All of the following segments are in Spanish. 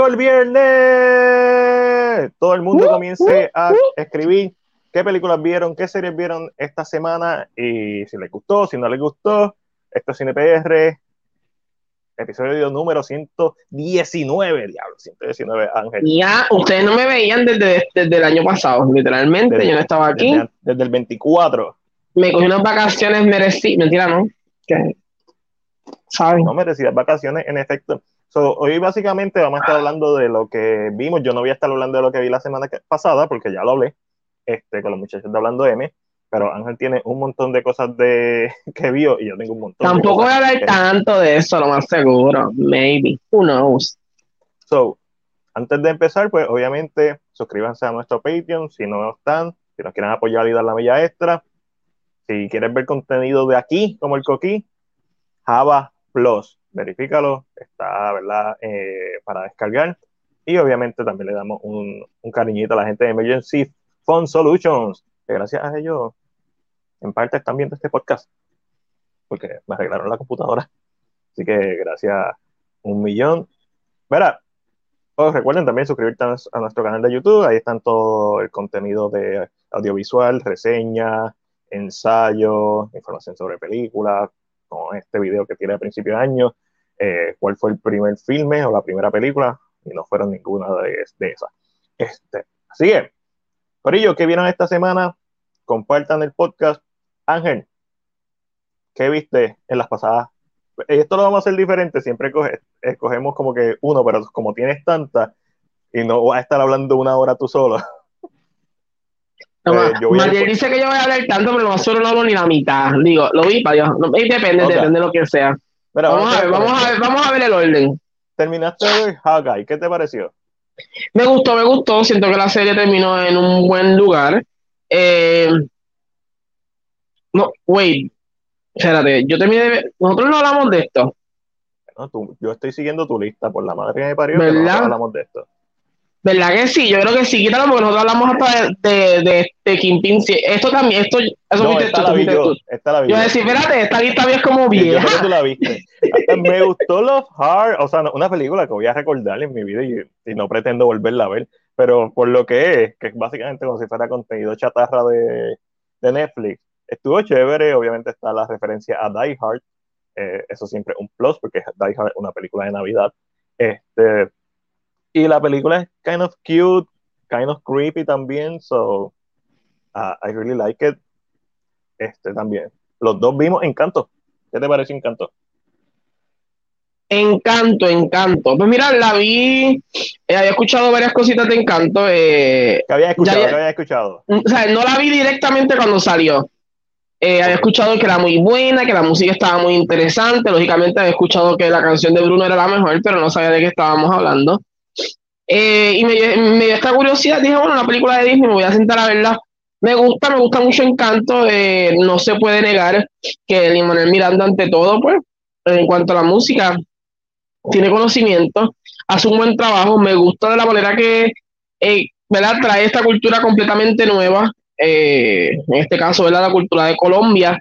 Llegó el viernes. Todo el mundo Uh, comience a uh, uh. escribir qué películas vieron, qué series vieron esta semana y si les gustó, si no les gustó. Esto es Cine PR, episodio número 119, diablo, 119, Ángel. Ya, ustedes no me veían desde, desde el año pasado, literalmente. Desde- yo no estaba aquí. Desde, desde el 24. Me cogí unas vacaciones merecidas. Mentira, ¿no? Que, ¿Saben? No merecidas vacaciones, en efecto. So, hoy básicamente vamos a estar hablando de lo que vimos. Yo no voy a estar hablando de lo que vi la semana que- pasada, porque ya lo hablé este, con los muchachos de Hablando M, pero Ángel tiene un montón de cosas de que vio y yo tengo un montón de Tampoco voy a hablar que- tanto de eso, lo más seguro. Maybe. Who knows? So, antes de empezar, pues obviamente suscríbanse a nuestro Patreon si no están, si nos quieren apoyar y dar la milla extra. Si quieres ver contenido de aquí, como el coquí, Java Plus, verifícalo, está, ¿verdad? Eh, para descargar. Y obviamente también le damos un, un cariñito a la gente de Emergency Fund Solutions, gracias a ellos, en parte están viendo este podcast, porque me arreglaron la computadora. Así que gracias un millón. Verá, Oh, recuerden también suscribirte a, a nuestro canal de YouTube. Ahí están todo el contenido de audiovisual, reseñas, ensayos, información sobre películas, como este video que tiene a principio de año, eh, cuál fue el primer filme o la primera película, y no fueron ninguna de, de esas. Este, así que, por ello, ¿qué vieron esta semana? Compartan el podcast. Ángel, ¿qué viste en las pasadas? Esto lo vamos a hacer diferente, siempre coge- escogemos como que uno, pero como tienes tantas y no vas a estar hablando una hora tú solo. Eh, Mariel dice que yo voy a hablar tanto, pero seguro no hablo ni la mitad. Digo, lo vi para Dios. No, y depende, depende de lo que sea. Mira, Vamos a ver, vamos a ver, vamos a ver el orden. Terminaste de ver Hawkeye, ¿qué te pareció? Me gustó, me gustó. Siento que la serie terminó en un buen lugar. Eh, no, wait. Espérate, yo terminé de ver. Nosotros no hablamos de esto. No, tú- yo estoy siguiendo tu lista por la madre que me parió, no hablamos de esto. ¿Verdad que sí? Yo creo que sí. Quítalo porque nosotros hablamos hasta de, de, de, de Kingpin. Sí, Esto también, esto. Eso No, esta tú, la vi yo, esta la vi Yo iba a yo. decir, espérate, esta lista es como yo que vieja. tú la viste. Hasta me gustó Love Hard, o sea, una película que voy a recordar en mi vida y, y no pretendo volverla a ver, pero por lo que es, que es básicamente como si fuera contenido chatarra de, de Netflix, estuvo chévere, obviamente está la referencia a Die Hard, eh, eso siempre es un plus porque Die Hard es una película de Navidad. Este, y la película es kind of cute, kind of creepy también, so uh, I really like it. Este también. Los dos vimos Encanto. ¿Qué te parece Encanto? Encanto, encanto. Pues mira, la vi. eh, había escuchado varias cositas de encanto. eh, ¿Qué habías escuchado? Ya. ¿Qué habías escuchado? o sea, no la vi directamente cuando salió. Eh, había escuchado que era muy buena, que la música estaba muy interesante. Lógicamente había escuchado que la canción de Bruno era la mejor, pero no sabía de qué estábamos hablando. Eh, y me, me dio esta curiosidad. Dije, bueno, una película de Disney, me voy a sentar a verla. Me gusta, me gusta mucho Encanto. eh, no se puede negar que Lin-Manuel Miranda, ante todo, pues, en cuanto a la música, tiene conocimiento, hace un buen trabajo. Me gusta de la manera que eh, ¿verdad? trae esta cultura completamente nueva eh, en este caso, ¿verdad? La cultura de Colombia,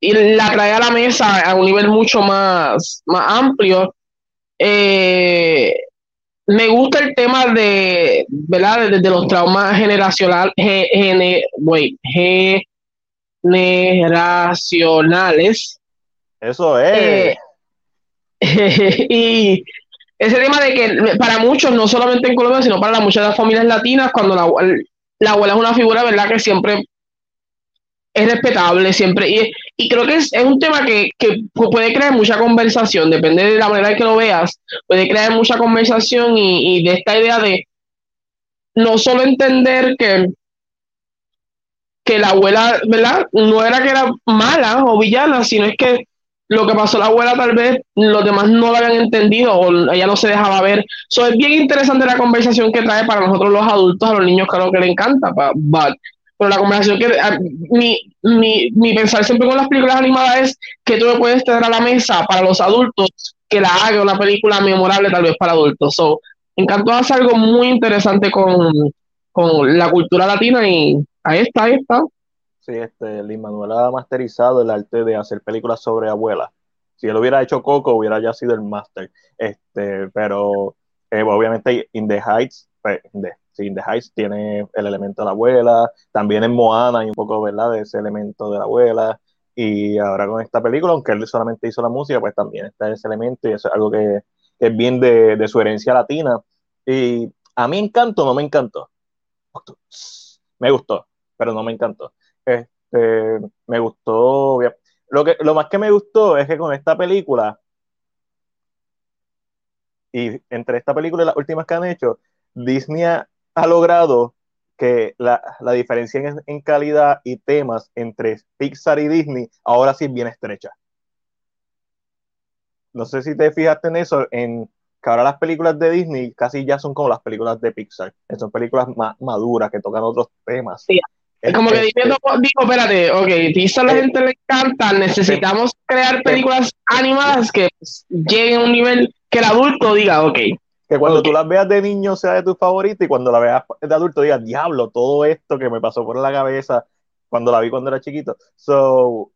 y la trae a la mesa a un nivel mucho más, más amplio. Eh, me gusta el tema de, ¿verdad? De, de los traumas generacional, ge- gene- wait, generacionales. Eso es. Eh, y ese tema de que para muchos, no solamente en Colombia, sino para muchas de las familias latinas, cuando la, la abuela es una figura, ¿verdad? Que siempre es respetable, siempre. Y, y creo que es, es un tema que, que puede crear mucha conversación, depende de la manera en que lo veas, puede crear mucha conversación y, y de esta idea de no solo entender que que la abuela, ¿verdad? No era que era mala o villana, sino es que lo que pasó la abuela tal vez los demás no lo habían entendido o ella no se dejaba ver. So, es bien interesante la conversación que trae para nosotros los adultos, a los niños claro que le encanta, but- pero la conversación que mi, mi, mi pensar siempre con las películas animadas es que tú le puedes tener a la mesa para los adultos que la haga una película memorable tal vez para adultos. So, Encanto hace algo muy interesante con, con la cultura latina y ahí está, ahí está. Sí, este, Lin Manuel ha masterizado el arte de hacer películas sobre abuelas. Si él hubiera hecho Coco, hubiera ya sido el máster. Este, pero Eh, obviamente In the Heights, pues, Heights tiene el elemento de la abuela, también en Moana hay un poco, ¿verdad?, de ese elemento de la abuela, y ahora con esta película, aunque él solamente hizo la música, pues también está ese elemento y eso es algo que, es bien de, su herencia latina. Y a mí encantó, no me encantó. Me gustó, pero no me encantó. Este, me gustó. Lo, que, lo más que me gustó es que con esta película, y entre esta película y las últimas que han hecho, Disney logrado que la, la diferencia en, en, calidad y temas entre Pixar y Disney ahora sí es bien estrecha. No sé si te fijaste en eso, en que ahora las películas de Disney casi ya son como las películas de Pixar. Son películas más maduras que tocan otros temas. Sí. Es como que este, digo, espérate, ok, Pixar a la eh, gente le encanta, necesitamos crear películas animadas que lleguen a un nivel que el adulto diga, ok. Que cuando tú las veas de niño sea de tu favorito y cuando la veas de adulto digas, diablo, todo esto que me pasó por la cabeza cuando la vi cuando era chiquito. So,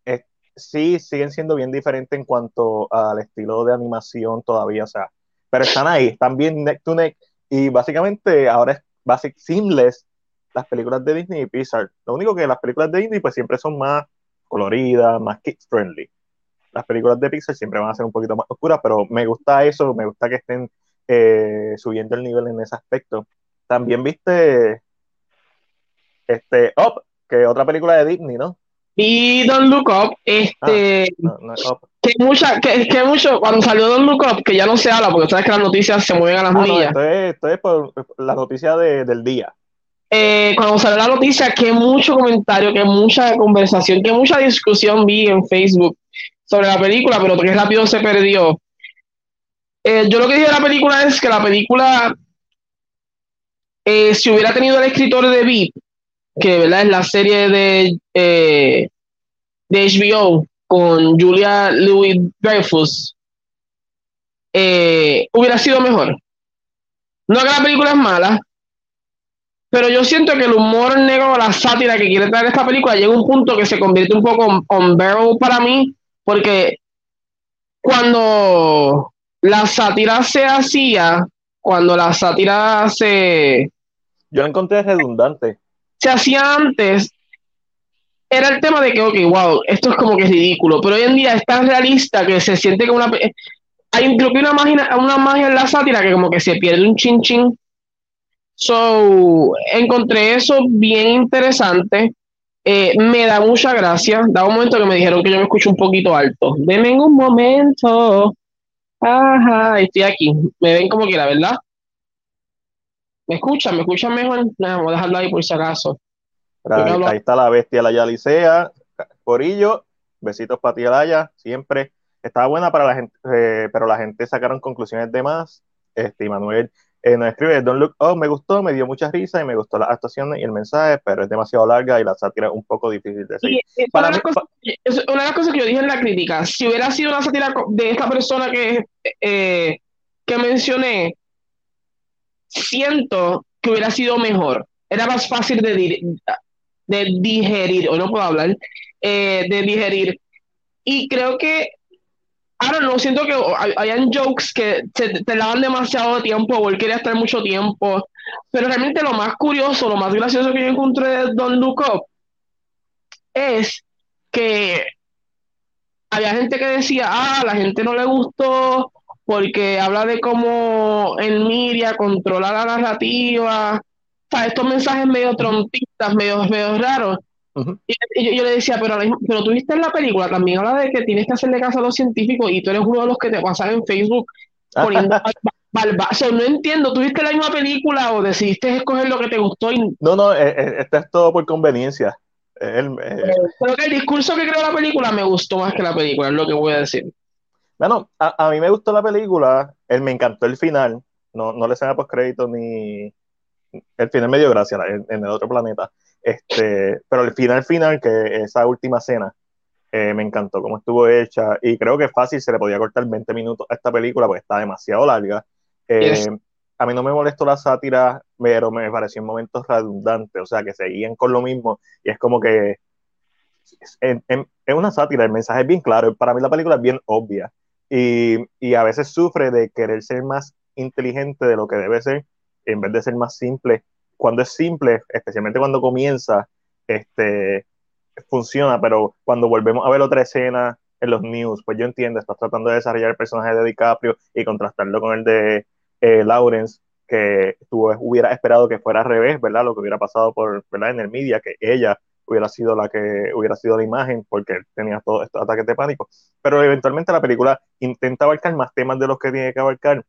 sí, siguen siendo bien diferentes en cuanto al estilo de animación todavía, o sea, pero están ahí, están bien neck to neck. Y básicamente ahora es basic seamless las películas de Disney y Pixar. Lo único que las películas de Disney pues siempre son más coloridas, más kids friendly. Las películas de Pixar siempre van a ser un poquito más oscuras, pero me gusta eso, me gusta que estén eh, subiendo el nivel en ese aspecto. También viste este Up, que otra película de Disney, ¿no? Y Don't Look Up, este, ah, que mucha, que, que mucho, cuando salió Don't Look Up, que ya no se habla, porque sabes que las noticias se mueven a las ah, millas. esto, es, por la noticia del día. Eh, cuando salió la noticia, que mucho comentario, que mucha conversación, que mucha discusión vi en Facebook sobre la película, pero que rápido se perdió. Eh, yo lo que dije de la película es que la película, eh, si hubiera tenido el escritor de VIP, que es la serie de, eh, de HBO con Julia Louis Dreyfus, hubiera sido mejor. No que la película es mala, pero yo siento que el humor negro, la sátira que quiere traer esta película, llega a un punto que se convierte un poco en barrel para mí, porque cuando la sátira se hacía, cuando la sátira se... Yo la encontré redundante se hacía antes era el tema de que, ok, wow, esto es como que es ridículo, pero hoy en día es tan realista que se siente que una... Hay creo que una magia, una magia en la sátira que como que se pierde un chin chin. So, encontré eso bien interesante. Eh, me da mucha gracia. Da un momento que me dijeron que yo me escucho un poquito alto. Denme un momento. Ajá, estoy aquí. Me ven como quiera, ¿verdad? ¿Me escuchan? ¿Me escuchan mejor? No, vamos a dejarlo ahí por si acaso. Ahí, está la bestia, la Yalicea, Corillo, besitos para ti, Alaya, siempre. Estaba buena para la gente, eh, pero la gente sacaron conclusiones de más. Este, Manuel eh, nos escribe, Don't Look oh, me gustó, me dio mucha risa y me gustó la actuación y el mensaje, pero es demasiado larga y la sátira un poco difícil de seguir. para una, es una de las cosas que yo dije en la crítica, si hubiera sido una sátira de esta persona que, eh, que mencioné, siento que hubiera sido mejor. Era más fácil de, de digerir, o no puedo hablar, eh, de digerir. Y creo que, ahora no, siento que hayan jokes que te, te daban demasiado tiempo, él quería estar mucho tiempo. Pero realmente lo más curioso, lo más gracioso que yo encontré de Don Look es que había gente que decía, ah, la gente no le gustó porque habla de cómo el media controla la narrativa, o sea, estos mensajes medio trompistas, medio, medio raros. Y, yo, le decía, pero, pero tú viste en la película, también habla de que tienes que hacerle caso a los científicos y tú eres uno de los que te pasan en Facebook poniendo o sea, no entiendo, ¿tú viste la misma película o decidiste escoger lo que te gustó? No, no, eh, eh, esto es todo por conveniencia. Creo que el discurso que creó la película me gustó más que la película, es lo que voy a decir. Bueno, a, mí me gustó la película, él me encantó el final, no, no le post crédito ni el final me dio gracia en, el otro planeta, este, pero el final final, que esa última escena, eh, me encantó cómo estuvo hecha y creo que fácil se le podía cortar 20 minutos a esta película porque está demasiado larga. Eh, a mí no me molestó la sátira, pero me pareció en momentos redundantes, o sea, que seguían con lo mismo y es como que es, una sátira, el mensaje es bien claro, para mí la película es bien obvia y, y, a veces sufre de querer ser más inteligente de lo que debe ser, en vez de ser más simple. Cuando es simple, especialmente cuando comienza, este, funciona, pero cuando volvemos a ver otra escena en los news, pues yo entiendo, estás tratando de desarrollar el personaje de DiCaprio y contrastarlo con el de eh, Lawrence, que tú hubiera esperado que fuera al revés, ¿verdad? Lo que hubiera pasado por, ¿verdad? En el media, que ella hubiera sido la que hubiera sido la imagen porque tenía todos estos ataques de pánico. Pero eventualmente la película intenta abarcar más temas de los que tiene que abarcar.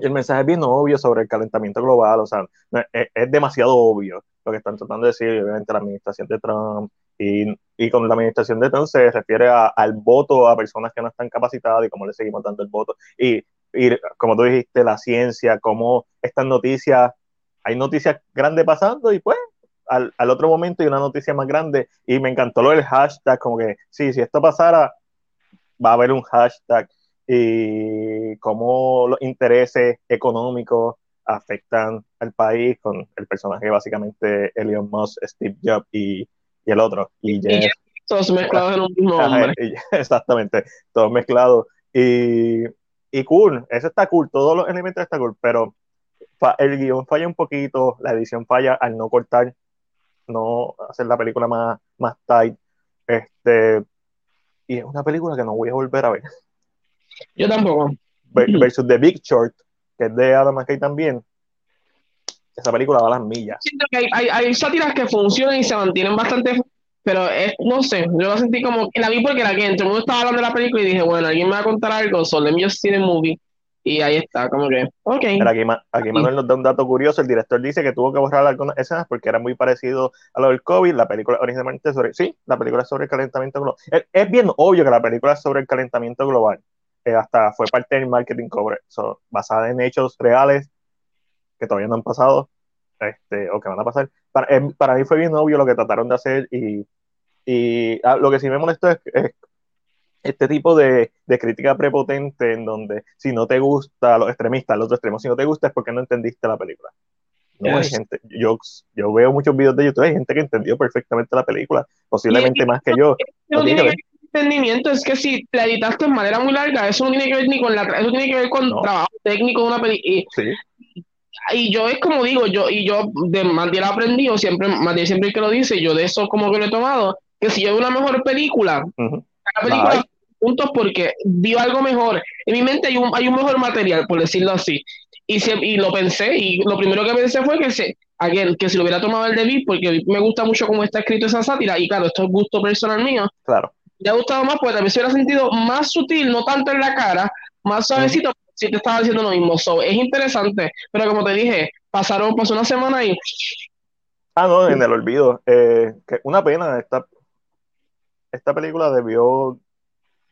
El mensaje es bien obvio sobre el calentamiento global, o sea, es, es demasiado obvio lo que están tratando de decir, obviamente, la administración de Trump. Y, y con la administración de Trump se refiere al voto a personas que no están capacitadas y cómo le seguimos dando el voto. Y, y como tú dijiste, la ciencia, cómo estas noticias, hay noticias grandes pasando y pues al, al, otro momento hay una noticia más grande y me encantó lo del hashtag, como que sí, si esto pasara, va a haber un hashtag y cómo los intereses económicos afectan al país con el personaje básicamente Elon Musk, Steve Jobs y, y el otro, y Jeff. todos mezclados en un mismo hombre. exactamente, todos mezclados. Y, y cool, eso está cool, todos los elementos están cool, pero el guion falla un poquito, la edición falla al no cortar no hacer la película más, más tight. Este, y es una película que no voy a volver a ver. Yo tampoco. Versus The Big Short, que es de Adam McKay también. Esa película va a las millas. Siento que hay, hay, hay sátiras que funcionan y se mantienen bastante pero es, no sé, yo la sentí como, la vi porque la que el mundo estaba hablando de la película y dije, bueno, alguien me va a contar algo, so let me just see the movie. Y ahí está, como que, ok. Pero aquí, aquí Manuel nos da un dato curioso. El director dice que tuvo que borrar algunas escenas porque era muy parecido a lo del COVID. La película originalmente sobre. Sí, la película es sobre el calentamiento global. Es, bien obvio que la película es sobre el calentamiento global. Eh, hasta fue parte del marketing cover. So, basada en hechos reales que todavía no han pasado este, o que van a pasar. Para, eh, para mí fue bien obvio lo que trataron de hacer y, y ah, lo que sí me molestó es, es este tipo de, de, crítica prepotente en donde si no te gusta los extremistas, los otro extremo, si no te gusta es porque no entendiste la película. No, hay gente, yo, yo veo muchos videos de YouTube, hay gente que entendió perfectamente la película, posiblemente más que yo. No tiene que ver entendimiento, es que si la editaste de manera muy larga, eso no tiene que ver ni con la eso tiene que ver con no. trabajo técnico de una película. Sí. Y yo es como digo, yo, y yo de Mandiel aprendido, siempre, Mandiel siempre que lo dice, yo de eso como que lo he tomado, que si yo veo una mejor película, uh -huh. la película Bye puntos porque vio algo mejor. En mi mente hay un, hay un mejor material, por decirlo así. Y, se, y lo pensé, y lo primero que pensé fue que, se, again, que si lo hubiera tomado el de Vic, porque me gusta mucho cómo está escrito esa sátira, y claro, esto es gusto personal mío. Claro. Me ha gustado más, pues también se hubiera sentido más sutil, no tanto en la cara, más suavecito, si te estaba diciendo lo mismo. So, es interesante, pero como te dije, pasaron, pasó una semana y. Ah, no, en el olvido. Eh, que una pena, esta, esta película debió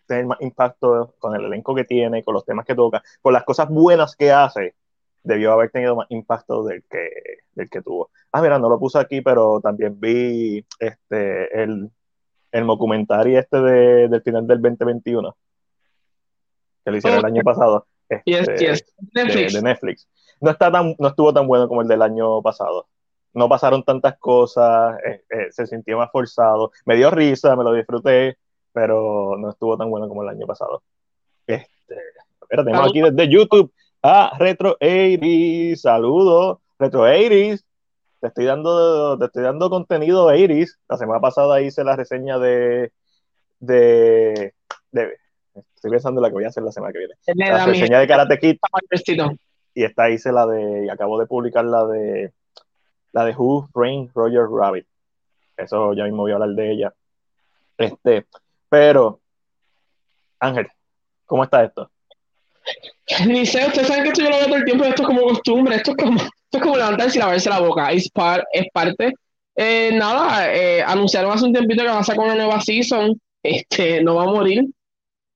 tener más impacto con el elenco que tiene, con los temas que toca, con las cosas buenas que hace, debió haber tenido más impacto del que, del que tuvo. Ah, mira, no lo puse aquí, pero también vi este, el, el documentario este de, del final del 2021, que lo hicieron oh, el año pasado. Este, yes, yes. Netflix. De, de, Netflix. No, está tan, no estuvo tan bueno como el del año pasado. No pasaron tantas cosas, eh, eh, se sintió más forzado. Me dio risa, me lo disfruté, pero no estuvo tan bueno como el año pasado. Este, pero tenemos aquí desde YouTube a Retro 80 saludos, Retro 80 te estoy dando, te estoy dando contenido 80 la semana pasada hice la reseña de, de, de estoy pensando en la que voy a hacer la semana que viene, la reseña de Karate Kid, y esta hice la de, y acabo de publicar la de, la de Who Framed Roger Rabbit, eso ya mismo voy a hablar de ella, este, pero, Ángel, ¿cómo está esto? Ni sé, ustedes saben que esto yo lo veo todo el tiempo, esto es como costumbre, esto es como, esto es como levantarse y lavarse la boca, es, par, es parte. Eh, nada, eh, anunciaron hace un tiempito que va a sacar una nueva season, este, no va a morir,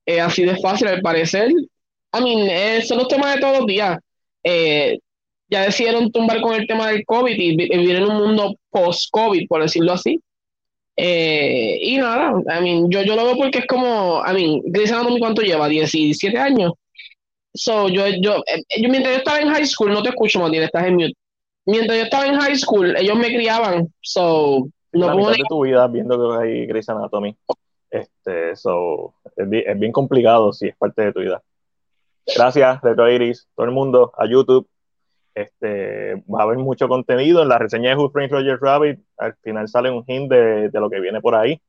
eh, así de fácil al parecer. I mean, son los temas de todos los días. ya decidieron tumbar con el tema del COVID y vivir en un mundo post-COVID, por decirlo así. Eh, y nada, I mean, yo, yo lo veo porque es como, I mean, Grey's cuánto lleva, 17 años. So, yo, yo, eh, yo, mientras yo estaba en high school, no te escucho, Matías, estás en mute. Mientras yo estaba en high school, ellos me criaban, so, no La mitad de tu vida viendo que hay Grey's Anatomy. Este, so, es, bien, complicado si es parte de tu vida. Gracias, Retro Iris, todo el mundo, a YouTube. Este, va a haber mucho contenido en la reseña de Who Framed Roger Rabbit. Al final sale un hint de, de, lo que viene por ahí.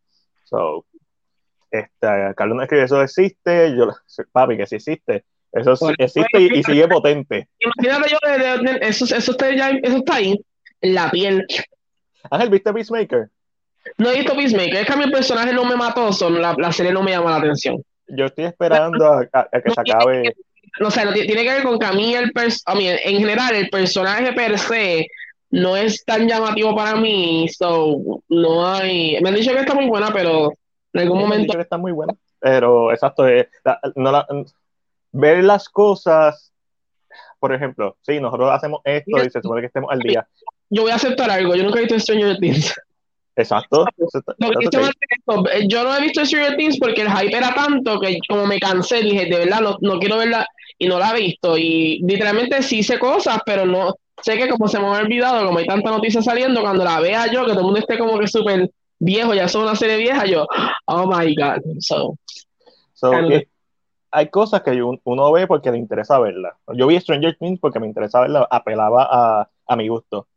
So, este, Carlos no escribe, eso existe. Yo, papi, que sí existe. Eso existe y, sigue potente. Imagínate yo, eso, eso, está ya, eso está ahí, en la piel. Ángel, ¿viste Peacemaker? No he visto Peacemaker, es que a mi personaje no me mató, son, la, la, serie no me llama la atención. Yo estoy esperando a, que se acabe. No sé, tiene que ver con que a mí, el a mí, en general, el personaje per se no es tan llamativo para mí, so, no hay. Me han dicho que está muy buena, pero en algún momento. Me han dicho que está muy buena, pero exacto, eh, no la, ver las cosas, por ejemplo, sí, nosotros hacemos esto y se supone que estemos al día. Yo voy a aceptar algo, yo nunca he visto Stranger Things. Exacto. yo no he visto Stranger Things porque el hype era tanto que como me cansé, dije, de verdad, no, no quiero verla y no la he visto. Y literalmente sí sé cosas, pero no sé que como se me ha olvidado, como hay tanta noticia saliendo, cuando la vea yo, que todo el mundo esté como que súper viejo, ya son una serie vieja, yo, oh my god. So, so hay cosas que uno ve porque le interesa verla. Yo vi Stranger Things porque me interesa verla, apelaba a, mi gusto.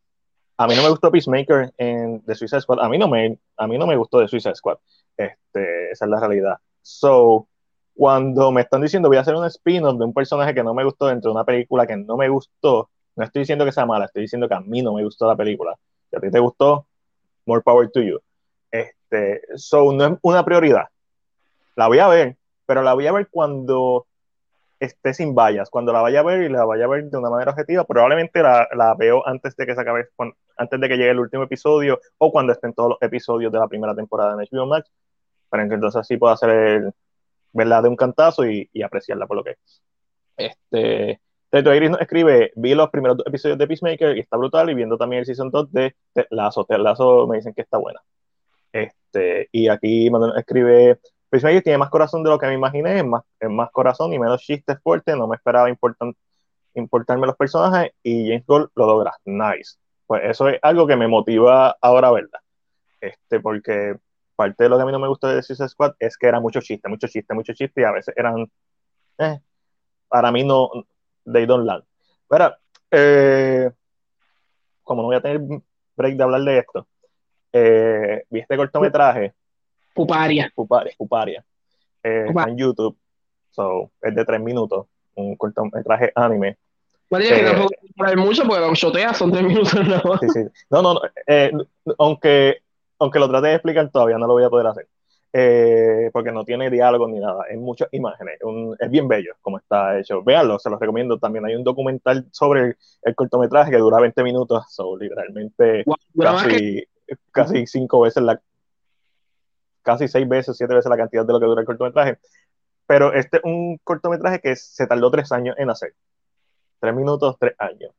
A mí no me gustó Peacemaker en The Suicide Squad. A mí no me, a mí no me gustó The Suicide Squad. Este, esa es la realidad. So, cuando me están diciendo voy a hacer un spin-off de un personaje que no me gustó dentro de una película que no me gustó, no estoy diciendo que sea mala, estoy diciendo que a mí no me gustó la película. Si a ti te gustó, more power to you. Este, so, no es una prioridad. La voy a ver, pero la voy a ver cuando esté sin vallas, cuando la vaya a ver y la vaya a ver de una manera objetiva, probablemente la, la veo antes de que se acabe, antes de que llegue el último episodio o cuando estén todos los episodios de la primera temporada de HBO Max, para que entonces así pueda hacer el, verla de un cantazo y, y apreciarla por lo que es. Este, Teto Iris nos escribe, vi los primeros dos episodios de Peacemaker y está brutal, y viendo también el Season 2 de Lazo, Ted Lazo me dicen que está buena. Este, y aquí Manuel escribe, Peacemaker tiene más corazón de lo que me imaginé, es más, es más corazón y menos chistes fuertes, no me esperaba importarme los personajes y James Gold lo logra, nice. Pues eso es algo que me motiva ahora a verla. Este, porque parte de lo que a mí no me gusta de Suicide Squad es que era mucho chiste, mucho chiste, mucho chiste y a veces eran, eh, para mí no, they don't land. Pero, eh, como no voy a tener break de hablar de esto, eh, vi este cortometraje Puparia. Puparia, Puparia. Eh, en YouTube. So, es de tres minutos. Un cortometraje anime. Bueno, que tampoco hay mucho porque lo chotea, son tres minutos no. Sí, sí. No, no, no. Eh, aunque, aunque lo trate de explicar, todavía no lo voy a poder hacer. Eh, porque no tiene diálogo ni nada, es muchas imágenes, es bien bello como está hecho. Véanlo, se los recomiendo también. Hay un documental sobre el, cortometraje que dura 20 minutos, so, literalmente casi, casi cinco veces la, casi seis veces, siete veces la cantidad de lo que dura el cortometraje. Pero este es un cortometraje que se tardó tres años en hacer. Tres minutos, tres años.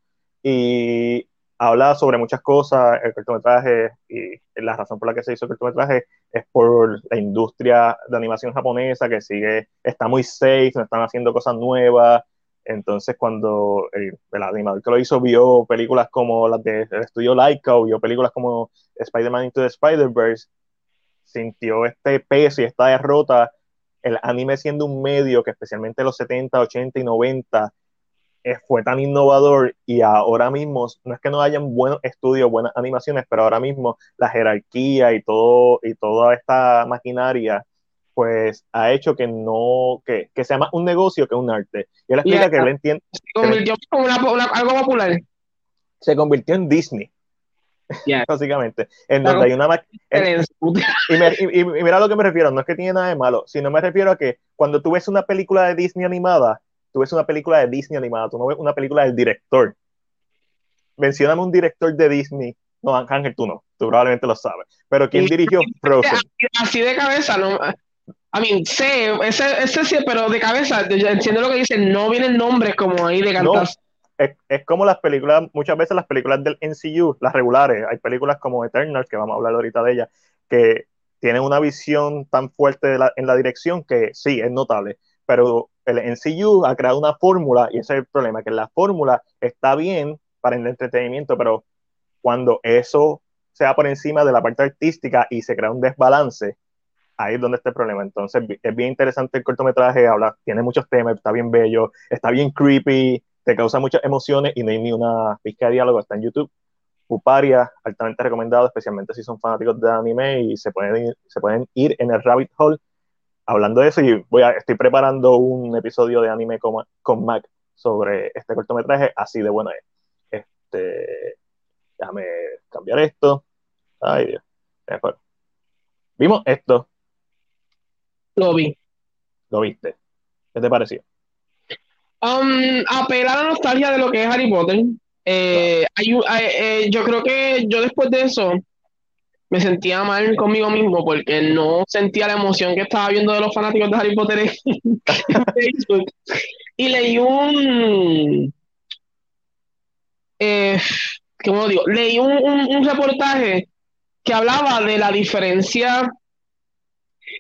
Y habla sobre muchas cosas, el cortometraje, y la razón por la que se hizo el cortometraje es por la industria de animación japonesa que sigue, está muy safe, no están haciendo cosas nuevas. Entonces, cuando el, el, animador que lo hizo vio películas como las del estudio Laika o vio películas como Spider-Man Into the Spider-Verse, sintió este peso y esta derrota, el anime siendo un medio que especialmente en los 70, 80 y 90 eh, fue tan innovador y ahora mismo, no es que no hayan buenos estudios, buenas animaciones, pero ahora mismo la jerarquía y, todo, y toda esta maquinaria pues ha hecho que no, que, que sea más un negocio que un arte. Y él explica que él entiende... Se convirtió en algo popular. Se convirtió en Disney. básicamente. En donde hay una y, mira lo que me refiero, no es que tiene nada de malo, sino me refiero a que cuando tú ves una película de Disney animada, tú ves una película de Disney animada, tú no ves una película del director. Mencióname un director de Disney. No, Ángel, tú no, tú probablemente lo sabes. Pero ¿quién dirigió Frozen? Así de cabeza, no. A mí, sé, ese, ese sí, pero de cabeza, entiendo lo que dicen, no vienen nombres como ahí de cantar es, como las películas, muchas veces las películas del NCU, las regulares, hay películas como Eternal, que vamos a hablar ahorita de ella, que tienen una visión tan fuerte en la dirección que sí, es notable, pero el NCU ha creado una fórmula y ese es el problema, que la fórmula está bien para el entretenimiento, pero cuando eso se va por encima de la parte artística y se crea un desbalance, ahí es donde está el problema. Entonces, es bien interesante el cortometraje, habla, tiene muchos temas, está bien bello, está bien creepy, te causa muchas emociones y no hay ni una pizca de diálogo, está en YouTube. Puparia, altamente recomendado, especialmente si son fanáticos de anime y se pueden ir, se pueden ir en el rabbit hole hablando de eso y voy a, estoy preparando un episodio de anime con, con Mac sobre este cortometraje, así de bueno es. Este, déjame cambiar esto. Ay, Dios. Vimos esto. Lo vi. ¿Lo viste? ¿Qué te pareció? Um, apela a la nostalgia de lo que es Harry Potter. Eh, eh, yo creo que yo después de eso me sentía mal conmigo mismo porque no sentía la emoción que estaba viendo de los fanáticos de Harry Potter en Facebook. Y leí un. Eh, ¿Cómo digo? Leí un, un, reportaje que hablaba de la diferencia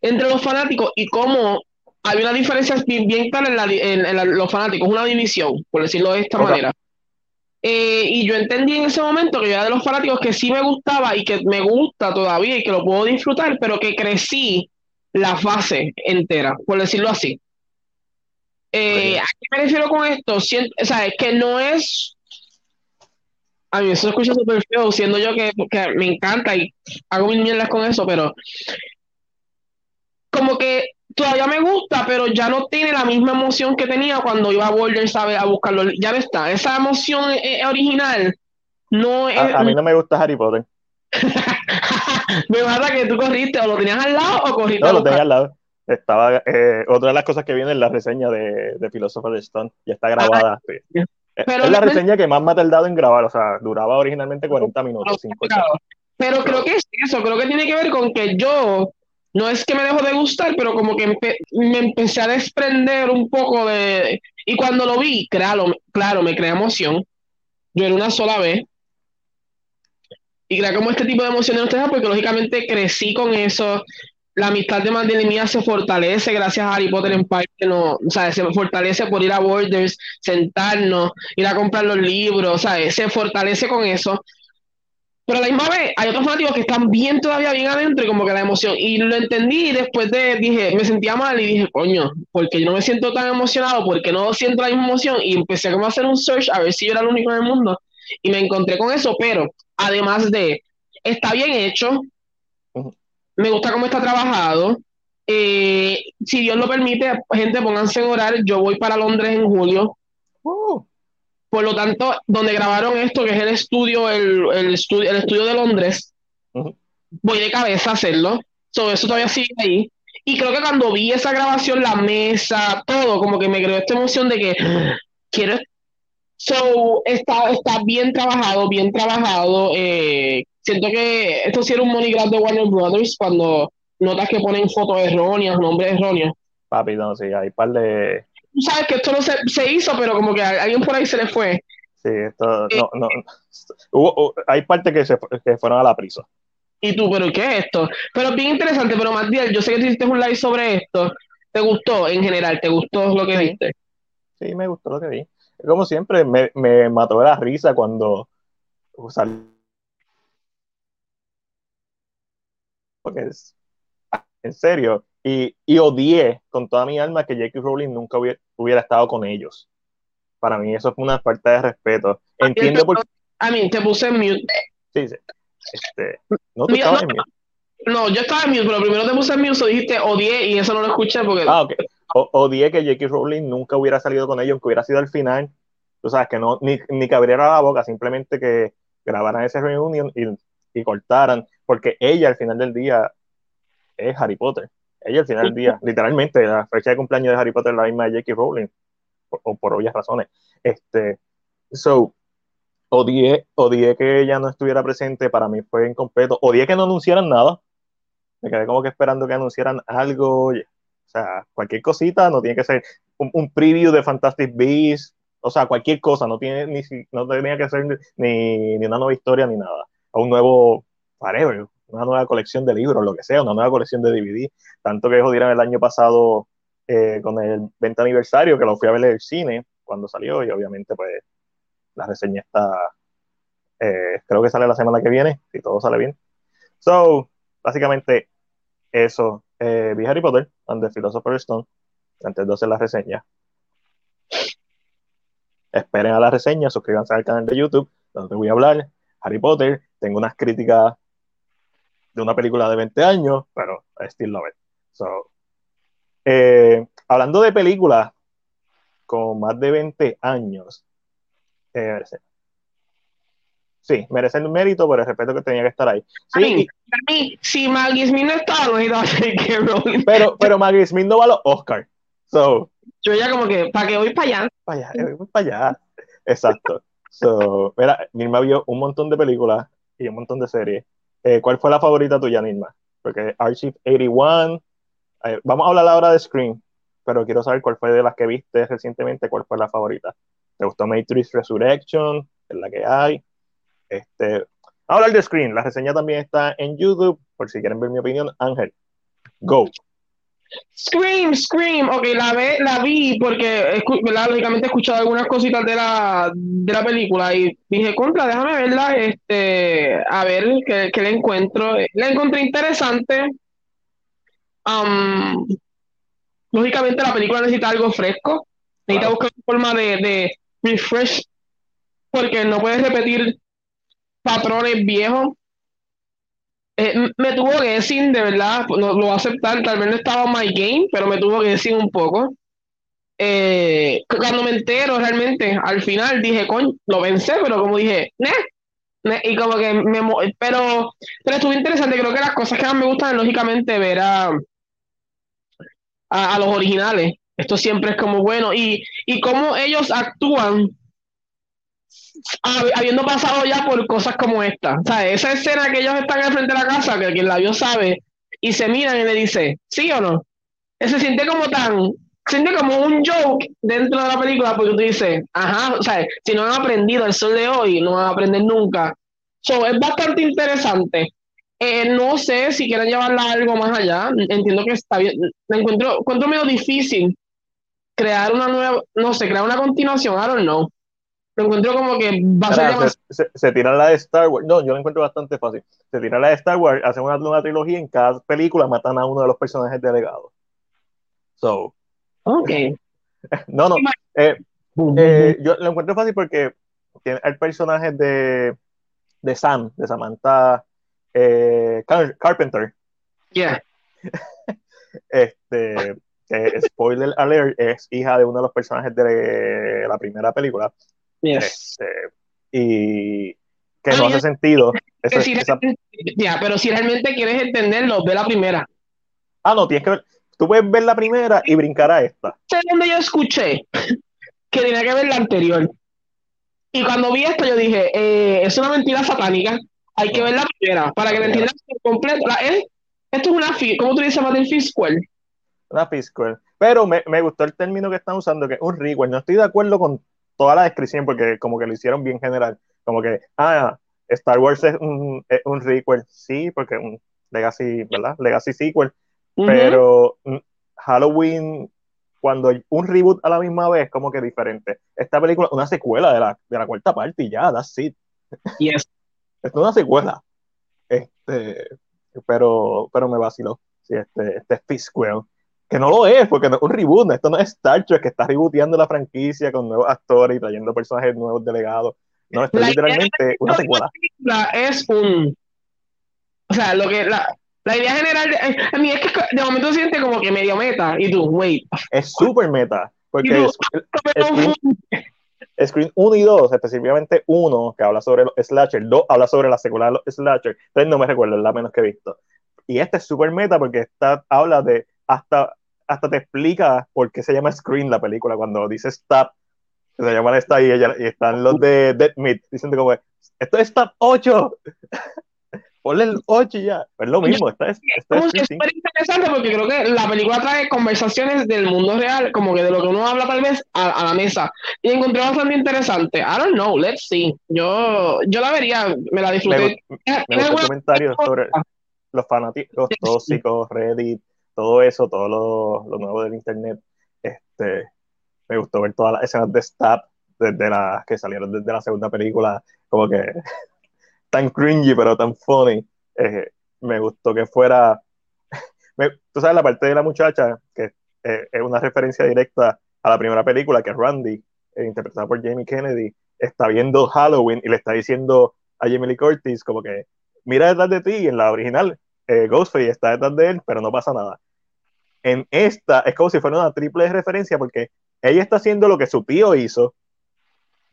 entre los fanáticos y cómo hay una diferencia bien, clara en, los fanáticos, una división, por decirlo de esta manera. Eh, y yo entendí en ese momento que yo era de los fanáticos que sí me gustaba y que me gusta todavía y que lo puedo disfrutar, pero que crecí la fase entera, por decirlo así. Eh, ¿A qué me refiero con esto? o sea, es que no es. A mí eso se escucha súper feo, siendo yo que, que, me encanta y hago mil mierdas con eso, pero como que todavía me gusta, pero ya no tiene la misma emoción que tenía cuando iba a Boulder, ¿sabes? A buscarlo. Ya no está. Esa emoción eh, original no es. A, mí no me gusta Harry Potter. me pasa que tú corriste, o lo tenías al lado o corriste. No, lo tenía al lado. Estaba, eh, otra de las cosas que viene es la reseña de, de Philosopher's Stone, ya está grabada. es la reseña que más me ha tardado en grabar, o sea, duraba originalmente 40 minutos. Pero creo que es eso, creo que tiene que ver con que yo no es que me dejó de gustar, pero como que me empecé a desprender un poco de... Y cuando lo vi, claro, claro, me crea emoción. Yo era una sola vez. Y crea como este tipo de emociones no te porque lógicamente crecí con eso. La amistad de Mandela y mía se fortalece gracias a Harry Potter en parte, no, o sea, se fortalece por ir a Borders, sentarnos, ir a comprar los libros, o se fortalece con eso. Pero a la misma vez hay otros fanáticos que están bien todavía bien adentro y como que la emoción. Y lo entendí y después de, dije, me sentía mal y dije, coño, porque yo no me siento tan emocionado, porque no siento la misma emoción. Y empecé como a hacer un search a ver si yo era el único en el mundo. Y me encontré con eso, pero además de, está bien hecho, me gusta cómo está trabajado. Eh, si Dios lo permite, gente, pónganse en orar. Yo voy para Londres en julio. Uh. Por lo tanto, donde grabaron esto, que es el estudio, el, estudio, el estudio de Londres, voy de cabeza a hacerlo. Todo eso todavía sigue ahí. Y creo que cuando vi esa grabación, la mesa, todo, como que me creó esta emoción de que quiero. So, está, está bien trabajado, bien trabajado. Eh, siento que esto sí era un monograph de Warner Brothers cuando notas que ponen fotos erróneas, nombres erróneos. Papi, no, sí, hay un par de, sabes que esto no se, se, hizo, pero como que a alguien por ahí se le fue. Sí, esto, no, no. Hubo, hay partes que se que fueron a la prisa. ¿Y tú, pero qué es esto? Pero bien interesante, pero Matías, yo sé que tú hiciste un live sobre esto. ¿Te gustó en general? ¿Te gustó lo que viste? Sí, me gustó lo que vi. Como siempre, me, me mató la risa cuando Porque es, en serio, y, odié con toda mi alma que J.K. Rowling nunca hubiera, estado con ellos. Para mí eso fue una falta de respeto. Entiendo por A mí, te puse en mute. Sí, sí. Este, no, tú estabas en mute. No, yo estaba en mute, pero primero te puse en mute, dijiste odié y eso no lo escuché porque... Ah, ok. odié que J.K. Rowling nunca hubiera salido con ellos, aunque hubiera sido al final. Tú sabes, que no, ni, ni que abriera la boca, simplemente que grabaran ese reunion y, y cortaran, porque ella al final del día es Harry Potter. Ella al final del día, literalmente, la fecha de cumpleaños de Harry Potter es la misma de J.K. Rowling, o por, obvias razones. Este, so, odié, odié que ella no estuviera presente, para mí fue incompleto. Odié que no anunciaran nada. Me quedé como que esperando que anunciaran algo. O sea, cualquier cosita, no tiene que ser un, preview de Fantastic Beasts, o sea, cualquier cosa, no, tiene, ni, no tenía que ser ni, ni una nueva historia ni nada. O un nuevo, whatever, una nueva colección de libros, lo que sea, una nueva colección de DVD. Tanto que jodieron el año pasado eh, con el 20 aniversario, que lo fui a ver en el cine cuando salió, y obviamente, pues, la reseña está. Eh, creo que sale la semana que viene, si todo sale bien. So, básicamente, eso eh, vi Harry Potter and the Philosopher's Stone antes de hacer la reseña. Esperen a la reseña, suscríbanse al canal de YouTube, donde voy a hablar. Harry Potter, tengo unas críticas de una película de 20 años, pero I still love it. So, eh, hablando de películas con más de 20 años, eh, sí, merece el mérito por el respeto que tenía que estar ahí. Sí, a mí, si Maggie Smith no estaba, no iba a que. Pero, pero Maggie Smith no va a los Oscars. So, yo ya como que, ¿para qué voy para allá? Para allá, voy para allá. Exacto. So, mira, Nirma vio un montón de películas y un montón de series. Eh, ¿Cuál fue la favorita tuya, Nirma? Porque Archive 81, eh, vamos a hablar ahora de Scream, pero quiero saber cuál fue de las que viste recientemente, cuál fue la favorita. ¿Te gustó Matrix Resurrection? Es la que hay. Este, a hablar de Scream. La reseña también está en YouTube, por si quieren ver mi opinión. Ángel, go. Scream, Scream, ok, la, ve, la vi porque lógicamente he escuchado algunas cositas de la, de la película y dije, contra, déjame verla, este, a ver qué, qué le encuentro. La encontré interesante. Um, lógicamente la película necesita algo fresco, necesita buscar una forma de, de refresh porque no puedes repetir patrones viejos eh, me tuvo que decir, de verdad, no, lo voy a tal vez no estaba my game, pero me tuvo que decir un poco. Eh, cuando me entero realmente, al final dije, coño, lo pensé, pero como dije, y como que me, pero, pero estuvo interesante, creo que las cosas que más me gustan lógicamente ver a, a, los originales, esto siempre es como bueno, y, y cómo ellos actúan habiendo pasado ya por cosas como esta. O sea, esa escena que ellos están al frente de la casa, que quien la vio sabe, y se miran y le dice, ¿sí o no? Se siente como tan, siente como un joke dentro de la película, porque tú dices, ajá, o sea, si no han aprendido el sol de hoy, no van a aprender nunca. So, es bastante interesante. Eh, no sé si quieren llevarla algo más allá. Entiendo que está bien. Me encuentro, encuentro medio difícil crear una nueva, no sé, crear una continuación, I don't know lo encuentro como que va a ser se, se, tira la de Star Wars. No, yo lo encuentro bastante fácil. Se tira la de Star Wars, hacen una, nueva trilogía en cada película matan a uno de los personajes delegados. So. Ok. no, no. Eh, eh, yo lo encuentro fácil porque tiene el personaje de, de Sam, de Samantha eh, Carpenter. Yeah. este, spoiler alert, es hija de uno de los personajes de la primera película. Este, y que no hace sentido. Ya, pero si realmente quieres entenderlo, ve la primera. Ah, no, tienes que ver. Tú puedes ver la primera y brincar a esta. Es donde yo escuché que tenía que ver la anterior. Y cuando vi esto, yo dije, eh, es una mentira satánica. Hay que ver la primera para que la entiendas completo. esto es una, ¿cómo tú dices, Matil Fisquel? Una Fisquel. Pero me, me, gustó el término que están usando, que es un requel. No estoy de acuerdo con toda la descripción porque como que lo hicieron bien general. Como que, ah, Star Wars es un, es un requel, sí, porque un Legacy, ¿verdad? Legacy sequel. Pero mm, Halloween, cuando un reboot a la misma vez, como que diferente. Esta película, una secuela de la, de la cuarta parte y ya, that's it. Yes. es una secuela. Este, pero, pero me vaciló. Sí, este, este Fisquel que no lo es, porque no es un reboot, esto no es Star Trek, que está rebooteando la franquicia con nuevos actores y trayendo personajes nuevos delegados. No, esto es literalmente una secuela. Es un. O sea, lo que. La, la idea general. De, a mí es que de momento siente como que medio meta. Y tú, wait. Es súper meta. Porque es, Screen 1 y 2, específicamente 1, que habla sobre los slasher, 2 habla sobre la secuela de los slasher. Entonces no me recuerdo, es la menos que he visto. Y este es súper meta porque está, habla de hasta, hasta te explica por qué se llama Screen la película, cuando dice Stop, se llama esta y, ella, y están los de Dead Meat diciendo como, esto es Stop 8, ponle el 8 ya, es lo mismo, está, es súper interesante porque creo que la película trae conversaciones del mundo real, como que de lo que uno habla tal vez a, la mesa, y encontré bastante interesante, I don't know, let's see, yo, yo la vería, me la disfruté. Me, me comentarios sobre los fanáticos tóxicos, Reddit, todo eso, todo lo, nuevo del internet. Este, me gustó ver todas las escenas de Stab desde las que salieron desde la segunda película, como que tan cringy pero tan funny. Eh, me gustó que fuera tú sabes la parte de la muchacha, que eh, es una referencia directa a la primera película, que es Randy, eh, interpretada por Jamie Kennedy, está viendo Halloween y le está diciendo a Jamie Lee Curtis como que mira detrás de ti, en la original eh, Ghostface está detrás de él, pero no pasa nada. En esta es como si fuera una triple referencia porque ella está haciendo lo que su tío hizo,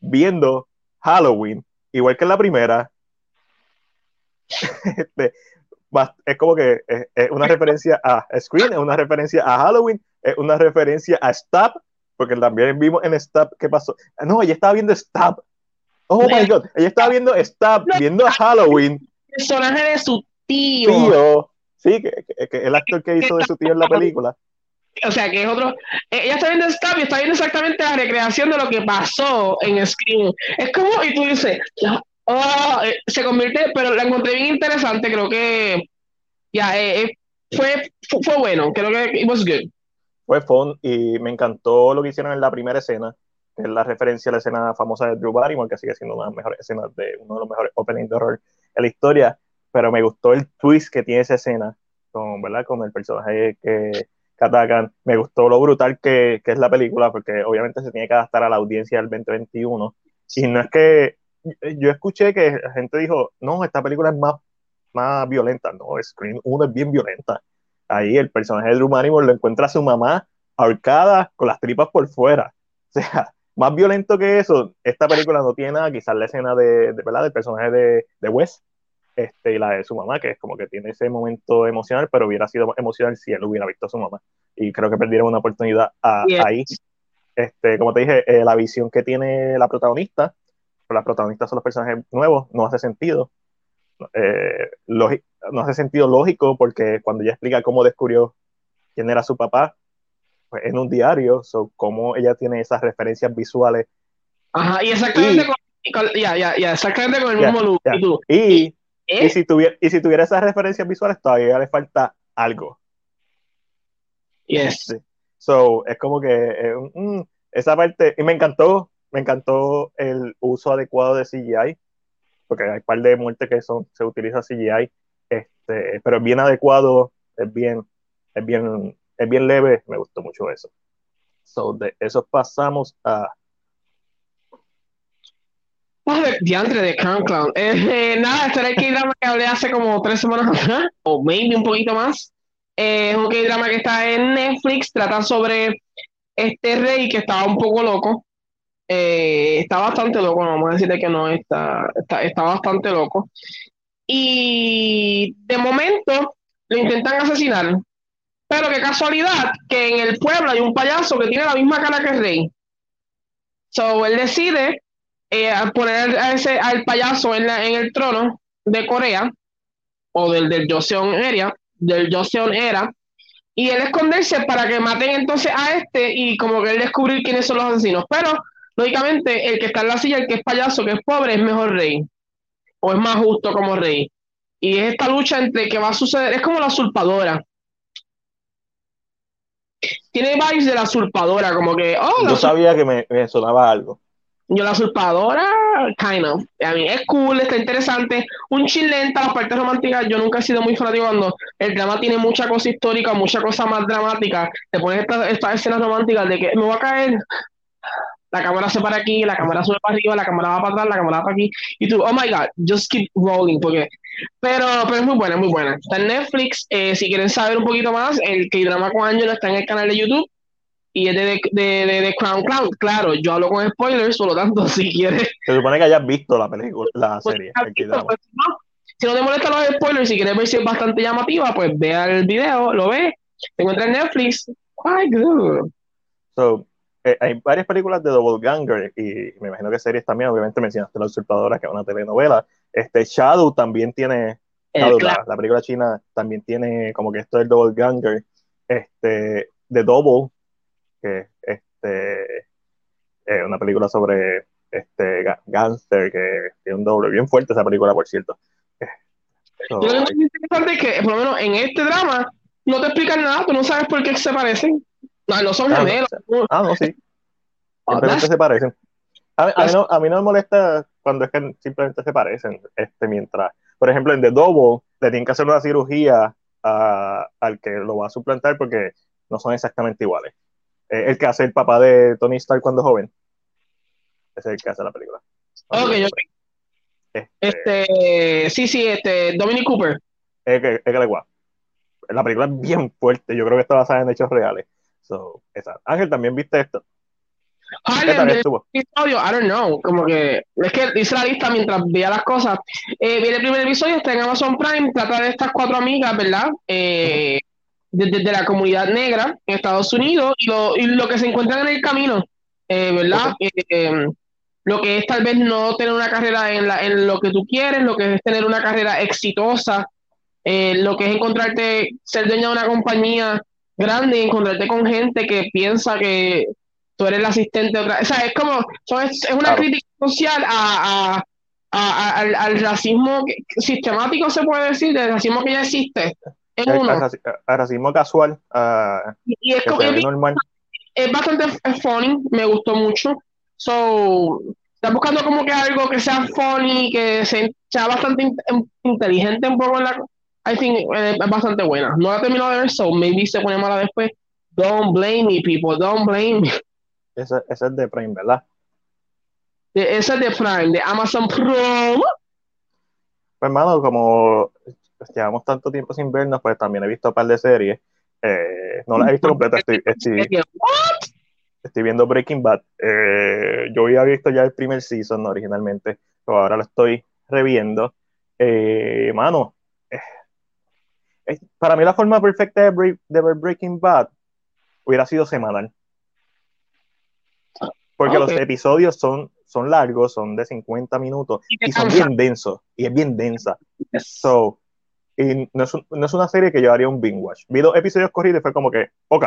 viendo Halloween, igual que en la primera. Este, es como que es, una referencia a Screen, es una referencia a Halloween, es una referencia a Stab, porque también vimos en Stab qué pasó. No, ella estaba viendo Stab. Oh my god, ella estaba viendo Stab, viendo a Halloween. Personaje de su tío. Tío, sí, que, el actor que hizo de su tío en la película. O sea, que es otro. Eh, ella está viendo Stab y está viendo exactamente la recreación de lo que pasó en Screen. Es como, y tú dices, oh, eh, se convierte, pero la encontré bien interesante, creo que ya, eh, fue, fue, bueno, creo que it was good. Fue fun y me encantó lo que hicieron en la primera escena, que es la referencia a la escena famosa de Drew Barrymore, que sigue siendo una de las mejores escenas de uno de los mejores openings de horror en la historia, pero me gustó el twist que tiene esa escena, con, ¿verdad? con el personaje que, que atacan. Me gustó lo brutal que, que, es la película, porque obviamente se tiene que adaptar a la audiencia del 2021. Y no es que yo escuché que la gente dijo, no, esta película es más, más violenta. No, Scream 1 es bien violenta. Ahí el personaje de Drew lo encuentra a su mamá ahorcada con las tripas por fuera. O sea, más violento que eso, esta película no tiene nada, quizás la escena de, de ¿verdad? del personaje de, de Wes, este, y la de su mamá, que es como que tiene ese momento emocional, pero hubiera sido emocional si él hubiera visto a su mamá. Y creo que perdieron una oportunidad ahí. Este, como te dije, eh, la visión que tiene la protagonista, pero las protagonistas son los personajes nuevos, no hace sentido. Eh, no hace sentido lógico porque cuando ella explica cómo descubrió quién era su papá, pues en un diario, so, cómo ella tiene esas referencias visuales. Ajá, y exactamente con, ya, ya, ya, exactamente con el mismo look. Y, ¿Eh? Y, si tuviera, y si tuviera esas referencias visuales, todavía le falta algo. Yes. So, es como que eh, mm, esa parte, y me encantó, me encantó el uso adecuado de CGI, porque hay un par de muertes que son, se utiliza CGI, este, pero es bien adecuado, es bien, es bien, es bien leve, me gustó mucho eso. So, de eso pasamos a diantre de Crown Clown. Eh, nada, este era el K-drama que hablé hace como tres semanas atrás, o maybe un poquito más. Eh, es un K-drama que está en Netflix, trata sobre este rey que estaba un poco loco. Eh, está bastante loco, vamos a decirle que no, está, está, está bastante loco. Y de momento lo intentan asesinar. Pero qué casualidad que en el pueblo hay un payaso que tiene la misma cara que el rey. So él decide eh, poner a ese, al payaso en, en, el trono de Corea, o del, del Joseon Era, del Joseon Era, y él esconderse para que maten entonces a este y como que él descubrir quiénes son los asesinos. Pero, lógicamente, el que está en la silla, el que es payaso, que es pobre, es mejor rey, o es más justo como rey. Y es esta lucha entre que va a suceder, es como la usurpadora. Tiene vibes de la usurpadora, como que. Oh, Yo sabía que me, me sonaba algo. Yo la usurpadora, kind of. A mí es cool, está interesante. Un chilenta, las partes románticas, yo nunca he sido muy fanático cuando el drama tiene mucha cosa histórica, mucha cosa más dramática. Te pones estas, estas escenas románticas de que me va a caer, la cámara se para aquí, la cámara sube para arriba, la cámara va para atrás, la cámara va para aquí. Y tú, oh my god, just keep rolling. Porque... Pero, pero es muy buena, muy buena. Está en Netflix. Eh, si quieren saber un poquito más, el K-Drama con Angelo está en el canal de YouTube y es de, de, de, Crown Clown. Claro, yo hablo con spoilers, por lo tanto, si quieres. Se supone que hayas visto la película, la pues, serie. Pues, si no te molestan los spoilers, si quieres ver si es bastante llamativa, pues vea el video, lo ve, te encuentras en Netflix. Quite good. So, eh, hay varias películas de Double Ganger y me imagino que series también, obviamente mencionaste La Usurpadora, que es una telenovela. Este Shadow también tiene, Shadow, la, la, película china también tiene como que esto del Double Ganger. Este, The Double, que este, es una película sobre este gánster que tiene un doble bien fuerte esa película, por cierto. lo que es interesante es que, por lo menos en este drama, no te explican nada, tú no sabes por qué se parecen. No, no son ah, gemelos. ah, no, sí. Simplemente se parecen. A, mí no, a, mí no, me molesta cuando es que simplemente se parecen. Este, mientras, por ejemplo, en The Double le tienen que hacer una cirugía al que lo va a suplantar porque no son exactamente iguales. Eh, el que hace el papá de Tony Stark cuando joven. Ese es el que hace la película. Ok, ok. Este, este, sí, sí, este, Dominic Cooper. Es que, es que le La película es bien fuerte, yo creo que está basada en hechos reales. So, esa. Ángel, ¿también viste esto? Harlem, episodio, I don't know, como que es que hice la lista mientras veía las cosas. Eh, viene el primer episodio, está en Amazon Prime, trata de estas cuatro amigas, ¿verdad? Eh, desde de, la comunidad negra en Estados Unidos y lo, y lo que se encuentran en el camino, eh, ¿verdad? Eh, lo que es tal vez no tener una carrera en, la, en lo que tú quieres, lo que es tener una carrera exitosa, lo que es encontrarte, ser dueño de una compañía grande y encontrarte con gente que piensa que tú eres el asistente de otra. O sea, es como, es, una crítica social a, al, racismo sistemático, se puede decir, del racismo que ya existe. El, uno. racismo casual. y es, normal. es bastante funny, me gustó mucho. So, está buscando como que algo que sea funny, que sea bastante inteligente un poco en la. I think eh, es bastante buena. No la he terminado de ver, so maybe se pone mala después. Don't blame me, people, don't blame me. Ese es de Prime, ¿verdad? ese es de Prime, de Amazon Prime. Pues, hermano, como llevamos tanto tiempo sin vernos, pues también he visto un par de series. Eh, no las he visto completas. Estoy, estoy, viendo Breaking Bad. Eh, yo había visto ya el primer season originalmente, pero ahora lo estoy reviendo. Eh, mano, eh, para mí la forma perfecta de, de ver Breaking Bad hubiera sido semanal. Porque los episodios son, son largos, son de 50 minutos y, son bien densos. Y es bien densa. So, y no es, no es, una serie que yo haría un binge watch. Vi dos episodios corridos y fue como que, ok,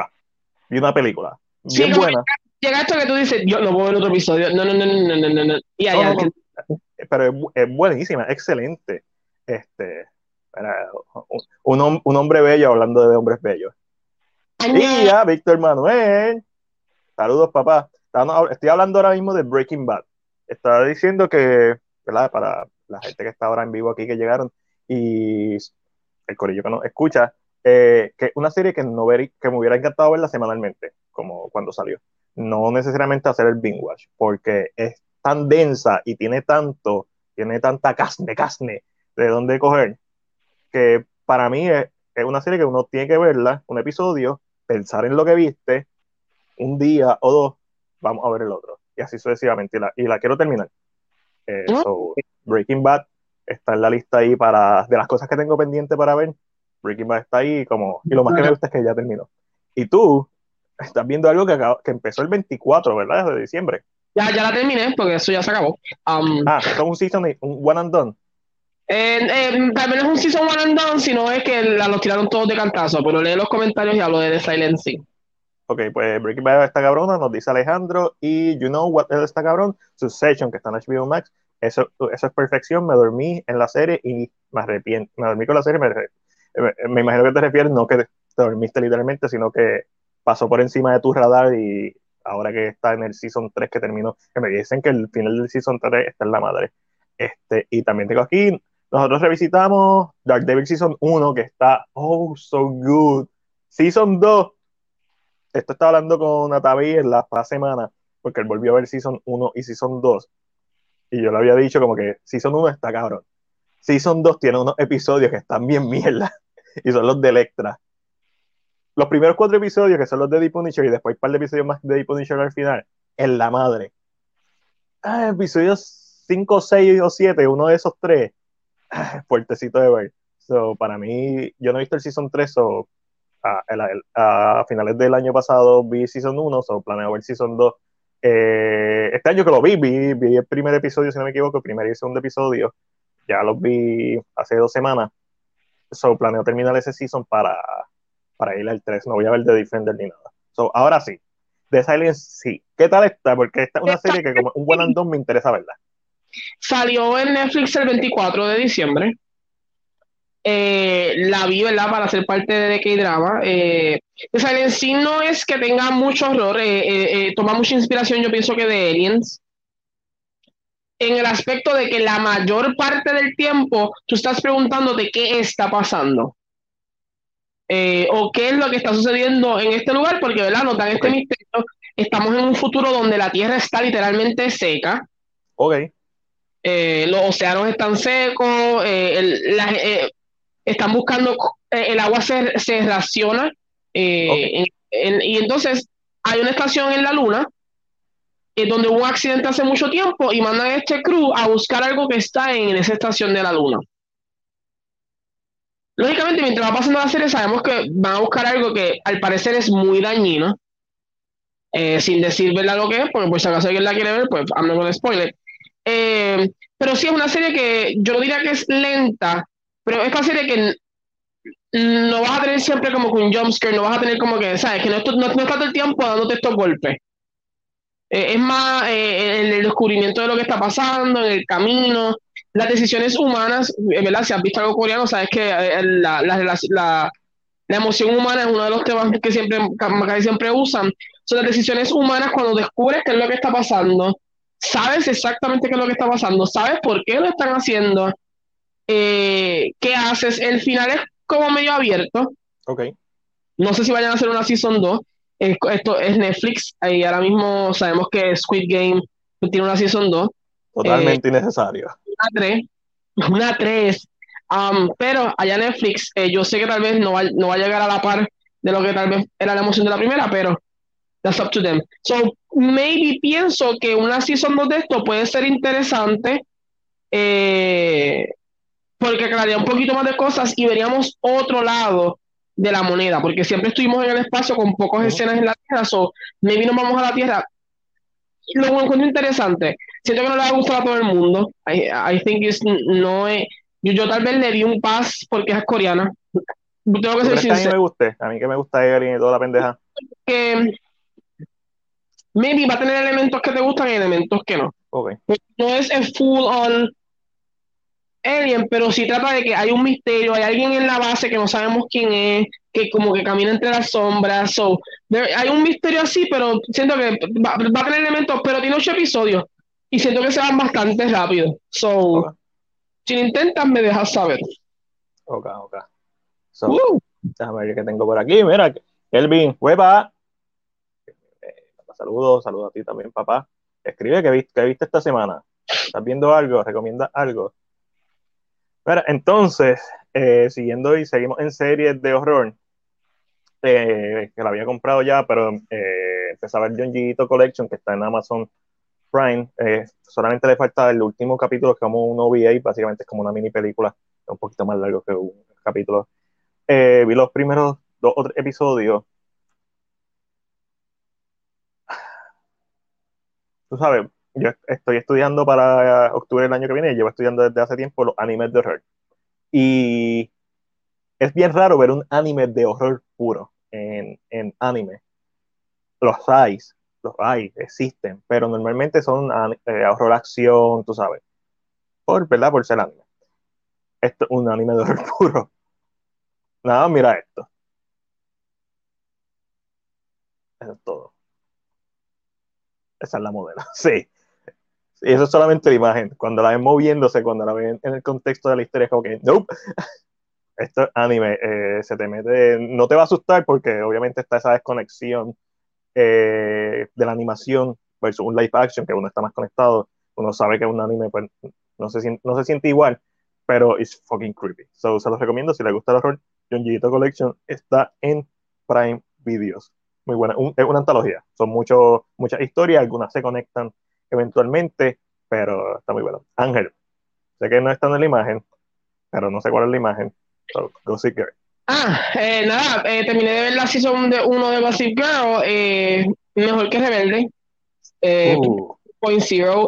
vi una película. Bien buena. Llega esto que tú dices, yo no puedo ver otro episodio. No, no, no, no, no, no. no. Y no, no, Pero es, es, buenísima, excelente. Este, un, un, hombre bello hablando de hombres bellos. Y ya, Víctor Manuel. Saludos, papá estoy hablando ahora mismo de Breaking Bad. Estaba diciendo que, ¿verdad? Para la gente que está ahora en vivo aquí que llegaron y el corillo que nos escucha, eh, que una serie que, no ver, que me hubiera encantado verla semanalmente, como cuando salió. No necesariamente hacer el binge watch, porque es tan densa y tiene tanto, tiene tanta carne, carne de dónde coger, que para mí es, es una serie que uno tiene que verla, un episodio, pensar en lo que viste, un día o dos, vamos a ver el otro. Y así sucesivamente. Y la, quiero terminar. Eh, Breaking Bad está en la lista ahí para, de las cosas que tengo pendiente para ver. Breaking Bad está ahí como, y lo más que me gusta es que ya terminó. Y tú estás viendo algo que, que empezó el 24, ¿verdad? De diciembre. Ya, ya la terminé, porque eso ya se acabó. Um, ah, es un season, un one and done. Eh, eh, tal vez no es un season one and done, sino es que la, los tiraron todos de cantazo, pero lee los comentarios y hablo de The Silencing. Ok, pues Breaking Bad está cabrona, nos dice Alejandro. Y You Know What está cabrón, Succession, que está en HBO Max. Eso, eso es perfección. Me dormí en la serie y me arrepiento. Me dormí con la serie. Me, me, imagino que te refieres no que te dormiste literalmente, sino que pasó por encima de tu radar y ahora que está en el Season 3 que terminó, que me dicen que el final del Season 3 está en la madre. Este, y también tengo aquí, nosotros revisitamos Dark Devil Season 1, que está, oh, so good. Season 2 esto estaba hablando con Natavi en la semana, porque él volvió a ver Season 1 y Season 2. Y yo le había dicho como que Season 1 está cabrón. Season 2 tiene unos episodios que están bien mierda. Y son los de Electra. Los primeros cuatro episodios, que son los de Deep Punisher, y después un par de episodios más de Deep Punisher al final, en la madre. Ah, episodios 5, 6 o 7, uno de esos tres, ah, fuertecito de ver. So, para mí, yo no he visto el Season 3, so a, finales del año pasado vi Season 1, o planeo ver Season 2. Eh, este año que lo vi, vi, el primer episodio, si no me equivoco, el primer y el segundo episodio, ya los vi hace dos semanas. So, planeo terminar ese season para, para ir al 3. No voy a ver The Defender ni nada. So, ahora sí. The Silence sí. ¿Qué tal está? Porque esta es una serie que como un buen andón me interesa verla. Salió en Netflix el 24 de diciembre. Eh, la vi, ¿verdad? Para ser parte de K-Drama. Eh, en sí no es que tenga mucho horror, eh, eh, toma mucha inspiración, yo pienso que de Aliens. En el aspecto de que la mayor parte del tiempo tú estás preguntando de qué está pasando. o qué es lo que está sucediendo en este lugar, porque ¿verdad? nos dan este misterio. Estamos en un futuro donde la Tierra está literalmente seca. Ok. Eh, los océanos están secos, eh, están buscando, el agua se, se raciona. y entonces hay una estación en la Luna donde hubo un accidente hace mucho tiempo y mandan a este crew a buscar algo que está en esa estación de la Luna. Lógicamente, mientras va pasando la serie, sabemos que van a buscar algo que al parecer es muy dañino, eh, sin decir verdad lo que es, porque por si acaso alguien la quiere ver, pues I'm con spoiler. Eh, pero sí es una serie que yo diría que es lenta, pero es una serie que no vas a tener siempre como que un jumpscare, no vas a tener como que, ¿sabes? Que no, no, no está todo el tiempo dándote estos golpes. Eh, es más en el descubrimiento de lo que está pasando, en el camino, las decisiones humanas, ¿verdad? Si has visto algo coreano, sabes que eh, la, la, la, emoción humana es uno de los temas que siempre, que siempre usan. Son las decisiones humanas cuando descubres qué es lo que está pasando, sabes exactamente qué es lo que está pasando, sabes por qué lo están haciendo, eh, qué haces. El final es como medio abierto. Ok. No sé si vayan a hacer una Season 2. Esto es Netflix y ahora mismo sabemos que Squid Game tiene una Season 2. Totalmente innecesario una 3, una 3, um, pero allá Netflix, eh, yo sé que tal vez no va, no va a llegar a la par de lo que tal vez era la emoción de la primera, pero that's up to them. So, maybe pienso que una season 2 de esto puede ser interesante, eh, porque aclararía un poquito más de cosas y veríamos otro lado de la moneda, porque siempre estuvimos en el espacio con pocas escenas en la Tierra, so maybe nos vamos a la Tierra. Lo encuentro interesante siento que no le va a gustar a todo el mundo. I, I think it's, no es, yo, yo, tal vez le di un pass porque es coreana. Tengo que ser sincero. a mí me guste, a mí que me gusta Evelyn y toda la pendeja. Que maybe va a tener elementos que te gustan y elementos que no. Okay. No es el full on alien, pero sí trata de que hay un misterio, hay alguien en la base que no sabemos quién es, que como que camina entre las sombras. So, hay un misterio así, pero siento que va, va a tener elementos, pero tiene ocho episodios y siento que se van bastante rápido. So, si lo intentas, me dejas saber. Ok, ok. So, uh. Déjame ver qué tengo por aquí. Mira, Elvin, hueva. Eh, saludos, saludos a ti también, papá. Escribe que viste, viste esta semana. ¿Estás viendo algo? ¿Recomienda algo? Entonces, eh, siguiendo y seguimos en series de horror, eh, que la había comprado ya, pero eh, empecé a ver John Collection, que está en Amazon Prime, eh, solamente le falta el último capítulo, que es como un OVA, básicamente es como una mini película, un poquito más largo que un capítulo. Vi los primeros dos o episodios. Tú sabes, yo estoy estudiando para octubre del año que viene, llevo estudiando desde hace tiempo los animes de horror. Y es bien raro ver un anime de horror puro en, en anime. Los hay, hay, existen, pero normalmente son eh, horror acción, tú sabes. Por, ¿verdad? Por ser anime. Esto es un anime de horror puro. Nada, mira esto. Eso es todo. Esa es la modelo. Sí. Y eso es solamente la imagen. Cuando la ven moviéndose, cuando la ven en el contexto de la historia, es como que, nope. Esto es anime. Eh, se te mete. No te va a asustar porque obviamente está esa desconexión eh, de la animación versus un live action, que uno está más conectado, uno sabe que un anime, pues no se, no se siente igual, pero es fucking creepy. So, se los recomiendo, si les gusta el horror, John Collection está en Prime Videos. Muy buena, es una antología, son mucho, muchas historias, algunas se conectan eventualmente, pero está muy bueno. Ángel, sé que no está en la imagen, pero no sé cuál es la imagen. So, go see Girl. Ah, eh, nada, eh, terminé de ver la season de uno de Gossip Girl, eh, mejor que Rebelde. Uh. Point Zero.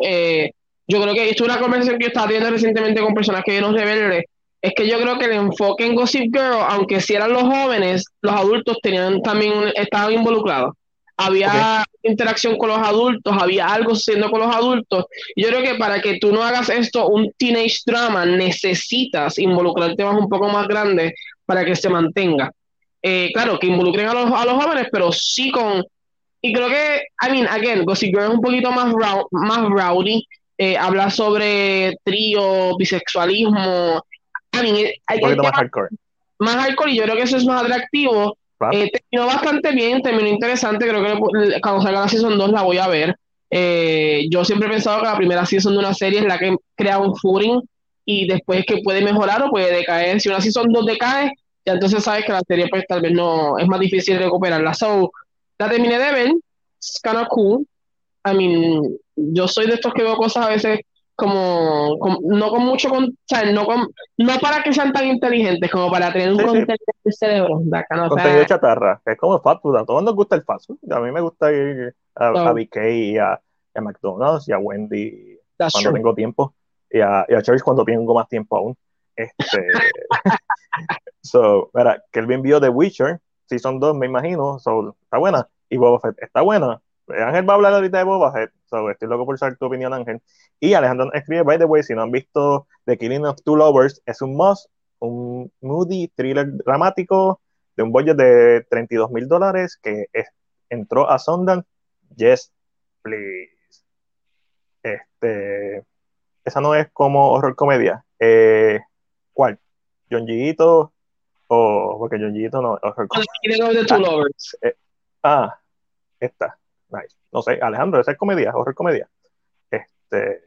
yo creo que esto es una conversación que yo estaba teniendo recientemente con personas que vieron Rebelde. Es que yo creo que el enfoque en Gossip Girl, aunque si eran los jóvenes, los adultos tenían también estaban involucrados. Había interacción con los adultos, había algo sucediendo con los adultos. yo creo que para que tú no hagas esto un teenage drama, necesitas involucrarte más un poco más grande para que se mantenga. Eh, claro, que involucren a los, a los jóvenes, pero sí con... Y creo que, I mean, again, Gossip Girl es un poquito más, más rowdy, eh, habla sobre trío, bisexualismo. I mean, un poquito más hardcore. más alcohol y yo creo que eso es más atractivo. Eh, terminó bastante bien, terminó interesante, creo que cuando salga la season 2 la voy a ver. Eh, yo siempre he pensado que la primera season de una serie es la que crea un footing y después que puede mejorar o puede decaer. Si una season 2 decae, ya entonces sabes que la serie pues tal vez no es más difícil recuperarla. So, la terminé de ver, it's kind of cool. I mean, yo soy de estos que veo cosas a veces como, no con mucho, con, o sea, no, con, no para que sean tan inteligentes, como para tener un sí, contenido de cerebro. De acá, no, contenido de chatarra, que es como fast food, a todos nos gusta el fast food. A mí me gusta ir a, a BK y a, a, McDonald's y a Wendy cuando tengo tiempo y a, y a Church cuando tengo más tiempo aún. Este, so, mira, Kelvin vio The Witcher, Season 2, me imagino, so, está buena. Y Boba Fett está buena. Ángel va a hablar ahorita de Boba Fett, so, estoy loco por saber tu opinión, Ángel. Y Alejandro escribe, by the way, si no han visto The Killing of Two Lovers, es un must, un moody thriller dramático de un budget de 32 mil dólares que entró a Sundance. Yes, please. Este, esa no es como horror comedia. Eh, ¿Cuál? ¿John Gito? O, porque John Gito no horror comedia. Ah, eh, ah, esta. Nice. No sé, Alejandro, esa es comedia, horror comedia. Este.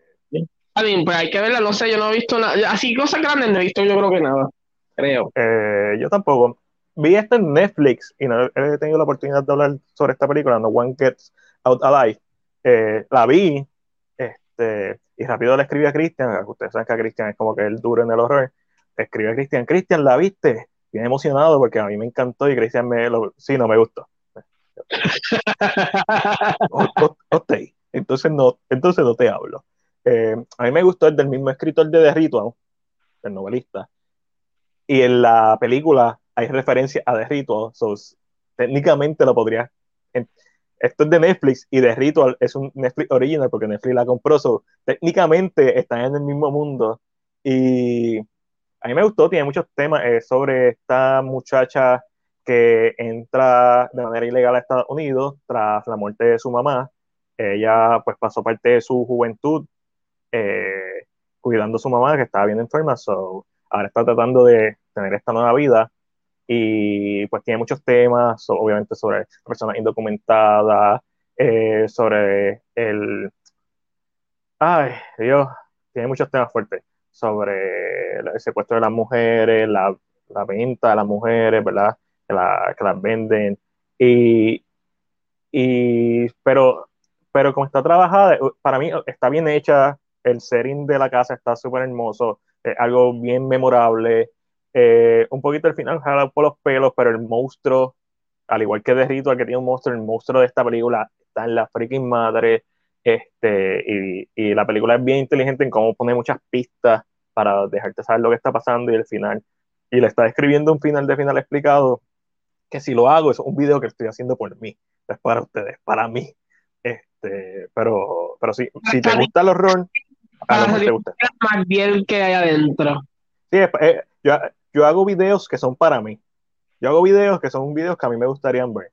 A mí, pues hay que verla, no sé, yo no he visto nada. Así cosas grandes no he visto, yo creo que nada. Creo. Eh, yo tampoco. Vi esta en Netflix y no he tenido la oportunidad de hablar sobre esta película, No One Gets Out Alive. Eh, la vi este, y rápido le escribí a Cristian, ustedes saben que Cristian es como que el duro en el horror. Le escribí a Cristian, Cristian, ¿la viste? Bien emocionado porque a mí me encantó y Cristian me lo, sí, no me gustó. ok, entonces no, entonces no te hablo. Eh, a mí me gustó el del mismo escritor de The Ritual, el novelista, y en la película hay referencia a The Ritual, so, técnicamente lo podría. Esto es de Netflix y The Ritual es un Netflix original porque Netflix la compró, so, técnicamente están en el mismo mundo. Y a mí me gustó, tiene muchos temas eh, sobre esta muchacha que entra de manera ilegal a Estados Unidos tras la muerte de su mamá. Ella pues pasó parte de su juventud eh, cuidando a su mamá que estaba bien enferma, so, ahora está tratando de tener esta nueva vida y pues tiene muchos temas, obviamente sobre personas indocumentadas, eh, sobre el... Ay, Dios, tiene muchos temas fuertes sobre el secuestro de las mujeres, la, la venta de las mujeres, ¿verdad? Que, la, que las venden. Y, y, pero, pero como está trabajada, para mí está bien hecha, el setting de la casa está súper hermoso, es algo bien memorable. Eh, un poquito al final jalado por los pelos, pero el monstruo, al igual que de Ritual, que tiene un monstruo, el monstruo de esta película está en la freaking madre. Este, y, y, la película es bien inteligente en cómo pone muchas pistas para dejarte saber lo que está pasando y el final. Y le está escribiendo un final de final explicado que si lo hago es un video que estoy haciendo por mí, es para ustedes, para mí. Este, pero, pero sí, si te gusta el horror, para te gusta. más bien que hay adentro. Sí, yo, yo hago videos que son para mí. Yo hago videos que son videos que a mí me gustarían ver.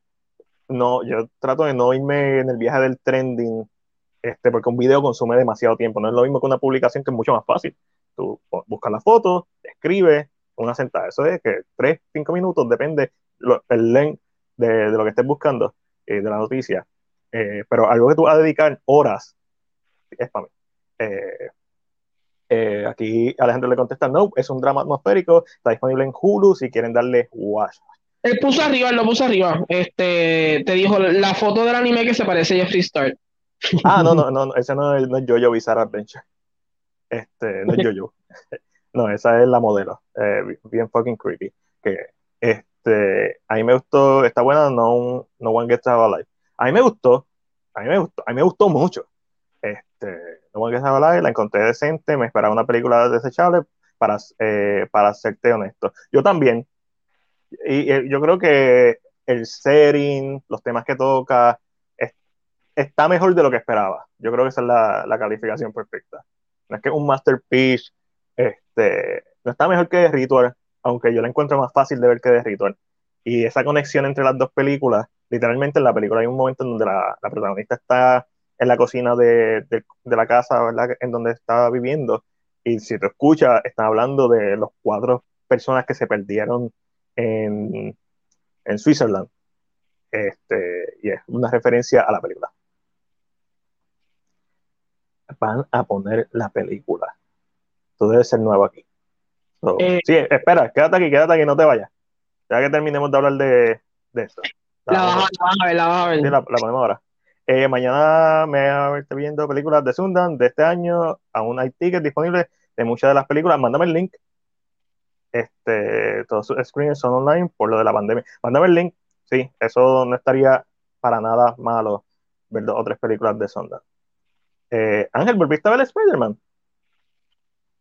No, yo trato de no irme en el viaje del trending, este, porque un video consume demasiado tiempo. No es lo mismo que una publicación que es mucho más fácil. Tú buscas la foto, escribes, una sentada. Eso es que 3, 5 minutos, depende el length de, lo que estés buscando, eh, de la noticia. Eh, pero algo que tú vas a dedicar horas es para mí. Eh, eh, aquí Alejandro le contesta, no, es un drama atmosférico, está disponible en Hulu si quieren darle watch. Él puso arriba, él lo puso arriba. Este, te dijo la foto del anime que se parece a Jeffree Star. Ah, no, no, no, ese no es, no es Jojo Bizarre Adventure. Este, no es Jojo. no, esa es la modelo. Eh, bien fucking creepy. Que, este, a mí me gustó, está buena, no, no One Gets Out Alive. A mí me gustó, a mí me gustó, a mí me gustó mucho. Este, no que la encontré decente, me esperaba una película desechable, para, eh, para serte honesto. Yo también. Y, yo creo que el setting, los temas que toca, está mejor de lo que esperaba. Yo creo que esa es la, la, calificación perfecta. No es que un masterpiece, este, no está mejor que Ritual, aunque yo la encuentro más fácil de ver que The Ritual. Y esa conexión entre las dos películas, literalmente en la película hay un momento en donde la, la protagonista está en la cocina de, de, la casa, ¿verdad? En donde estaba viviendo. Y si te escuchas, están hablando de los cuatro personas que se perdieron en, en Switzerland. Este, y es una referencia a la película. Van a poner la película. Tú debes ser nuevo aquí. Eh, sí, espera, quédate aquí, quédate aquí, no te vayas. Ya que terminemos de hablar de, de esto. La, vas a ver, la vas a ver. Sí, la, ponemos ahora. Eh, mañana me voy a estar viendo películas de Sundan de este año. Aún hay tickets disponibles de muchas de las películas. Mándame el link. Este, todos sus screens son online por lo de la pandemia. Mándame el link. Sí, eso no estaría para nada malo ver dos o tres películas de Sundan. Eh, Ángel, ¿volviste a ver Spider-Man?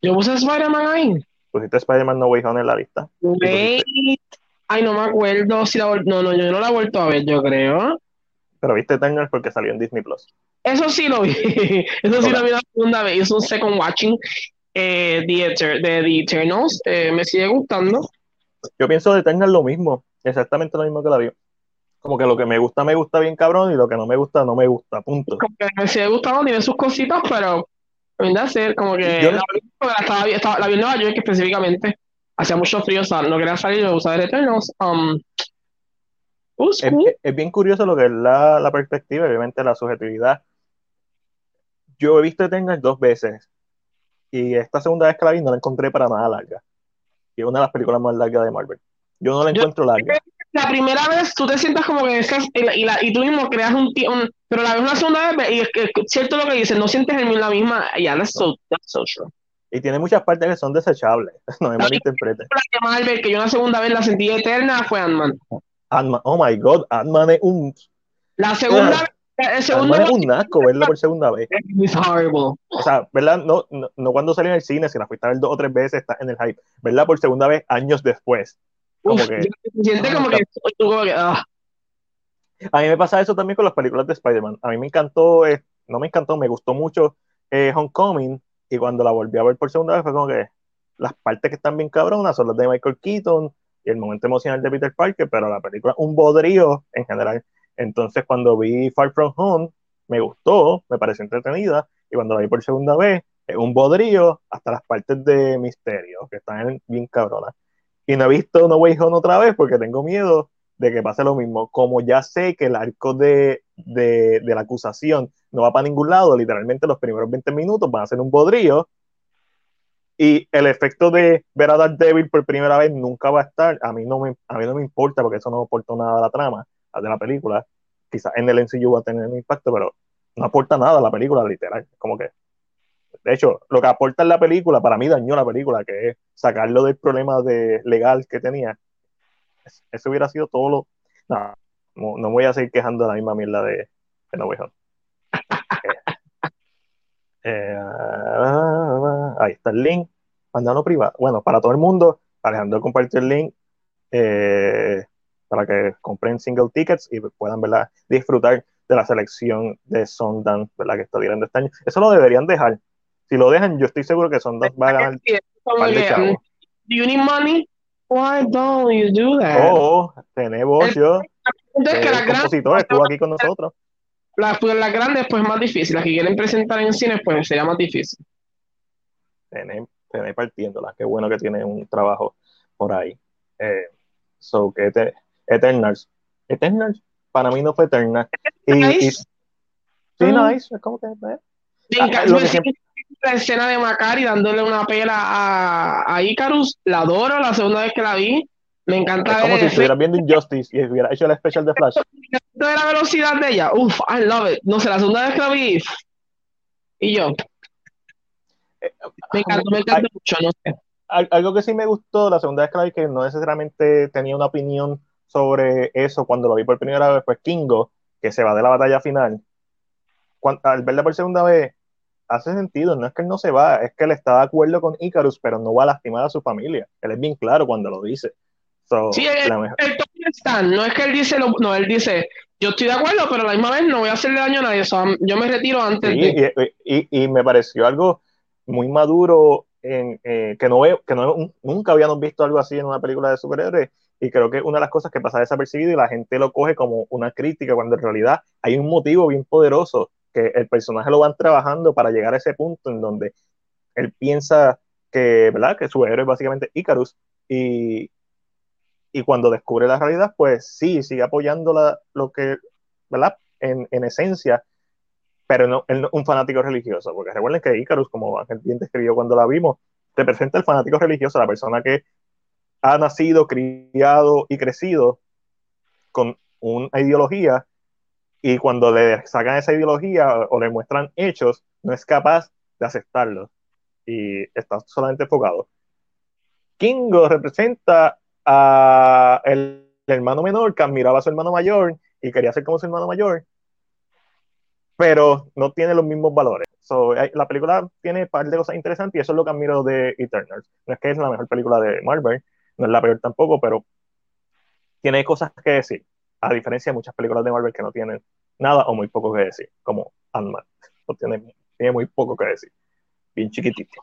Yo puse Spider-Man ahí. Pusiste Spider-Man No Way Home en la lista. Ay, no me acuerdo si la No, no, yo no la he vuelto a ver, yo creo. Pero viste Eternals porque salió en Disney Plus. Eso sí lo vi. Eso sí lo vi la segunda vez. Es un second watching eh, de The Eternals. Eh, me sigue gustando. Yo pienso de Eternals lo mismo. Exactamente lo mismo que la vi. Como que lo que me gusta, me gusta bien cabrón. Y lo que no me gusta, no me gusta. Punto. Como que me sigue gustando, tiene sus cositas, pero. A ser como que. Yo la, estaba, estaba, la vi en Nueva York específicamente hacía mucho frío, o sea, no quería salir de usar Eternals. Um, es, bien curioso lo que es la, la, perspectiva, obviamente la subjetividad. Yo he visto Eternals dos veces y esta segunda vez que la vi no la encontré para nada larga. Y es una de las películas más largas de Marvel. Yo no la encuentro larga. La primera vez tú te sientas como que estás y, la, y, tú mismo creas un, un, pero la ves una segunda vez y es, que, cierto lo que dices, no sientes la misma, ya, yeah, that's so, that's so true. Y tiene muchas partes que son desechables. No me malinterprete. La Marvel, que yo una segunda vez la sentí eterna, fue Ant-Man. Ant-Man, oh my god, Ant-Man es un. La segunda vez. Ant-Man es un asco verla por segunda vez. Es horrible. O sea, ¿verdad? No, no, no, cuando salió en el cine, si la fuiste a ver dos o tres veces, está en el hype. ¿Verdad? Por segunda vez, años después. Como que. Siente como que. Como que ah. A mí me pasa eso también con las películas de Spider-Man. A mí me encantó, eh, no me encantó, me gustó mucho eh, Homecoming, y cuando la volví a ver por segunda vez fue como que las partes que están bien cabronas son las de Michael Keaton y el momento emocional de Peter Parker, pero la película un bodrío en general. Entonces cuando vi Far From Home, me gustó, me pareció entretenida, y cuando la vi por segunda vez, es un bodrío hasta las partes de misterio, que están bien cabronas. Y no he visto No Way Home otra vez porque tengo miedo de que pase lo mismo. Como ya sé que el arco de, de, de la acusación no va para ningún lado, literalmente los primeros 20 minutos van a ser un bodrío. Y el efecto de ver a Daredevil por primera vez nunca va a estar. A mí no me, a mí no me importa porque eso no aporta nada a la trama de la película. Quizás en el MCU va a tener un impacto, pero no aporta nada a la película, literal. Como que. De hecho, lo que aporta en la película, para mí dañó la película, que es sacarlo del problema de legal que tenía. Eso hubiera sido todo lo. No, no, voy a seguir quejando de la misma mierda de, de No Way Home. Eh, ahí está el link. Mandano privado. Bueno, para todo el mundo, Alejandro compartió el link eh, para que compren single tickets y puedan ¿verdad? disfrutar de la selección de Sundance que está tirando este año. Eso lo deberían dejar. Si lo dejan, yo estoy seguro que Sundance va a ganar. Do you need money? Why don't you do that? Oh, tenemos yo. El compositor estuvo aquí con nosotros. Las, pues, las grandes, pues más difícil. Las que quieren presentar en cine, pues sería más difícil. Tener, partiéndolas. Qué bueno que tiene un trabajo por ahí. Eh, so, que te, Eternals. Eternals, para mí no fue Eternals. Y, nice. sí, nice. Es como que. Eh. La escena de Macari dándole una pela a, a Icarus, la adoro, la segunda vez que la vi. Me encanta. Es como si estuvieras viendo Injustice y hubiera hecho el especial de Flash. De la velocidad de ella. Uf, I love it. No sé, la segunda vez que la vi. Y yo. Me encantó, me mucho, no sé. Algo que sí me gustó la segunda vez que la vi, que no necesariamente tenía una opinión sobre eso cuando lo vi por primera vez, fue Kingo, que se va de la batalla final. al verla por segunda vez, hace sentido, no es que él no se va, es que él está de acuerdo con Icarus, pero no va a lastimar a su familia. Él es bien claro cuando lo dice. Sí, el, no es que él dice, no, él dice, yo estoy de acuerdo, pero a la misma vez no voy a hacerle daño a nadie, yo me retiro antes y, y, me pareció algo muy maduro, en, eh, que, no que no, nunca habíamos visto algo así en una película de superhéroes, y creo que una de las cosas que pasa desapercibido y la gente lo coge como una crítica, cuando en realidad hay un motivo bien poderoso, que el personaje lo van trabajando para llegar a ese punto en donde él piensa que, ¿verdad? que su héroe es básicamente Icarus, y, y cuando descubre la realidad, pues sí, sigue apoyando la, lo que, ¿verdad? En, en esencia, pero no, un fanático religioso, porque recuerden que Icarus, como Ángel bien describió cuando la vimos, te presenta el fanático religioso, la persona que ha nacido, criado y crecido con una ideología y cuando le sacan esa ideología o le muestran hechos, no es capaz de aceptarlo y está solamente enfocado. Kingo representa a el hermano menor que admiraba a su hermano mayor y quería ser como su hermano mayor pero no tiene los mismos valores. la película tiene un par de cosas interesantes y eso es lo que admiro de Eternals. No es que es la mejor película de Marvel, no es la peor tampoco, pero tiene cosas que decir, a diferencia de muchas películas de Marvel que no tienen nada o muy poco que decir, como Ant-Man. tiene, tiene muy poco que decir, bien chiquitito.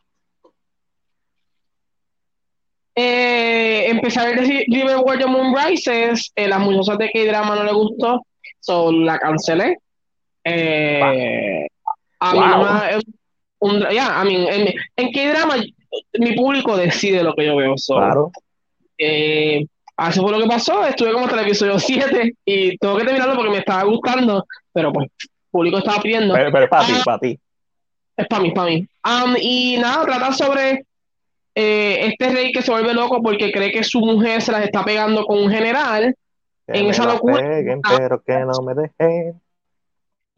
Eh, empezar a decir River War Moon Rises, eh, las muchachas de K-Drama no le gustó, so la cancelé eh, a mí ya, en, en qué drama mi público decide lo que yo veo. claro. Eh, así fue lo que pasó. Estuve como hasta el episodio 7 y tengo que terminarlo porque me estaba gustando, pero pues el público estaba pidiendo. Pero, es para ti, ah, para ti. Es para mí, para mí. Um, y nada, trata sobre eh, este rey que se vuelve loco porque cree que su mujer se las está pegando con un general. en esa locura. pero que no me dejen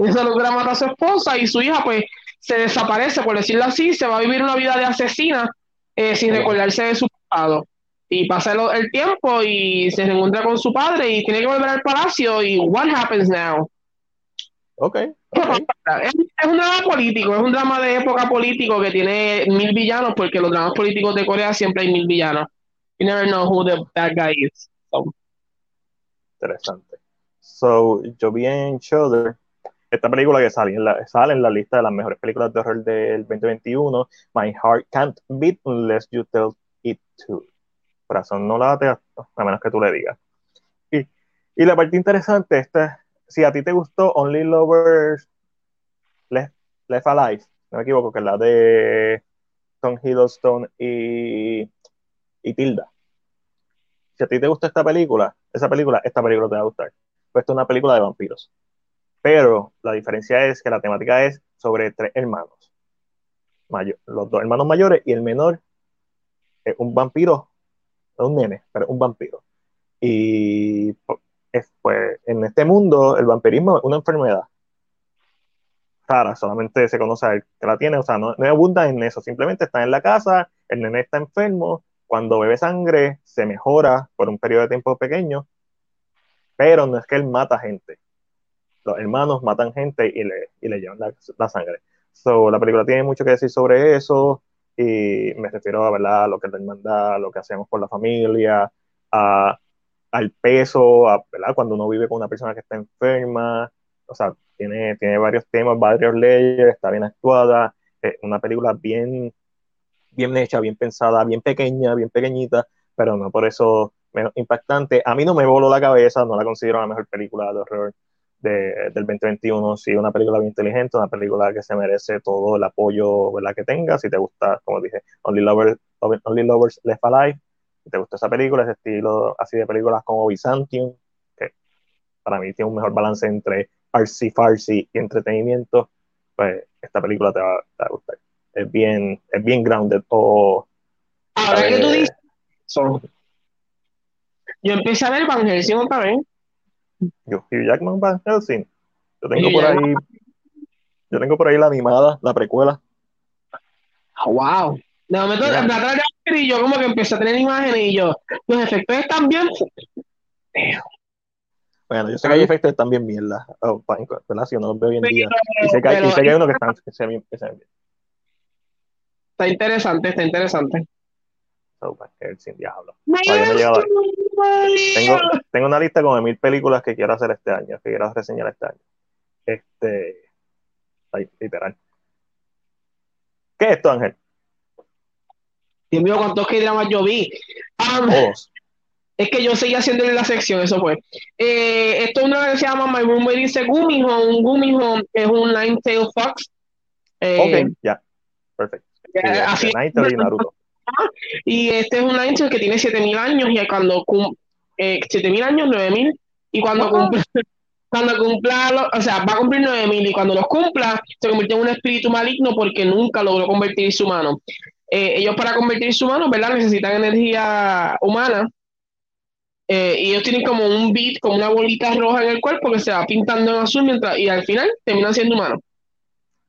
se logra matar a su esposa y su hija pues se desaparece, por decirlo así, se va a vivir una vida de asesina eh, sin recordarse de su pasado. Y pasa el, tiempo y se reencuentra con su padre y tiene que volver al palacio y what happens now? Ok. Es, un drama político, es un drama de época político que tiene mil villanos porque los dramas políticos de Corea siempre hay mil villanos. You never know who the bad guy is. Interesante. So, yo vi en Shoulder esta película que sale en, la, sale en la lista de las mejores películas de horror del 2021, My Heart Can't Beat Unless You Tell It To. Corazón no late a menos que tú le digas. Y, y la parte interesante, esta, si a ti te gustó Only Lovers Left, Left Alive, no me equivoco, que es la de Tom Hiddleston y, y Tilda. Si a ti te gusta esta película, esa película, esta película te va a gustar. Pues esta es una película de vampiros pero la diferencia es que la temática es sobre tres hermanos. Los dos hermanos mayores y el menor es un vampiro, un nene, pero un vampiro. Y pues, en este mundo el vampirismo es una enfermedad rara, solamente se conoce el que la tiene, o sea, no, no abunda en eso, simplemente está en la casa, el nene está enfermo, cuando bebe sangre se mejora por un periodo de tiempo pequeño, pero no es que él mata gente, los hermanos matan gente y le, y le llevan la, sangre. So, la película tiene mucho que decir sobre eso y me refiero a ¿verdad? lo que es la hermandad, lo que hacemos por la familia, a, al peso, a, ¿verdad? cuando uno vive con una persona que está enferma, o sea, tiene, tiene varios temas, varios leyes, está bien actuada, una película bien, bien hecha, bien pensada, bien pequeña, bien pequeñita, pero no por eso menos impactante. A mí no me voló la cabeza, no la considero la mejor película de horror del 2021. Sí, una película bien inteligente, una película que se merece todo el apoyo ¿verdad? que tenga. Si te gusta, como dije, Only Lovers, Only Lovers Left Alive, si te gusta esa película, ese estilo así de películas como Byzantium, que para mí tiene un mejor balance entre artsy farsi y entretenimiento, pues esta película te va, a gustar. Es bien, es bien grounded. O, Ahora que tú dices yo empecé a ver Van Helsing otra vez yo, Hugh Jackman Van Helsing. Yo tengo por ahí. Yo tengo por ahí la animada, la precuela. wow. De momento, y yo como que empecé a tener imágenes y yo, los efectos están bien. Bueno, yo sé que hay efectos que están bien mierda, oh, ¿verdad? Si yo no los veo bien día. Y sé que hay, y sé que hay unos que están que se ven, que se ven bien. Está interesante, está interesante. So, sin diablo. Todavía no he llegado ahí. Tengo, tengo una lista con mil películas que quiero hacer este año, que quiero reseñar este año. Este. Ahí, literal. ¿Qué es esto, Ángel? Dios mío, ¿cuántos que dramas yo vi? Um, es que yo seguía haciendo la sección, eso fue. Eh, esto es una que se llama My Roommate is a Gumi Un Gumi es un Nine Tail Fox. Eh, ok, ya. Perfecto. así, y Naruto. Y este es un Angel que tiene 7000 años y cuando eh, 7.000 años, 9.000, y cuando cumpla, cuando cumpla, o sea, va a cumplir 9.000 y cuando los cumpla, se convierte en un espíritu maligno porque nunca logró convertirse humano. Eh, ellos para convertirse humano, ¿verdad? Necesitan energía humana. Eh, y ellos tienen como un beat, como una bolita roja en el cuerpo que se va pintando en azul mientras, y al final terminan siendo humanos.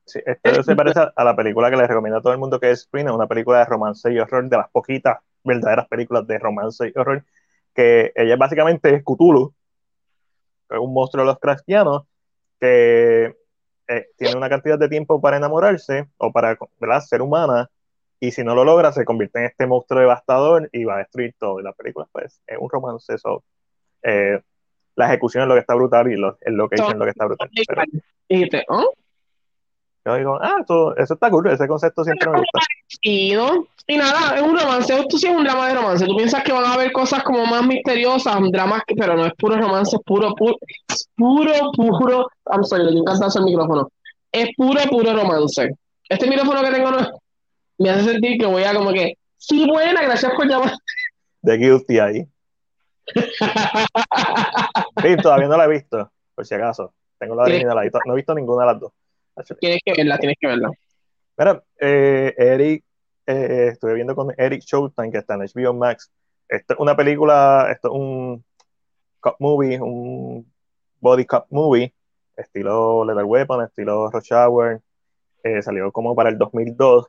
Sí, esto se parece a la película que les recomiendo a todo el mundo que es Spring, una película de romance y horror, de las poquitas verdaderas películas de romance y horror, que ella básicamente es Cthulhu, un monstruo de los cristianos que eh, tiene una cantidad de tiempo para enamorarse o para ser humana, y si no lo logra, se convierte en este monstruo devastador y va a destruir todo. Y la película, pues, es un romance, eso. Eh, la ejecución es lo que está brutal y lo, el location es lo que está brutal. Pero, yo digo, ah, eso, eso está cool, ese concepto siempre me gusta. Y, ¿no? y nada, es un romance, esto sí es un drama de romance. Tú piensas que van a haber cosas como más misteriosas, dramas, pero no es puro romance, es puro, puro, puro, puro. I'm sorry, me encanta hacer micrófono. Es puro, puro romance. Este micrófono que tengo no, me hace sentir que voy a como que, sí, buena, gracias por llamar. De guilty ahí. sí, todavía no la he visto, por si acaso. Tengo la original ahí, no he visto ninguna de las dos. Tienes que verla, tienes que verla. Mira, eh, Eric, eh, estuve viendo con Eric Showtime, que está en HBO Max. Esto es una película, esto es un cop movie, un body cop movie, estilo Lethal Weapon, estilo Rush Hour. Eh, salió como para el 2002.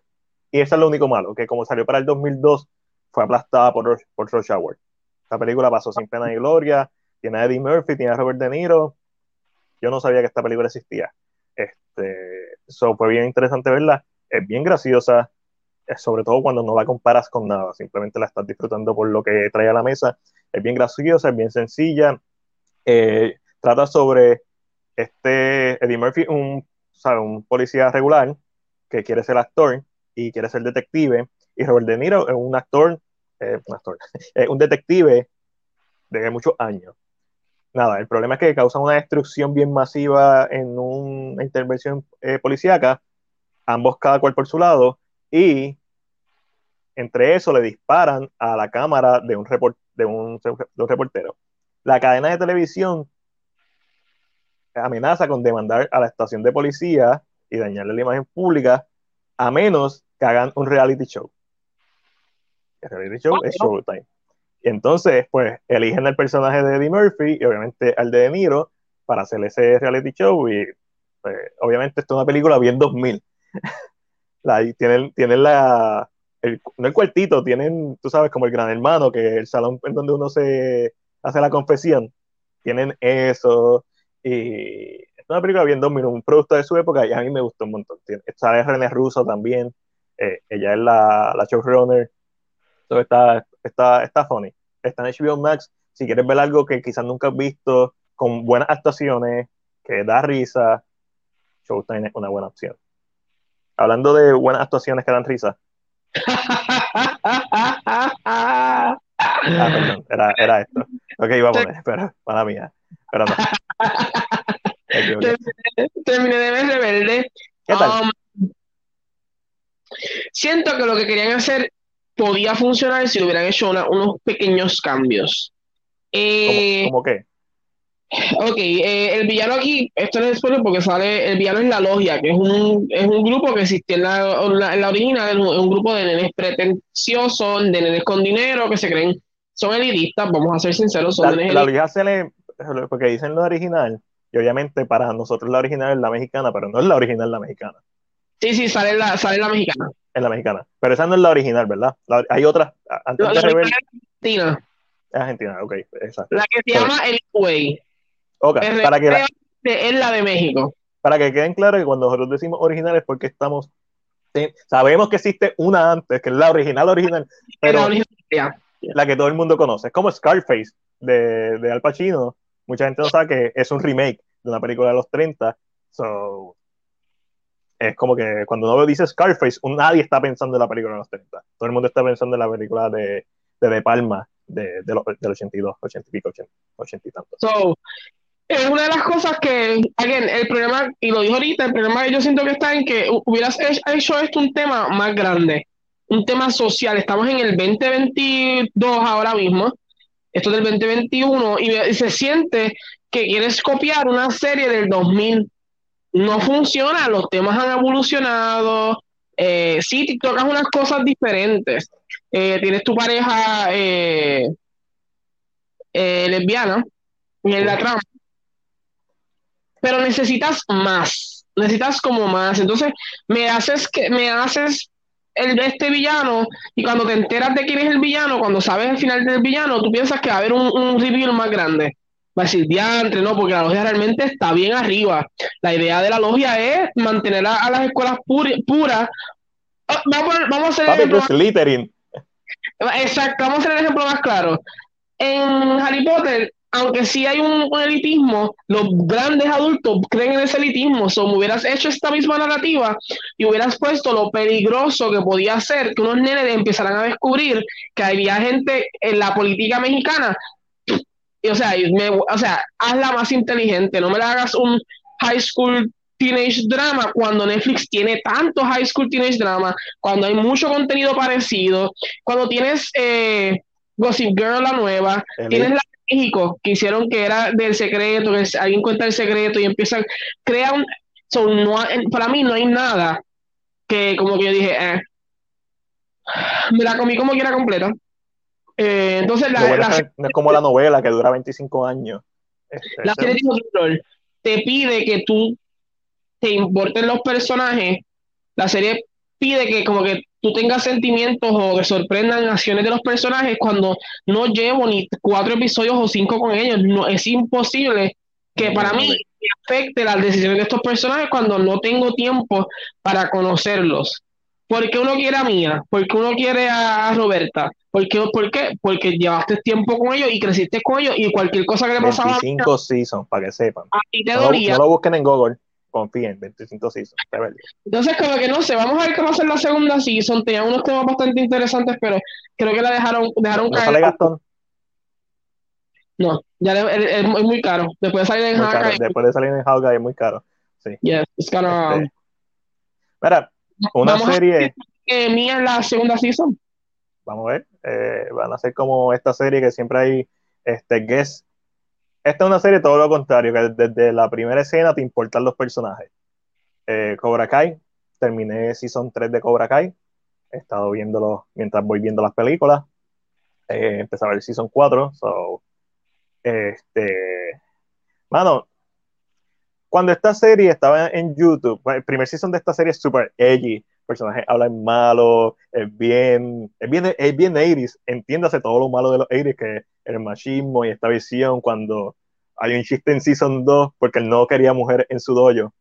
Y eso es lo único malo, que como salió para el 2002, fue aplastada por, por Rush Hour. Esta película pasó sin pena ni gloria. Tiene a Eddie Murphy, tiene a Robert De Niro. Yo no sabía que esta película existía. Este, fue bien interesante verla. Es bien graciosa, sobre todo cuando no la comparas con nada, simplemente la estás disfrutando por lo que trae a la mesa. Es bien graciosa, es bien sencilla. Eh, trata sobre este Eddie Murphy, un, un policía regular que quiere ser actor y quiere ser detective. Y Robert De Niro es un actor, eh, un un detective de muchos años nada, el problema es que causan una destrucción bien masiva en una intervención eh, policíaca, ambos cada cual por su lado, y entre eso le disparan a la cámara de un, de un, reportero. La cadena de televisión amenaza con demandar a la estación de policía y dañarle la imagen pública a menos que hagan un reality show. El reality show es Showtime. Entonces, pues, eligen el personaje de Eddie Murphy y obviamente al de De Niro para hacer ese reality show. Y pues, obviamente esto es una película bien 2000. la, tienen, tienen la. El, no el cuartito, tienen, tú sabes, como el gran hermano, que es el salón en donde uno se hace la confesión. Tienen eso. Y es una película bien 2000, un producto de su época y a mí me gustó un montón. Sale René Russo también. Eh, ella es la, la showrunner. Entonces está, está, está funny. Está en HBO Max. Si quieres ver algo que quizás nunca has visto, con buenas actuaciones, que da risa, Showtime es una buena opción. Hablando de buenas actuaciones que dan risa. ah, perdón, era, era esto. Ok, iba a poner, pero para mía. Pero no. Terminé de ver Rebelde. ¿Qué tal? Um, siento que lo que querían hacer podía funcionar si hubieran hecho unos pequeños cambios. Eh, ¿Cómo, qué? Ok, eh, el villano aquí, esto no es spoiler porque sale, el villano es la logia, que es un, es un grupo que existía en la, en la original, es un, grupo de nenes pretenciosos, de nenes con dinero, que se creen, son elitistas, vamos a ser sinceros, son la, La logia se le, porque dicen lo original, y obviamente para nosotros la original es la mexicana, pero no es la original la mexicana. Sí, sí, sale la, sale la mexicana. En la mexicana. Pero esa no es la original, ¿verdad? hay otras. Antes de Argentina. Es Argentina, ok, exacto. La que se llama El Way. Ok, para que. es la de México. Para que queden claro que cuando nosotros decimos originales, porque estamos. sabemos que existe una antes, que es la original original, pero la, que todo el mundo conoce. Es como Scarface de, de Al Pacino. Mucha gente no sabe que es un remake de una película de los 30. So, es como que cuando uno dice Scarface, nadie está pensando en la película de los 30. Todo el mundo está pensando en la película de De, Palma de, de del 82, 80 y pico, 80, y tanto. So, es una de las cosas que, again, el problema, y lo dijo ahorita, el problema yo siento que está en que hubieras hecho esto un tema más grande, un tema social. Estamos en el 2022 ahora mismo, esto del 2021, y, se siente que quieres copiar una serie del 2000. No funciona, los temas han evolucionado, eh, sí, tocas unas cosas diferentes. Eh, tienes tu pareja eh, eh, lesbiana en la trama, pero necesitas más, necesitas como más. Entonces, me haces que me haces el de este villano y cuando te enteras de quién es el villano, cuando sabes el final del villano, tú piensas que va a haber un, un reveal más grande. Va a decir diantre, no, porque la logia realmente está bien arriba. La idea de la logia es mantener a, las escuelas puras. Ah, vamos, vamos, a hacer el ejemplo. Exacto, vamos a hacer el ejemplo más claro. En Harry Potter, aunque sí hay un, elitismo, los grandes adultos creen en ese elitismo. O me hubieras hecho esta misma narrativa y hubieras puesto lo peligroso que podía ser que unos nenes empezaran a descubrir que había gente en la política mexicana. Y, o sea, me, o sea, hazla más inteligente, no me la hagas un high school teenage drama cuando Netflix tiene tanto high school teenage drama, cuando hay mucho contenido parecido, cuando tienes eh, Gossip Girl la nueva, tienes la México, que hicieron que era del secreto, que alguien cuenta el secreto y empiezan, crean, son, no, para mí no hay nada que como que yo dije, eh, me la comí como quiera completa. Eh, entonces la, no es como la novela que dura 25 años. Este, la serie de te pide que tú te importen los personajes. La serie pide que como que tú tengas sentimientos o que sorprendan acciones de los personajes cuando no llevo ni cuatro episodios o cinco con ellos. No, es imposible que para mí afecte las decisiones de estos personajes cuando no tengo tiempo para conocerlos. Porque uno quiere a Mía? porque uno quiere a Roberta? ¿Por qué? ¿Por qué? Porque llevaste tiempo con ellos y creciste con ellos y cualquier cosa que le pasaba. 25 seasons, para que sepan. te no, no lo busquen en Google confíen, 25 seasons, Entonces, como que no sé, vamos a ver cómo hacer la segunda season. Tenía unos temas bastante interesantes, pero creo que la dejaron, dejaron ¿No sale Gastón? No, ya es, muy caro. Después de salir en Hawkeye. Después de salir en Hawkeye es muy caro. Sí. Yes, it's gonna, este, Mira, una serie. Que mía la segunda season. Vamos a ver. Eh, van a ser como esta serie que siempre hay este guest esta es una serie todo lo contrario, que desde la primera escena te importan los personajes. Eh, Cobra Kai, terminé Season 3 de Cobra Kai, he estado viéndolo mientras voy viendo las películas, eh, empecé a ver Season 4, so, este, mano, cuando esta serie estaba en YouTube, el primer season de esta serie es super edgy, personajes hablan malo, es bien, es bien, es bien 80 entiéndase todo lo malo de los 80 que el machismo y esta visión cuando hay un chiste en Season 2 porque él no quería mujer en su dojo.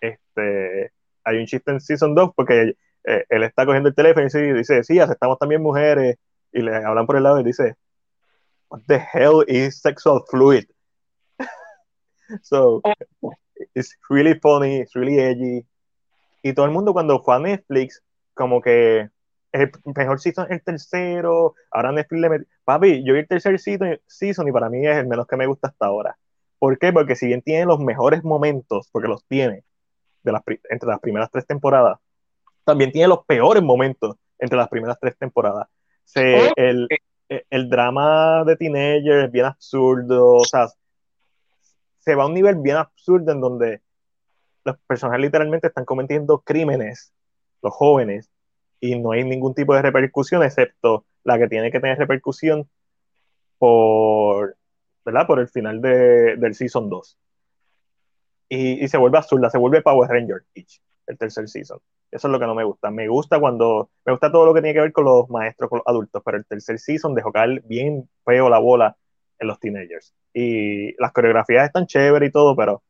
Este, hay un chiste en Season 2 porque eh, él está cogiendo el teléfono y dice, sí, aceptamos también mujeres y le hablan por el lado y dice, what the hell is sexual fluid? so, it's really funny, it's really edgy. Y todo el mundo cuando fue a Netflix, como que el mejor season es el tercero, ahora Netflix le metió, papi, yo vi el tercer season, y para mí es el menos que me gusta hasta ahora. ¿Por qué? Porque si bien tiene los mejores momentos, porque los tiene, de las, entre las primeras tres temporadas, también tiene los peores momentos entre las primeras tres temporadas. Se, el, el, drama de teenagers es bien absurdo, o sea, se va a un nivel bien absurdo en donde los personajes literalmente están cometiendo crímenes, los jóvenes, y no hay ningún tipo de repercusión excepto la que tiene que tener repercusión por, ¿verdad? por el final de, del Season 2. Y, y, se vuelve absurda, se vuelve Power Ranger el tercer season. Eso es lo que no me gusta. Me gusta cuando, me gusta todo lo que tiene que ver con los maestros, con los adultos, pero el tercer season dejó caer bien feo la bola en los teenagers. Y las coreografías están chéveres y todo, pero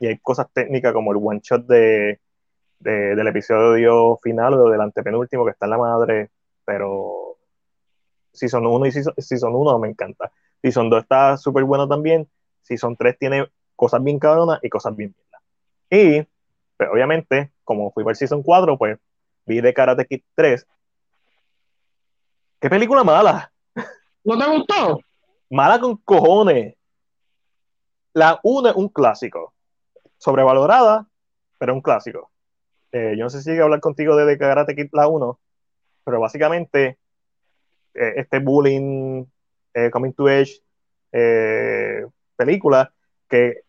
y hay cosas técnicas como el one shot de, del episodio final o del antepenúltimo que está en la madre, pero Season 1 y Season, 1 me encanta. Season 2 está súper bueno también. Season 3 tiene cosas bien cabronas y cosas bien buenas. Y, pues, obviamente, como fui por Season 4, pues vi de Karate Kid 3. ¡Qué película mala! ¿No te gustó? Mala con cojones. La 1 es un clásico. Sobrevalorada, pero un clásico. Eh, yo no sé si llegué a hablar contigo de Karate Kid la 1, pero básicamente eh, este bullying eh, coming to age eh, película que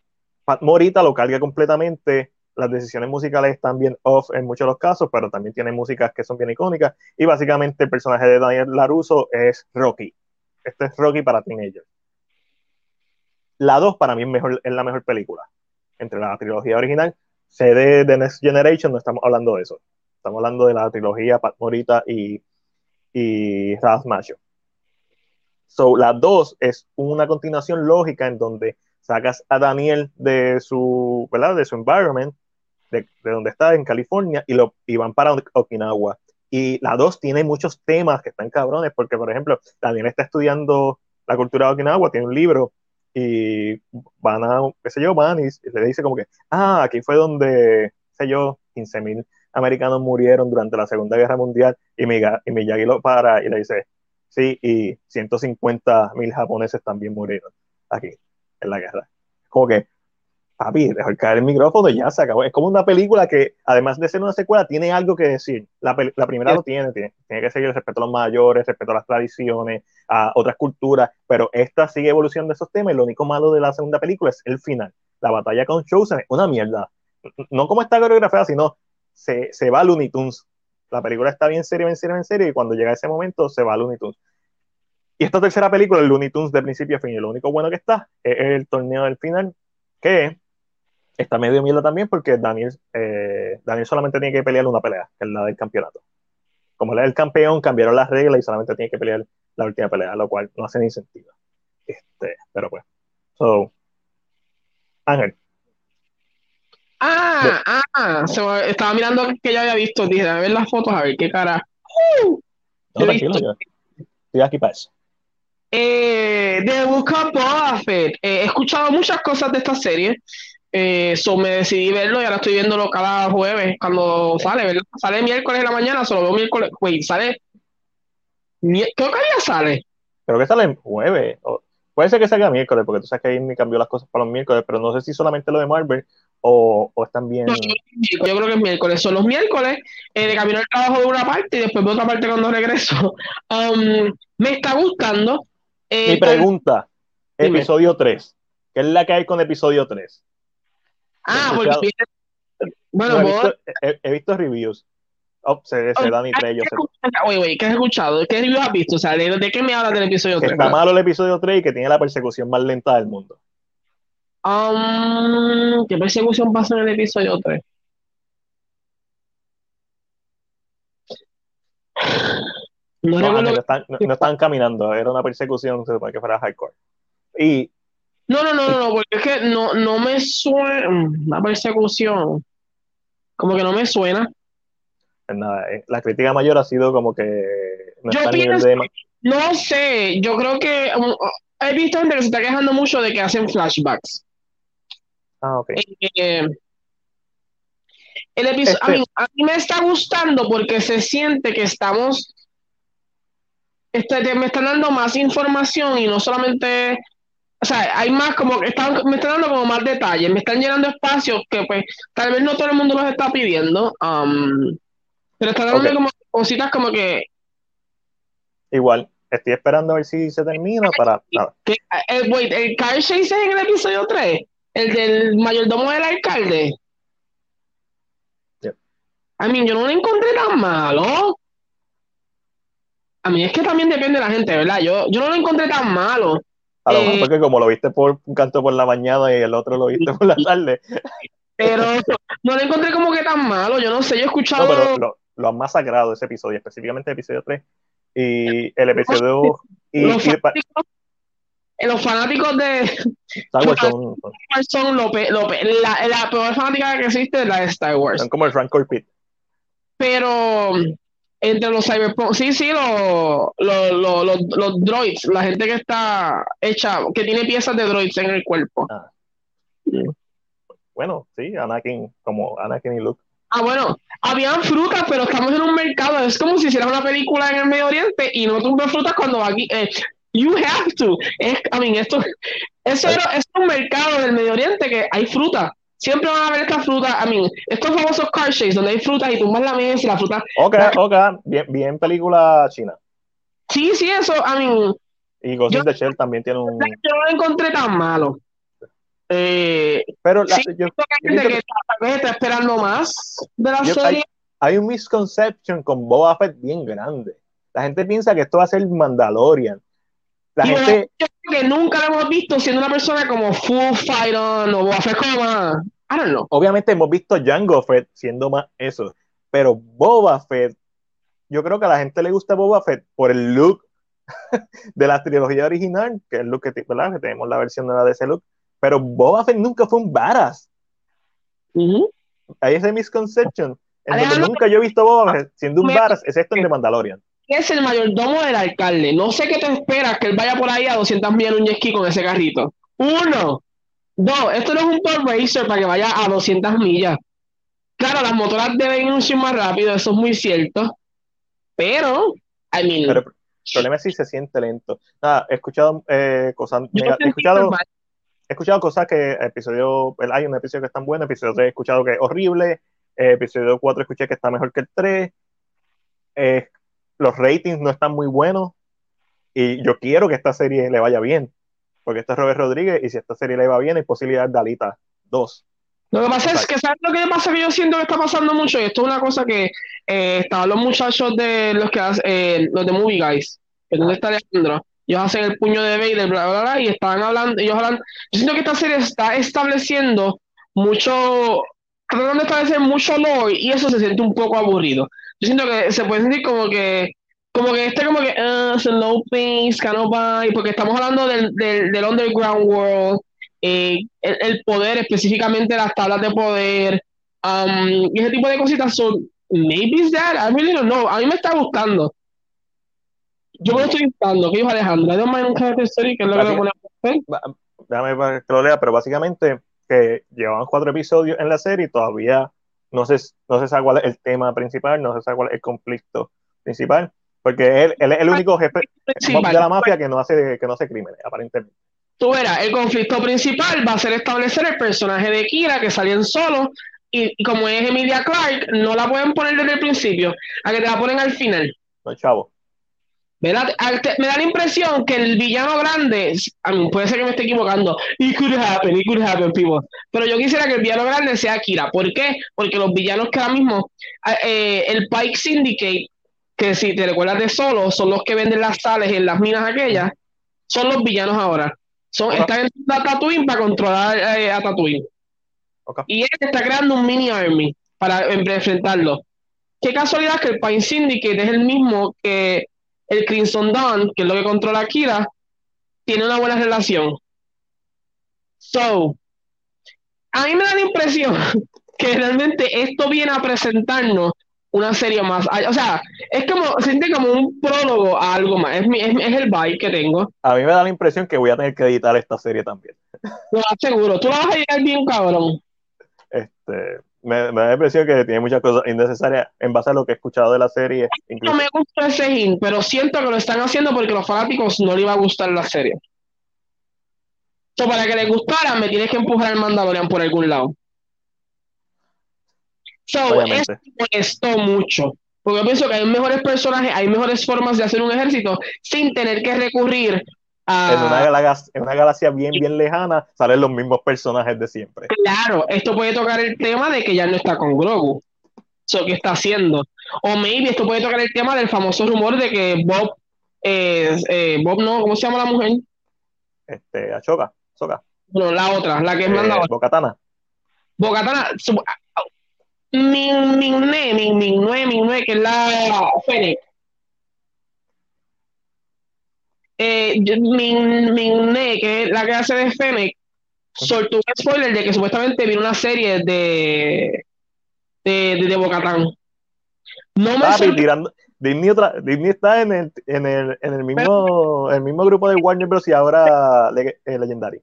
Pat Morita lo carga completamente. Las decisiones musicales están bien off en muchos de los casos, pero también tiene músicas que son bien icónicas. Y básicamente el personaje de Daniel Laruso es Rocky. Este es Rocky para teenagers. La 2 para mí es, la mejor película. Entre la trilogía original, CD de Next Generation, no estamos hablando de eso. Estamos hablando de la trilogía Pat Morita y, y Macho. So, la 2 es una continuación lógica en donde sacas a Daniel de su, ¿verdad? De su environment, de, de donde está en California, y, lo, y van para Okinawa. Y la 2 tiene muchos temas que están cabrones, porque, por ejemplo, Daniel está estudiando la cultura de Okinawa, tiene un libro, y van a, qué sé yo, van y le dice como que, ah, aquí fue donde, sé yo, 15.000 americanos murieron durante la Segunda Guerra Mundial, y Miyagi lo para y le dice, sí, y 150.000 japoneses también murieron aquí en la guerra. Como que, papi, dejó caer el micrófono y ya se acabó. Es como una película que, además de ser una secuela, tiene algo que decir. La, la primera lo tiene, tiene, tiene, que seguir el respeto a los mayores, respeto a las tradiciones, a otras culturas, pero esta sigue evolucionando esos temas y lo único malo de la segunda película es el final. La batalla con Chosen es una mierda. No como está coreografiada, sino se, se va a Looney Tunes. La película está bien seria, bien seria, bien seria, y cuando llega ese momento se va a Looney Tunes. Y esta tercera película, el Looney Tunes de principio a fin, y lo único bueno que está es el torneo del final, que está medio mierda también porque Daniel, eh, Daniel solamente tiene que pelear una pelea, que es la del campeonato. Como él es el campeón, cambiaron las reglas y solamente tiene que pelear la última pelea, lo cual no hace ni sentido. Este, pero pues. So, Ángel. Ah, ah, se, estaba mirando que ya había visto, dije, a ver las fotos, a ver qué cara. Uh, no, tranquilo, yo estoy aquí para eso. Eh, The Book of Boba Fett. Eh, he escuchado muchas cosas de esta serie. Eh, so me decidí verlo y ahora estoy viéndolo cada jueves cuando sale, ¿verdad? Sale miércoles en la mañana, solo veo miércoles. Wait, sale. Creo que día sale. Creo que sale jueves. O, puede ser que salga miércoles, porque tú sabes que ahí me cambió las cosas para los miércoles, pero no sé si solamente lo de Marvel o, o están bien. No, yo creo que es miércoles. Son los miércoles eh, de camino al trabajo de una parte y después de otra parte cuando regreso. Um, me está gustando. Eh, Mi pregunta, con... episodio 3. ¿Qué es la que hay con episodio 3? Ah, porque. Bueno, no, he, visto, he, he, visto, reviews. Oh, se, se dan entre ellos. Oye, oye, ¿qué has escuchado? ¿Qué reviews has visto? O sea, ¿de, qué me hablas del episodio 3? Que está malo el episodio 3 y que tiene la persecución más lenta del mundo. Um, ¿Qué persecución pasa en el episodio 3? No, no, no, están, no, estaban caminando, era una persecución, se supone que fuera hardcore. Y. No, no, no, no, porque es que no, no me suena. La persecución. Como que no me suena. Pues nada, eh, la crítica mayor ha sido como que. No, yo pienso, de... no sé, yo creo que. Um, he visto gente que se está quejando mucho de que hacen flashbacks. Ah, ok. Eh, el episodio, este... a, mí, a mí me está gustando porque se siente que estamos este, me están dando más información y no solamente, o sea, hay más como, están, me están dando como más detalles, me están llenando espacios que pues tal vez no todo el mundo los está pidiendo, um, pero están dando okay. como cositas como que... Igual, estoy esperando a ver si se termina para... El, wait, el car es en el episodio 3, el del mayordomo del alcalde. Yeah. I mean, yo no lo encontré tan malo. A mí es que también depende de la gente, ¿verdad? Yo, yo no lo encontré tan malo. A lo mejor eh, porque como lo viste por un canto por la mañana y el otro lo viste por la tarde. Pero no lo encontré como que tan malo, yo no sé, yo he escuchado... No, pero lo, lo han masacrado ese episodio, específicamente el episodio 3. Y el episodio... Y, los, y fanáticos, los fanáticos de... Star Wars son... son, lo, la, la peor fanática que existe es la de Star Wars. Son como el Frank Corpit. Pero entre los cyberpunk, sí, sí, los, los, los, los, droids, la gente que está hecha, que tiene piezas de droids en el cuerpo. Ah. Bueno, sí, Anakin, como Anakin y Luke. Ah, bueno, habían frutas, pero estamos en un mercado, es como si hicieras una película en el Medio Oriente y no tumbas frutas cuando aquí, eh, you have to, es, I mean, esto, eso era, es un mercado del Medio Oriente que hay fruta siempre van a haber estas frutas, I mean, estos famosos car shakes donde hay frutas y tumbas la mesa y la fruta. Ok, ok, bien, bien película china. Sí, sí, eso, I mean, Y Ghost in the Shell también tiene un. Yo no lo encontré tan malo. Eh, pero la, sí, yo, que tal vez está esperando más de la yo- serie. hay, hay un misconception con Boba Fett bien grande. La gente piensa que esto va a ser Mandalorian. La Y gente, yo que nunca lo hemos visto siendo una persona como full fight on o Boba Fett como más, I don't know. obviamente hemos visto Jango Fett siendo más eso, pero Boba Fett, yo creo que a la gente le gusta Boba Fett por el look de la trilogía original, que es el look que, ¿verdad? que tenemos la versión de la de ese look, pero Boba Fett nunca fue un badass. Ujú. Hay ese misconception. En donde nunca yo he visto Boba Fett siendo un badass, excepto en The Mandalorian. Es el mayordomo del alcalde. No sé qué te esperas que él vaya por ahí a 200 millas en un jet ski con ese carrito. Uno. Dos. Esto no es un pod racer para que vaya a 200 millas. Claro, las motoras deben ir un chin más rápido, eso es muy cierto. Pero, I mean, Pero el problema es si se siente lento. Nada, he escuchado eh, cosas, he escuchado, he escuchado cosas que episodio, el- hay un episodio que están buenos, episodio 3 he escuchado que es horrible, eh, episodio 4 escuché que está mejor que el 3, eh, los ratings no están muy buenos y yo quiero que esta serie le vaya bien, porque este es Robert Rodríguez y si esta serie le va bien hay posibilidad de Alita 2. Lo que pasa es que, ¿sabes lo que pasa? Que yo siento que está pasando mucho, y esto es una cosa que eh, estaban los muchachos de los que hacen, eh, los de Movie Guys, que donde está Alejandro, ellos hacen el puño de Vader, bla, bla, bla, y estaban hablando, ellos hablan, yo siento que esta serie está estableciendo mucho, tratando de establecer mucho lore, y eso se siente un poco aburrido. Yo siento que se puede sentir como que, como que este como que, ah, slow pace, vibe, porque estamos hablando del, del, del underground world, eh, el, el poder, específicamente las tablas de poder, um, y ese tipo de cositas son, maybe it's that, I really don't know, a mí me está gustando. Yo me lo estoy gustando, ¿qué dijo Alejandra? Don't mind un character story, que es lo que le Déjame que lo lea, pero básicamente que llevaban cuatro episodios en la serie y todavía no se, no se sabe cuál es el tema principal, no se sabe cuál es el conflicto principal, porque él, él es el único jefe Sí, de la mafia que no hace, que no hace crímenes, aparentemente. Tú verás, el conflicto principal va a ser establecer el personaje de Kira, que salían solo, y, y como es Emilia Clark, no la pueden poner desde el principio, a que te la ponen al final. No, chavo. ¿Verdad? Me da la impresión que el villano grande, puede ser que me esté equivocando, it could happen, it could happen, people. Pero yo quisiera que el villano grande sea Kira. ¿Por qué? Porque los villanos que ahora mismo, eh, el Pike Syndicate, que si te recuerdas de solo, son los que venden las sales en las minas aquellas, son los villanos ahora. Son, están en a Tatooine para controlar eh, a Tatooine. Y él está creando un mini army para enfrentarlo. Qué casualidad que el Pine Syndicate es el mismo que el Crimson Dawn, que es lo que controla a Kira, tiene una buena relación. So, a mí me da la impresión que realmente esto viene a presentarnos una serie más. O sea, es como, siente como un prólogo a algo más. Es, mi- es, es el vibe que tengo. A mí me da la impresión que voy a tener que editar esta serie también. Lo aseguro. Tú la vas a llegar bien, cabrón. Este, me, me da la impresión que tiene muchas cosas innecesarias en base a lo que he escuchado de la serie. No me gusta ese hint, pero siento que lo están haciendo porque a los fanáticos no les iba a gustar la serie. So, para que les gustara, me tienes que empujar al Mandalorian por algún lado. So, obviamente. eso me molestó mucho. Porque yo pienso que hay mejores personajes, hay mejores formas de hacer un ejército sin tener que recurrir En una, galaxia, en una galaxia bien, bien lejana salen los mismos personajes de siempre. Claro, esto puede tocar el tema de que ya no está con Grogu. So, ¿Qué está haciendo? O maybe esto puede tocar el tema del famoso rumor de que Bob, eh, eh, Bob no, ¿cómo se llama la mujer? Este, Ashoka, Ahsoka, Bueno, la otra, la que es eh, mandadora. Bo-Katan. Bocatana, su- Min, Minne, Min, Minue, Minue, que es la Fennec. Eh, Min, Minne, que es la que hace de Fennec, soltó un spoiler de que supuestamente viene una serie de de, de, de Bocatán. No me Papi, tirando. Disney, otra- Disney está en el, en el, en el mismo, el mismo grupo de Warner Bros. y ahora Le- eh, Legendary.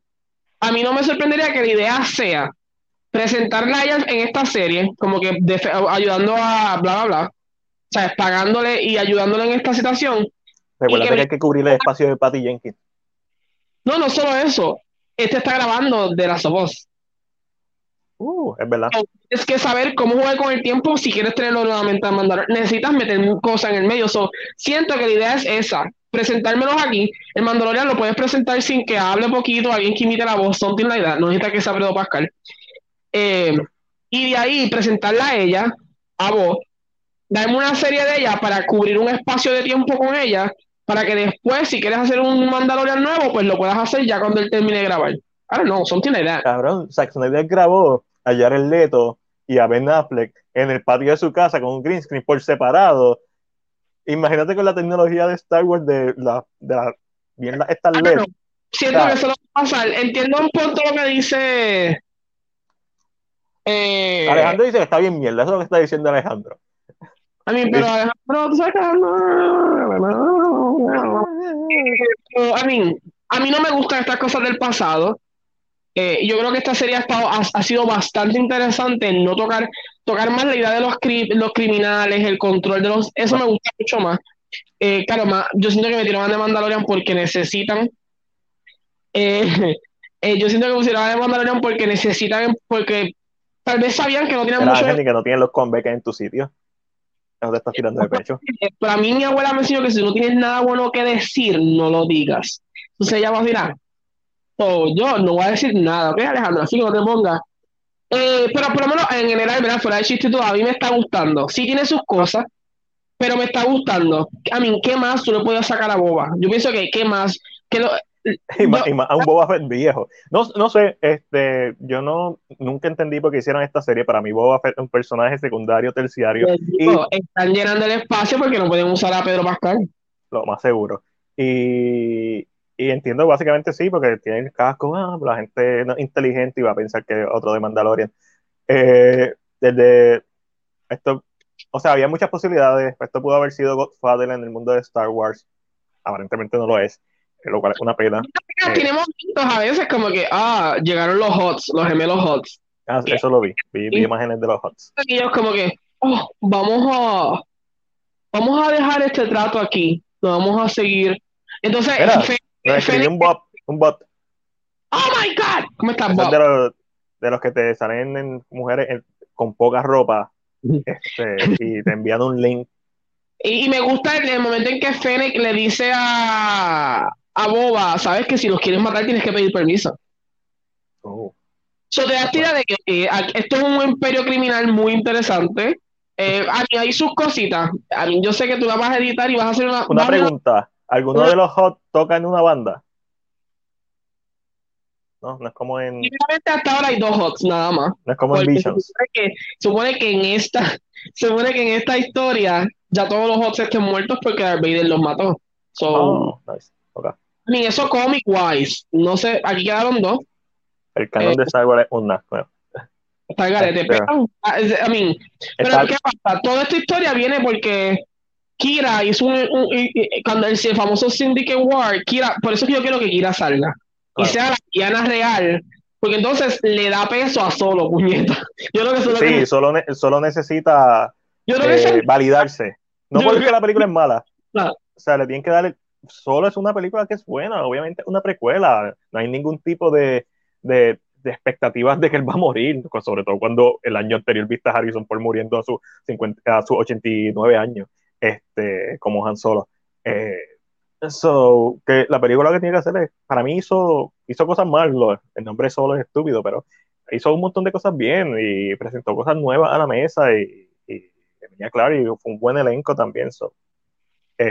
a mí no me sorprendería que la idea sea presentarla a ella en esta serie, como que ayudando a bla, bla, bla, o sea, pagándole y ayudándole en esta situación. Recuerda que que, hay que cubrir el espacio de Patty Jenkins. No, no solo eso, este está grabando de las Us. Uh, es verdad. Es que saber cómo jugar con el tiempo si quieres tenerlo nuevamente a mandar. Necesitas meter cosas en el medio. So, siento que la idea es esa. presentármelos aquí. El Mandalorian lo puedes presentar sin que hable poquito, alguien que imite la voz, something like that. No necesita que sea Pedro Pascal. Eh, y de ahí presentarla a ella, a vos, darme una serie de ella para cubrir un espacio de tiempo con ella, para que después, si quieres hacer un Mandalorian nuevo, pues lo puedas hacer ya cuando él termine de grabar. Ahora no, something like that. Cabrón, Zack Snyder grabó a Jared Leto y a Ben Affleck en el patio de su casa con un green screen por separado. Imagínate con la tecnología de Star Wars de la, de la bien esta LED. no. Siento que eso lo va a pasar. Entiendo un punto lo que dice. Eh, Alejandro dice que está bien mierda, eso es lo que está diciendo Alejandro. A mí, pero Alejandro, Pero, I mean, a mí no me gustan estas cosas del pasado. Eh, yo creo que esta serie ha, estado, ha, ha sido bastante interesante en no tocar, tocar más la idea de los, cri- los criminales, el control de los. Eso me gusta mucho más. Eh, claro, más, yo siento que me tiraban de Mandalorian porque necesitan. eh, eh, yo siento que me tiraban de Mandalorian porque necesitan, porque tal vez sabían que no Era mucho. Y que no tienes los conveques en tu sitio. No te estás tirando de pecho. Para mí, mi abuela me enseñó que si no tienes nada bueno que decir, no lo digas. Entonces ella va a decir, ah, oh, yo no voy a decir nada, ¿ok, Alejandro? Así que no te pongas. Eh, pero por lo menos en general, ¿verdad? Fuera de chiste todo, a mí me está gustando. Sí tiene sus cosas, pero me está gustando. A mí, ¿qué más tú le puedes sacar a Boba? Yo pienso que, ¿qué más? Que lo, Y más a un Boba Fett viejo. No, no sé, este, yo no nunca entendí por qué hicieron esta serie. Para mí, Boba Fett es un personaje secundario, terciario, digo, están llenando el espacio porque no pueden usar a Pedro Pascal. lo más seguro. Y, y entiendo básicamente sí, porque tiene el casco, ah, la gente no inteligente y va a pensar que es otro de Mandalorian. Eh, desde esto, o sea, había muchas posibilidades. Esto pudo haber sido Godfather en el mundo de Star Wars. Aparentemente no lo es, lo cual es una pena. Mira, Tiene momentos a veces como que, ah, llegaron los HOTS, los gemelos HOTS. Ah, eso lo vi, vi, vi imágenes de los HOTS. Y ellos como que, oh, vamos a, vamos a dejar este trato aquí, lo vamos a seguir. Entonces, Mira, Fe- Me escribí un bot, un bot. oh my God, ¿cómo estás, Bob? de los, de los que te salen en mujeres en- con poca ropa este, y te envían un link. Y, y me gusta el, el momento en que Fennec le dice a, a Boba, sabes que si los quieres matar tienes que pedir permiso. Oh, So te das tira de que eh, esto es un imperio criminal muy interesante. Eh, a mí hay sus cositas. A mí yo sé que tú la vas a editar y vas a hacer una, Una pregunta, ¿alguno una- de los hot toca en una banda? No, no es como en, hasta ahora hay dos HOTS nada más. no es como en Visions. supone que, supone que en esta, supone que en esta historia ya todos los HOTS estén muertos porque Darth Vader los mató. So, Oh, nice. Ok. Ni eso comic wise. No sé, aquí quedaron dos. El canon Eh, de Star Wars es un asco. Está garete. Este- Pero, ah, I mean, pero ¿qué pasa? Toda esta historia viene porque Kira hizo un, cuando el, el famoso Syndicate War, Kira, por eso es que yo quiero que Kira salga y sea la villana real, porque entonces le da peso a solo, puñeta. Yo creo que eso es lo que Sí, solo, ne- solo necesita yo creo que eh, validarse. No Yo porque la película es mala. No. O sea, le tienen que dar. Solo es una película que es buena. Obviamente una precuela. No hay ningún tipo de, de, de expectativas de que él va a morir. Sobre todo cuando el año anterior viste a Harrison Ford muriendo a sus 50, a sus 89 años. Este, como Han Solo. Eh, so, que la película que tiene que hacer es. Para mí hizo, hizo cosas mal. El nombre solo es estúpido, pero hizo un montón de cosas bien y presentó cosas nuevas a la mesa y, y venía claro y fue un buen elenco también. So.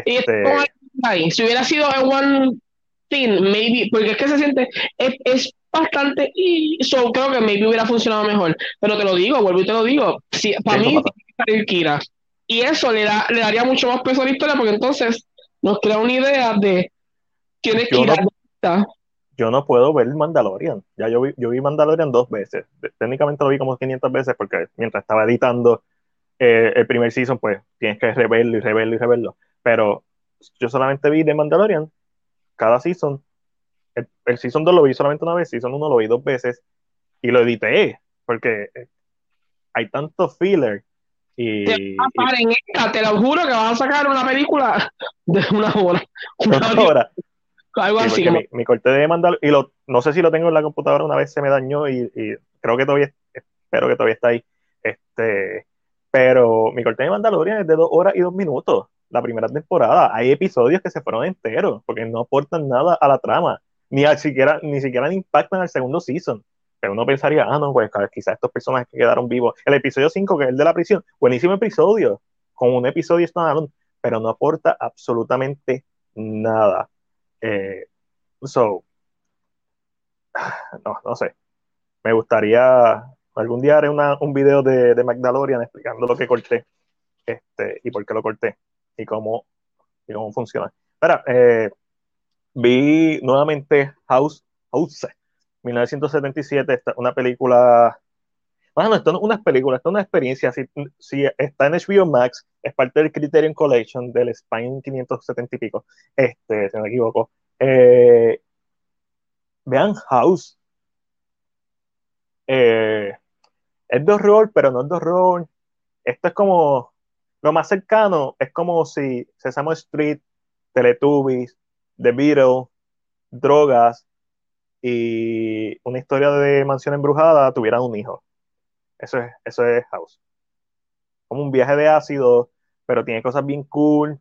Y es Este, ahí. Si hubiera sido en one thing, maybe, porque es que se siente, es, es bastante, y so, creo que maybe hubiera funcionado mejor. Pero te lo digo, vuelvo y te lo digo, si, para mí tiene que Kira. Y eso le, da, le daría mucho más peso a la historia, porque entonces nos crea una idea de quién es Yo Kira. no- yo no puedo ver Mandalorian. Ya yo vi, yo vi Mandalorian dos veces. Técnicamente lo vi como 500 veces porque mientras estaba editando eh, el primer season, pues tienes que reverlo y reverlo y reverlo. Pero yo solamente vi de Mandalorian cada season. El, el season 2 lo vi solamente una vez, season 1 lo vi dos veces y lo edité porque eh, hay tanto filler y, Te vas a parar en esta, te lo juro que vas a sacar una película de una hora. y Una hora, algo Sí, así. como- mi, mi corte de Mandalorian, y lo, no sé si lo tengo en la computadora, una vez se me dañó y, y creo que todavía, espero que todavía está ahí. Este, pero mi corte de Mandalorian es de dos horas y dos minutos. La primera temporada. Hay episodios que se fueron enteros porque no aportan nada a la trama, ni siquiera, ni siquiera impactan al segundo season. Pero uno pensaría, ah, no, pues quizás estos personajes que quedaron vivos. El episodio 5, que es el de la prisión, buenísimo episodio, con un episodio pero no aporta absolutamente nada. Eh, so, no, no sé. Me gustaría, algún día haré un video de, de Magdalorian explicando lo que corté este, y por qué lo corté y cómo, y cómo funciona. Espera, eh, vi nuevamente House, House 1977, una película. Bueno, esto no es una película, esto es una experiencia. Si, si, está en HBO Max, es parte del Criterion Collection del Spine 570 y pico. Este, si no me equivoco. Eh, vean House. Eh, es de horror, pero no es de horror. Esto es como. Lo más cercano es como si Sesame Street, Teletubbies, The Beatles, drogas y una historia de mansión embrujada tuvieran un hijo. Eso es, eso es House. Como un viaje de ácido, pero tiene cosas bien cool,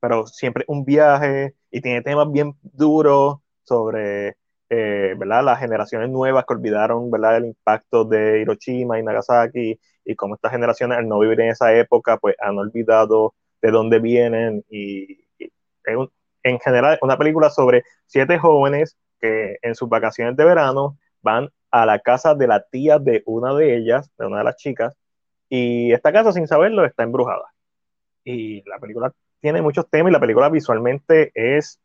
pero siempre un viaje y tiene temas bien duros sobre eh, ¿verdad? las generaciones nuevas que olvidaron ¿verdad? el impacto de Hiroshima y Nagasaki y cómo estas generaciones al no vivir en esa época pues han olvidado de dónde vienen y, en general una película sobre siete jóvenes que en sus vacaciones de verano van a la casa de la tía de una de ellas, de una de las chicas, y esta casa sin saberlo está embrujada. Y la película tiene muchos temas y la película visualmente es,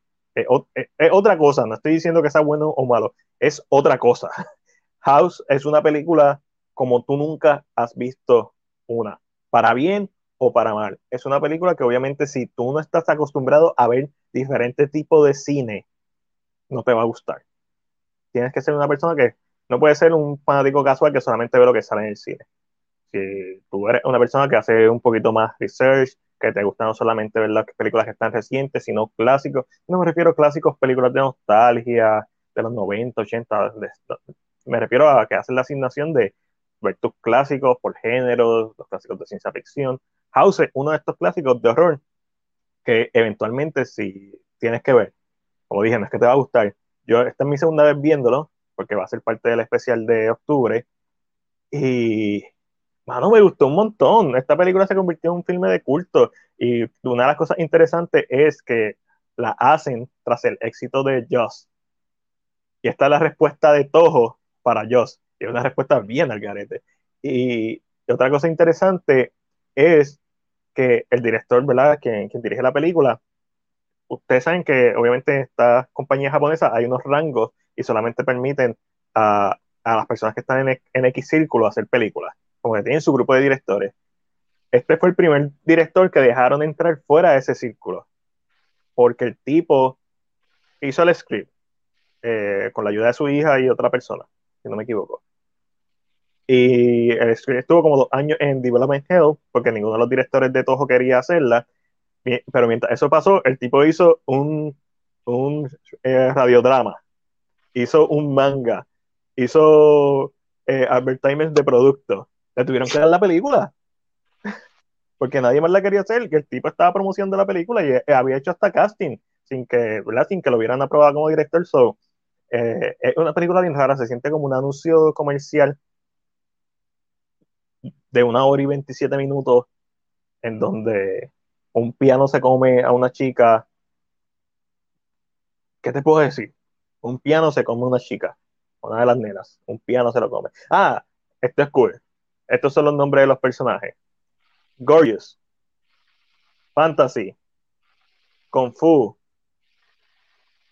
es, otra cosa, no estoy diciendo que sea bueno o malo, es otra cosa. House es una película como tú nunca has visto una, para bien o para mal. Es una película que obviamente si tú no estás acostumbrado a ver diferentes tipos de cine, no te va a gustar. Tienes que ser una persona que no puede ser un fanático casual que solamente ve lo que sale en el cine. Si tú eres una persona que hace un poquito más research, que te gusta no solamente ver las películas que están recientes, sino clásicos. No me refiero a clásicos, películas de nostalgia, de los 90, 80. me refiero a que haces la asignación de ver tus clásicos por género, los clásicos de ciencia ficción. House es uno de estos clásicos de horror que eventualmente si tienes que ver como dije, no es que te va a gustar. Yo, esta es mi segunda vez viéndolo, porque va a ser parte del especial de octubre. Y, mano, me gustó un montón. Esta película se convirtió en un filme de culto. Y una de las cosas interesantes es que la hacen tras el éxito de Joss. Y esta es la respuesta de Toho para Joss. Y es una respuesta bien al garete. Y, otra cosa interesante es que el director, ¿verdad? Quien, quien dirige la película, ustedes saben que obviamente en estas compañías japonesas hay unos rangos y solamente permiten a, las personas que están en, X círculo hacer películas, como que tienen su grupo de directores. Este fue el primer director que dejaron entrar fuera de ese círculo, porque el tipo hizo el script eh, con la ayuda de su hija y otra persona, si no me equivoco. Y el script estuvo como dos años en Development Hell, porque ninguno de los directores de Toho quería hacerla, pero mientras eso pasó, el tipo hizo un, un eh, radiodrama, hizo un manga, hizo eh, advertisements de productos. Le tuvieron que dar la película. Porque nadie más la quería hacer, que el tipo estaba promocionando la película y eh, había hecho hasta casting sin que. Sin que lo hubieran aprobado como director. So, es una película bien rara, se siente como un anuncio comercial de una hora y 27 minutos en donde un piano se come a una chica, ¿qué te puedo decir? Un piano se come a una chica, una de las nenas, un piano se lo come. Ah, esto es cool. Estos son los nombres de los personajes. Gorgeous, Fantasy, Kung Fu,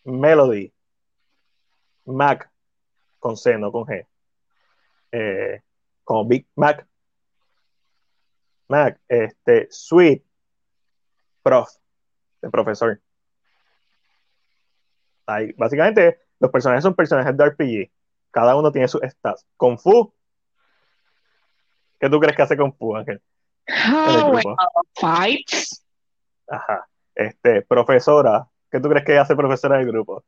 Melody, Mac, con C, no con G. Eh, como Big Mac, Mac, este, Sweet, prof, de profesor. Ahí, básicamente, los personajes son personajes de RPG. Cada uno tiene su stats. Kung Fu. ¿Qué tú crees que hace Kung Fu, Ángel? Oh, fights. Ajá. Este, profesora. ¿Qué tú crees que hace profesora del grupo?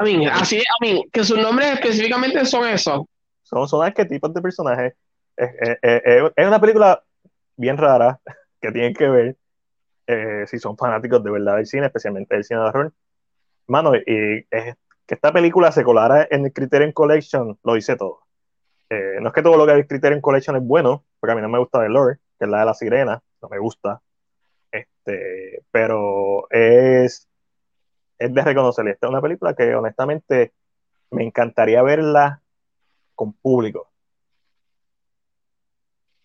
I mean, así, I mean, que sus nombres específicamente son esos. Son, son arquetipos de personajes. es, es, una película bien rara que tienen que ver eh, si son fanáticos de verdad del cine, especialmente del cine de horror. Mano, y, es, que esta película se colara en el Criterion Collection lo dice todo. Eh, no es que todo lo que hay Criterion Collection es bueno, porque a mí no me gusta The Lore, que es la de la sirena, no me gusta. Este, pero es, es de reconocer. Esta es una película que honestamente me encantaría verla con público.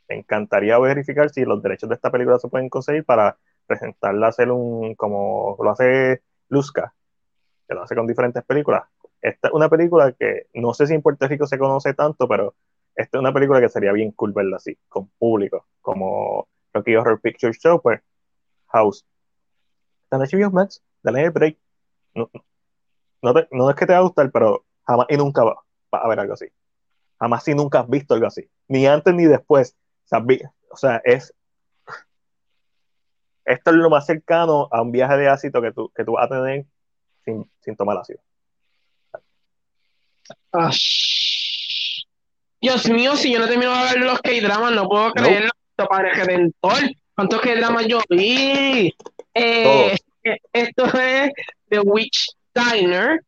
Me encantaría verificar si los derechos de esta película se pueden conseguir para presentarla, hacer un, como lo hace Luzca, que lo hace con diferentes películas. Esta es una película que no sé si en Puerto Rico se conoce tanto, pero esta es una película que sería bien cool verla así, con público, como Rocky Horror Picture Show, pues House. Está en HBO Max, dale el break. No, no, es que te va a gustar, pero jamás y nunca va, a ver algo así. Jamás y nunca has visto algo así. Ni antes ni después. O sea, es. Esto es lo más cercano a un viaje de ácido que tú, que tú vas a tener sin, sin tomar ácido. Ah, Dios mío, si yo no termino de ver los K-dramas, no puedo creerlo. No. Padre Redentor, ¿cuántos K-dramas yo vi? Eh, esto es The Witch Diner.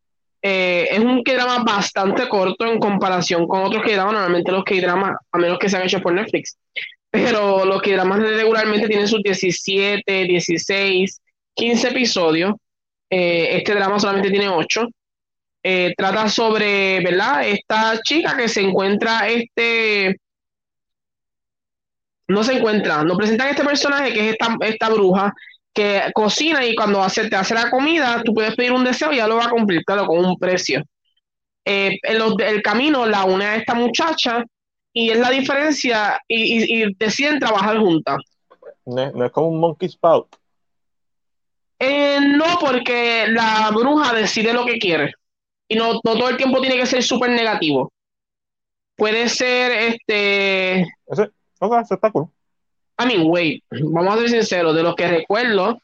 Eh, es un K-drama bastante corto en comparación con otros K-dramas. Normalmente los K-dramas, a menos que sean hechos por Netflix, pero los K-dramas regularmente tienen sus 17, 16, 15 episodios. Eh, este drama solamente tiene 8. Eh, trata sobre, ¿verdad? Esta chica que se encuentra, este, no se encuentra, nos presentan este personaje que es esta, esta bruja que cocina y cuando hace, te hace la comida, tú puedes pedir un deseo y ya lo va a cumplir, claro, con un precio. Eh, el camino la une a esta muchacha y es la diferencia y, deciden trabajar juntas. No, es como un monkey spout. Eh, no, porque la bruja decide lo que quiere y no, todo el tiempo tiene que ser súper negativo. Puede ser este. Ese, okay, eso está cool. I mean, wait, vamos a ser sinceros, de los que recuerdo,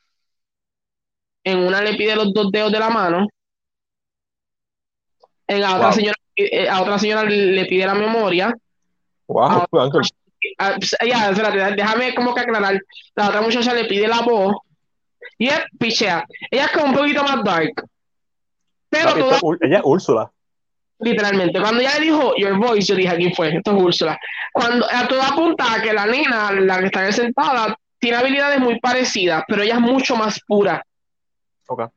en una le pide los dos dedos de la mano, en la otra señora, eh, a otra señora le pide la memoria. Wow, ya, espérate, déjame como que aclarar. La otra muchacha le pide la voz y es pichea. Ella es como un poquito más dark. Pero ella es Úrsula. Literalmente, cuando ella dijo Your Voice, yo dije, aquí fue, esto es Úrsula. Cuando a toda apunta que la nena, la que está sentada, tiene habilidades muy parecidas, pero ella es mucho más pura. Okay.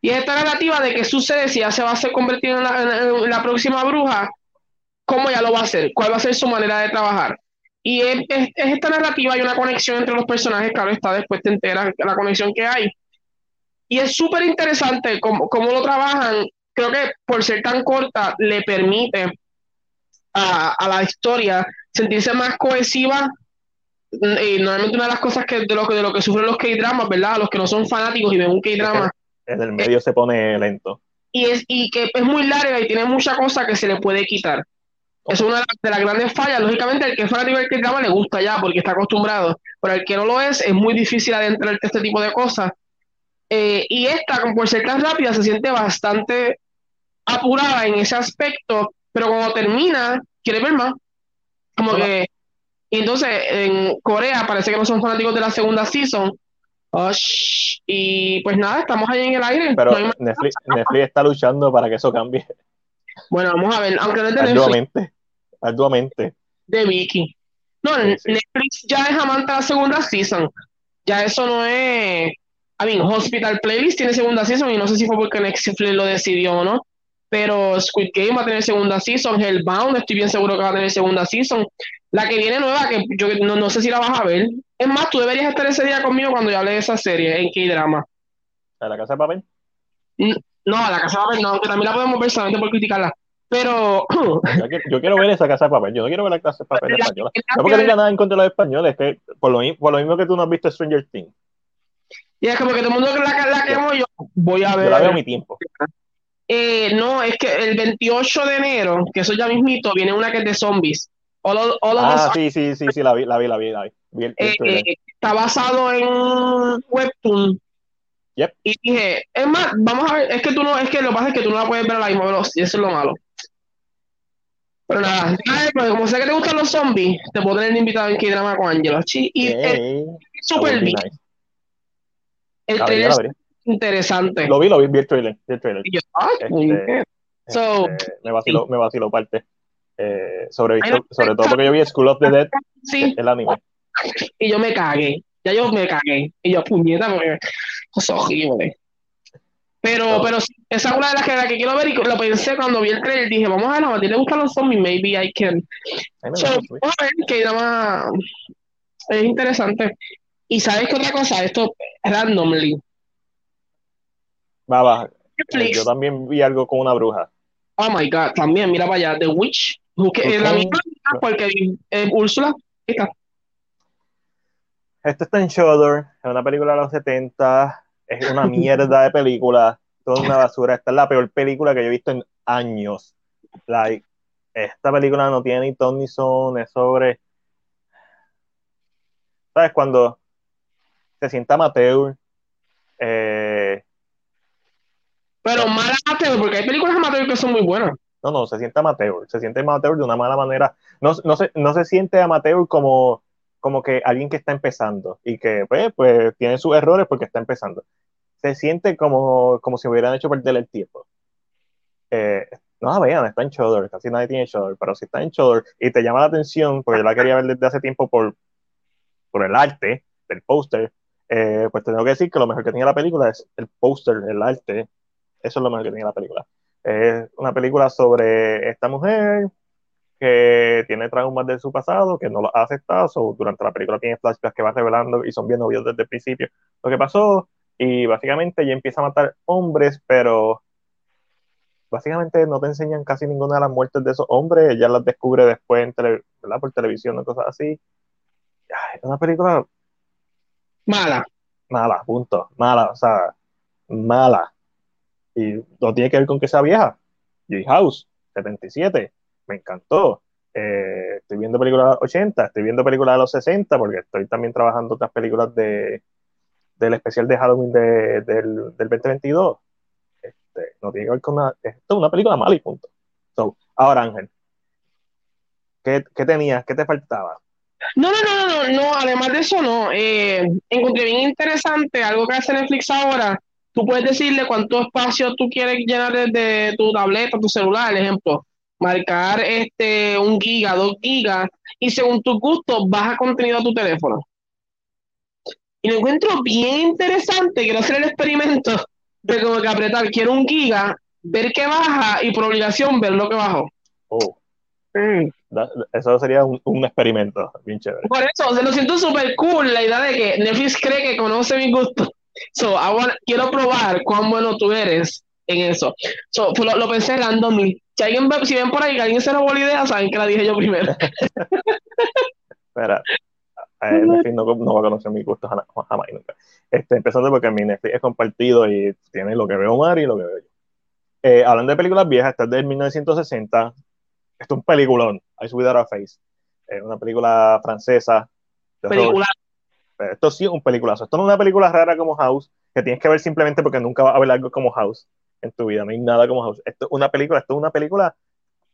Y esta narrativa de qué sucede si ella se va a convertir en la, próxima bruja, cómo ella lo va a hacer, cuál va a ser su manera de trabajar. Y es, esta narrativa, hay una conexión entre los personajes, claro está, después te enteras la conexión que hay. Y es súper interesante cómo, cómo, lo trabajan. Creo que por ser tan corta le permite a, a la historia sentirse más cohesiva. Y normalmente una de las cosas que de lo, de lo que sufren los K-dramas, ¿verdad? Los que no son fanáticos y ven un K-drama. En el medio se pone lento. Y, es, y que es muy larga y tiene mucha cosa que se le puede quitar. Es una de las grandes fallas. Lógicamente, el que es fanático del K-drama le gusta ya porque está acostumbrado. Pero el que no lo es, es muy difícil adentrarte este tipo de cosas eh, y esta, por ser tan rápida, se siente bastante apurada en ese aspecto, pero cuando termina, quiere ver más. Como que. Y entonces, en Corea parece que no son fanáticos de la segunda season. y pues nada, estamos ahí en el aire. Pero Netflix, está luchando para que eso cambie. Bueno, vamos a ver, aunque no es de arduamente, arduamente. De Vicky. No, Netflix ya es amante de la segunda season. Ya eso no es I mean, Hospital Playlist tiene segunda season y no sé si fue porque Netflix lo decidió o no. Pero Squid Game va a tener segunda season. Hellbound, estoy bien seguro que va a tener segunda season. La que viene nueva, que yo no, sé si la vas a ver. Es más, tú deberías estar ese día conmigo cuando yo hable de esa serie en K-Drama. ¿A la casa de papel? No, a la casa de papel no, que también la podemos ver solamente por criticarla. Pero. yo, quiero, ver esa casa de papel. Yo no quiero ver la casa de papel española. No porque tenga nada en contra de los españoles, que por lo, por lo mismo que tú no has visto Stranger Things. Y es como que todo el mundo la, la quemo, yo voy a ver. Yo la veo a mi tiempo. Eh, no, es que el 28 de enero, que eso ya mismito, viene una que es de zombies. ah, sí, sí, sí, sí, la vi, la vi, la vi. La vi. Eh, está basado en Webtoon. Yep. Y dije, es más, vamos a ver, es que tú no, es que lo que pasa es que tú no la puedes ver a la misma velocidad, eso es lo malo. Pero nada, como sé que te gustan los zombies, te puedo tener invitado en K-Drama con Angelo. Y es súper bien. El La trailer la interesante. Lo vi, lo vi, vi el trailer, vi el trailer. Yo, ay, Este. So- Este, me vaciló, me vaciló parte. Eh, sobre, sobre todo porque yo vi School of the Dead, Sí, el anime. y yo me cagué. Ya yo me cagué. Y yo, puñeta, porque es horrible. Pero, No. pero esa es una de las que, la que quiero ver y lo pensé cuando vi el trailer. Dije, vamos a ver, a Matilde le gustan los zombies, maybe I can. So, a ver que nada más es interesante. Y sabes qué otra cosa, esto randomly. Va, va. Eh, Netflix, yo también vi algo con una bruja. oh my god, también, mira para allá, The Witch, que es la misma, porque eh, Úrsula, está. Esto está en Shudder, es una película de los 70, es una mierda de película, toda una basura. Esta es la peor película que yo he visto en años. Like, esta película no tiene ni ton ni son, es sobre. ¿Sabes? Cuando se sienta amateur, eh, Pero mala amateur, porque hay películas amateur que son muy buenas. No, no, se siente amateur, se siente amateur de una mala manera. No, no, se, no se siente amateur como, como que alguien que está empezando y que pues, pues tiene sus errores porque está empezando. Se siente como, como si hubieran hecho perder el tiempo. Eh, no la vean, está en Shudder, casi nadie tiene Shudder, pero si está en Shudder y te llama la atención, porque yo la quería ver desde hace tiempo por, por el arte del póster, eh, pues tengo que decir que lo mejor que tenía la película es el póster, el arte. Eso es lo mejor que tenía la película. Es una película sobre esta mujer que tiene traumas de su pasado, que no lo ha aceptado. So, durante la película tiene flashbacks que va revelando y son bien obvios desde el principio lo que pasó. Y básicamente ella empieza a matar hombres, pero básicamente no te enseñan casi ninguna de las muertes de esos hombres. Ella las descubre después en tele, por televisión o cosas así. Es una película Mala. mala, punto. Mala, o sea, mala. Y no tiene que ver con que sea vieja. J House, 77, me encantó. Eh, estoy viendo películas de los 80, estoy viendo películas de los 60, porque estoy también trabajando otras películas de, del especial de Halloween de- del, del 2022. Este, no tiene que ver con una. Esto es una película mala y punto. So, ahora, Ángel, ¿qué, qué tenías? ¿Qué te faltaba? No, no, no, no, no, además de eso, no. Eh, encontré bien interesante algo que hace Netflix ahora. Tú puedes decirle cuánto espacio tú quieres llenar desde tu tableta, tu celular, el ejemplo. Marcar este un giga, dos gigas, y según tus gustos, baja contenido a tu teléfono. Y lo encuentro bien interesante. Quiero hacer el experimento de como que apretar, quiero un giga, ver qué baja y por obligación ver lo que bajó. Oh, Mm. da- eso sería un, un experimento bien chévere. Por eso, se lo siento súper cool la idea de que Netflix cree que conoce mis gustos. So, want- quiero probar cuán bueno tú eres en eso. So, lo, lo pensé randomly. Si alguien si ven por ahí que alguien se robó la idea, saben que la dije yo primero. Espera, eh, Netflix no, no va a conocer mis gustos jamás, y nunca. Este, empezando porque mi Netflix es compartido y tiene lo que veo Omar y lo que veo yo. Eh, hablando de películas viejas, esta es del 1960. Esto es un peliculón, Swear Without a Face. Es una película francesa. Película. Pero esto sí es un peliculazo. Esto no es una película rara como House, que tienes que ver simplemente porque nunca vas a ver algo como House en tu vida. No hay nada como House. Esto es una película, esto es una película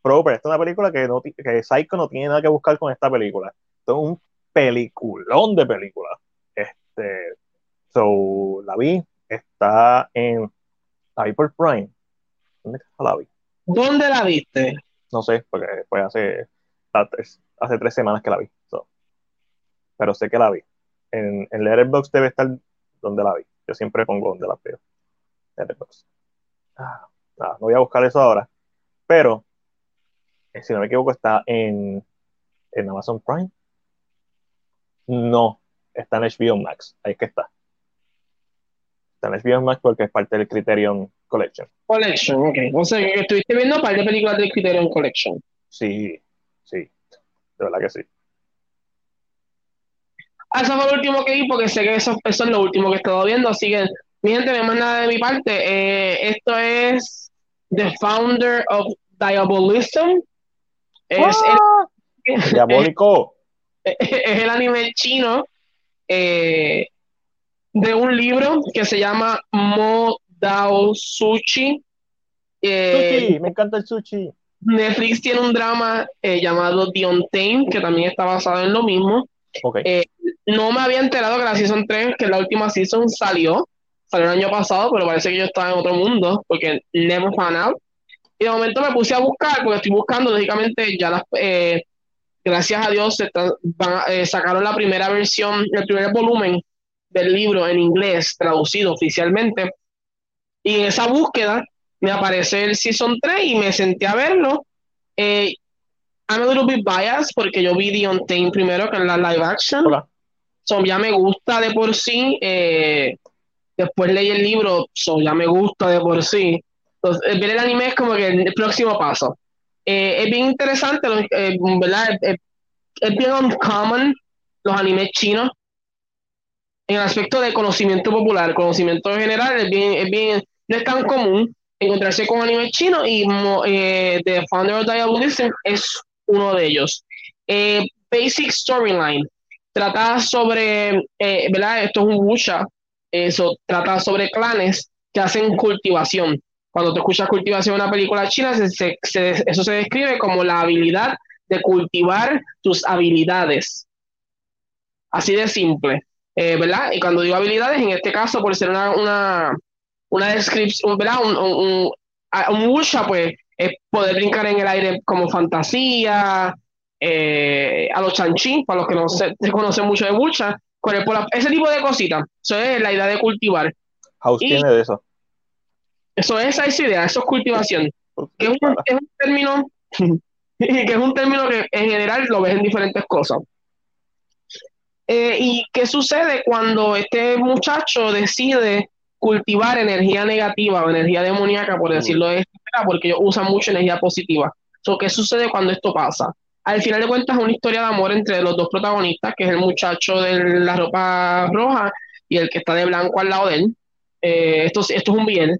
proper. Esto es una película que, no, que Psycho no tiene nada que buscar con esta película. Esto es un peliculón de película. Este, so, la vi, está en, por Prime. ¿Dónde la vi? ¿Dónde la viste? No sé, porque fue hace, hace tres semanas que la vi. Pero sé que la vi. En, en Letterboxd debe estar donde la vi. Yo siempre pongo donde la veo. Letterboxd. Ah, no voy a buscar eso ahora. Pero, eh, si no me equivoco, está en, en Amazon Prime. No, está en HBO Max. Ahí es que está. Está en HBO Max porque es parte del Criterion Collection. Collection, ok. O sea, que estuviste viendo un par de películas del Criterion Collection. Sí, sí. De verdad que sí. Ah, eso fue lo último que vi porque sé que eso, eso es lo último que he estado viendo. Así que, mi gente, no más nada de mi parte. Eh, esto es The Founder of Diabolism. Es el, Diabólico. es el anime chino eh, de un libro que se llama Mo Dao Sushi. Eh, Sushi, me encanta el sushi. Netflix tiene un drama eh, llamado The Untamed, que también está basado en lo mismo. Eh, no me había enterado que la Season 3, que la última Season salió. salió el año pasado, pero parece que yo estaba en otro mundo, porque never found out. Y de momento me puse a buscar, porque estoy buscando, lógicamente, ya las, eh, gracias a Dios, se eh, sacaron la primera versión, el primer volumen del libro en inglés, traducido oficialmente. Y en esa búsqueda me aparece el Season 3 y me senté a verlo. Eh, I'm a little bit biased porque yo vi The Untamed primero que en la live action. So, ya me gusta de por sí. Eh, después leí el libro, so, ya me gusta de por sí. Entonces, ver el anime es como que el próximo paso. Eh, es bien interesante, eh, ¿verdad? Es, bien uncommon los animes chinos en el aspecto de conocimiento popular, conocimiento general, es bien, es bien, no es tan común encontrarse con animes chinos y eh, The Founder of Diabolism es uno de ellos. Eh, basic Storyline trata sobre, eh, ¿verdad? Esto es un wuxia, eso trata sobre clanes que hacen cultivación. Cuando te escuchas cultivación en una película china, se, eso se describe como la habilidad de cultivar tus habilidades. Así de simple, eh, ¿verdad? Y cuando digo habilidades, en este caso, por ser una, una descripción, ¿verdad? Un, un, un, pues, es poder brincar en el aire como fantasía, eh, a los chanchín, para los que no se, conocen mucho de el, ese tipo de cositas. Eso es la idea de cultivar. House tiene de eso. Eso es esa idea, eso es cultivación. Que es, un, es un término que es un término que en general lo ves en diferentes cosas. Eh, ¿Y qué sucede cuando este muchacho decide cultivar energía negativa o energía demoníaca, por decirlo de esta manera, porque ellos usan mucho energía positiva? ¿Qué sucede cuando esto pasa? Al final de cuentas es una historia de amor entre los dos protagonistas, que es el muchacho de la ropa roja y el que está de blanco al lado de él. Eh, esto, esto es un bien,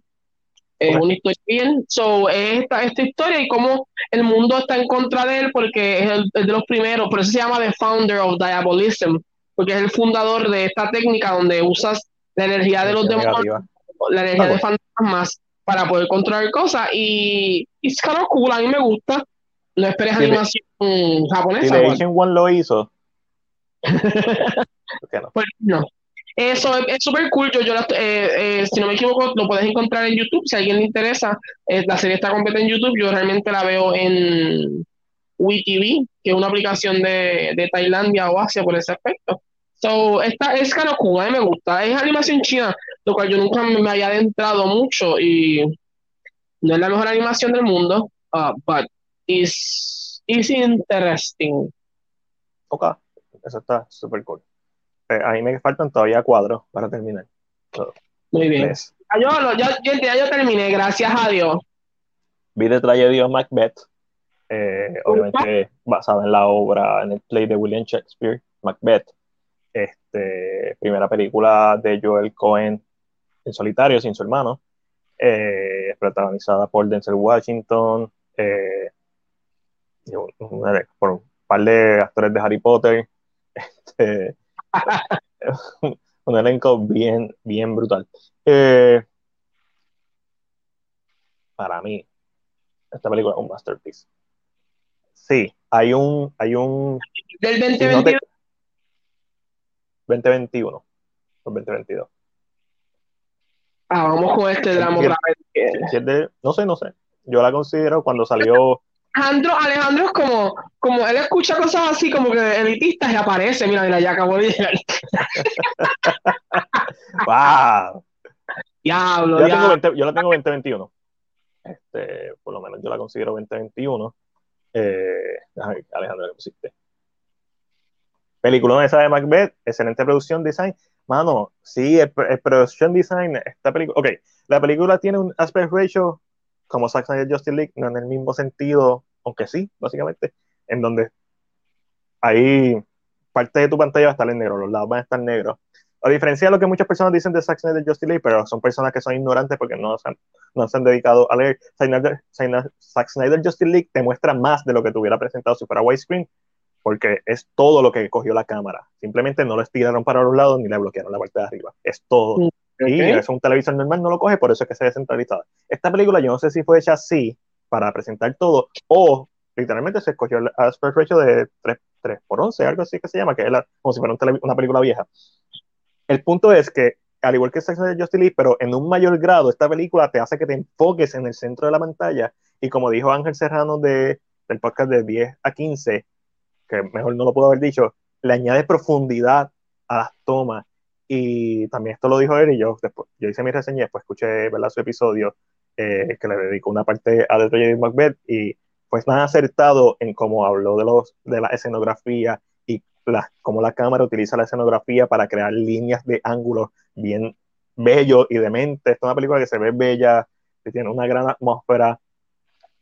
es una historia bien. So, es esta, esta historia y cómo el mundo está en contra de él porque es el, de los primeros, por eso se llama The Founder of Diabolism, porque es el fundador de esta técnica donde usas la energía de los demonios, la energía de fantasmas para poder controlar cosas y es kind of cool, a mí me gusta. No esperes animación japonesa. Si One lo hizo. Pues no. Eso es súper cool. Yo, yo eh, eh, si no me equivoco, lo puedes encontrar en YouTube. Si a alguien le interesa, eh, la serie está completa en YouTube. Yo realmente la veo en WeTV, que es una aplicación de, de Tailandia o Asia por ese aspecto. So, esta es kind cool, a mí me gusta. Es animación china, lo cual yo nunca me había adentrado mucho y no es la mejor animación del mundo, uh, but is, is interesting. Ok, eso está súper cool. Eh, a mí me faltan todavía cuadros para terminar. Muy bien. Ah, yo, ya, yo, terminé, gracias a Dios. Vi de tragedia Macbeth, eh, obviamente basada en la obra, en el play de William Shakespeare, Macbeth. Este, primera película de Joel Cohen en solitario, sin su hermano, eh, protagonizada por Denzel Washington, por un par de actores de Harry Potter. Este, un elenco bien, bien brutal. Eh, para mí, esta película es un masterpiece. Sí, hay un, hay un. Del 2021. 2021. 2022. Ah, vamos con este drama. no sé, no sé. Yo la considero cuando salió Alejandro, Alejandro es como, como él escucha cosas así como que elitistas y aparece, mira, mira, ya acabó de llegar. ¡Wow! Diablo, yo, La tengo yo la tengo 2021. Este, por lo menos yo la considero 2021. Eh, Alejandro, ¿qué pusiste? Película esa de Macbeth, excelente producción, design. Mano, sí, el, el producción design, esta película. Ok, la película tiene un aspect ratio como Zack Snyder Justice League, no en el mismo sentido, aunque sí, básicamente, en donde ahí parte de tu pantalla va a estar en negro, los lados van a estar negros. A diferencia de lo que muchas personas dicen de Zack Snyder Justice League, pero son personas que son ignorantes porque no se han, no se han dedicado a leer. Zack Snyder, Justice League te muestra más de lo que te hubiera presentado si fuera widescreen, porque es todo lo que cogió la cámara. Simplemente no lo estiraron para los lados ni le bloquearon la parte de arriba. Es todo. Y es un televisor normal no lo coge, por eso es que se descentralizado. Esta película yo no sé si fue hecha así para presentar todo o literalmente se escogió el aspect ratio de 3, 3 por 11, algo así que se llama, que es como si fuera una película vieja. El punto es que al igual que Sex and Justice League, pero en un mayor grado, esta película te hace que te enfoques en el centro de la pantalla y como dijo Ángel Serrano de, del podcast de 10 a 15, que mejor no lo puedo haber dicho, le añade profundidad a las tomas y también esto lo dijo él y yo después, yo hice mi reseña después escuché ¿verdad? su episodio eh, que le dedicó una parte a Detroit Macbeth y pues más acertado en cómo habló de, los, de la escenografía y la, cómo la cámara utiliza la escenografía para crear líneas de ángulos bien bello y demente. Es una película que se ve bella, que tiene una gran atmósfera.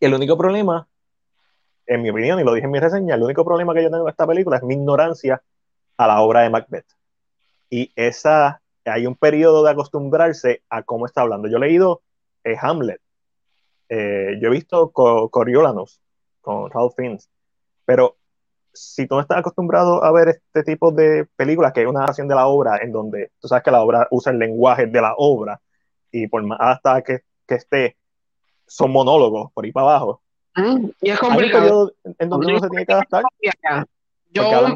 El único problema, en mi opinión, y lo dije en mi reseña, el único problema que yo tengo en esta película es mi ignorancia a la obra de Macbeth. Y esa, hay un periodo de acostumbrarse a cómo está hablando. Yo he leído eh, Hamlet, eh, yo he visto Coriolanus con Ralph Fiennes, pero si tú no estás acostumbrado a ver este tipo de películas, que hay una acción de la obra en donde tú sabes que la obra usa el lenguaje de la obra y por más hasta que, que esté, son monólogos por ahí para abajo. Mm, y es complicado. en donde uno se tiene que adaptar. Yo,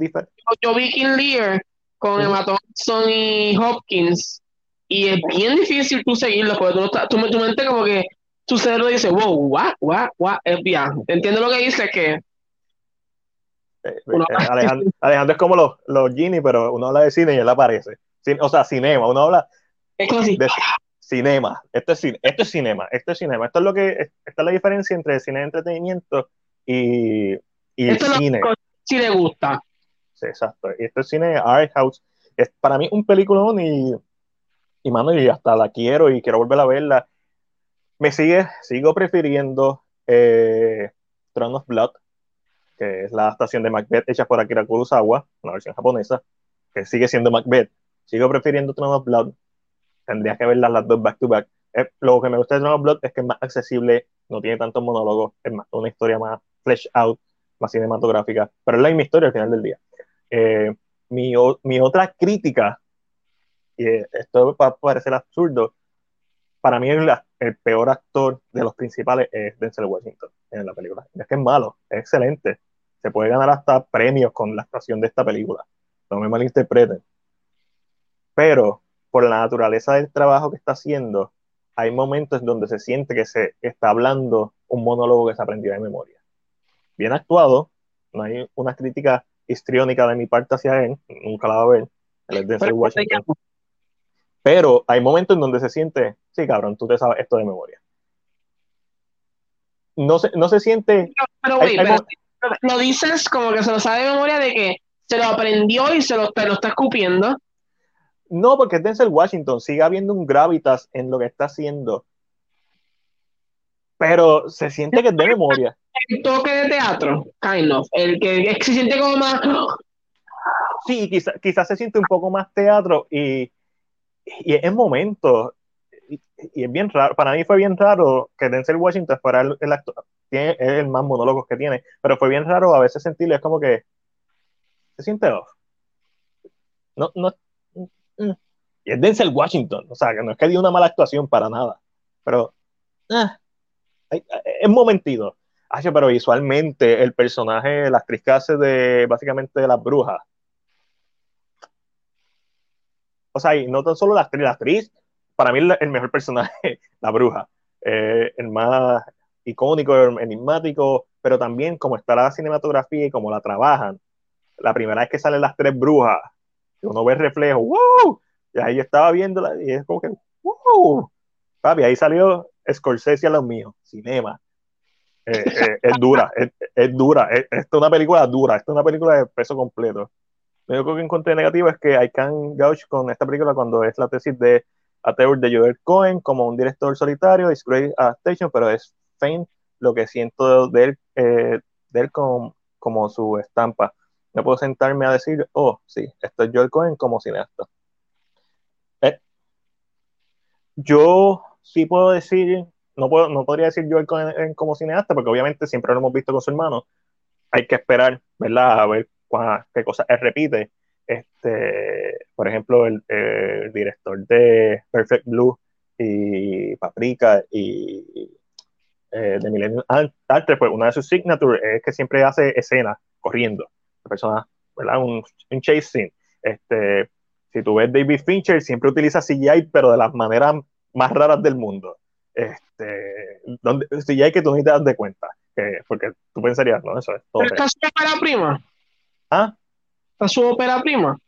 yo, vi King Lear con Emma Thompson y Hopkins y es bien difícil tú seguirlo porque tú, tú, tu mente como que tu cerebro dice, wow, what, what, what, es bien. ¿Entiendes lo que dice? Que eh, eh, Alejandro, es como los, los Gini, pero uno habla de cine y él aparece. o sea, cinema, uno habla de cinema. Esto es, esto es cinema, esto es cinema. Esto es lo que, esta es la diferencia entre cine de entretenimiento y, y cine. si le gusta. Sí, exacto. Y esto es cine art house. Es para mí un peliculón y, y mano, y hasta la quiero y quiero volver a verla. Me sigue, sigo prefiriendo eh, Throne of Blood que es la adaptación de Macbeth hecha por Akira Kurosawa, una versión japonesa, que sigue siendo Macbeth. Sigo prefiriendo Throne of Blood. Tendría que verlas las dos back to back. Eh, lo que me gusta de Throne of Blood es que es más accesible, no tiene tantos monólogos, es más, una historia más flesh out, más cinematográfica, pero es la misma historia al final del día. Eh, mi, mi, otra crítica, y esto va a parecer absurdo, para mí el, el, peor actor de los principales es Denzel Washington en la película. Es que es malo, es excelente. Se puede ganar hasta premios con la actuación de esta película. No me malinterpreten. Pero por la naturaleza del trabajo que está haciendo, hay momentos en donde se siente que se está hablando un monólogo que se aprendió de memoria. Bien actuado, no hay una crítica histriónica de mi parte hacia él, nunca la va a ver. Él es Denzel Washington. Pero hay momentos en donde se siente, sí, cabrón, tú te sabes esto de memoria. No se, no se siente. Pero, lo dices como que se lo sabe de memoria de que se lo aprendió y se lo, te lo está escupiendo. No, porque es Denzel Washington, sigue habiendo un gravitas en lo que está haciendo. Pero se siente que es de memoria. El toque de teatro, kind of. El que, se siente como más. Sí, quizás se siente un poco más teatro y y es momento, y, es bien raro, para mí fue bien raro que Denzel Washington fuera el, actor, tiene el más monólogos que tiene, pero fue bien raro a veces sentirlo, es como que se siente off. No, no, mm, y es Denzel Washington, o sea, que no es que dio una mala actuación para nada, pero eh, es momentito. pero visualmente el personaje, la actriz que hace de básicamente de las brujas, o sea, y no tan solo la actriz, la actriz, para mí el, mejor personaje, la bruja, eh, el más icónico, enigmático, pero también como está la cinematografía y como la trabajan. La primera vez que salen las tres brujas, uno ve el reflejo, ¡wow! Y ahí estaba viéndola y es como que, ¡wow! Papi, ahí salió Scorsese a los míos, cinema. Eh, eh, es dura, es, es dura. Esta es una película dura, esta es una película de peso completo. Lo único que encontré negativo es que I can gauge con esta película cuando es la tesis de Ateur de Joel Cohen como un director solitario, es great adaptation, pero es faint lo que siento de él, eh, de él como, como su estampa. No puedo sentarme a decir, oh, sí, esto es Joel Cohen como cineasta. Eh, yo sí puedo decir, no, puedo, no podría decir Joel Cohen como cineasta, porque obviamente siempre lo hemos visto con su hermano. Hay que esperar, ¿verdad? A ver qué cosas él repite. Este, por ejemplo, el, director de Perfect Blue y Paprika y eh, de Millennium Alter, pues una de sus signatures es que siempre hace escenas corriendo, persona, ¿verdad? Un, un chase scene. Este, Si tú ves David Fincher, siempre utiliza CGI, pero de las maneras más raras del mundo. Este, donde, CGI que tú ni te das de cuenta. Que, porque tú pensarías, no, eso es todo. ¿Pero está su ópera prima? ¿Ah? ¿Está su ópera prima?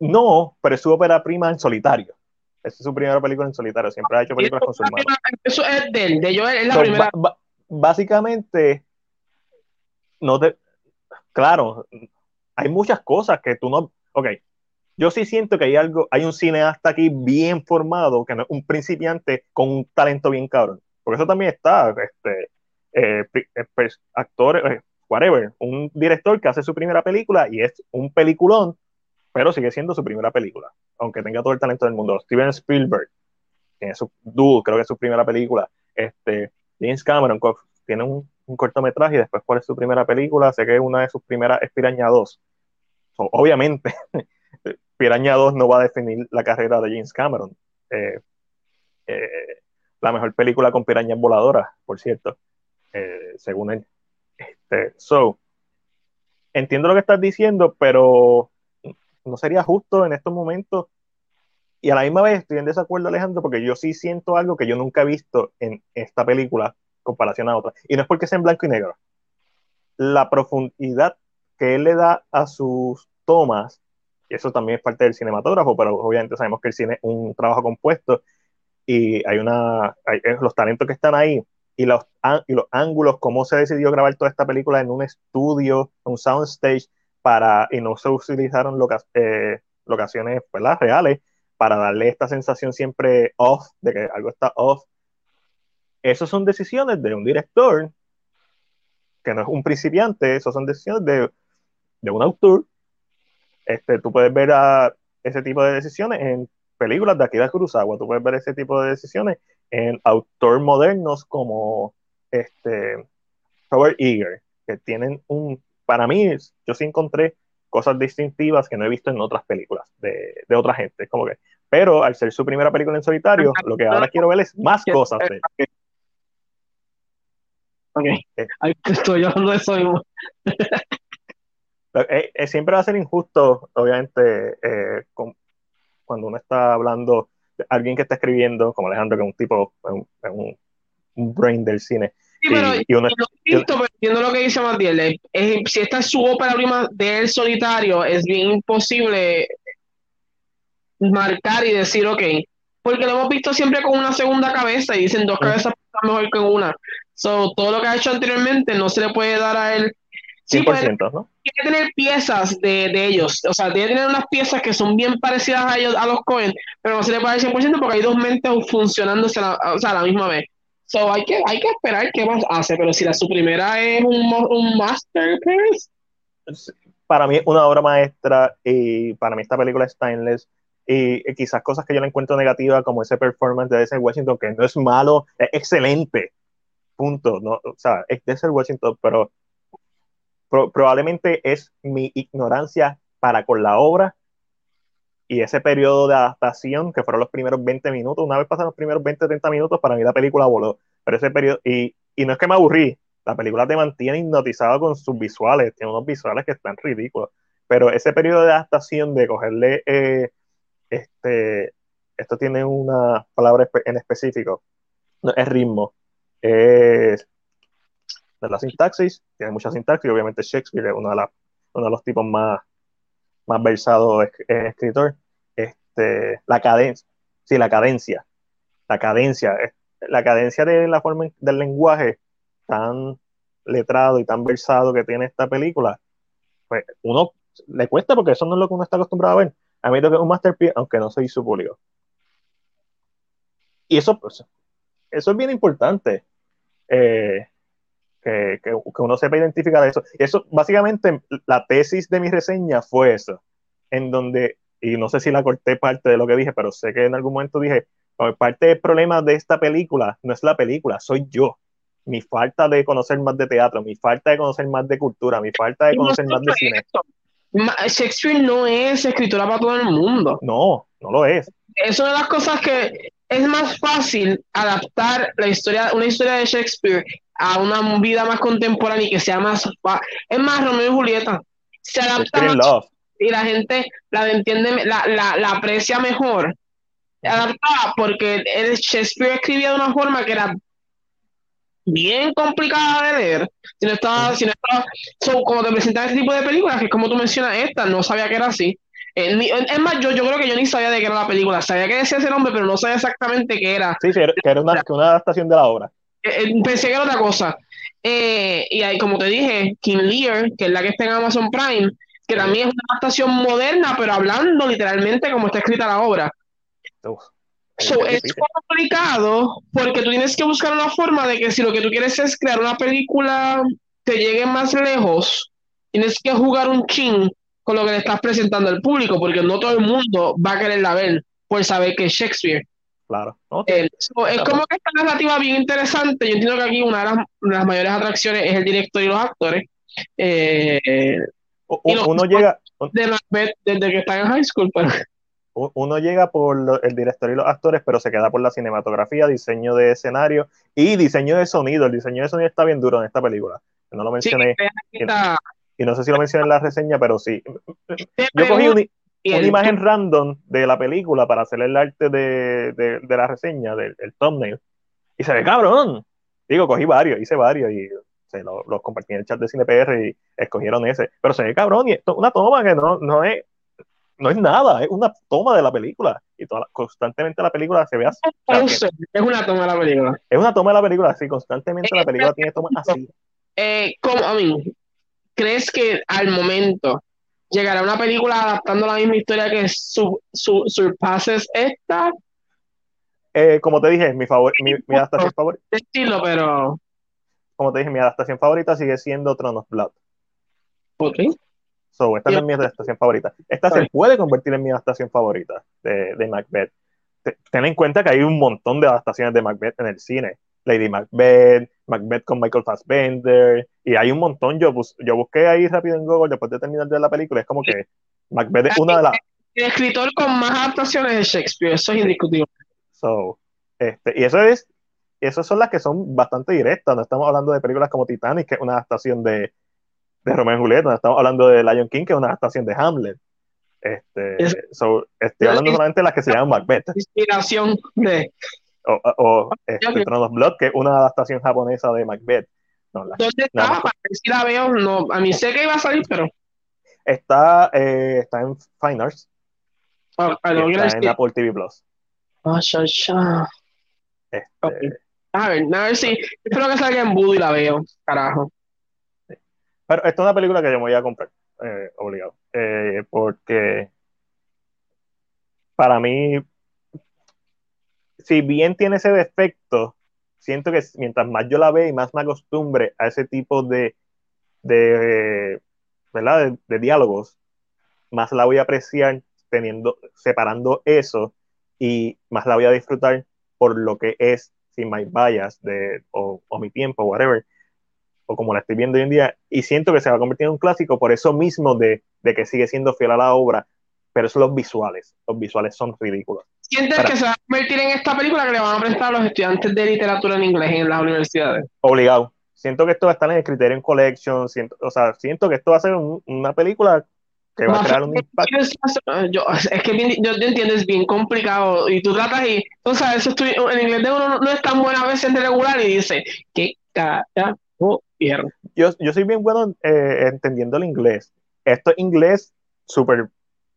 No, pero es su ópera prima en solitario. Esa es su primera película en solitario. Siempre ha hecho películas con su hermano. Eso es de él, de yo, es la so, primera. básicamente, no te. Claro, hay muchas cosas que tú no. Ok, yo sí siento que hay algo, hay un cineasta aquí bien formado, que no es un principiante con un talento bien cabrón. Porque eso también está, este, eh, pues, actor, eh, whatever, un director que hace su primera película y es un peliculón, pero sigue siendo su primera película, aunque tenga todo el talento del mundo. Steven Spielberg, tiene su Dude, creo que es su primera película. Este, James Cameron tiene un, un, cortometraje y después cuál es su primera película, sé que una de sus primeras es Piraña 2. So, obviamente, Piraña 2 no va a definir la carrera de James Cameron. Eh, eh, la mejor película con pirañas voladoras, por cierto, eh, según él. Este, so, entiendo lo que estás diciendo, pero no sería justo en estos momentos. Y a la misma vez estoy en desacuerdo, Alejandro, porque yo sí siento algo que yo nunca he visto en esta película comparación a otras. Y no es porque sea en blanco y negro. La profundidad que él le da a sus tomas, y eso también es parte del cinematógrafo, pero obviamente sabemos que el cine es un trabajo compuesto y hay una, hay, los talentos que están ahí y los, y los ángulos, cómo se decidió grabar toda esta película en un estudio, un soundstage, para, y no se utilizaron loca, eh, locaciones ¿verdad? reales para darle esta sensación siempre off, de que algo está off. Esas son decisiones de un director que no es un principiante, esas son decisiones de, de un autor. Este, tú puedes ver a ese tipo de decisiones en películas de Akira Kurosawa, tú puedes ver ese tipo de decisiones en autores modernos como este, Robert Eager, que tienen un, para mí, yo sí encontré cosas distintivas que no he visto en otras películas de, de otra gente, como que, pero al ser su primera película en solitario, lo que ahora quiero ver es más cosas de Ok, eh, estoy hablando de eso mismo. eh, eh, siempre va a ser injusto, obviamente, eh, con, cuando uno está hablando de alguien que está escribiendo, como Alejandro, que es un tipo, un, un, un brain del cine. Sí, pero y, y uno, visto, pero entiendo lo que dice Matiel. Es, si esta es su ópera prima de él solitario, es bien imposible marcar y decir, ok, porque lo hemos visto siempre con una segunda cabeza y dicen dos cabezas están mejor que una. So, todo lo que ha hecho anteriormente no se le puede dar a él. Sí, 100%, puede, ¿no? Tiene que tener piezas de, de, ellos, o sea, tiene que tener unas piezas que son bien parecidas a ellos, a los Cohen, pero no se le puede dar 100% porque hay dos mentes la, o sea, a la misma vez. So, hay, que, hay que esperar qué más hace, pero si la su primera es un, un masterpiece. Para mí es una obra maestra y para mí esta película es timeless y, y quizás cosas que yo le encuentro negativa como ese performance de ese Washington que no es malo, es excelente, punto, no, o sea, es de ser Washington, pero pro, probablemente es mi ignorancia para con la obra y ese periodo de adaptación, que fueron los primeros 20 minutos, una vez pasaron los primeros 20, 30 minutos, para mí la película voló. Pero ese periodo, y, y no es que me aburrí, la película te mantiene hipnotizado con sus visuales, tiene unos visuales que están ridículos. Pero ese periodo de adaptación, de cogerle, eh, este, esto tiene una palabra en específico, no, es ritmo, es de la sintaxis, tiene mucha sintaxis, obviamente Shakespeare es uno de, la, uno de los tipos más más versado es, es escritor, este, la cadencia, sí, la cadencia, la cadencia, la cadencia de la forma del lenguaje tan letrado y tan versado que tiene esta película, pues uno le cuesta porque eso no es lo que uno está acostumbrado a ver. A mí lo que es un masterpiece, aunque no soy su público. Y eso, pues, eso es bien importante. Eh, que, que, que, uno sepa identificar eso. Eso, básicamente, la tesis de mi reseña fue eso, en donde, y no sé si la corté parte de lo que dije, pero sé que en algún momento dije, parte del problema de esta película no es la película, soy yo. Mi falta de conocer más de teatro, mi falta de conocer más de cultura, mi falta de conocer más de cine. Shakespeare no es escritura para todo el mundo. No, no lo es. Es una de las cosas que es más fácil adaptar la historia, una historia de Shakespeare a una vida más contemporánea y que sea más. Es más, Romeo y Julieta. Se adapta. Love. y la gente la entiende, la, la, la aprecia mejor adaptada porque el Shakespeare escribía de una forma que era bien complicada de leer. Si no estaba, si no estaba, como te presentan este tipo de películas, que es como tú mencionas esta, no sabía que era así. Eh, es más, yo, yo creo que yo ni sabía de qué era la película, sabía que decía ese nombre, pero no sabía exactamente qué era. Sí, sí, que era una, una adaptación de la obra. Eh, eh, pensé que era otra cosa. y ahí, como te dije, King Lear, que es la que está en Amazon Prime, que también es una adaptación moderna, pero hablando literalmente como está escrita la obra. es complicado porque tú tienes que buscar una forma de que si lo que tú quieres es crear una película que llegue más lejos, tienes que jugar un ching con lo que le estás presentando al público, porque no todo el mundo va a quererla ver por saber que es Shakespeare. Claro. es como que esta narrativa bien interesante. Yo entiendo que aquí una de las, mayores atracciones es el director y los actores. Eh, uno llega. desde que están en high school, Uno llega por el director y los actores, pero se queda por la cinematografía, diseño de escenario y diseño de sonido. El diseño de sonido está bien duro en esta película. No lo mencioné. Y, no sé si lo mencioné en la reseña, pero sí. Yo cogí una, imagen random de la película para hacer el arte de, de, la reseña, del thumbnail. Y se ve cabrón. Digo, cogí varios, hice varios y los compartí en el chat de CinePR y escogieron ese. Pero se ve cabrón y una toma que no, no es no es nada, es una toma de la película. Y toda, constantemente la película se ve así. es una toma de la película. Es una toma de la película, sí, constantemente la película tiene tomas así. Eh, ¿cómo, a mí, ¿crees que al momento llegará una película adaptando la misma historia que su, su, surpases esta? Eh, como te dije, mi, favor, mi, mi adaptación favorita. Estilo, pero como te dije, mi adaptación favorita sigue siendo Throne of Blood. Ok. So, esta no es mi adaptación favorita. Esta se puede convertir en mi adaptación favorita de, de Macbeth. Ten en cuenta que hay un montón de adaptaciones de Macbeth en el cine. Lady Macbeth, Macbeth con Michael Fassbender, y hay un montón. Yo, yo busqué ahí rápido en Google después de terminar de la película. Es como que Macbeth es una de las. El escritor con más adaptaciones de Shakespeare, eso es indiscutible. So, este, y eso es esas son las que son bastante directas. No estamos hablando de películas como Titanic, que es una adaptación de, de Romeo y Julieta. No estamos hablando de Lion King, que es una adaptación de Hamlet. Este, estoy hablando solamente de las que se llaman Macbeth. Inspiración de. O, o este, Blood, que es una adaptación japonesa de Macbeth. ¿Dónde está? Para ver si la veo. No, a mí sé que iba a salir, pero. Está, eh, está en Fine Arts. Ah, está en Apple TV Plus. Ah, ya, ya. Este, a ver, a ver si. Espero que salga en Voodoo y la veo, carajo. Pero esta es una película que yo me voy a comprar, eh, obligado. Eh, porque para mí, si bien tiene ese defecto, siento que mientras más yo la veo y más me acostumbre a ese tipo de, de, ¿verdad? de, diálogos, más la voy a apreciar teniendo, separando eso y más la voy a disfrutar por lo que es sin my bias de, o, mi tiempo, whatever, o como la estoy viendo hoy en día, y siento que se va a convertir en un clásico por eso mismo de, de que sigue siendo fiel a la obra, pero son los visuales, los visuales son ridículos. ¿Sientes que se va a convertir en esta película que le van a prestar a los estudiantes de literatura en inglés en las universidades? Obligado. Siento que esto va a estar en el Criterion Collection, siento, o sea, siento que esto va a ser una película que va a crear un impacto. Yo, es que yo, entiendo, es bien complicado. Y tú tratas y, o sea, eso estoy, el inglés de uno no, es tan bueno a veces de regular y dice, ¿qué carajo Yo, yo soy bien bueno eh, entendiendo el inglés. Esto es inglés súper, o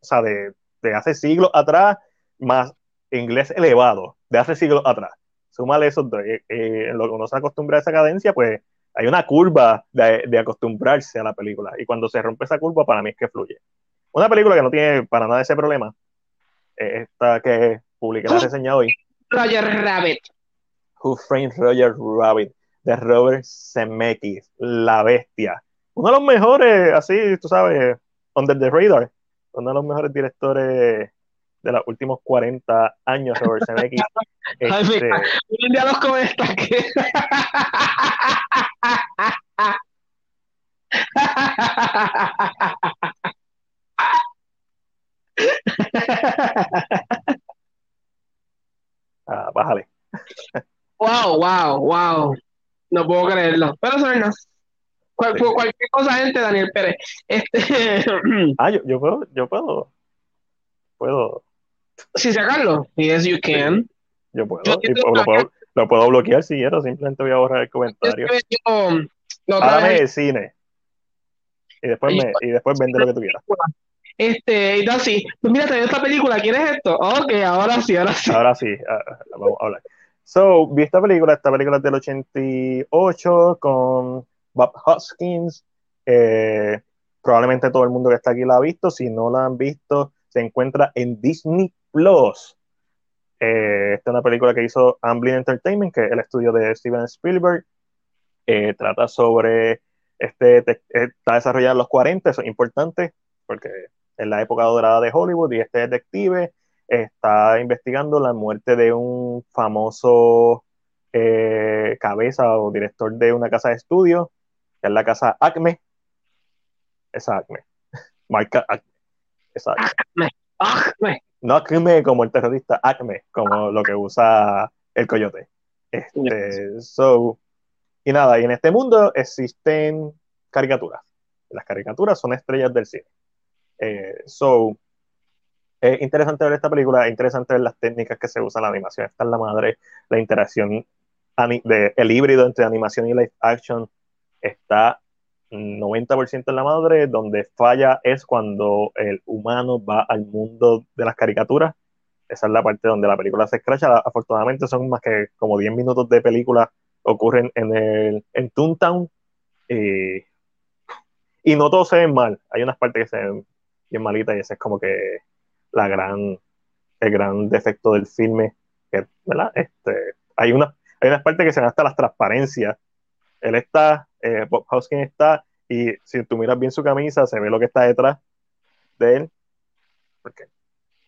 sea, de, de, hace siglos atrás, más inglés elevado, de hace siglos atrás. Súmale esos dos. Eh, eh, lo que uno se acostumbra a esa cadencia, pues hay una curva de, acostumbrarse a la película. Y cuando se rompe esa curva, para mí es que fluye. Una película que no tiene para nada ese problema, esta que publiqué la reseña hoy. Roger Rabbit. Who Framed Roger Rabbit, de Robert Zemeckis, La Bestia. Uno de los mejores, así, tú sabes, Under the Radar. Uno de los mejores directores de los últimos 40 años, Robert Zemeckis. este... Un día los que... ah, bájale. wow, wow, wow. No puedo creerlo. Pero eso no. cualquier cosa, gente, Daniel Pérez. Este... ah, yo, yo, puedo, yo puedo. Puedo. Sí, sacarlo. Yes, you can. yo puedo. lo, puedo lo puedo bloquear si quiero, simplemente voy a borrar el comentario. Hágame el cine. Y después, me, y después vende lo que tú quieras. Este, y así, pues mira, tengo esta película, ¿quieres esto? Ok, ahora sí, ahora sí. Ahora sí, ah, vamos a hablar. So, vi esta película, esta película es del 88 con Bob Hoskins. Eh, probablemente todo el mundo que está aquí la ha visto. Si no la han visto, se encuentra en Disney Plus. Eh, esta es una película que hizo Amblin Entertainment, que es el estudio de Steven Spielberg. Eh, trata sobre este, está desarrollada en los 40, eso es importante, porque en la época dorada de Hollywood y este detective está investigando la muerte de un famoso eh, cabeza o director de una casa de estudio, que es la casa Acme. Esa Acme. Marca Acme. Esa Acme. Acme. No Acme como el terrorista, Acme como lo que usa el coyote. Este, so, y nada, y en este mundo existen caricaturas. Las caricaturas son estrellas del cine. Eh, so, es interesante ver esta película, es interesante ver las técnicas que se usan en la animación. Está en la madre, la interacción, de, el híbrido entre animación y live action está 90% en la madre, donde falla es cuando el humano va al mundo de las caricaturas. Esa es la parte donde la película se escracha. Afortunadamente son más que como 10 minutos de película ocurren en el en Toontown. y no todos se ven mal. Hay unas partes que se ven bien malitas y ese es como que la gran, el gran defecto del filme. ¿verdad? Este, hay, una, hay unas partes que se ven hasta las transparencias. Él está, eh, Bob Hoskins está, y si tú miras bien su camisa, se ve lo que está detrás de él. Porque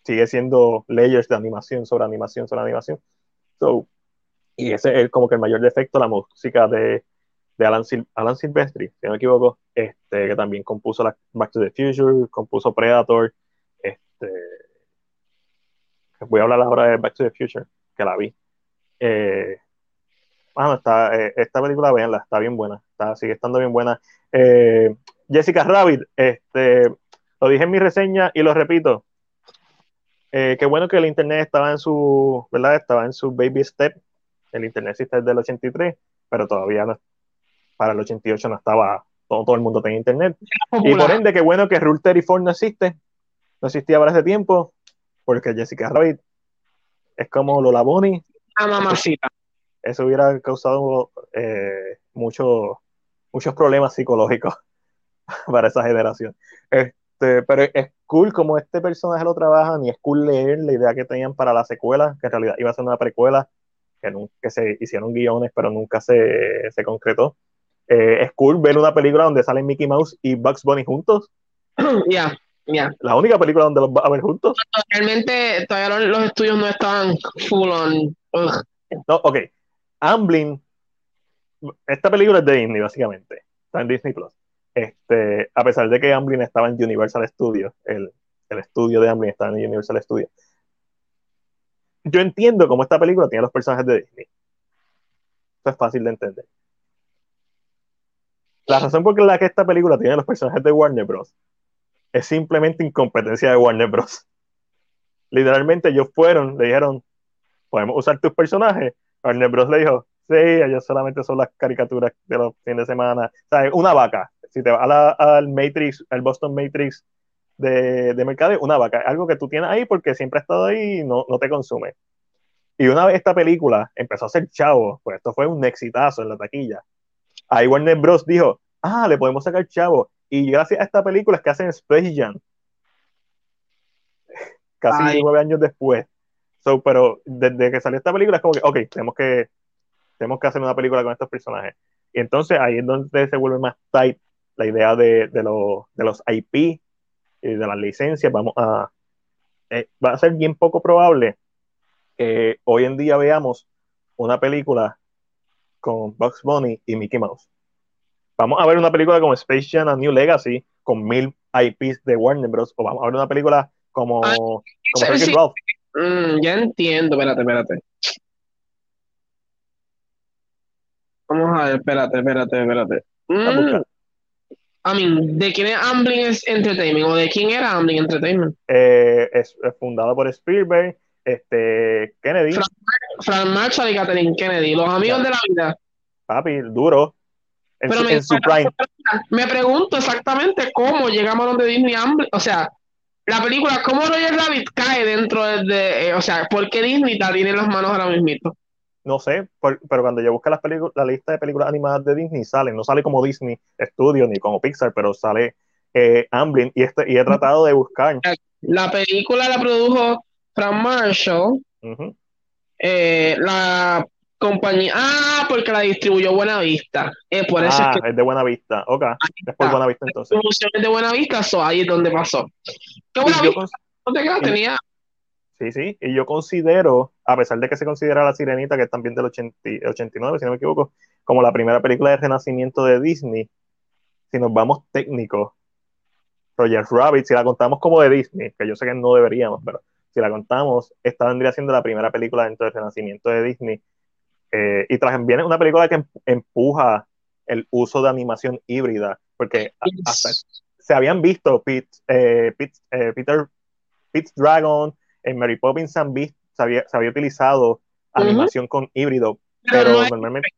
sigue siendo layers de animación sobre animación sobre animación. So, y ese es como que el mayor defecto, la música de, de Alan, Alan Silvestri, si no me equivoco, este, que también compuso la Back to the Future, compuso Predator. Este, voy a hablar ahora de Back to the Future, que la vi. Eh, bueno, está, eh, esta película, véanla, está bien buena, está, sigue estando bien buena. Eh, Jessica Rabbit, este, lo dije en mi reseña y lo repito. Eh, qué bueno que el internet estaba en su, ¿verdad? Estaba en su baby step. El internet existe desde el 83, pero todavía no, para el 88 no estaba, todo, todo el mundo tenía internet. Y por ende, qué bueno que Rule 34 no existe, no existía para ese tiempo, porque Jessica Rabbit es como Lola Bonnie. La mamacita. Eso hubiera causado eh, muchos problemas psicológicos para esa generación. Este, pero es cool como este personaje lo trabajan y es cool leer la idea que tenían para la secuela, que en realidad iba a ser una precuela, que, que se hicieron guiones, pero nunca se, se concretó. Eh, es cool ver una película donde salen Mickey Mouse y Bugs Bunny juntos. Ya, ya. La única película donde los va a ver juntos. Realmente todavía los, estudios no están full on. No, ok. Amblin, esta película es de Disney, básicamente. Está en Disney Plus. Este, a pesar de que Amblin estaba en Universal Studios, el, el estudio de Amblin estaba en Universal Studios. Yo entiendo cómo esta película tiene los personajes de Disney. Eso es fácil de entender. La razón por la que esta película tiene los personajes de Warner Bros. es simplemente incompetencia de Warner Bros. Literalmente ellos fueron, le dijeron, podemos usar tus personajes. Warner Bros. le dijo, sí, ellos solamente son las caricaturas de los fines de semana. O sea, una vaca. Si te vas al Matrix, al Boston Matrix de, de Mercado, una vaca. Algo que tú tienes ahí porque siempre ha estado ahí y no, no te consume. Y una vez esta película empezó a ser chavo, pues esto fue un exitazo en la taquilla ahí Warner Bros. dijo, ah, le podemos sacar chavo. Y gracias a esta película es que hacen Space Jam. Casi nueve años después. So, pero desde que salió esta película es como que, ok, tenemos que, tenemos que hacer una película con estos personajes. Y entonces ahí es donde se vuelve más tight la idea de, de, de los IP y de las licencias. Vamos a, eh, va a ser bien poco probable que hoy en día veamos una película con Bugs Bunny y Mickey Mouse. Vamos a ver una película como Space Jam A New Legacy con mil IPs de Warner Bros. O vamos a ver una película como, ah, como mm, ya entiendo, espérate, espérate. Vamos a ver, espérate, espérate, espérate. Mm. I mean, ¿de quién es Amblin Entertainment o de quién era Amblin Entertainment? Eh, es, es fundado por Spielberg, este, Kennedy. Frank, Frank Marshall y Catherine Kennedy, los amigos de la vida. Papi, duro. En, Pero su, me, en su prime. me pregunto exactamente cómo llegamos a donde Disney Amblin, o sea, la película, ¿cómo Roger Rabbit cae dentro de, de- eh, o sea, ¿por qué Disney la tiene en las manos ahora mismo? No sé, por- pero cuando yo busco las la lista de películas animadas de Disney, sale, no sale como Disney Studios ni como Pixar, pero sale eh, Amblin y, este, y he tratado de buscar. La película la produjo Frank Marshall, eh, la compañía, ah, porque la distribuyó Buena Vista, eh, por eso Ah, es que es de Buena Vista. Ok, es por está. Buena Vista entonces. producciones de Buena Vista, so, ahí es donde pasó. ¿Qué Y Buena yo y- Tenía Sí, sí, y yo considero, a pesar de que se considera La Sirenita, que es también del 80 89, si no me equivoco, como la primera película de renacimiento de Disney, si nos vamos técnicos, Roger Rabbit, si la contamos como de Disney, que yo sé que no deberíamos, pero si la contamos, esta vendría siendo la primera película dentro del renacimiento de Disney. Eh, y también es una película que em- empuja el uso de animación híbrida, porque hasta se habían visto Pete, eh, Pete- eh, Peter, Pete's Dragon, en Mary Poppins se, han vis- se había, se había utilizado animación con híbrido, Pero pero no es- normalmente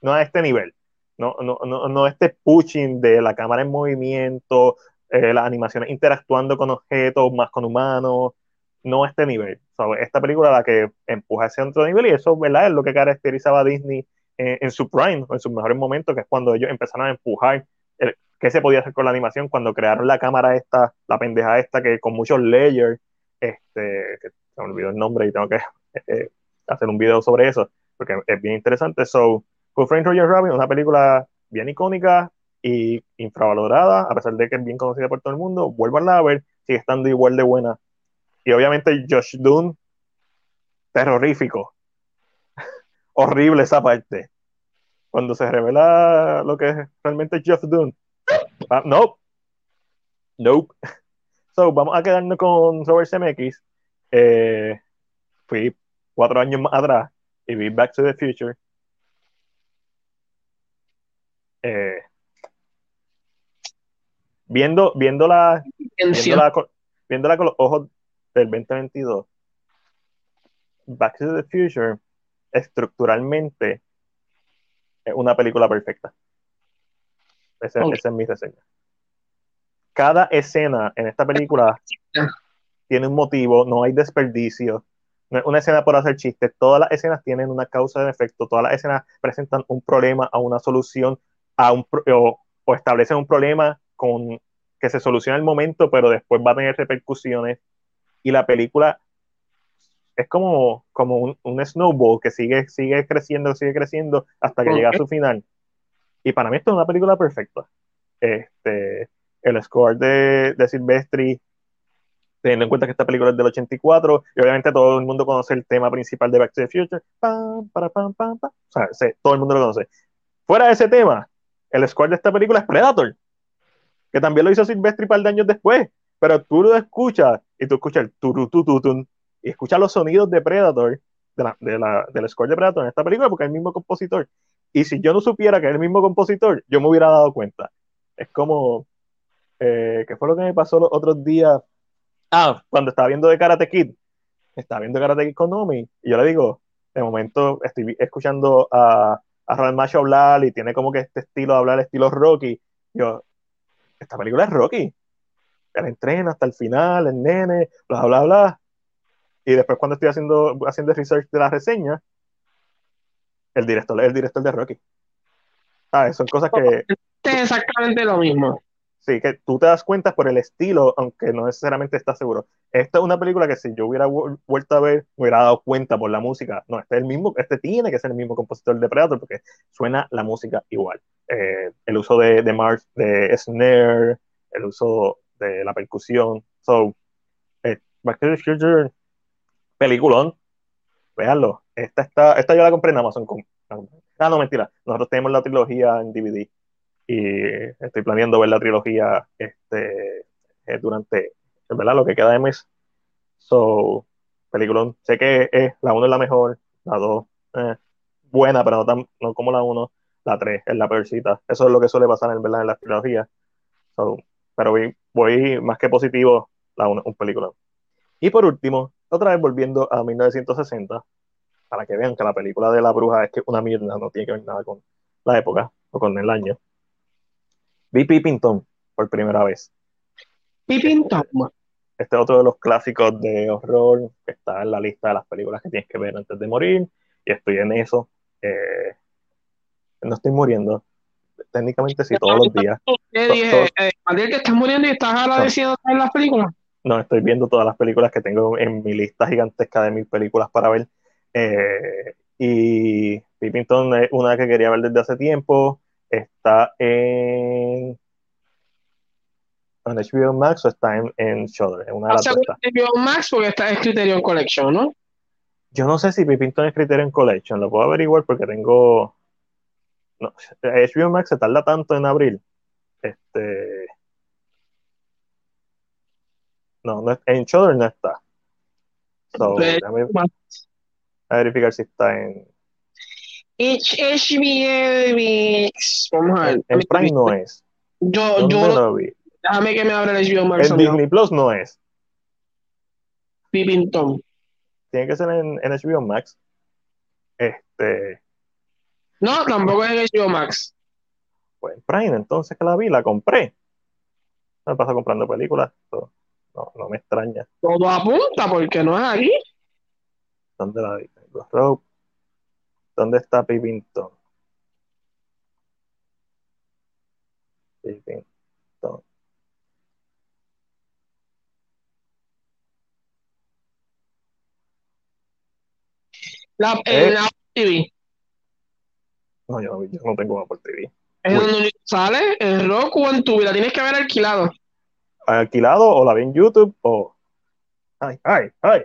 no a este nivel. No, no, no, no este pushing de la cámara en movimiento, eh, las animaciones interactuando con objetos más con humanos, no a este nivel. So, esta película la que empuja ese otro nivel y eso ¿verdad? es lo que caracterizaba a Disney en, en su prime, en sus mejores momentos, que es cuando ellos empezaron a empujar el- qué se podía hacer con la animación, cuando crearon la cámara esta, la pendeja esta, que con muchos layers, este, que se me olvidó el nombre y tengo que eh, hacer un video sobre eso, porque es bien interesante. So, Who Framed Roger Rabbit, una película bien icónica y infravalorada, a pesar de que es bien conocida por todo el mundo, vuelvanla a ver, sigue estando igual de buena. Y obviamente Josh Dunn, terrorífico. Horrible esa parte. Cuando se revela lo que es realmente Josh Dunn. Ah, nope. Nope. So, vamos a quedarnos con Robert Zemeckis. Eh, fui cuatro años más atrás y vi Back to the Future. Eh, viendo, viéndola, viéndola, con, viéndola con los ojos del 2022, Back to the Future estructuralmente es una película perfecta. Esa, esa es mi reseña. Cada escena en esta película tiene un motivo, no hay desperdicio. No es una escena por hacer chistes. Todas las escenas tienen una causa de efecto. Todas las escenas presentan un problema a una solución a un, o, o establecen un problema con que se soluciona en el momento, pero después va a tener repercusiones. Y la película es como, como un, un snowball que sigue, sigue creciendo, sigue creciendo hasta que llega a su final. Y para mí esto es una película perfecta. Este, el score de, de Silvestri, teniendo en cuenta que esta película es del 84, y obviamente todo el mundo conoce el tema principal de Back to the Future. Pam, para, pam, pam, pam. O sea, todo el mundo lo conoce. Fuera de ese tema, el score de esta película es Predator, que también lo hizo Silvestri un par de años después, pero tú lo escuchas y tú escuchas el turutututun y escuchas los sonidos de Predator, de de la, del score de Predator en esta película, porque es el mismo compositor. Y si yo no supiera que es el mismo compositor, yo me hubiera dado cuenta. Es como, eh, ¿qué fue lo que me pasó los otros días? Ah, cuando estaba viendo de Karate Kid, estaba viendo Karate Kid con Nomi, y yo le digo, de momento estoy escuchando a, a Ronald Macho hablar y tiene como que este estilo de hablar, estilo Rocky. Yo, esta película es Rocky. Él entrena hasta el final, el nene, bla, bla, bla. Y después cuando estoy haciendo, haciendo research de la reseña, el director el director de Rocky. Ah, son cosas que, Es exactamente lo mismo. Sí, que tú te das cuenta por el estilo, aunque no necesariamente estás seguro. Esta es una película que si yo hubiera vu- vuelto a ver, me hubiera dado cuenta por la música. No, este es el mismo, este tiene que ser el mismo compositor de Predator porque suena la música igual. Eh, el uso de, de Mars, de snare, el uso de la percusión. So, eh, Back to the Future, peliculón. Veanlo. Esta, está, esta yo la compré en Amazon. Ah, no, mentira. Nosotros tenemos la trilogía en DVD y estoy planeando ver la trilogía este, eh, durante ¿verdad? lo que queda de mes. So, peliculón. Sé que es, la 1 es la mejor, la 2 eh, buena, pero no, tan, no como la 1. La 3 es la peorcita. Eso es lo que suele pasar en, ¿verdad? en las trilogías. pero voy, voy, más que positivo a un, un película. Y por último, otra vez volviendo a 1960, para que vean que la película de la bruja es que una mierda, no tiene que ver nada con la época o con el año. Vi Pippington por primera vez. Pippington. Este es otro de los clásicos de horror que está en la lista de las películas que tienes que ver antes de morir. Y estoy en eso. Eh, no estoy muriendo. Técnicamente sí, todos los días. ¿Qué dije? Eh, que estás muriendo y estás agradecido de ver las películas? No, estoy viendo todas las películas que tengo en mi lista gigantesca de mil películas para ver. Eh, y Pippington es una que quería ver desde hace tiempo. Está en en HBO Max o está en, en Shudder, en una de las HBO Max porque está en Criterion Collection, ¿no? Yo no sé si Pippington es Criterion Collection, lo puedo averiguar porque tengo... No, HBO Max se tarda tanto en abril. Este... No, no en Shudder no está. So, a verificar si está en... HBO Max. Vamos a ver. En, Prime no es. Yo, yo, lo vi? Déjame que me abra el HBO Max. En Disney Plus no es. Pippington. Tiene que ser en, en HBO Max. Este. No, tampoco es en HBO Max. Pues en Prime, entonces que la vi, la compré. Me pasa comprando películas. No, no me extraña. Todo apunta porque no es aquí. ¿Dónde la vi? ¿Dónde está Pippington? Pippington. La, en eh, Apple TV. No, yo no, yo no tengo Apple TV. ¿Es donde sale? ¿En Roku o en tu La tienes que haber alquilado. ¿Alquilado o la vi en YouTube o...? Ay, ay, ay.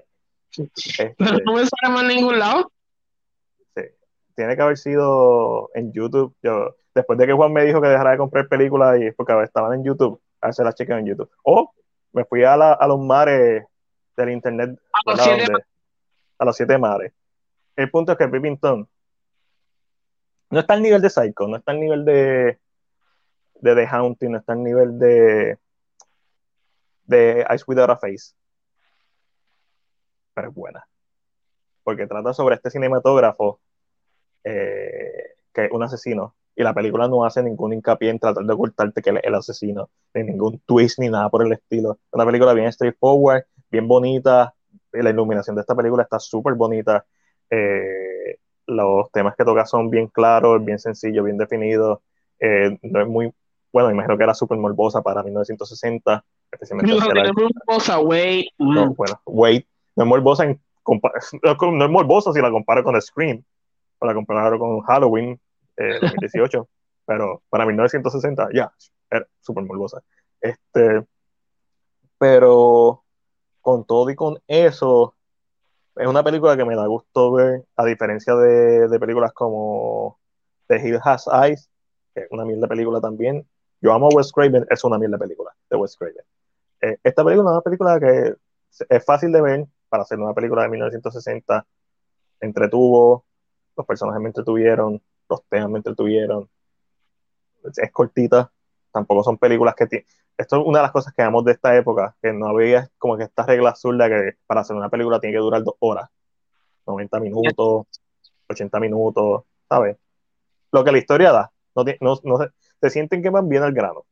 Este... Pero no me sale más en ningún lado. Tiene que haber sido en YouTube. Yo, después de que Juan me dijo que dejara de comprar películas y porque estaban en YouTube, a si las chequeo en YouTube. O me fui a, la, a los mares del internet. A los, siete, a los siete mares el punto es que Pippington no está al nivel de Psycho, no está al nivel de, de The Haunting, no está al nivel de, de Ice Without a Face. Pero es buena. Porque trata sobre este cinematógrafo eh, que es un asesino. Y la película no hace ningún hincapié en tratar de ocultarte que él es el asesino, ni ningún twist ni nada por el estilo. Es una película bien straightforward, bien bonita. La iluminación de esta película está súper bonita. Eh, los temas que toca son bien claros, bien sencillos, bien definidos. Eh, no es muy, bueno, imagino que era súper morbosa para 1960. Especialmente no, es morbosa, wait. No, bueno, wait. No es morbosa, en, no es morbosa si la comparo con Scream, o la con Halloween eh, 2018, pero para 1960 ya, era súper morbosa. Este, pero con todo y con eso, es una película que me da gusto ver, a diferencia de, de películas como The Hill Has Eyes, que es una mierda película también. Yo amo Wes Craven, es una mierda película de Wes Craven. Eh, esta película es una película que es fácil de ver para hacer una película de 1960. Entretuvo, los personajes me entretuvieron, los temas me entretuvieron. Es cortita, tampoco son películas que tienen esto es una de las cosas que amamos de esta época, que no había como que esta regla absurda que para hacer una película tiene que durar dos horas, 90 minutos, 80 minutos, ¿sabes? Lo que la historia da, no, se, sienten que van bien al grano,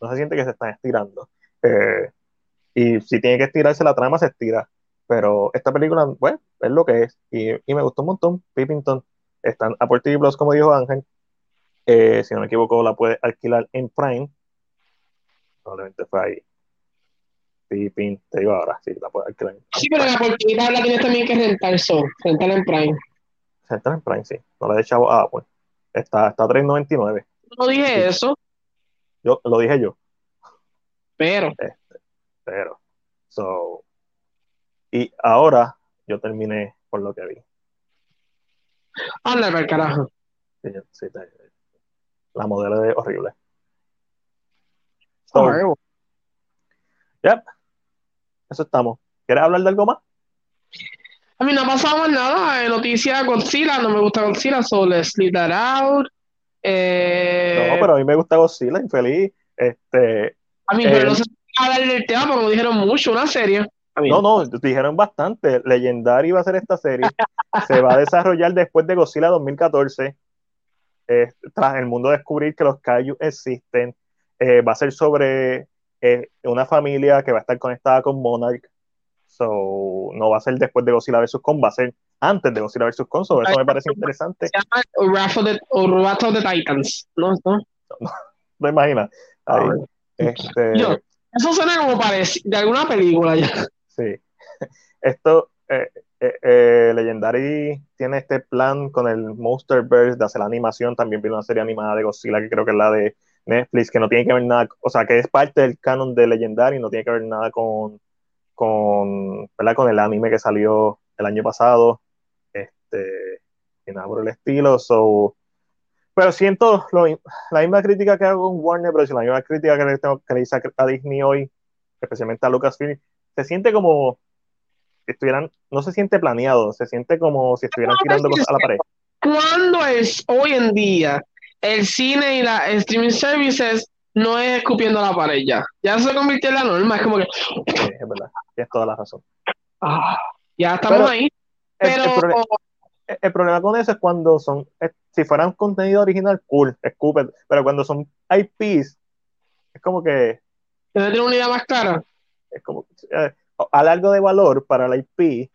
no se siente que se están estirando. Eh, y si tiene que estirarse la trama, se estira. Pero esta película, bueno, es lo que es. Y, y me gustó un montón. Pippington están a TV Plus, como dijo Ángel. Eh, si no me equivoco, la puede alquilar en Prime probablemente fue ahí. Pipín, te digo ahora, sí, la puedo alquilar. Sí, pero la oportunidad la tienes también que rentar eso, rentar en Prime. Rentar en Prime, sí. No la he echado a Apple. Está, está a 3.99. No dije eso. Yo, lo dije yo. Pero. Este, pero. So. Y ahora yo terminé por lo que vi. Anda, el carajo. Sí, sí, la modelo es horrible. yep. Eso estamos. ¿Quieres hablar de algo más? A mí no ha pasado nada. Eh, noticia Godzilla, no me gusta Godzilla, so let's leave out. Eh... No, pero a mí me gusta Godzilla, infeliz. Este, A mí, pero no sé darle el tema porque me dijeron mucho, una serie. No, no, dijeron bastante. Legendary va a ser esta serie. Se va a desarrollar después de Godzilla 2014. Eh, tras el mundo descubrir que los Kaiju existen. Eh, va a ser sobre eh, una familia que va a estar conectada con Monarch. So, no va a ser después de Godzilla vs. Kong, va a ser antes de Godzilla vs. Kong. eso me parece interesante. Se llama Wrath of the, Titans. No, no. no, no imaginas. Este, eso suena como parece de alguna película ya. Sí. Esto, eh, eh, eh, Legendary tiene este plan con el Monsterverse de hacer la animación. También viene una serie animada de Godzilla que creo que es la de Netflix, que no tiene que ver nada, o sea, que es parte del canon de Legendary, no tiene que ver nada con, con, ¿verdad? con el anime que salió el año pasado. Este, y nada por el estilo. So, pero siento la misma crítica que hago con Warner Bros. la misma crítica que le, tengo, que hice a Disney hoy, especialmente a Lucasfilm, se siente como si estuvieran, no se siente planeado, se siente como si estuvieran tirando cosas a la pared. ¿Cuándo es hoy en día el cine y la streaming services no es escupiendo a la pared ya? Ya se convirtió en la norma, es como que... Sí, es verdad, tienes toda la razón. Ah, ya estamos ahí. Pero... El, problema, con eso es cuando son, si fueran contenido original, cool, escupen, pero cuando son IPs, es como que... ¿Tienes una idea más clara? Es como... Eh, a largo de valor para la IP,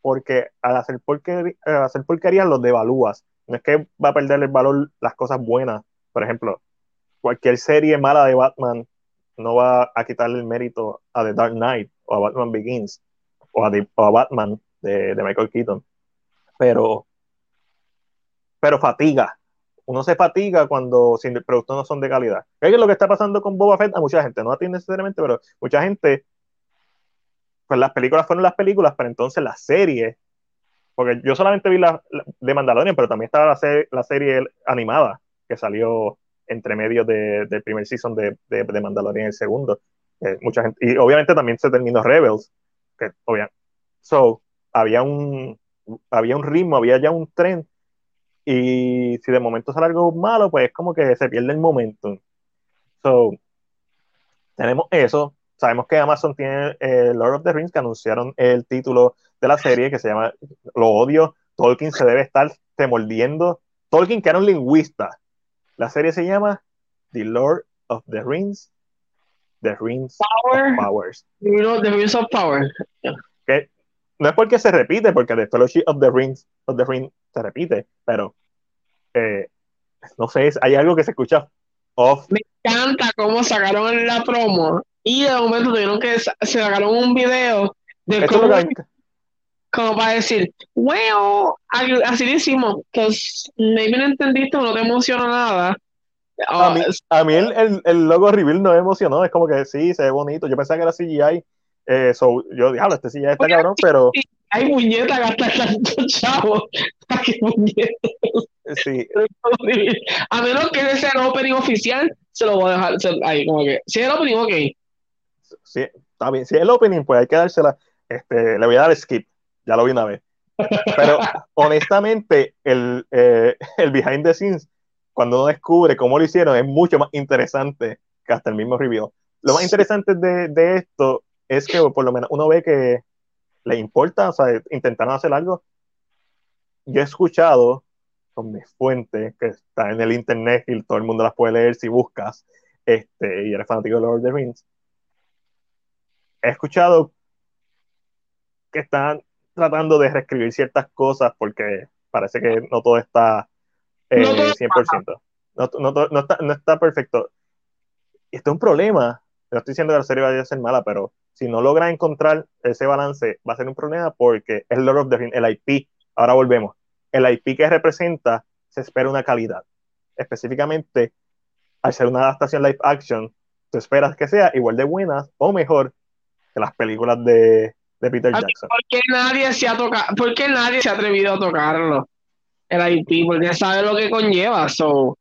porque al hacer, porquería, al hacer porquería los devalúas. No es que va a perder el valor las cosas buenas. Por ejemplo, cualquier serie mala de Batman no va a quitarle el mérito a The Dark Knight o a Batman Begins o a, Batman de, Michael Keaton. Pero, pero fatiga. Uno se fatiga cuando si los productos no son de calidad. ¿Qué es lo que está pasando con Boba Fett? A mucha gente, no a ti necesariamente, pero mucha gente pues las películas fueron las películas, pero entonces la serie, porque yo solamente vi la, de Mandalorian, pero también estaba la, serie, la serie animada que salió entre medio de, del primer season de, de, Mandalorian y el segundo. mucha gente, y obviamente también se terminó Rebels, que obviamente, so, había un, había un ritmo, había ya un tren, y si de momento sale algo malo, pues es como que se pierde el momento. So, tenemos eso, sabemos que Amazon tiene eh, Lord of the Rings, que anunciaron el título de la serie, que se llama Lo odio, Tolkien se debe estar mordiendo. Tolkien, que era un lingüista. La serie se llama The Lord of the Rings, The Rings of Powers. The Rings of Power. Que no es porque se repite, porque The Fellowship of the Rings of the Rings se repite, pero eh, no sé, hay algo que se escucha off. Me encanta cómo sacaron la promo y de momento tuvieron que se sacaron un video de cómo, como para decir, well, así lo hicimos, que maybe no entendiste no te emociona nada. a mí, a mí el, el, logo reveal no me emocionó, es como que sí, se ve bonito. Yo pensaba que era CGI, eh, so, yo dije, este CGI está cabrón, pero. Hay muñeca hasta tanto chavo. Hay Sí. A menos que ese sea el opening oficial, se lo voy a dejar ahí, como que. Si es el opening, ok si, está bien, si es el opening, pues hay que dársela. Este, le voy a dar skip, ya lo vi una vez. Pero honestamente, el, eh, el behind the scenes, cuando uno descubre cómo lo hicieron, es mucho más interesante que hasta el mismo review. Lo más interesante de, de esto es que por lo menos uno ve que le importa, o sea, intentaron hacer algo. Yo he escuchado con mis fuentes, que está en el internet y todo el mundo las puede leer si buscas, este, y eres fanático de Lord of the Rings, he escuchado que están tratando de reescribir ciertas cosas porque parece que no todo está eh, 100%. No, no, no, está, no está perfecto. Y esto es un problema. No estoy diciendo que la serie vaya a ser mala, pero si no logra encontrar ese balance, va a ser un problema porque es Lord of the Rings, el IP. Ahora volvemos. El IP que representa se espera una calidad. Específicamente, al ser una adaptación live action, tú esperas que sea igual de buena o mejor las películas de, Peter Jackson. ¿Por qué nadie se ha tocado, por nadie se ha atrevido a tocarlo? El IP, porque sabe lo que conlleva. So,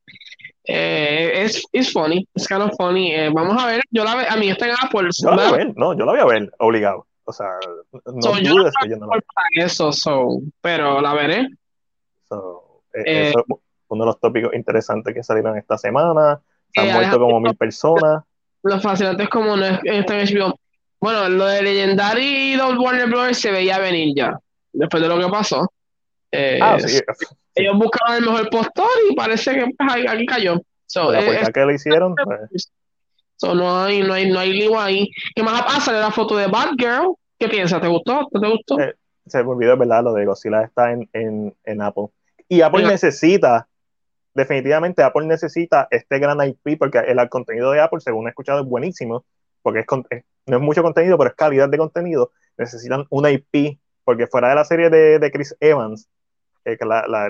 eh, es es funny, es kind of funny. Eh, vamos a ver, yo la ve, a mí está en Apple. Yo la voy a ver, no, yo la voy a ver, obligado. O sea, no so, dudes que yo no la Eso, so, pero la veré. So, eh, eh, eso es uno de los tópicos interesantes que salieron esta semana. Se han muerto como mil personas. Los fascinantes como no están en HBO. Bueno, lo de Legendary y los Warner Bros. se veía venir ya, después de lo que pasó. Eh, ah, sí. Ellos buscaban el mejor postor y parece que pues, aquí cayó. So, que lo hicieron, pues. no hay, no hay, no hay lío ahí. ¿Qué más pasa? La foto de Batgirl. ¿Qué piensas? ¿Te gustó? ¿Te gustó? Eh, se me olvidó, ¿verdad? Lo de Godzilla está en, en, en Apple. Y Apple necesita, definitivamente Apple necesita este gran IP porque el, contenido de Apple, según he escuchado, es buenísimo, porque es, no es mucho contenido, pero es calidad de contenido. Necesitan una IP, porque fuera de la serie de, de Chris Evans, eh, la, la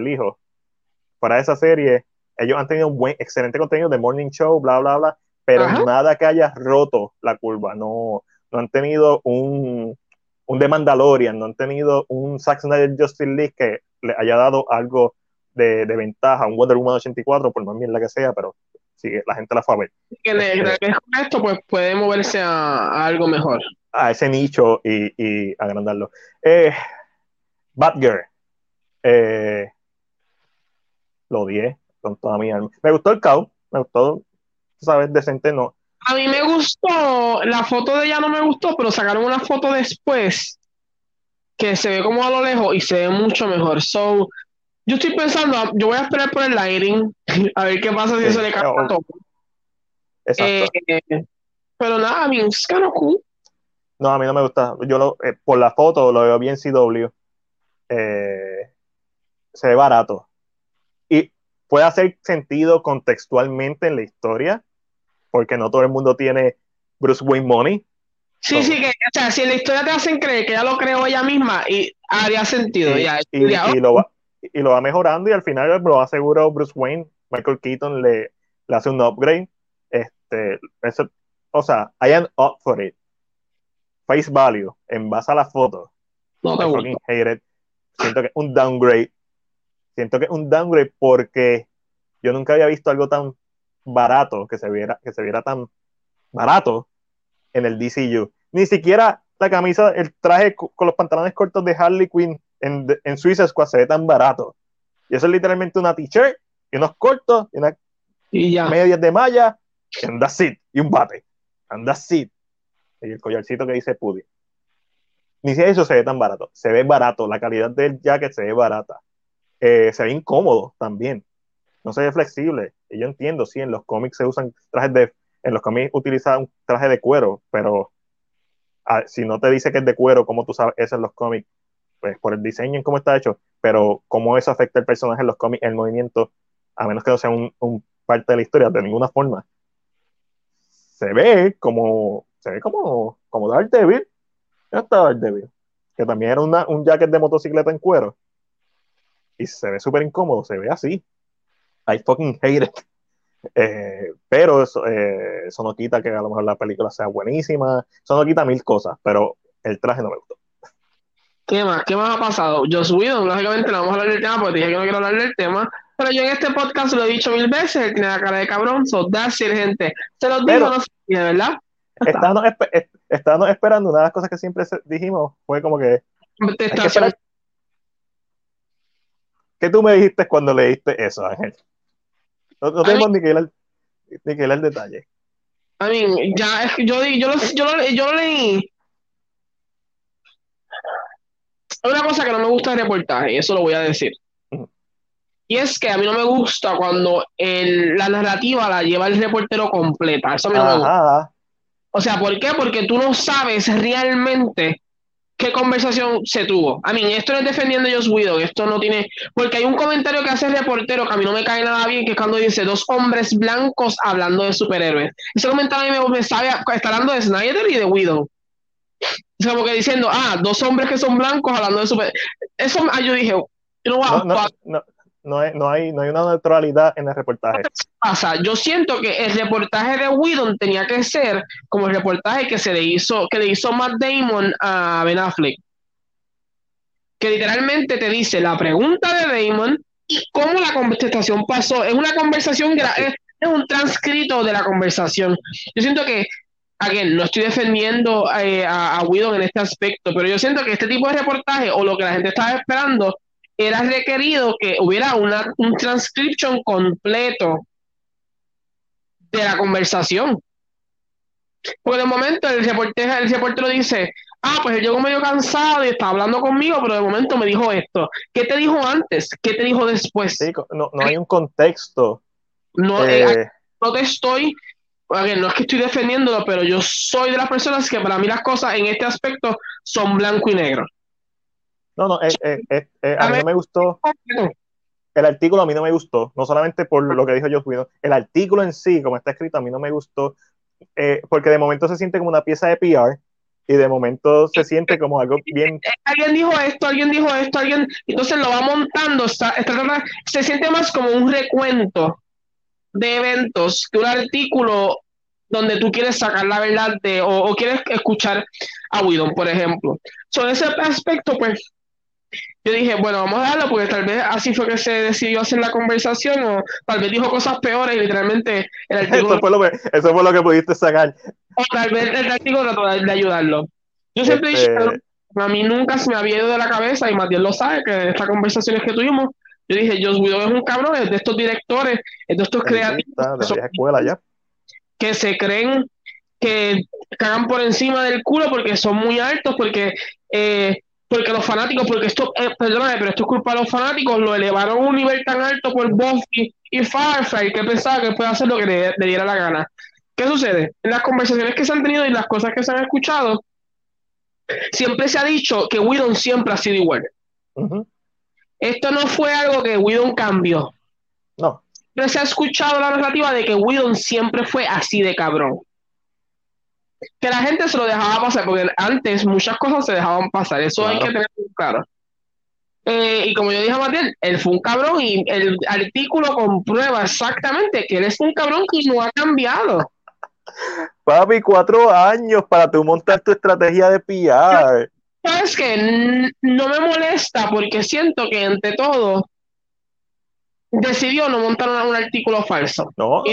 fuera de esa serie, ellos han tenido un buen, excelente contenido de Morning Show, bla, bla, bla, pero nada que haya roto la curva, no, no han tenido un, un The Mandalorian, no han tenido un Zack Snyder Justice League que le haya dado algo de, de ventaja, un Wonder Woman 84, por más bien la que sea, pero sí, la gente la fue a ver. Que con esto pues puede moverse a, algo mejor. A ese nicho y, y agrandarlo. Eh, Batgirl. Eh, lo odié con toda mi alma. Me gustó el caos, me gustó, sabes, decente, no. A mí me gustó, la foto de ella no me gustó, pero sacaron una foto después que se ve como a lo lejos y se ve mucho mejor. So, yo estoy pensando, yo voy a esperar por el lighting, a ver qué pasa si se le cae todo. Exacto. Eh, pero nada, a mí es kind cool. No, a mí no me gusta. Yo lo, eh, por la foto lo veo bien CW. Eh, se ve barato. Y puede hacer sentido contextualmente en la historia, porque no todo el mundo tiene Bruce Wayne Money. Sí, sí, que, o sea, si en la historia te hacen creer que ya lo creó ella misma, y haría sentido. Y, ya, y, lo va, y lo va mejorando, y al final lo aseguró Bruce Wayne, Michael Keaton le, le hace un upgrade. Este, eso, o sea, I am up for it. Face value, en base a la foto. No te Siento que es un downgrade. Siento que es un downgrade porque yo nunca había visto algo tan barato, que se viera, que se viera tan barato en el DCU. Ni siquiera la camisa, el traje con los pantalones cortos de Harley Quinn en, en Suiza Squad se ve tan barato. Y eso es literalmente una t-shirt y unos cortos y una y medias de malla y un it, y un bate. And that's Y el collarcito que dice Pudi. Ni siquiera eso se ve tan barato. Se ve barato. La calidad del jacket se ve barata. Eh, se ve incómodo también. No se ve flexible. Y yo entiendo, sí, en los cómics se usan trajes de. En los cómics utilizan un traje de cuero, pero ah, si no te dice que es de cuero, ¿cómo tú sabes eso en los cómics? Pues por el diseño en cómo está hecho, pero cómo eso afecta al personaje en los cómics, el movimiento, a menos que no sea un, parte de la historia, de ninguna forma. Se ve como. Se ve como, como Daredevil. Ya está. Que también era un jacket de motocicleta en cuero. Y se ve súper incómodo, se ve así. I fucking hate it. Eh, pero eso, eh, eso, no quita que a lo mejor la película sea buenísima. Eso no quita mil cosas, pero el traje no me gustó. ¿Qué más? ¿Qué más ha pasado? Yo subido, lógicamente no vamos a hablar del tema porque dije que no quiero hablar del tema. Pero yo en este podcast lo he dicho mil veces, él tiene la cara de cabrón, so that's it, gente. Se los digo, no sé, ¿verdad? Estábamos, esperando, una de las cosas que siempre dijimos fue como que... ¿Qué tú me dijiste cuando leíste eso, Ángel? No, tenemos ni que, ir al, ni que ir al detalle. A mí, ya, es que yo, yo, lo, yo, lo, yo lo leí. Hay una cosa que no me gusta del reportaje, y eso lo voy a decir. Y es que a mí no me gusta cuando el, la narrativa la lleva el reportero completa. Eso a mí no me gusta. O sea, ¿por qué? Porque tú no sabes realmente qué conversación se tuvo. A mí, esto no es defendiendo a Joss Whedon, esto no tiene. Porque hay un comentario que hace el reportero que a mí no me cae nada bien, que es cuando dice dos hombres blancos hablando de superhéroes. Ese comentario a mí me, sabe, está hablando de Snyder y de Whedon. Es como que diciendo, ah, dos hombres que son blancos hablando de superhéroes. Eso ah, yo dije, no, no, no, hay, no, hay, no hay una neutralidad en el reportaje. pasa? Yo siento que el reportaje de Whedon tenía que ser como el reportaje que se le hizo, que le hizo Matt Damon a Ben Affleck. Que literalmente te dice la pregunta de Damon y cómo la contestación pasó. Es una conversación, es, un transcrito de la conversación. Yo siento que Again, no estoy defendiendo eh, a, a Whedon en este aspecto, pero yo siento que este tipo de reportaje o lo que la gente estaba esperando era requerido que hubiera una, un transcription completo de la conversación. Porque de momento el reportero, el reportero dice, ah, pues él llegó medio cansado y está hablando conmigo, pero de momento me dijo esto. ¿Qué te dijo antes? ¿Qué te dijo después? Sí, no, no hay un contexto. No, eh, eh, no te estoy, no es que estoy defendiéndolo, pero yo soy de las personas que para mí las cosas en este aspecto son blanco y negro. No, no, eh, a mí no me gustó. El artículo a mí no me gustó, no solamente por lo que dijo Josh Whedon, el artículo en sí, como está escrito, a mí no me gustó, porque de momento se siente como una pieza de PR y de momento se siente como algo bien. Alguien dijo esto, alguien dijo esto, alguien. Entonces lo va montando, está, se siente más como un recuento de eventos que un artículo donde tú quieres sacar la verdad de, o, quieres escuchar a Widon, por ejemplo. Sobre ese aspecto, pues, yo dije, bueno, vamos a darlo, porque tal vez así fue que se decidió hacer la conversación, o tal vez dijo cosas peores y literalmente el artículo. Eso fue lo que, eso fue lo que pudiste sacar. O tal vez el artículo trató de ayudarlo. Yo siempre este a mí nunca se me había ido de la cabeza, y Matías lo sabe, que en estas conversaciones que tuvimos, yo dije, Joss Whedon es un cabrón, es de estos directores, es de estos creativos. Que se creen que cagan por encima del culo porque son muy altos, porque eh, porque los fanáticos, porque esto, eh, perdóname, pero esto es culpa de los fanáticos, lo elevaron a un nivel tan alto por Buffy y Firefly que pensaba que puede hacer lo que le, diera la gana. ¿Qué sucede? En las conversaciones que se han tenido y las cosas que se han escuchado, siempre se ha dicho que Whedon siempre ha sido igual. Esto no fue algo que Whedon cambió. No. Pero se ha escuchado la narrativa de que Whedon siempre fue así de cabrón que la gente se lo dejaba pasar, porque antes muchas cosas se dejaban pasar, eso hay que tener claro. Eh, y como yo dije a Matías, él fue un cabrón y el artículo comprueba exactamente que él es un cabrón y no ha cambiado. Papi, cuatro años para tú montar tu estrategia de PR. Sabes que no me molesta porque siento que entre todo decidió no montar un, artículo falso. No,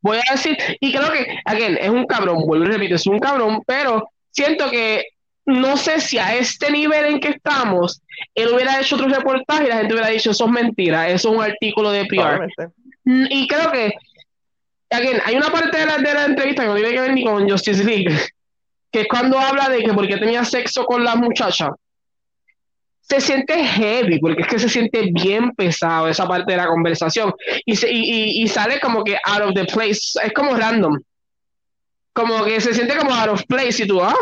voy a decir, y creo que, again, es un cabrón, vuelvo y repito, es un cabrón, pero siento que no sé si a este nivel en que estamos, él hubiera hecho otro reportaje y la gente hubiera dicho, eso es mentira, eso es un artículo de PR. Mm, y creo que, again, hay una parte de la, de la entrevista que no tiene que ver ni con Justice League, que es cuando habla de que porque tenía sexo con la muchacha se siente heavy, porque es que se siente bien pesado esa parte de la conversación y, y, y, sale como que out of the place, es como random, como que se siente como out of place y tú, ¿ah?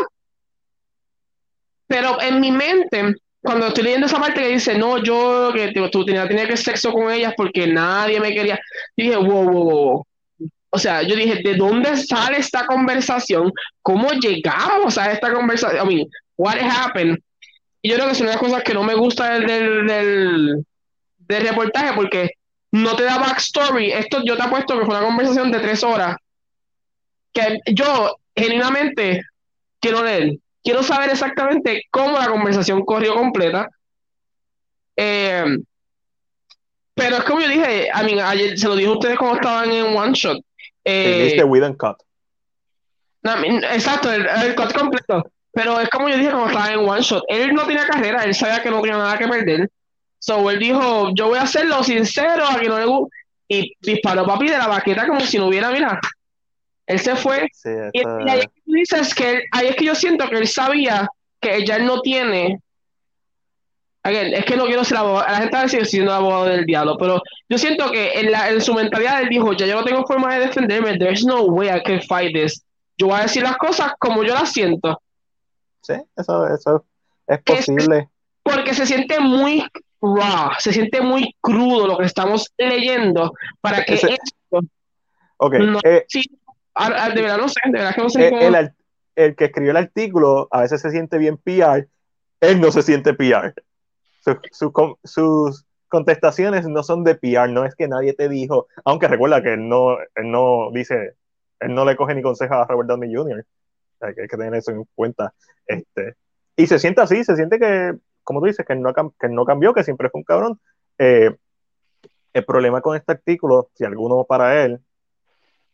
Pero en mi mente, cuando estoy leyendo esa parte que dice, no, yo que tú tenías tenía que sexo con ellas porque nadie me quería, dije, wow, wow, wow. O sea, yo dije, ¿de dónde sale esta conversación? ¿Cómo llegamos a esta conversación? I mean, what happened? Y yo creo que es una de las cosas que no me gusta del, del, del, reportaje porque no te da backstory. Esto yo te apuesto que fue una conversación de tres horas que yo genuinamente quiero leer. Quiero saber exactamente cómo la conversación corrió completa. Eh, pero es como yo dije, a mí, ayer se lo dije a ustedes cuando estaban en One Shot. Eh, cut. exacto, el, el cut completo. Pero es como yo dije, como estaba en One Shot, él no tenía carrera, él sabía que no tenía nada que perder. So él dijo, yo voy a hacerlo sincero, a que no le gusta. Y disparó papi de la baqueta como si no hubiera, mira. Él se fue. y, ahí es que dices que ahí es que yo siento que él sabía que ya él no tiene. Again, es que no quiero ser abogado. La gente va a decir siendo abogado del diablo, pero yo siento que en, la, en su mentalidad él dijo, ya yo no tengo forma de defenderme. There's no way I can fight this. Yo voy a decir las cosas como yo las siento. Sí, eso, eso es posible. porque se siente muy raw, se siente muy crudo lo que estamos leyendo para que esto. Ok. Eh, sí, de verdad no sé, de verdad que no sé. Eh, el, el, que escribió el artículo a veces se siente bien PR, él no se siente PR. sus contestaciones no son de PR, no es que nadie te dijo, aunque recuerda que él no, él no dice, él no le coge ni conseja a Robert Downey Jr hay que tener eso en cuenta. Este, y se siente así, se siente que, como tú dices, que no, que no cambió, que siempre fue un cabrón. Eh, el problema con este artículo, si alguno para él,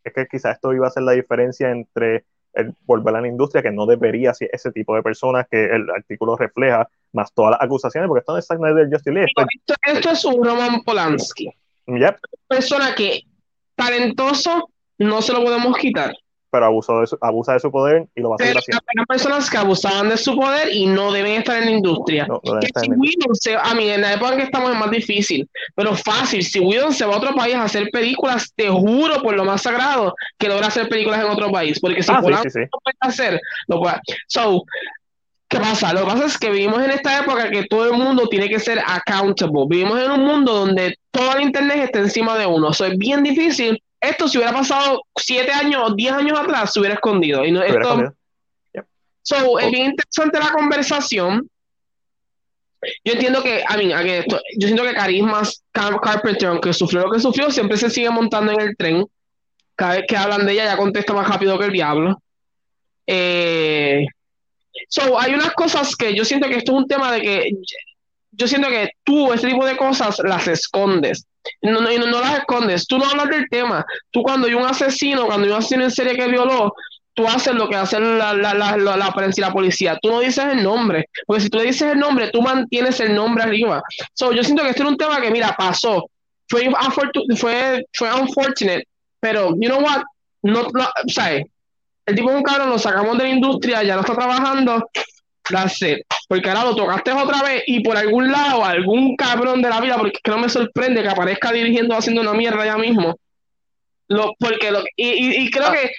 es que quizás esto iba a ser la diferencia entre el volver a la industria, que no debería ser ese tipo de personas que el artículo refleja, más todas las acusaciones, porque esto no es del Justin Lee. Esto, esto, es un Roman Polanski. Yep. Persona que talentoso no se lo podemos quitar pero abusó de su, abusa de su poder y lo va a seguir haciendo. Hay personas que abusaban de su poder y no deben estar en la industria. No, no que si Whedon se, a mí, en la época en que estamos es más difícil, pero fácil. Si Whedon se va a otro país a hacer películas, te juro por lo más sagrado que logra hacer películas en otro país. Porque si Ah, sí, sí, sí. lo puede hacer, lo puede. So, ¿qué pasa? Lo que pasa es que vivimos en esta época que todo el mundo tiene que ser accountable. Vivimos en un mundo donde todo el internet está encima de uno. Eso es bien difícil. Esto si hubiera pasado siete años o diez años atrás, se hubiera escondido. Y no, esto. So, es bien interesante la conversación. Yo entiendo que, a mí, yo siento que Carismas Car- Carpenter, aunque sufrió lo que sufrió, siempre se sigue montando en el tren. Cada vez que hablan de ella, ya contesta más rápido que el diablo. Eh, so, hay unas cosas que yo siento que esto es un tema de que yo siento que tú, este tipo de cosas, las escondes. No, no, no, las escondes. Tú no hablas del tema. Tú, cuando hay un asesino, cuando hay un asesino en serie que violó, tú haces lo que hace la, la, la, la, la prensa y la policía. Tú no dices el nombre. Porque si tú le dices el nombre, tú mantienes el nombre arriba. So, yo siento que este era un tema que, mira, pasó. Fue, fue, fue unfortunate. Pero, you know what? No, no, ¿sabes? El tipo es un cabrón, lo sacamos de la industria, ya no está trabajando. That's it. Porque ahora lo tocaste otra vez y por algún lado, algún cabrón de la vida, porque es que no me sorprende que aparezca dirigiendo haciendo una mierda ya mismo. Lo, porque lo, y, y, y creo Ah. que,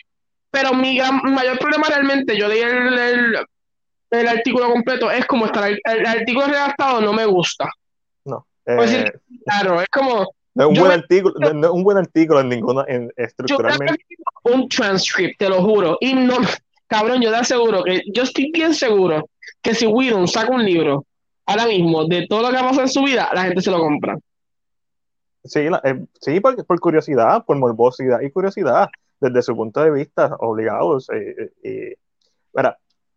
pero mi gran, mayor problema realmente, yo leí el, el, el artículo completo, es como está el, el artículo redactado, no me gusta. No. Eh, Claro, es como, no es un buen me- artículo, no, no es un buen artículo en ninguna, en, yo estructuralmente. un transcript, te lo juro. Y no, cabrón, yo te aseguro que yo estoy bien seguro que si Whedon saca un libro ahora mismo de todo lo que ha pasado en su vida, la gente se lo compra. Sí, eh, sí por, por curiosidad, por morbosidad y curiosidad, desde su punto de vista, obligados. eh, eh, eh.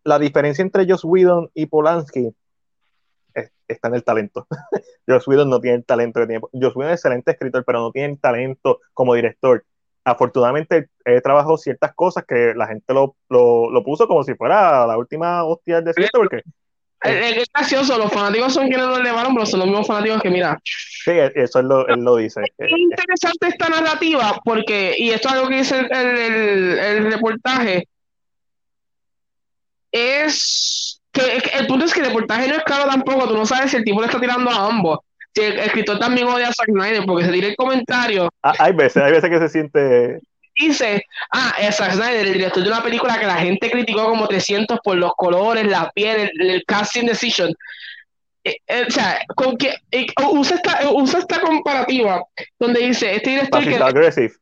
La diferencia entre Joss Whedon y Polanski es- está en el talento. Joss Whedon no tiene el talento que tiene. Joss Whedon es excelente escritor, pero no tiene el talento como director. Afortunadamente, he trabajado ciertas cosas que la gente lo, lo, lo puso como si fuera la última hostia del desierto, porque Es, es gracioso, los fanáticos son quienes lo elevaron, pero son los mismos fanáticos que, mira, sí, eso él lo, él lo dice. Es interesante esta narrativa porque, y esto es algo que dice el, el- el- reportaje, es que, que el punto es que el reportaje no es claro tampoco, tú no sabes si el tipo le está tirando a ambos. Si el escritor también odia a Zack Snyder porque se tira el comentario, ah, hay veces, hay veces que se siente dice, ah, es Zack Snyder, el director de una película que la gente criticó como 300 por los colores, la piel, el, el casting decision. Eh, eh, o sea, con que, eh, usa, esta, usa esta comparativa donde dice, este director que aggressive.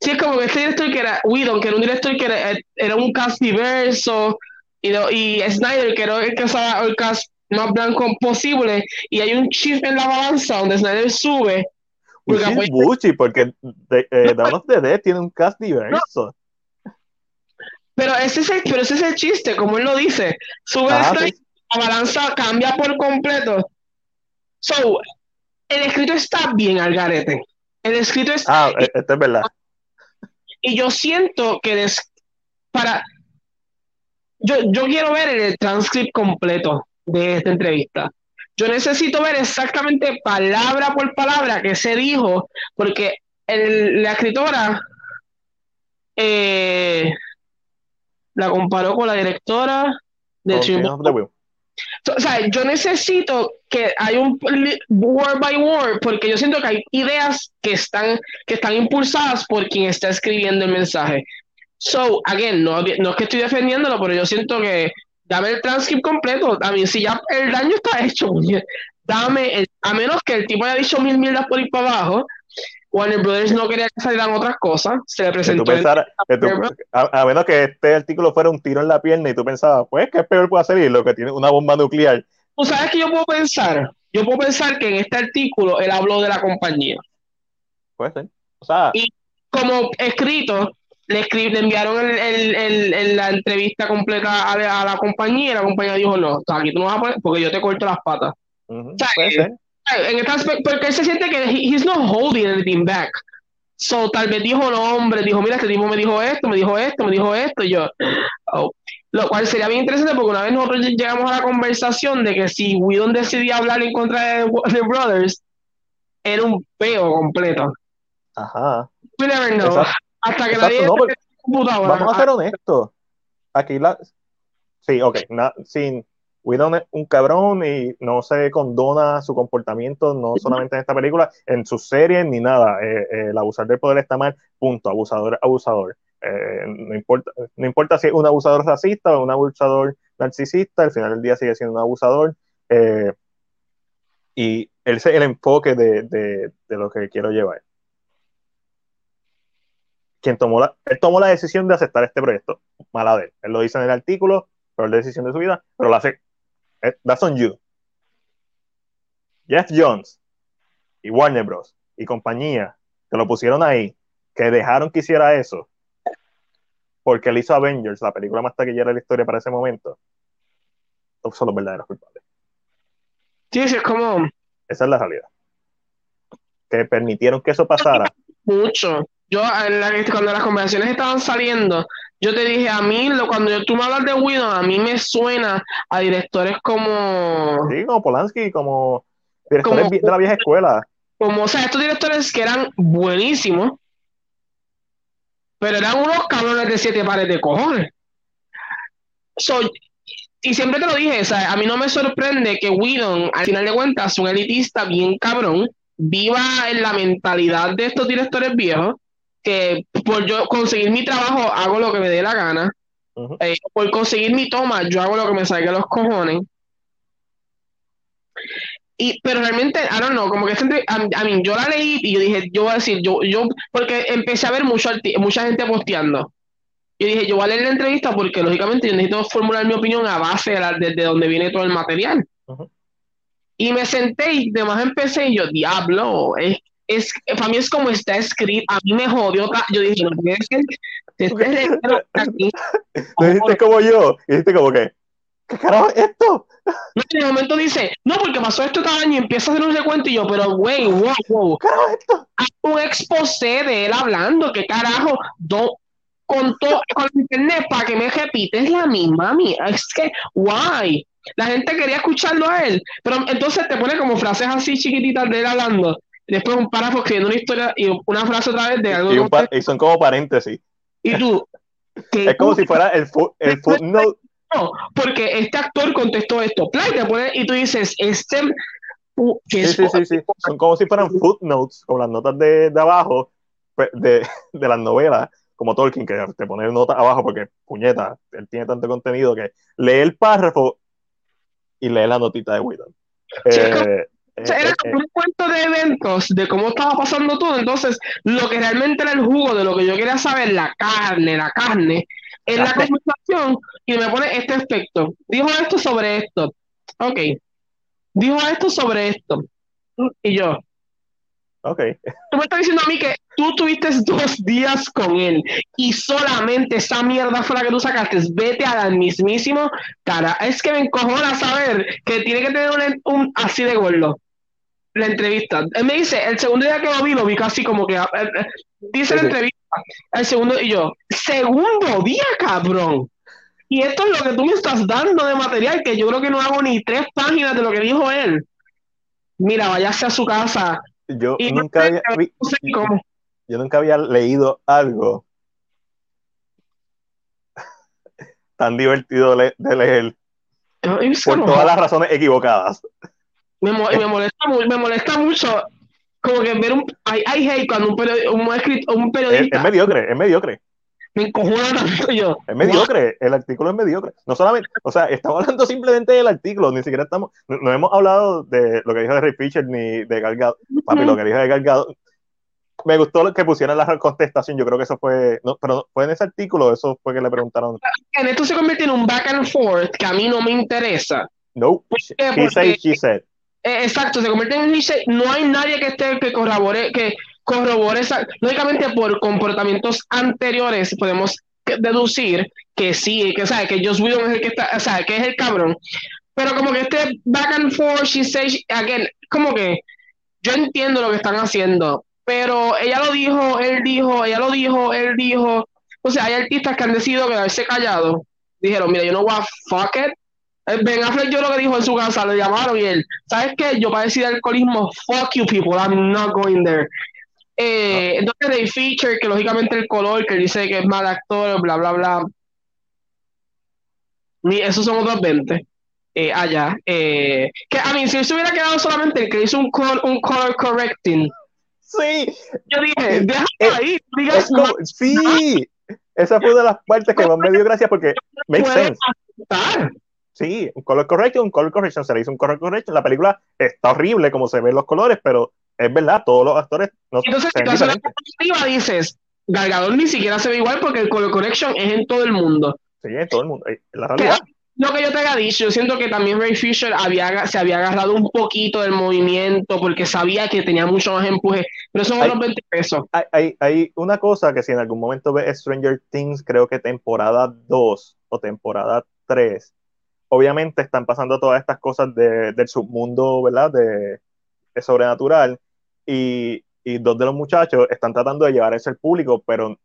Sí, es como que este director que era Whedon, que era un director que era, era un cast diverso, y, y Snyder, que era el que usaba el cast más blanco posible, y hay un chip en la balanza donde Snyder sube. Porque apoya- Bucci, porque de, eh, Dawn of the Dead tiene un cast diverso. pero, ese es el, pero ese es el chiste, como él lo dice. Sube Ah, Snyder, sí. la balanza cambia por completo. So, el escrito está bien al garete. El escrito está Ah, eh, esto es verdad. Y yo siento que des- para. Yo, yo quiero ver el transcript completo de esta entrevista. Yo necesito ver exactamente palabra por palabra que se dijo, porque el- la escritora eh, la comparó con la directora de Will. o sea, yo necesito que hay un word by word, porque yo siento que hay ideas que están, que están impulsadas por quien está escribiendo el mensaje. So, again, no, no es que estoy defendiéndolo, pero yo siento que dame el transcript completo. A mí, si ya el daño está hecho, dame, el- a menos que el tipo haya dicho mil mierdas por ir para abajo, Warner Brothers no quería que salieran otras cosas, se le Que tú presentó el- tú- a, a menos que este artículo fuera un tiro en la pierna y tú pensabas, pues, ¿qué peor puede hacer? Y lo que tiene una bomba nuclear. ¿Tú sabes que yo puedo pensar? Yo puedo pensar que en este artículo él habló de la compañía. Puede ser. O sea, Y- Como escrito, le, le enviaron el- el- el- el- la entrevista completa a, la- a la compañía y la compañía dijo, no, aquí tú no vas a poner porque yo te corto las patas. ujú, sea, puede ser. En este aspecto, porque él se siente que he- he's not holding anything back. So, tal vez dijo nombres, dijo, mira, este tipo me dijo esto, me dijo esto, me dijo esto, y yo, oh. Lo cual sería bien interesante porque una vez nosotros llegamos a la conversación de que si Whedon decidía hablar en contra de Warner Brothers, era un peo completo. Ajá. We never know. Exacto. Hasta que Exacto, nadie no. Vamos a ser honestos. Aquí la. Sí, ok. sin. Whedon es un cabrón y no se condona su comportamiento, no solamente en esta película, en sus series ni nada. Eh, eh, el abusar del poder está mal, punto. Abusador, abusador. Eh, no, importa, no importa si es un abusador racista o un abusador narcisista, al final del día sigue siendo un abusador. y ese es el enfoque de, de, de lo que quiero llevar quien tomó la, él tomó la decisión de aceptar este proyecto. Mala de él. Él lo dice en el artículo, pero es la decisión de su vida, pero lo hace. Eh, that's on you. Jeff Jones y Warner Bros. y compañía que lo pusieron ahí, que dejaron que hiciera eso, porque él hizo Avengers, la película más taquillera de la historia para ese momento. Son los verdaderos culpables. Sí, es como. Esa es la realidad. Que permitieron que eso pasara. Mucho yo cuando las conversaciones estaban saliendo, yo te dije, a mí, lo, cuando tú me hablas de Widow, a mí me suena a directores como... Sí, como Polanski, como directores de la vieja escuela. Como, o sea, estos directores que eran buenísimos, pero eran unos cabrones de siete pares de cojones. y siempre te lo dije, o sea, a mí no me sorprende que Whedon, al final de cuentas, un elitista bien cabrón, viva en la mentalidad de estos directores viejos, que por yo conseguir mi trabajo hago lo que me dé la gana. Eh, por conseguir mi toma, yo hago lo que me salga los cojones. Y, pero realmente, I don't know, como que a, mí, yo la leí y yo dije, yo voy a decir, yo, yo, porque empecé a ver mucho mucha gente posteando. Yo dije, yo voy a leer la entrevista porque lógicamente yo necesito formular mi opinión a base de, la, de, donde viene todo el material. Y me senté y demás empecé y yo, diablo, es, es, para mí es como está escrito, a mí me jodió, yo dije, no, es que te dijiste como yo, y dijiste como que, ¿qué carajo es esto? No, en el momento dice, no, porque pasó esto cada año y empieza a hacer un recuento y yo, pero güey, wow, wow. ¿Qué carajo es esto? Haz un exposé de él hablando, ¿qué carajo? Do, con todo, con internet para que me repites la misma, mía. Es que, guay. La gente quería escucharlo a él, pero entonces te pone como frases así chiquititas de él hablando después un párrafo escribiendo una historia y una frase otra vez de algo. Y, son como paréntesis. Y tú. es como si fuera el, el footnote. No, porque este actor contestó esto. y tú dices, este. sí, sí, sí, sí, Son como si fueran footnotes, como las notas de, de abajo de, de las novelas, como Tolkien, que te pone notas abajo porque, puñeta, él tiene tanto contenido que lee el párrafo y lee la notita de Whedon. Eh, era eh, eh, un cuento de eventos, de cómo estaba pasando todo. Entonces, lo que realmente era el jugo de lo que yo quería saber, la carne, la carne, en la conversación, y me pone este aspecto. Dijo esto sobre esto. Ok. Dijo esto sobre esto. Y yo. Ok. Tú me estás diciendo a mí que tú tuviste dos días con él y solamente esa mierda fue la que tú sacaste. Vete al mismísimo cara. Es que me encojona saber que tiene que tener un, un así de gordo la entrevista. Él me dice, el segundo día que lo vi, lo vi casi como que. Eh, eh, dice la entrevista, el segundo, y yo, segundo día, cabrón. Y esto es lo que tú me estás dando de material, que yo creo que no hago ni tres páginas de lo que dijo él. Mira, váyase a su casa. Yo nunca había, yo nunca había leído algo tan divertido de leer por todas las razones equivocadas. Me, me, molesta, me molesta mucho como que ver un... I, hate cuando un, periodista, un, periodista... Es, mediocre, es mediocre. Me encojona tanto yo. Es mediocre, el artículo es mediocre. No solamente, o sea, estamos hablando simplemente del artículo, ni siquiera estamos, no, hemos hablado de lo que dijo de Ray Fisher ni de Galgado. Papi, lo que dijo de Galgado. Me gustó que pusieron la contestación, yo creo que eso fue, no, pero fue en ese artículo, eso fue que le preguntaron. En esto se convierte en un back and forth que a mí no me interesa. No, she said, she said. Eh, exacto, se convierte en dice, no hay nadie que esté que corrobore, que corrobore esa, lógicamente por comportamientos anteriores podemos deducir que sí, que sabe que Joss Whedon es el que está, o sea, que es el cabrón. Pero como que este back and forth, she says, again, como que yo entiendo lo que están haciendo, pero ella lo dijo, él dijo, ella lo dijo, él dijo. O sea, hay artistas que han decidido quedarse callados. Dijeron, mira, yo no voy a fuck it, ben Affleck yo lo que dijo en su casa, le llamaron y él, ¿sabes qué? Yo padecí de alcoholismo, fuck you people, I'm not going there. Eh, entonces Ray Feature, que lógicamente el color, que dice que es mal actor, bla, bla, bla. Ni, esos son otros 20 eh, allá. Eh, que a mí, si se hubiera quedado solamente el que hizo un, color, un color correcting. Sí. Yo dije, déjalo ahí, digas como, Sí, esa fue una de las partes que más me dio gracia porque makes sense. Aceptar. Sí, un color correcto, un color correction, se le hizo un color correction. La película está horrible como se ven los colores, pero es verdad, todos los actores no Entonces, si tú haces la perspectiva, dices, Galgador ni siquiera se ve igual porque el color correction es en todo el mundo. Sí, en todo el mundo. La realidad. Lo que yo te había dicho, yo siento que también Ray Fisher había, se había agarrado un poquito del movimiento porque sabía que tenía mucho más empuje, pero son unos 20 pesos. Hay, hay, hay, una cosa que si en algún momento ves Stranger Things, creo que temporada 2 o temporada 3, obviamente están pasando todas estas cosas de, del submundo, ¿verdad? De, de sobrenatural. Y, y, dos de los muchachos están tratando de llevar eso al público, pero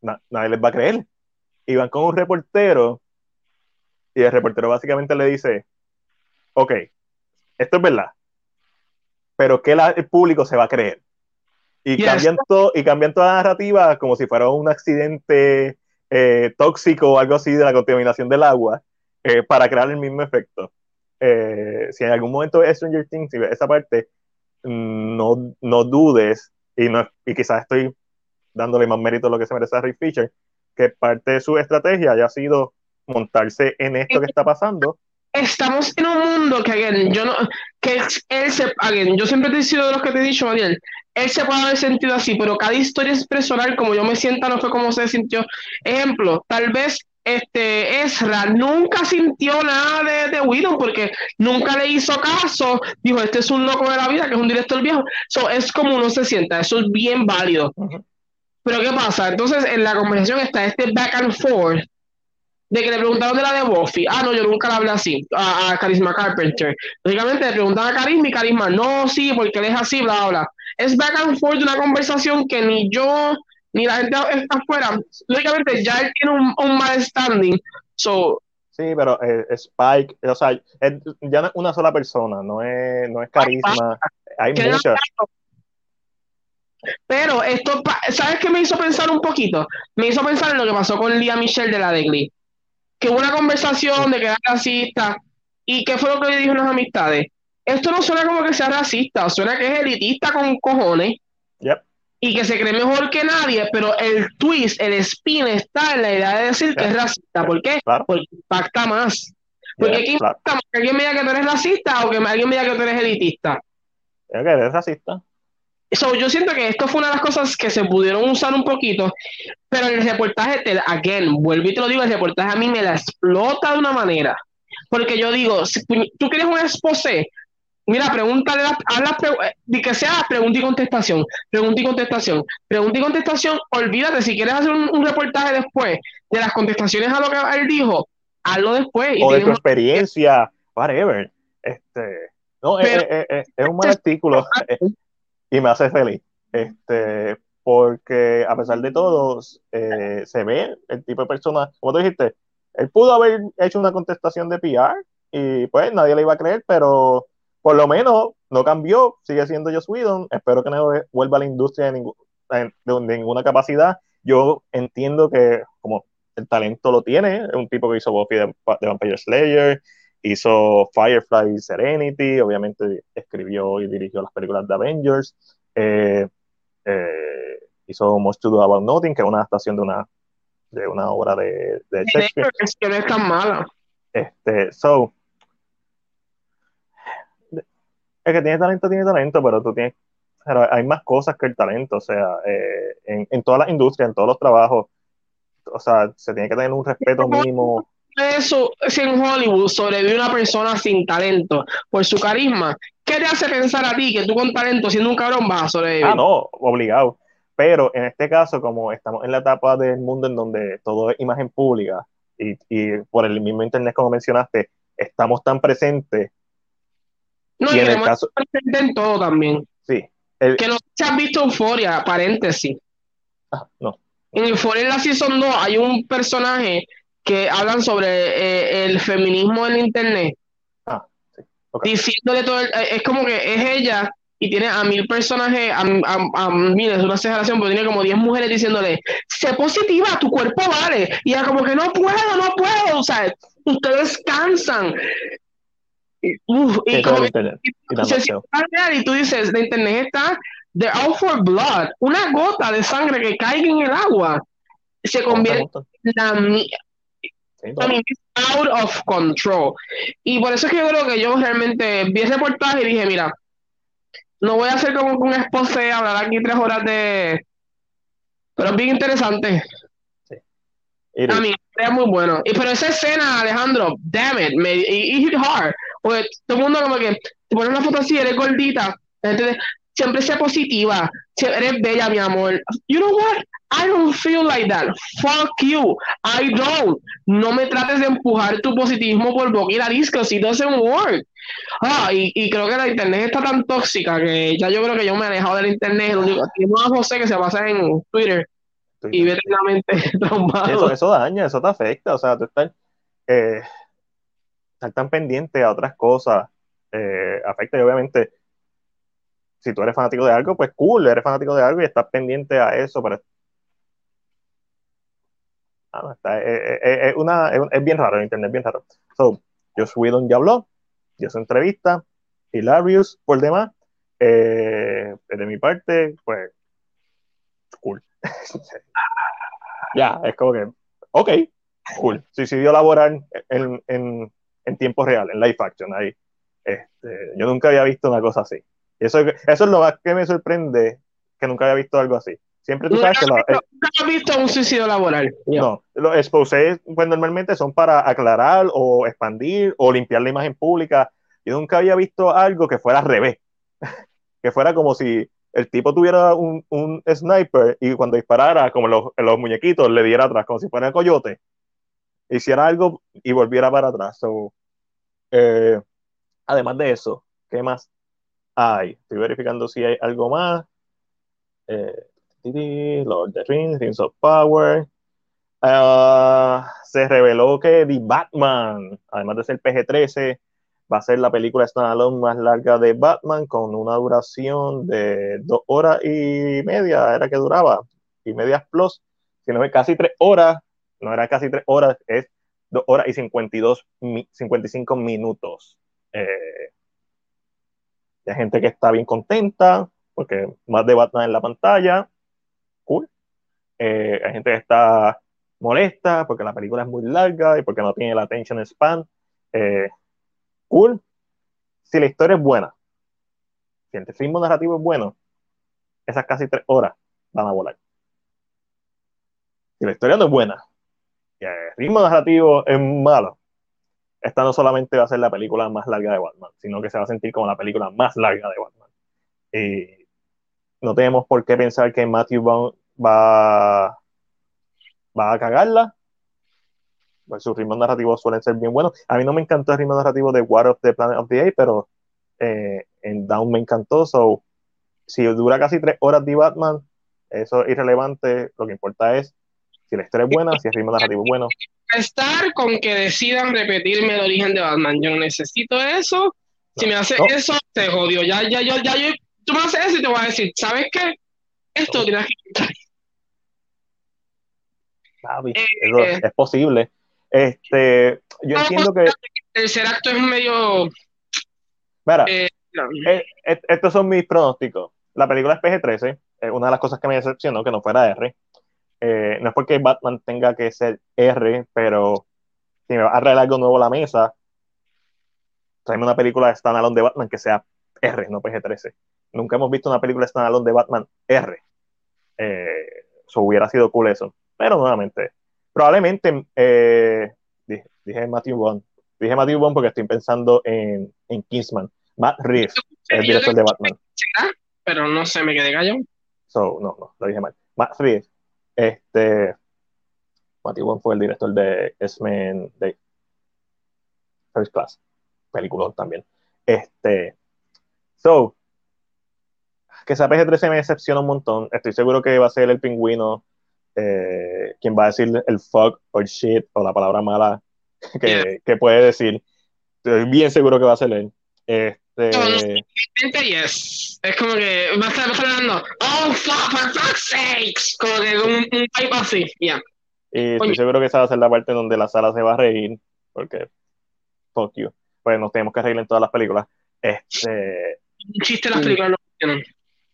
na, nadie les va a creer. Y van con un reportero y el reportero básicamente le dice, ok, esto es verdad, pero la, el público se va a creer. Y, yes. cambian to, y cambian toda la narrativa como si fuera un accidente eh, tóxico o algo así de la contaminación del agua eh, para crear el mismo efecto. Eh, si en algún momento es Stranger Things, si ves esa parte, no, no dudes, y, no, y quizás estoy dándole más mérito a lo que se merece a Ray Fisher, que parte de su estrategia haya sido montarse en esto que está pasando. Estamos en un mundo que, again, yo no, que él se, again, yo siempre te he sido de los que te he dicho, Mariel, él se puede haber sentido así, pero cada historia es personal, como yo me sienta, no fue como se sintió. Ejemplo, tal vez este Ezra nunca sintió nada de, de Whedon porque nunca le hizo caso, dijo, este es un loco de la vida, que es un director viejo. So, es como uno se sienta, eso es bien válido. Uh -huh. Pero ¿qué pasa? Entonces en la conversación está este back and forth de que le preguntaron de la de Buffy. Ah, no, yo nunca la hablé así, a, a Carisma Carpenter. Lógicamente le preguntan a Carisma y Carisma, no, sí, porque él es así, bla, bla. Es back and forth de una conversación que ni yo ni la gente está afuera. Lógicamente ya él tiene un, un mal standing. So, sí, pero eh, Spike, o sea, es, ya no es una sola persona, no es, no es Carisma. Hay muchas. Pero esto, ¿sabes qué me hizo pensar un poquito? Me hizo pensar en lo que pasó con Lía Michelle de la de Glee que hubo una conversación de que era racista. ¿Y qué fue lo que le dijo a las amistades? Esto no suena como que sea racista, suena que es elitista con cojones. Yep. Y que se cree mejor que nadie, pero el twist, el spin está en la idea de decir que es racista. ¿Por qué? Claro. Porque impacta más. Porque yep, impacta claro. más que alguien me diga que tú eres racista o que alguien me diga que tú eres elitista. Que eres racista. So, yo siento que esto fue una de las cosas que se pudieron usar un poquito, pero el reportaje, te, again, vuelvo y te lo digo, el reportaje a mí me la explota de una manera. Porque yo digo, si tú quieres un exposé, mira, pregúntale, haz la, de que sea pregunta y contestación, pregunta y contestación, pregunta y contestación, olvídate, si quieres hacer un, un reportaje después de las contestaciones a lo que él dijo, hazlo después. o de tu experiencia, whatever. Este, no, pero, es, es, es, es un mal artículo y me hace feliz. Este, porque a pesar de todo, eh, se ve el tipo de persona, como tú dijiste, él pudo haber hecho una contestación de PR y pues nadie le iba a creer, pero por lo menos no cambió, sigue siendo Joss Whedon, espero que no vuelva a la industria de, ningún, de, de ninguna capacidad. Yo entiendo que como el talento lo tiene, es un tipo que hizo Buffy de, de Vampire Slayer, hizo Firefly Serenity, obviamente escribió y dirigió las películas de Avengers, eh, eh, hizo Most to Do About Nothing, que es una adaptación de una, de una obra de, de Shakespeare. Es que no es tan mala. Este, so, el que tiene talento tiene talento, pero tú tienes, pero hay más cosas que el talento, o sea, eh, en, en todas las industrias, en todos los trabajos, o sea, se tiene que tener un respeto mínimo eso, si en Hollywood sobrevive una persona sin talento por su carisma, ¿qué te hace pensar a ti que tú con talento, siendo un cabrón, vas a sobrevivir? Ah, no, obligado. Pero en este caso, como estamos en la etapa del mundo en donde todo es imagen pública y, y por el mismo internet, como mencionaste, estamos tan presentes. No, y, y en el caso. presente en todo también. Sí. El... Que no se has visto Euforia, paréntesis. Ah, no. En Euforia en la Season 2 hay un personaje que hablan sobre eh, el feminismo en internet. Ah, sí. okay. Diciéndole todo, el, es como que es ella y tiene a mil personajes, a, a, a mil, es una exageración, pero tiene como 10 mujeres diciéndole, sé positiva, tu cuerpo vale. Y ella como que no puedo, no puedo, o sea, ustedes cansan. Y, uf, y, como y, y tú dices, de internet está, they're out for blood, una gota de sangre que caiga en el agua se convierte en la I out of control. Y por eso es que yo creo que yo realmente vi ese reportaje y dije, mira, no voy a hacer como un esposo hablar aquí tres horas de... Pero es bien interesante. Sí. A mí, es muy bueno. Y pero esa escena, Alejandro, damn it, me, it hit hard. Porque todo el mundo como que te pones una foto así, eres gordita. Entonces, siempre sea positiva. Eres bella, mi amor. You know what? I don't feel like that. Fuck you. I don't. No me trates de empujar tu positivismo por boca y nariz, because it doesn't work. Ah, y, y, creo que la internet está tan tóxica que ya yo creo que yo me he alejado del internet. Lo único, tengo a José que se basa en Twitter, y verdaderamente traumado. Eso, eso daña, eso te afecta. O sea, tú estás, eh, estás tan pendiente a otras cosas. Eh, afecta y obviamente si tú eres fanático de algo, pues cool, eres fanático de algo y estás pendiente a eso, pero ah, está, es, eh, eh, es, una, es, bien raro, el internet es bien raro. So, Josh Whedon ya habló, dio su entrevista, hilarious por demás. Eh, de mi parte, pues, cool. ya, es como que, ok, cool. Suicidio laboral en, en, en tiempo real, en live action, ahí. Este, yo nunca había visto una cosa así. Eso, eso es lo más que me sorprende, que nunca había visto algo así. Siempre tú sabes que... Lo, eh, nunca he visto un suicidio laboral. No, los exposés pues, normalmente son para aclarar o expandir o limpiar la imagen pública. Yo nunca había visto algo que fuera al revés. que fuera como si el tipo tuviera un, un sniper y cuando disparara, como los, los, muñequitos, le diera atrás, como si fuera el coyote. Hiciera algo y volviera para atrás. So, eh, además de eso, ¿qué más? hay. Estoy verificando si hay algo más. Eh, Lord of the Rings, Rings of Power. Uh, se reveló que The Batman, además de ser PG-13, va a ser la película standalone más larga de Batman con una duración de dos horas y media, era que duraba, y medias plus, si no es casi tres horas, no era casi tres horas, es dos horas y 52, 55 minutos. Eh, hay gente que está bien contenta, porque más de Batman en la pantalla, cool. Eh, hay gente que está molesta porque la película es muy larga y porque no tiene la attention span, eh, cool. Si la historia es buena, si el ritmo narrativo es bueno, esas casi tres horas van a volar. Si la historia no es buena el ritmo narrativo es malo, esta no solamente va a ser la película más larga de Batman, sino que se va a sentir como la película más larga de Batman. Y no tenemos por qué pensar que Matthew Vaughn va, va a cagarla. Pues sus ritmos narrativos suelen ser bien buenos. A mí no me encantó el ritmo narrativo de War of the Planet of the Apes, pero eh, en Down me encantó. So, si dura casi tres horas de Batman, eso es irrelevante. Lo que importa es si la historia es buena, si el ritmo narrativo es bueno estar con que decidan repetirme el origen de Batman. Yo no necesito eso. Si me hace eso, te jodió. Ya, ya, ya, ya, yo, tú me haces eso y te voy a decir, ¿sabes qué? Esto tienes que eso eh, es posible. Este, yo entiendo que. El tercer acto es medio. Mira, eh, eh, estos son mis pronósticos. La película es PG-13. una de las cosas que me decepcionó que no fuera R. Eh, no es porque Batman tenga que ser R, pero si me va a traer algo nuevo a la mesa, tráeme una película de standalone de Batman que sea R, no PG-13. Nunca hemos visto una película de standalone de Batman R. Eh, eso hubiera sido cool eso. Pero nuevamente, probablemente eh, dije, Matthew Bond. Dije Matthew Bond porque estoy pensando en, en Kingsman. Matt Reeves, el director de Batman. Pero no sé, me quedé callado. So, no, no, lo dije mal. Matt Reeves este, Matthew fue el director de X-Men de First Class, película también. Este, so, que esa PG-13 me decepciona un montón. Estoy seguro que va a ser el pingüino eh, quien va a decir el fuck o shit o la palabra mala que, que, puede decir. Estoy bien seguro que va a ser él. Este, Este, yes. Es como que va a estar, hablando, oh, fuck, for fuck's sakes. Como que un, un type así, ya. Y estoy seguro que esa va a ser la parte donde la sala se va a reír, porque, fuck you. Pues nos tenemos que reír en todas las películas. Este. Un chiste las películas no funcionan.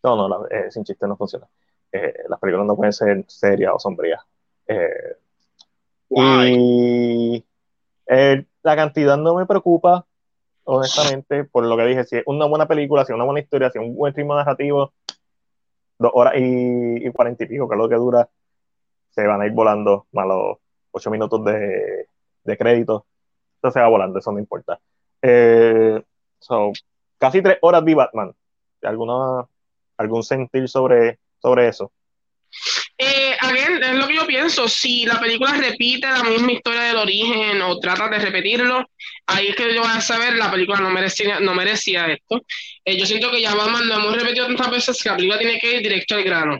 No, no, eh, sin chiste no funciona. Eh, las películas no pueden ser serias o sombrías. Eh, y la cantidad no me preocupa, honestamente, por lo que dije. Si es una buena película, si es una buena historia, si es un buen ritmo narrativo, dos horas y cuarenta y pico, que es lo que dura, se van a ir volando más ocho minutos de, de crédito. Eso se va volando, eso no importa. Eh, casi tres horas de Batman. ¿Alguna, ¿Algún sentir sobre, sobre eso? Eh, es lo que yo pienso. Si la película repite la misma historia del origen o trata de repetirlo, ahí es que yo voy a saber la película no merecía, no merecía esto. Eh, yo siento que ya Batman lo hemos repetido tantas veces que la película tiene que ir directo al grano.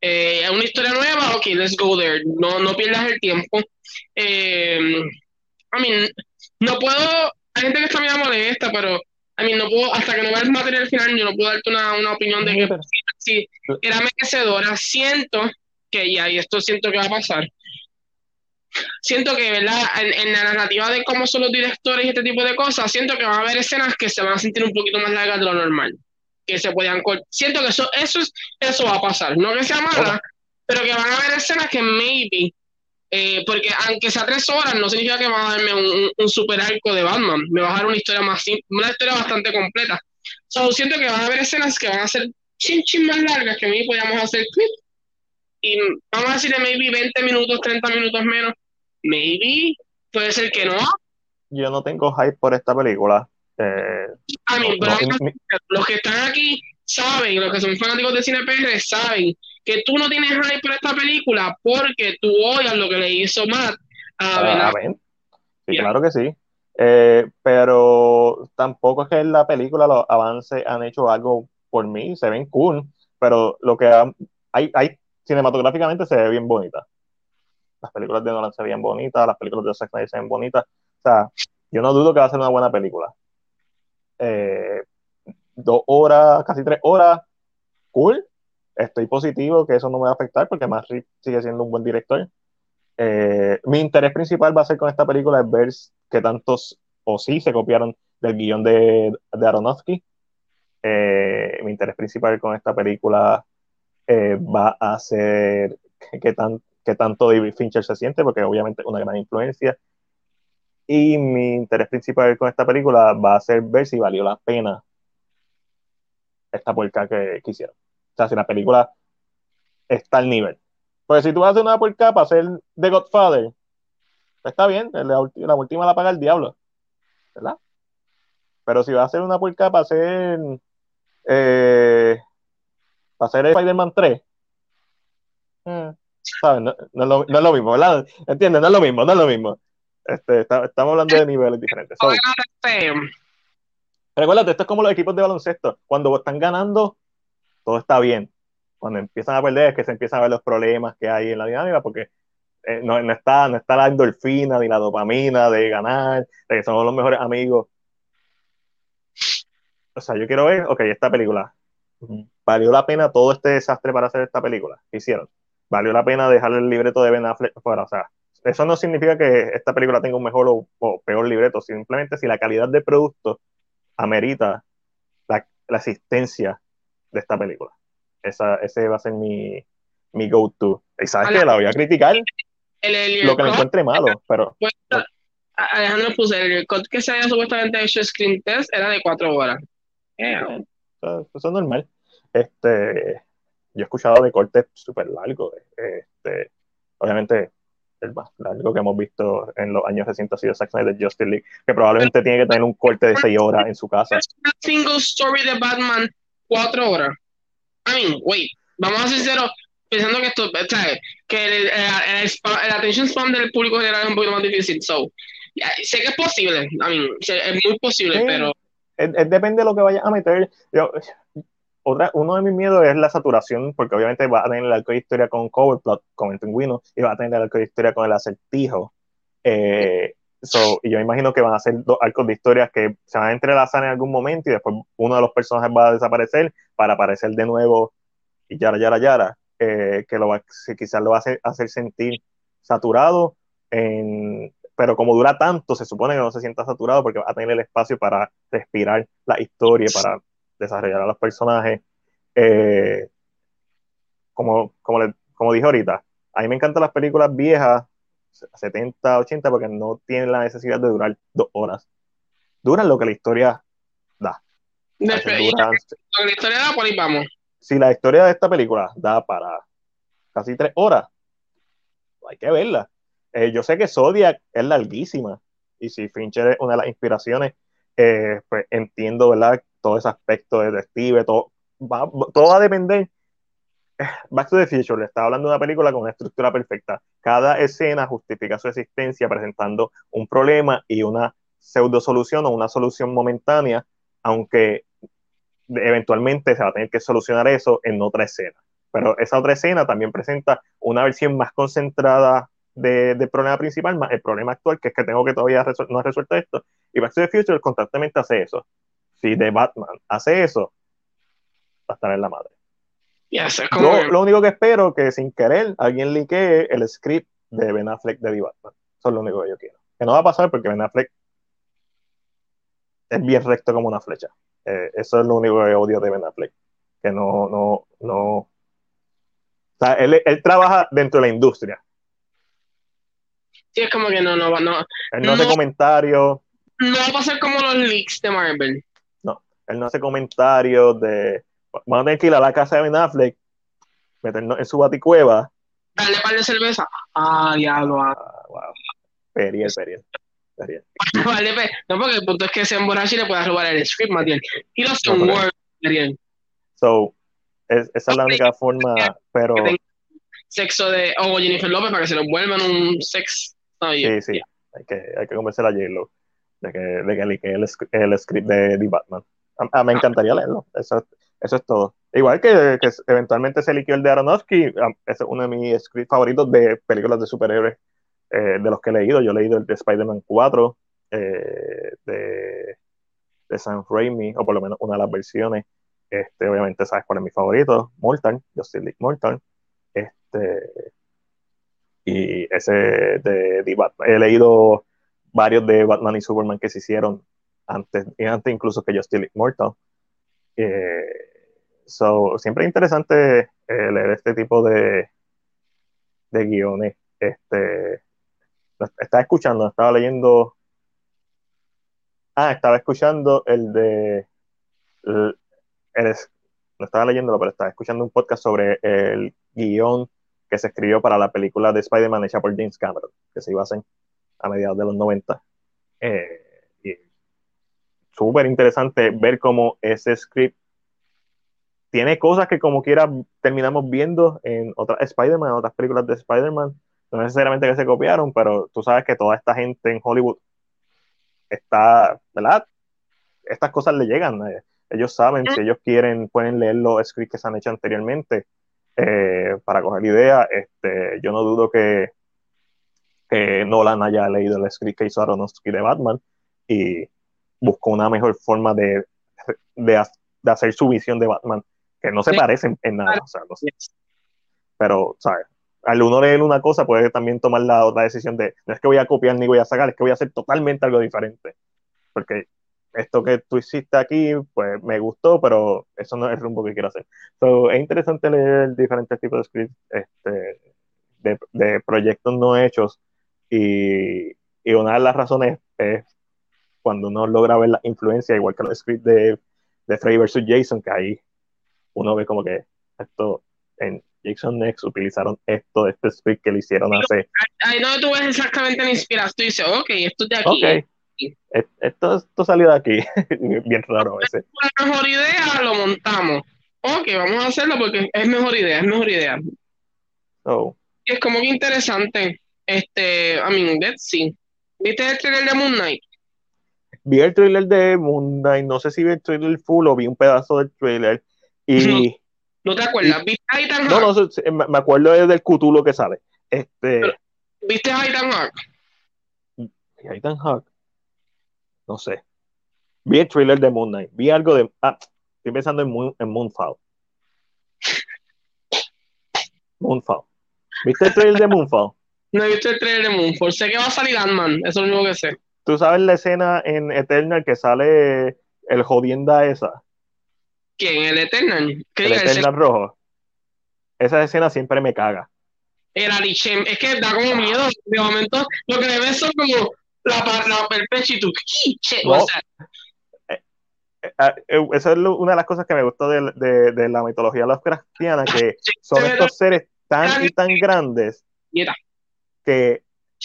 Eh, ¿Es una historia nueva? Ok, let's go there. No, no pierdas el tiempo. Eh, I mean, no puedo. Hay gente que está muy molesta, pero I mean, no puedo, hasta que no vea el material final, yo no puedo darte una, una opinión de que sí, era merecedora. Siento que ya, y esto siento que va a pasar. Siento que, ¿verdad? En, en, la narrativa de cómo son los directores y este tipo de cosas, siento que va a haber escenas que se van a sentir un poquito más largas de lo normal que se podían siento que eso eso es eso va a pasar no que sea mala pero que van a haber escenas que maybe eh, porque aunque sea tres horas no significa que va a darme un, un, super arco de Batman me va a dar una historia más una historia bastante completa so, siento que van a haber escenas que van a ser chin chin más largas que maybe podíamos hacer clip y vamos a decirle maybe 20 minutos 30 minutos menos. Maybe puede ser que no. Yo no tengo hype por esta película. Eh, a mí, los que están aquí saben, los que son fanáticos de cine PR saben que tú no tienes hype por esta película porque tú odias lo que le hizo Matt a Ben Sí, claro que sí. Eh, pero tampoco es que en la película los avances han hecho algo por mí, se ven cool, pero lo que hay, hay cinematográficamente se ve bien bonita. Las películas de Nolan se ven bonitas, las películas de Zack Snyder se ven bonitas. O sea, yo no dudo que va a ser una buena película. Eh, dos horas, casi tres horas, cool. Estoy positivo que eso no me va a afectar porque Matt sigue siendo un buen director. Eh, mi interés principal va a ser con esta película es ver que tantos o sí se copiaron del guion de, de Aronofsky. Eh, mi interés principal con esta película va a ser que, tan, que tanto David Fincher se siente, porque obviamente una gran influencia. Y mi interés principal con esta película va a ser ver si valió la pena esta puerca que, que hicieron. O sea, si la película está al nivel. Pues si tú hacer una puerca para hacer The Godfather, pues está bien, la, última la paga el diablo. ¿Verdad? Pero si vas a hacer una puerca para hacer. Eh, para hacer Spider-Man 3, eh, ¿sabes? No, no, es lo, no, es lo, mismo, ¿verdad? ¿Entiendes? No es lo mismo, no es lo mismo. Este, estamos hablando de niveles diferentes. So, recuérdate, esto es como los equipos de baloncesto. Cuando están ganando, todo está bien. Cuando empiezan a perder, es que se empiezan a ver los problemas que hay en la dinámica, porque eh, no, no, está, no está la endorfina ni la dopamina de ganar, de que somos los mejores amigos. O sea, yo quiero ver, ok, esta película. ¿Valió la pena todo este desastre para hacer esta película? ¿Qué hicieron? ¿Valió la pena dejar el libreto de Ben Affleck fuera? O sea, eso no significa que esta película tenga un mejor o, peor libreto, simplemente si la calidad de producto amerita la, la existencia de esta película. Esa, ese va a ser mi, mi go-to. Y sabes que la voy a criticar lo que me encuentre malo, pero... Alejandro puse, el que se había supuestamente hecho screen test era de cuatro horas. Eso, es normal. Este, yo he escuchado de cortes súper largos. Este, obviamente el más largo que hemos visto en los años recientes ha sido Zack Snyder Justice League, que probablemente tiene que tener un corte de seis horas en su casa. Single story de Batman, cuatro horas. I mean, wait, vamos a ser sinceros, pensando que esto, ¿sabes? Que el, el, el, attention span del público general es un poquito más difícil. So, sé que es posible, I mean, es muy posible, sí, pero. Es, es, depende de lo que vayas a meter. Yo, otra, uno de mis miedos es la saturación, porque obviamente va a tener el arco de historia con Coverplot, con el pingüino, y va a tener el arco de historia con el acertijo. Eh, So, y yo imagino que van a ser dos arcos de historias que se van a entrelazar en algún momento y después uno de los personajes va a desaparecer para aparecer de nuevo y yara, yara, yara, eh, que lo va, quizás lo va a hacer, hacer sentir saturado, en, pero como dura tanto, se supone que no se sienta saturado porque va a tener el espacio para respirar la historia, para desarrollar a los personajes. Eh, como, como, le, como dije ahorita, a mí me encantan las películas viejas 70, 80, porque no tienen la necesidad de durar dos horas. Duran lo que la historia da. la historia da, por ahí vamos. Si la historia de esta película da para casi tres horas, hay que verla. Eh, yo sé que Zodiac es larguísima, y si Fincher es una de las inspiraciones, eh, pues entiendo, ¿verdad? Todo ese aspecto de detective, todo va, todo va a depender Back to the Future le estaba hablando de una película con una estructura perfecta. Cada escena justifica su existencia presentando un problema y una pseudo solución o una solución momentánea, aunque eventualmente se va a tener que solucionar eso en otra escena. Pero esa otra escena también presenta una versión más concentrada del problema principal, más el problema actual, que es que tengo que todavía no resuelto esto. Y Back to the Future constantemente hace eso. Si The Batman hace eso, va a estar en la madre lo único que espero es que sin querer alguien liquee el script de Ben Affleck de Batman. Eso es lo único que yo quiero. Que no va a pasar porque Ben Affleck es bien recto como una flecha. Eh, eso es lo único que odio de Ben Affleck. Que no, no, no. O sea, él, él trabaja dentro de la industria. Sí, es como que no, no, no. Él no, hace comentarios. No va a pasar como los leaks de Marvel. Él no hace comentarios de Vamos a tener que ir a la casa de Ben Affleck, meternos en su baticueva. Dale par de cerveza. Ah, diablo. Ah, wow. Periel, periel. Periel. Vale, pues, no, porque el punto es que se emborrache y le puedas robar el script, Matiel. Y los son no, Periel. So, es, esa es la única forma, pero... Sexo de... O oh, Jennifer López para que se lo vuelvan un sex... sí, sí. Hay que, hay que convencer a J-Lo de que, de que el, el, script de The Batman. A, me encantaría leerlo. Eso, eso es todo. Igual que, que eventualmente se eligió el de Aronofsky, es uno de mis scripts favoritos de películas de superhéroes eh, de los que he leído. Yo he leído el de Spider-Man 4, eh, de, de Sam Raimi, o por lo menos una de las versiones. Este, obviamente sabes cuál es mi favorito, Mortal, Justice League Mortal. Este, y ese de, de Batman. He leído varios de Batman y Superman que se hicieron antes, antes incluso que Justice League Mortal. Eh, So, siempre es interesante eh, leer este tipo de, de guiones. Este, estaba escuchando, estaba leyendo. Ah, estaba escuchando el de. El, no estaba leyéndolo, pero estaba escuchando un podcast sobre el guion que se escribió para la película de Spider-Man hecha por James Cameron, que se iba a hacer a mediados de los 90. Eh, y súper interesante ver cómo ese script tiene cosas que como quiera terminamos viendo en otras Spider-Man, en otras películas de Spider-Man, no necesariamente que se copiaron, pero tú sabes que toda esta gente en Hollywood está, ¿verdad? Estas cosas le llegan. Eh, ellos saben, si ellos quieren, pueden leer los scripts que se han hecho anteriormente eh, para coger idea. Este, yo no dudo que, que Nolan haya leído el script que hizo Aronofsky de Batman y buscó una mejor forma de, de hacer su visión de Batman que no se parecen en nada. O sea, no sé. Pero, ¿sabes? Al uno leer una cosa puede también tomar la otra decisión de no es que voy a copiar ni voy a sacar, es que voy a hacer totalmente algo diferente. Porque esto que tú hiciste aquí, pues me gustó, pero eso no es el rumbo que quiero hacer. So, es interesante leer diferentes tipos de scripts este, de, de, proyectos no hechos y, y, una de las razones es cuando uno logra ver la influencia, igual que los scripts de, de Freddy vs. Jason, que ahí uno ve como que esto en Jackson Next utilizaron esto de este script que le hicieron hace. Ahí no tú ves exactamente la inspiración, tú dices, ok, esto es de aquí. Okay. Esto, esto salió de aquí, bien raro a veces. La mejor idea lo montamos. Ok, vamos a hacerlo porque es mejor idea, es mejor idea. Oh. Es como que interesante. Este, I mean, let's see. ¿Viste el trailer de Moon Knight? Vi el trailer de Moon Knight, no sé si vi el trailer full o vi un pedazo del trailer y, ¿No te acuerdas? ¿Viste Titan No, no, me acuerdo del Cthulhu que sale. Este, ¿Viste Titan Hawk? y Ethan Hawk, no sé. Vi el trailer de Moon Knight, vi algo de. Ah, estoy pensando en, Moon, en Moonfall. Moonfall. ¿Viste el trailer de Moonfall? No he visto el trailer de Moonfall. Sé que va a salir Ant-Man, eso es lo único que sé. ¿Tú sabes la escena en Eternal que sale el jodienda esa? ¿Quién? ¿El Eternal? ¿Qué El? Ese- Eternal rojo. Esa escena siempre me caga. El Alichem. Es que da como miedo. De momento, lo que le ves son como la, la, el pecho y tú. ¡qui! Che, No. o sea, Ah, eh, Esa es una de las cosas que me gustó de, de- de la mitología Lovecraftiana, que son de verdad. estos seres tan y tan grandes que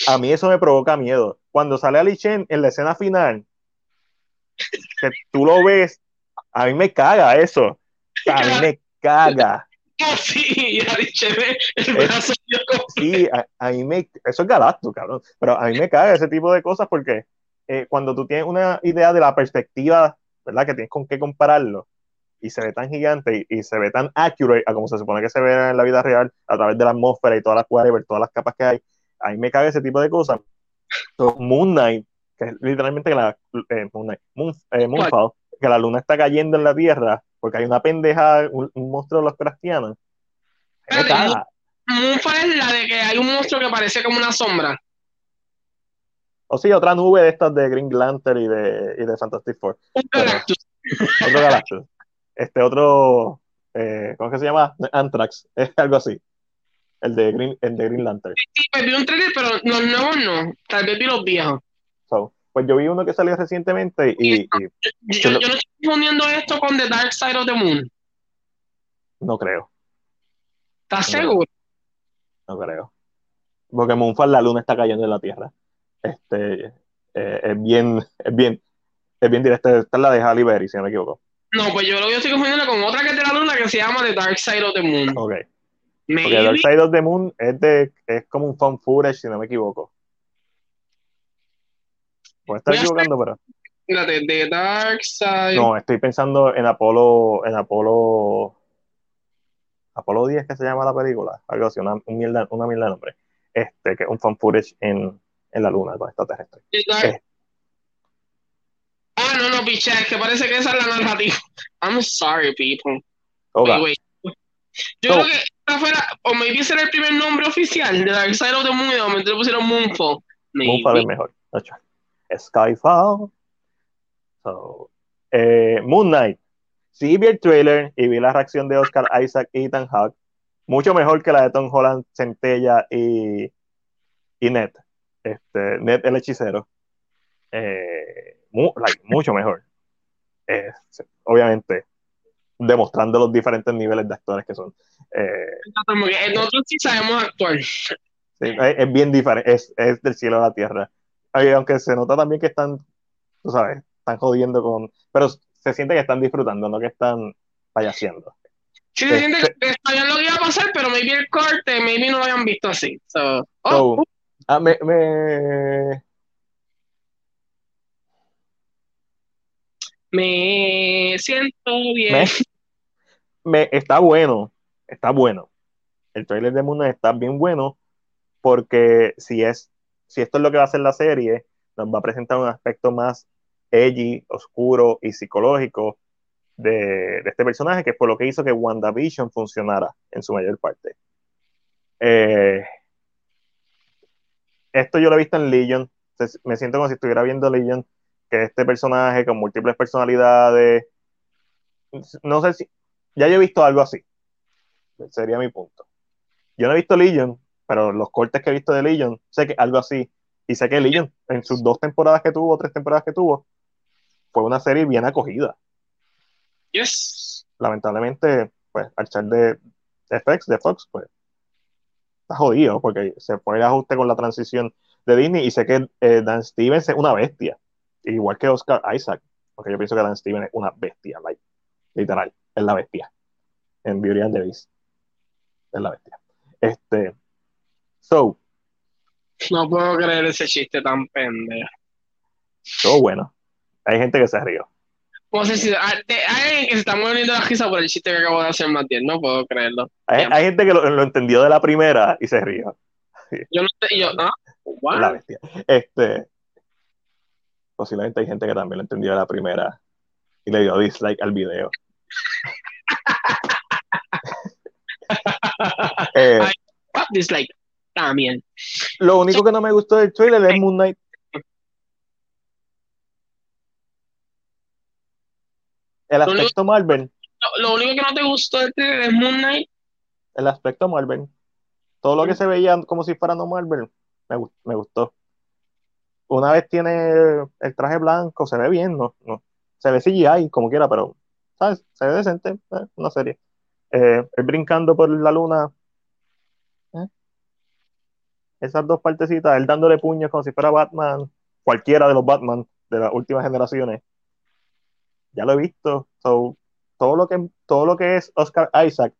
a mí eso me provoca miedo. Cuando sale Ali Chen en la escena final, que tú lo ves, a mí me caga eso. A mí me caga. Oh, sí, y el Alichem, el brazo. Sí, a, a mí me. Eso es Galactus, cabrón. Pero a mí me caga ese tipo de cosas porque eh, cuando tú tienes una idea de la perspectiva, ¿verdad? Que tienes con qué compararlo y se ve tan gigante y, y se ve tan accurate a como se supone que se ve en la vida real a través de la atmósfera y todas las whatever, todas las capas que hay. A mí me caga ese tipo de cosas. So, Moon Knight, que es literalmente que la, eh, Moon Knight, Moon- eh, Moonfall, que la luna está cayendo en la Tierra porque hay una pendeja, un, un monstruo de los caga. Moonfall es la de que hay un monstruo que parece como una sombra. O sí, otra nube de estas de Green Lantern y de, y de Fantastic Four. Pero- Galactus. Otro Galactus. Este otro, eh, ¿cómo es que se llama? Anthrax, es algo así. El de Green, el de Green Lantern. Sí, pues vi un trailer, pero los nuevos no. Tal vez vi los viejos. So, pues yo vi uno que salió recientemente y, y Yo, yo no estoy confundiendo esto con The Dark Side of the Moon. no creo, ¿Estás No. seguro? no creo. Porque Moonfall la luna está cayendo en la Tierra. Este, eh, es bien, es bien, es bien directa. Esta es la de Halle Berry, si no me equivoco. No, pues yo lo que estoy confundiendo con otra que es de la luna que se llama The Dark Side of the Moon. Ok. Porque Dark Side of the Moon es, de, es como un fan footage, si no me equivoco. Puedo estar equivocando, pero. Fíjate, The Dark Side. No, estoy pensando en Apolo, en Apolo, Apolo 10 que se llama la película, algo así, una, un mierda, una mierda de nombre, este, que es un fan footage en, en la luna con Dark- Eh. Ah, no, no, picha, es que parece que esa es la narrativa. I'm sorry, people. Oga, Wait, wait. Yo creo que fuera, o maybe ese era el primer nombre oficial de Dark Side of the Moon y de momento le pusieron Moonfall. Maybe. Moonfall es mejor. Skyfall. So, eh, Moon Knight. Sí vi el trailer y vi la reacción de Oscar Isaac y Ethan Hawke. Mucho mejor que la de Tom Holland, Centella y, y Ned. Este, Ned el hechicero. Eh, mu- like, mucho mejor. Eh, obviamente, demostrando los diferentes niveles de actores que son. Eh, que Nosotros sí sabemos actuar. Sí, es, es bien diferente, es, es del cielo a la tierra. Aunque se nota también que están, tú sabes, están jodiendo con. Pero se siente que están disfrutando, no que están payaseando. Sí, se siente sí. que sabían lo que iba a pasar, pero maybe el corte, maybe no lo habían visto así. So, oh, So, ah, me, me- me siento bien. Me- está bueno, está bueno. El trailer de Moon está bien bueno porque si es, si esto es lo que va a hacer la serie, nos va a presentar un aspecto más edgy, oscuro y psicológico de, de este personaje, que es por lo que hizo que WandaVision funcionara en su mayor parte. Eh, esto yo lo he visto en Legion, me siento como si estuviera viendo Legion, que este personaje con múltiples personalidades, no sé si, ya yo he visto algo así, sería mi punto. Yo no he visto Legion, pero los cortes que he visto de Legion, sé que algo así, y sé que Legion, en sus dos temporadas que tuvo, tres temporadas que tuvo, fue una serie bien acogida. Yes. lamentablemente, pues, al echar de, FX, de Fox, pues, está jodido, porque se fue el ajuste con la transición de Disney, y sé que eh, Dan Stevens es una bestia, igual que Oscar Isaac, porque yo pienso que Dan Stevens es una bestia, like, literal, es la bestia, en Beauty and the Beast, es la bestia. Este, so, No puedo creer ese chiste tan pendejo. todo bueno. Hay gente que se rió. No sé si hay alguien que se está muriendo la risa por el chiste que acabo de hacer bien. No puedo creerlo. Hay, gente que lo, lo entendió de la primera y se rió. Yo no sé, yo, ¿ah? la What? bestia. Este, posiblemente hay gente que también lo entendió a la primera y le dio dislike al video. Eh, dislike también. Lo único que no me gustó del trailer es Moon Knight. El aspecto Marvel. Lo, único que no te gustó del trailer es Moon Knight. El aspecto Marvel. Todo lo que se veía como si fuera no Marvel, me, me gustó. Una vez tiene el traje blanco, se ve bien, no, no. Se ve CGI como quiera, pero ¿sabes? se ve decente, eh, una serie. Eh, brincando por la luna, esas dos partecitas, él dándole puños como si fuera Batman, cualquiera de los Batman de las últimas generaciones. Ya lo he visto. todo lo que todo lo que es Oscar Isaac,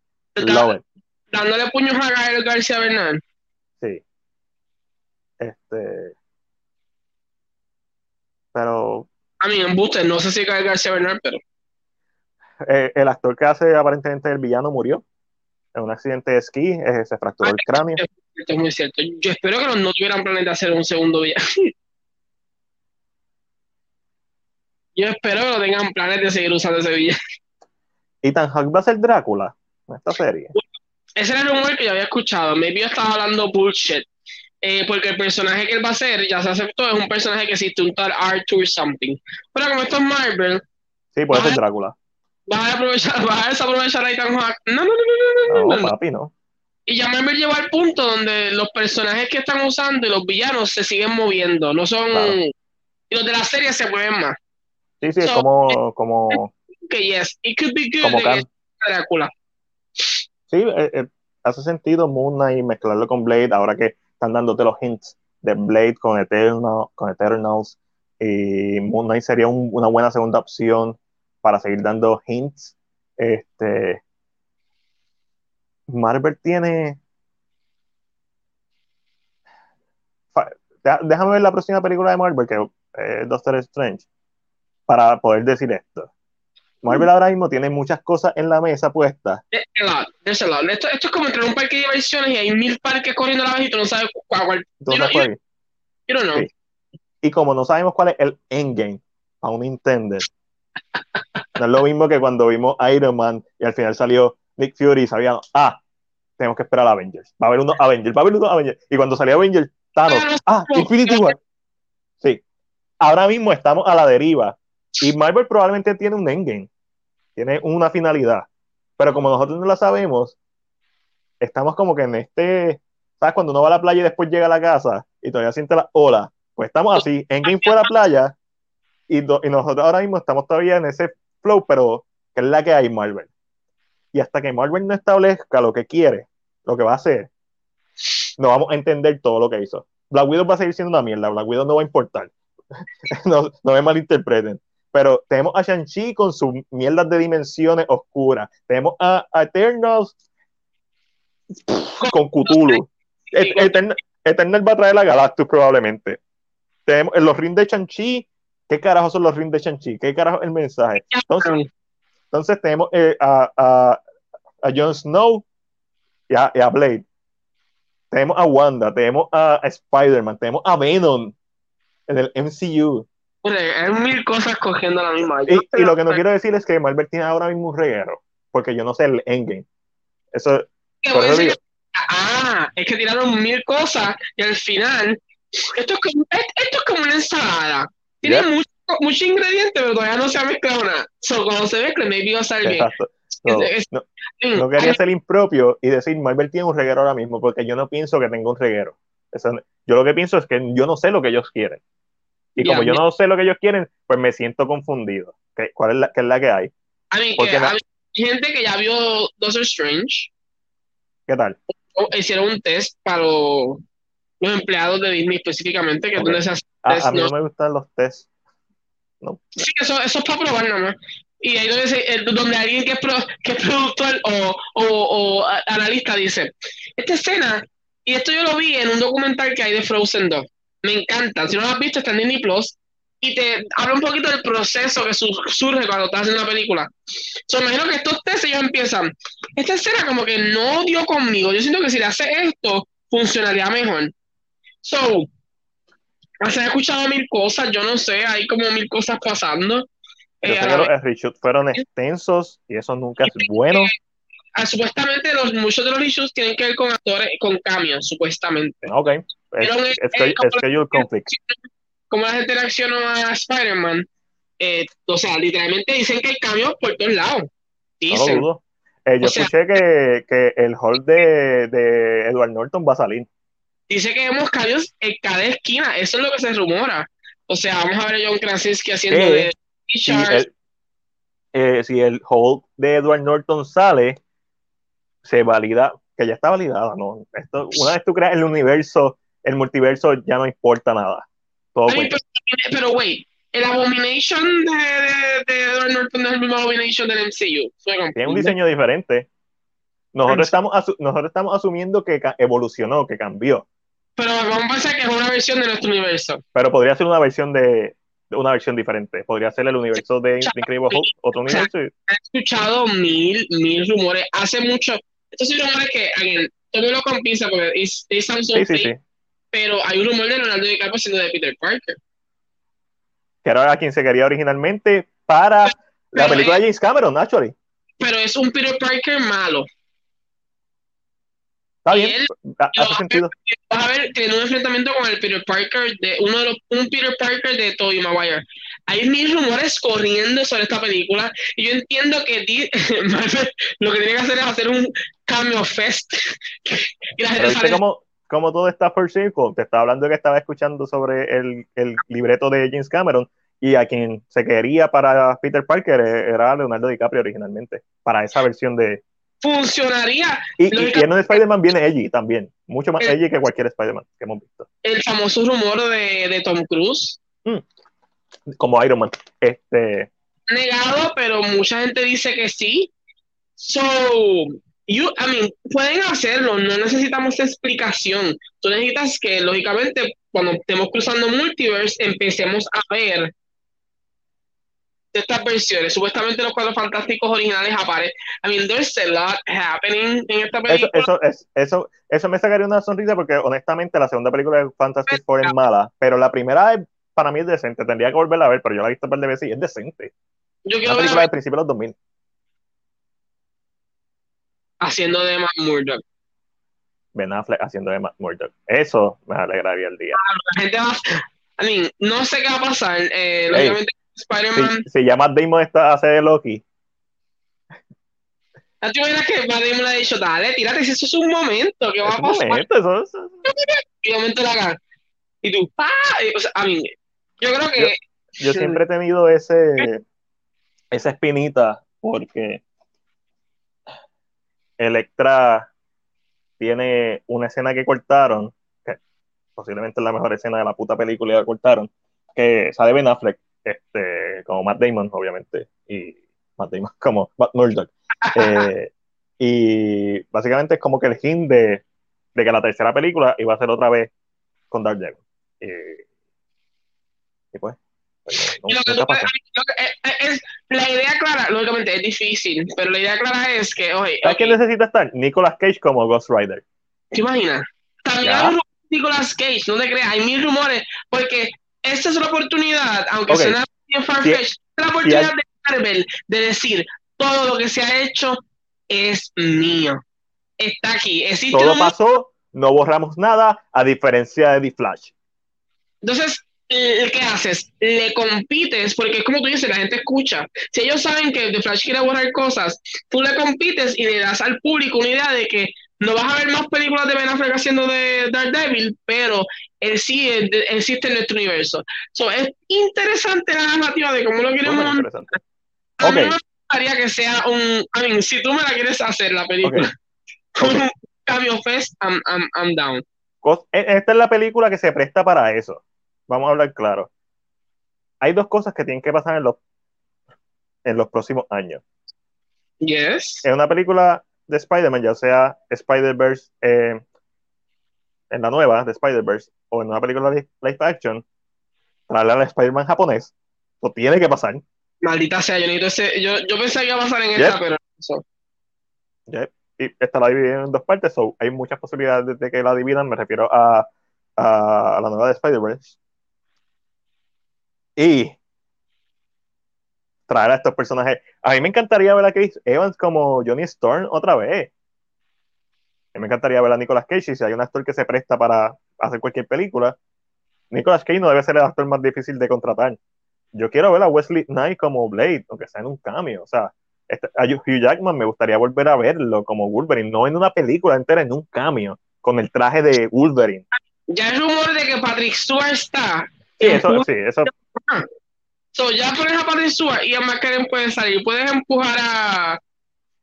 Dándole puños a Gael García Bernal. Sí. Este. Pero. A mí, en Buster, no sé si Gael García Bernal, pero. Eh, el actor que hace aparentemente el villano murió en un accidente de esquí, eh, se fracturó el cráneo es muy cierto. Yo espero que no tuvieran planes de hacer un segundo viaje. Yo espero que no tengan planes de seguir usando ese viaje. Ethan Hawke va a ser Drácula en esta serie. Ese era el rumor que yo había escuchado. Maybe yo estaba hablando bullshit. Eh, porque el personaje que él va a ser, ya se aceptó, es un personaje que existe, un tal Arthur something. Pero como esto es Marvel. Sí, puede ser Drácula. ¿Vas a, aprovechar, vas a desaprovechar a Ethan Hawke? No, no, no, no, no. No, papi, no. Y ya me llegó al punto donde los personajes que están usando y los villanos se siguen moviendo. No son. Y los de la serie se mueven más. Sí, sí, es como. como que yes, it could be good. Drácula. Sí, eh, eh, hace sentido Moon Knight mezclarlo con Blade ahora que están dándote los hints de Blade con, Eternal, con Eternals. Y Moon Knight sería una buena segunda opción para seguir dando hints. Este, Marvel tiene. Déjame ver la próxima película de Marvel, que es Doctor Strange, para poder decir esto. Marvel ahora mismo tiene muchas cosas en la mesa puestas. Esto, esto, es como entrar en un parque de diversiones y hay mil parques corriendo a la vez y tú no sabes cuál. cuál. no Y como no sabemos cuál es el endgame, aún intended. No es lo mismo que cuando vimos Iron Man y al final salió Nick Fury sabían, ah, tenemos que esperar a Avengers. Va a haber unos Avengers, va a haber unos Avengers. Y cuando salió Avengers, Thanos, ah, Infinity War. Sí. Ahora mismo estamos a la deriva. Y Marvel probablemente tiene un endgame. Tiene una finalidad. Pero como nosotros no la sabemos, estamos como que en este. ¿Sabes? Cuando uno va a la playa y después llega a la casa y todavía siente la ola. Pues estamos así. Endgame fue a la playa. Y, nosotros ahora mismo estamos todavía en ese flow, pero que es la que hay Marvel. Y hasta que Marvel no establezca lo que quiere, lo que va a hacer, no vamos a entender todo lo que hizo. Black Widow va a seguir siendo una mierda, Black Widow no va a importar. no, no me malinterpreten. Pero tenemos a Shang-Chi con sus mierdas de dimensiones oscuras. Tenemos a, Eternals con Cthulhu. Eternal, va a traer la Galactus probablemente. Tenemos los rings de Shang-Chi. ¿Qué carajo son los rings de Shang-Chi? ¿Qué carajo es el mensaje? Entonces, entonces tenemos eh, a, a, a Jon Snow y a, a, Blade. Tenemos a Wanda, tenemos a, Spider-Man, tenemos a Venom en el MCU. hay mil cosas cogiendo la misma. Y, y, lo que no quiero decir es que Marvel tiene ahora mismo un reguero, porque yo no sé el endgame. Eso, ah, es que tiraron mil cosas y al final, esto es como, esto es como una ensalada. Tiene mucho muchos ingredientes, pero todavía no se ha mezclado nada. So, cuando se mezcle, maybe va a salir bien. No, no, quería ser impropio y decir Marvel tiene un reguero ahora mismo, porque yo no pienso que tenga un reguero. yo lo que pienso es que yo no sé lo que ellos quieren. Y como yo no sé lo que ellos quieren, pues me siento confundido. ¿Qué, ¿Cuál es la, qué es la que hay? A mí, que, hay gente que ya vio Doctor Strange. ¿Qué tal? hicieron un test para los, empleados de Disney específicamente. Que okay. a, mí no me gustan los tests. Sí, eso, eso es para probar nada más. Y ahí donde, eh, donde alguien que es, que es productor o, o, o, analista dice, esta escena, y esto yo lo vi en un documental que hay de Frozen 2, me encanta, si no lo has visto está en Disney Plus, y te habla un poquito del proceso que surge cuando estás haciendo una película. So, imagino que estos test ellos empiezan, esta escena como que no dio conmigo, yo siento que si le hace esto, funcionaría mejor. So, Se han escuchado mil cosas, yo no sé, hay como mil cosas pasando. Yo Eh, sé a que la los reshoots fueron extensos y eso nunca es bueno. ah, supuestamente los, muchos de los issues tienen que ver con actores, con cambios, supuestamente. Ok. Es, es- es que- como- schedule conflict. Como la gente reaccionó a Spider-Man, eh, o sea, literalmente dicen que hay cambios por todos lados. No lo Dicen. dudo. Eh, yo O sea- escuché que, que el hall de, de Edward Norton va a salir. Dice que vemos cambios en cada esquina, eso es lo que se rumora. O sea, vamos a ver a John Krasinski haciendo Eh, de Si el, eh, si el hall de Edward Norton sale, se valida, que ya está validada, ¿no? Esto, una vez tú creas el universo, el multiverso, ya no importa nada. Todo Ay, pero, wait, el Abomination de, de, de Edward Norton no es el mismo Abomination del MCU. Tiene un diseño diferente. Nosotros estamos, nosotros estamos asumiendo que evolucionó, que cambió, Pero vamos a pensar que es una versión de nuestro universo. pero podría ser una versión de, una versión diferente. Podría ser el universo de Incredible Hulk, otro universo. He escuchado mil, mil rumores. Hace mucho. Estos son rumores que, again, tómelo con pinza porque sound so Sí, sí, sí. pero hay un rumor de Leonardo DiCaprio siendo de Peter Parker. Que era quien se quería originalmente para la película es- de James Cameron, actually. Pero es un Peter Parker malo. Está bien, él- hace sentido. Vas a ver que en un enfrentamiento con el Peter Parker de uno de los, un Peter Parker de Tobey Maguire. Hay mil rumores corriendo sobre esta película y yo entiendo que Marvel lo que tiene que hacer es hacer un cameo fest. y la gente sale cómo, cómo todo está por circle. Te estaba hablando que estaba escuchando sobre el, el libreto de James Cameron y a quien se quería para Peter Parker era Leonardo DiCaprio originalmente, para esa versión de... funcionaría Y, y, en un Spider-Man viene Edgy también, mucho más El- que cualquier Spider-Man que hemos visto. el famoso rumor de, de Tom Cruise. Como Iron Man. Este, Negado, pero mucha gente dice que sí. So, you, I mean, pueden hacerlo, no necesitamos explicación. Tú necesitas que, lógicamente, cuando estemos cruzando multiverse, empecemos a ver estas versiones. Supuestamente los cuatro fantásticos originales aparecen. I mean, there's a lot happening en esta eso, película. eso, es, eso, eso me sacaría una sonrisa porque honestamente la segunda película de Fantastic Four es mala, pero la primera es- para mí es decente. Tendría que volverla a ver, pero yo la he visto un par de veces y es decente. Yo Una quiero ver película del principio de los 2000. haciendo de Matt Murdock. Ben Affleck haciendo de Matt Murdock. Eso me alegraría el día. La gente va, I mean, no sé qué va a pasar. Eh, lógicamente, Spider-Man. Si, si ya Matt Damon está hace de Loki, ¿No te imaginas que Matt Damon le ha dicho, dale, tírate, si eso es un momento, ¿qué va a un pasar? momento, eso, eso- Y de momento la gana. Y tú, ¡ah! Y, O sea, I mean, yo creo que Yo siempre he tenido ese esa espinita porque Electra tiene una escena que cortaron, que posiblemente es la mejor escena de la puta película la cortaron, que sale Ben Affleck, este, como Matt Damon, obviamente, y Matt Damon como Matt Murdock. Eh, y básicamente es como que el hint de, de que la tercera película iba a ser otra vez con Dark Devil. Y, y pues, pues, no- Y lo que tú puedes- pasó. lo que- eh, eh, es, la idea clara, lógicamente es difícil, pero la idea clara es que, oye, ¿Sabes ok, quién necesita estar? Nicolas Cage como Ghost Rider. ¿te imaginas? También hay Nicolas Cage, no te creas, hay mil rumores, porque esta es la oportunidad, aunque Ok. suena bien farfetched, es la oportunidad de Marvel de decir, todo lo que se ha hecho es mío. Está aquí, existe Todo un pasó, no borramos nada, a diferencia de The Flash. Entonces, ¿qué haces? Le compites, porque es como tú dices, la gente escucha. Si ellos saben que The Flash quiere borrar cosas, tú le compites y le das al público una idea de que no vas a ver más películas de Ben Affleck haciendo de Daredevil, pero sí existe en nuestro universo. So, es interesante la narrativa de cómo lo interesante. A mí me gustaría que sea un... I mean, si tú me la quieres hacer, la película, Ok. con un cambio fest, I'm, I'm, I'm down. E- Esta es la película que se presta para eso. Vamos a hablar claro. Hay dos cosas que tienen que pasar en los, en los próximos años. Yes. En una película de Spider-Man, ya sea Spider-Verse, eh, en la nueva de Spider-Verse, o en una película de live action, traerle al Spider-Man japonés, eso tiene que pasar. Maldita sea, yo necesito ese. Yo, yo pensé que iba a pasar en Yep. esta, pero eso. ¿ya? Y estará dividida en dos partes, so hay muchas posibilidades de que la dividan, me refiero a, a la nueva de Spider-Verse. y traer a estos personajes. A mí me encantaría ver a Chris Evans como Johnny Storm otra vez. Mí me encantaría ver a Nicolas Cage si hay un actor que se presta para hacer cualquier película. Nicolas Cage no debe ser el actor más difícil de contratar. Yo quiero ver a Wesley Knight como Blade, aunque sea en un cambio. O sea, este, a Hugh Jackman me gustaría volver a verlo como Wolverine, no en una película entera, en un cambio, con el traje de Wolverine. Ya hay rumor de que Patrick Stewart está. Sí, eso, sí, eso. So, ya pones a Patrick Stewart y a McKellen puede salir. Puedes empujar a.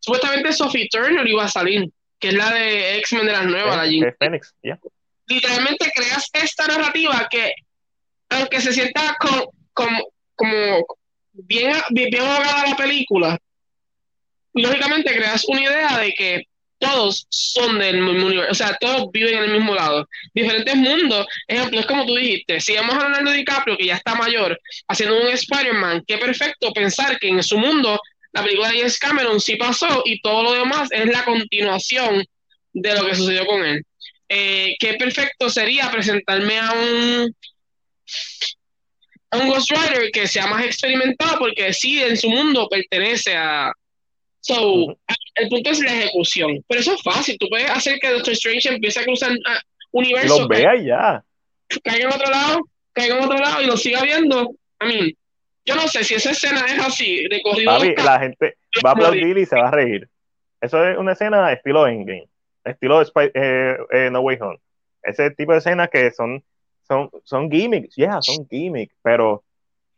Supuestamente Sophie Turner iba a salir, que es la de X-Men de las nuevas, la Phoenix, Literalmente creas esta narrativa que, aunque se sienta como, como bien, bien, bien ahogada la película, lógicamente creas una idea de que todos son del mismo universo, o sea, todos viven en el mismo lado. Diferentes mundos, ejemplo, es como tú dijiste, si vamos a Leonardo DiCaprio, que ya está mayor, haciendo un Spider-Man, qué perfecto pensar que en su mundo la película de James Cameron sí pasó y todo lo demás es la continuación de lo que sucedió con él. Eh, qué perfecto sería presentarme a un a un Ghost Rider que sea más experimentado porque sí en su mundo pertenece a, So, el punto es la ejecución. Pero eso es fácil. Tú puedes hacer que Doctor Strange empiece a cruzar uh, universo. Lo vea ya. Caiga en otro lado, caiga en otro lado y lo siga viendo. A mí, yo no sé si esa escena es así, de corrido. la gente va a aplaudir y se va a reír. Eso es una escena estilo Endgame, estilo eh, eh, No Way Home. Ese tipo de escenas que son, son, son gimmicks, ya, son gimmicks, pero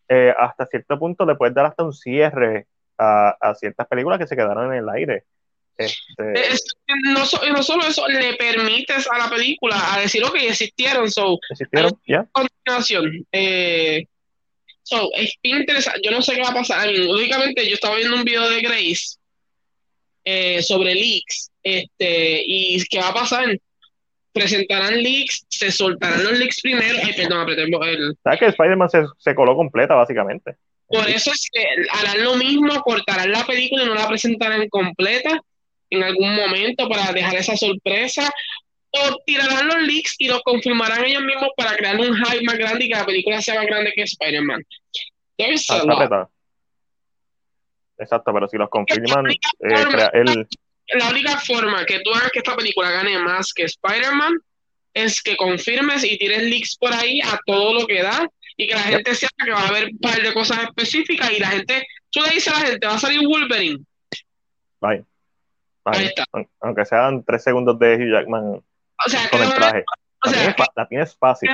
eh, hasta cierto punto le puedes dar hasta un cierre a, ciertas películas que se quedaron en el aire. Este... no, no, solo eso, le permites a la película a decir, ok, existieron, so, existieron, ya. Continuación. Eh, so, es interesante, yo no sé qué va a pasar. lógicamente, yo estaba viendo un video de Grace eh, sobre leaks, este, y qué va a pasar. Presentarán leaks, se soltarán los leaks primero. Ay, perdón, apreté el. ¿Sabes que Spider-Man se, se coló completa, básicamente? Por eso es que harán lo mismo, cortarán la película y no la presentarán completa en algún momento para dejar esa sorpresa, o tirarán los leaks y lo confirmarán ellos mismos para crear un hype más grande y que la película sea más grande que Spider-Man. Exacto, pero si los confirman, la eh, la única forma que tú hagas que esta película gane más que Spider-Man es que confirmes y tires leaks por ahí a todo lo que da y que la gente sepa que va a haber un par de cosas específicas y la gente, tú le dices a la gente, va a salir Wolverine. Bye. Aunque sean tres segundos de Hugh Jackman con el traje. O sea, la, tienes fácil.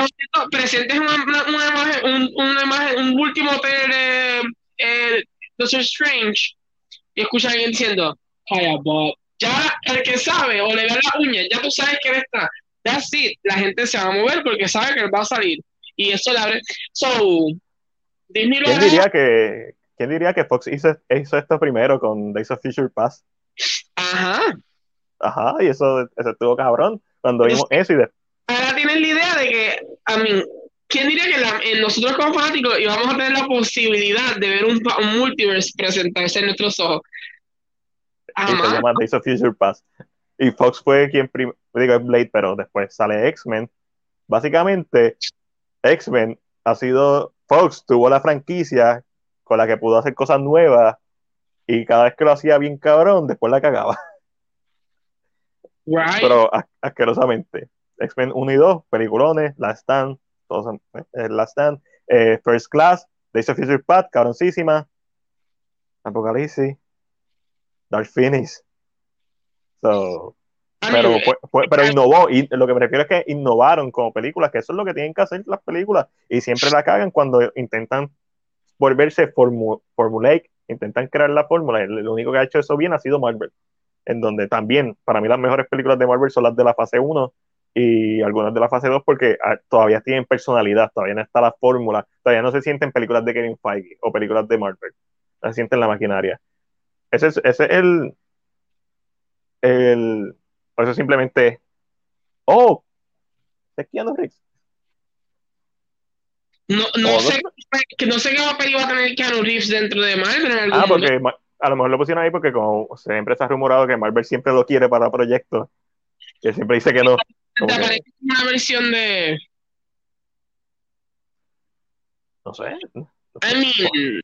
Presentes una, una, imagen, un, una imagen, un último de eh, Doctor Strange y escucha a alguien diciendo, Hi, Bob. Ya el que sabe o le ve la uña, ya tú sabes que él está. That's it. La gente se va a mover porque sabe que él va a salir y eso le abre. So, Disney ¿Quién diría que ¿Quién diría que Fox hizo, hizo esto primero con Days of Future Past? Ajá. Ajá, y eso, eso estuvo cabrón cuando vimos eso y de... Ahora tienen la idea de que, a mí, ¿quién diría que nosotros como fanáticos íbamos a tener la posibilidad de ver un, un multiverse presentarse en nuestros ojos? Y se llama Days of Future Past. Y Fox fue quien primero, digo, Blade, pero después sale X-Men. Básicamente, X-Men ha sido, Fox tuvo la franquicia con la que pudo hacer cosas nuevas y cada vez que lo hacía bien cabrón, después la cagaba. Pero asquerosamente. X-Men 1 y 2, peliculones, Last Stand, todos eh, Last Stand, eh, First Class, Days of Future Past, cabroncísima, Apocalipsis, Dark Phoenix. So, pero, pero innovó, y lo que me refiero es que innovaron como películas, que eso es lo que tienen que hacer las películas, y siempre la cagan cuando intentan volverse formu formulaic, intentan crear la fórmula, lo único que ha hecho eso bien ha sido Marvel, en donde también, para mí las mejores películas de Marvel son las de la fase 1 y algunas de la fase 2 porque ah, todavía tienen personalidad, todavía no está la fórmula, todavía no se sienten películas de Kevin Feige o películas de Marvel, no se sienten la maquinaria. Ese es, ese es el, el, eso simplemente, oh, es Keanu Reeves. No, no, sé, no sé qué papel va a tener Keanu Reeves dentro de Marvel. ah, porque a lo mejor lo pusieron ahí porque como siempre se ha rumorado que Marvel siempre lo quiere para proyectos, que siempre dice que no. ¿Te aparece una versión de...? No sé. I mean,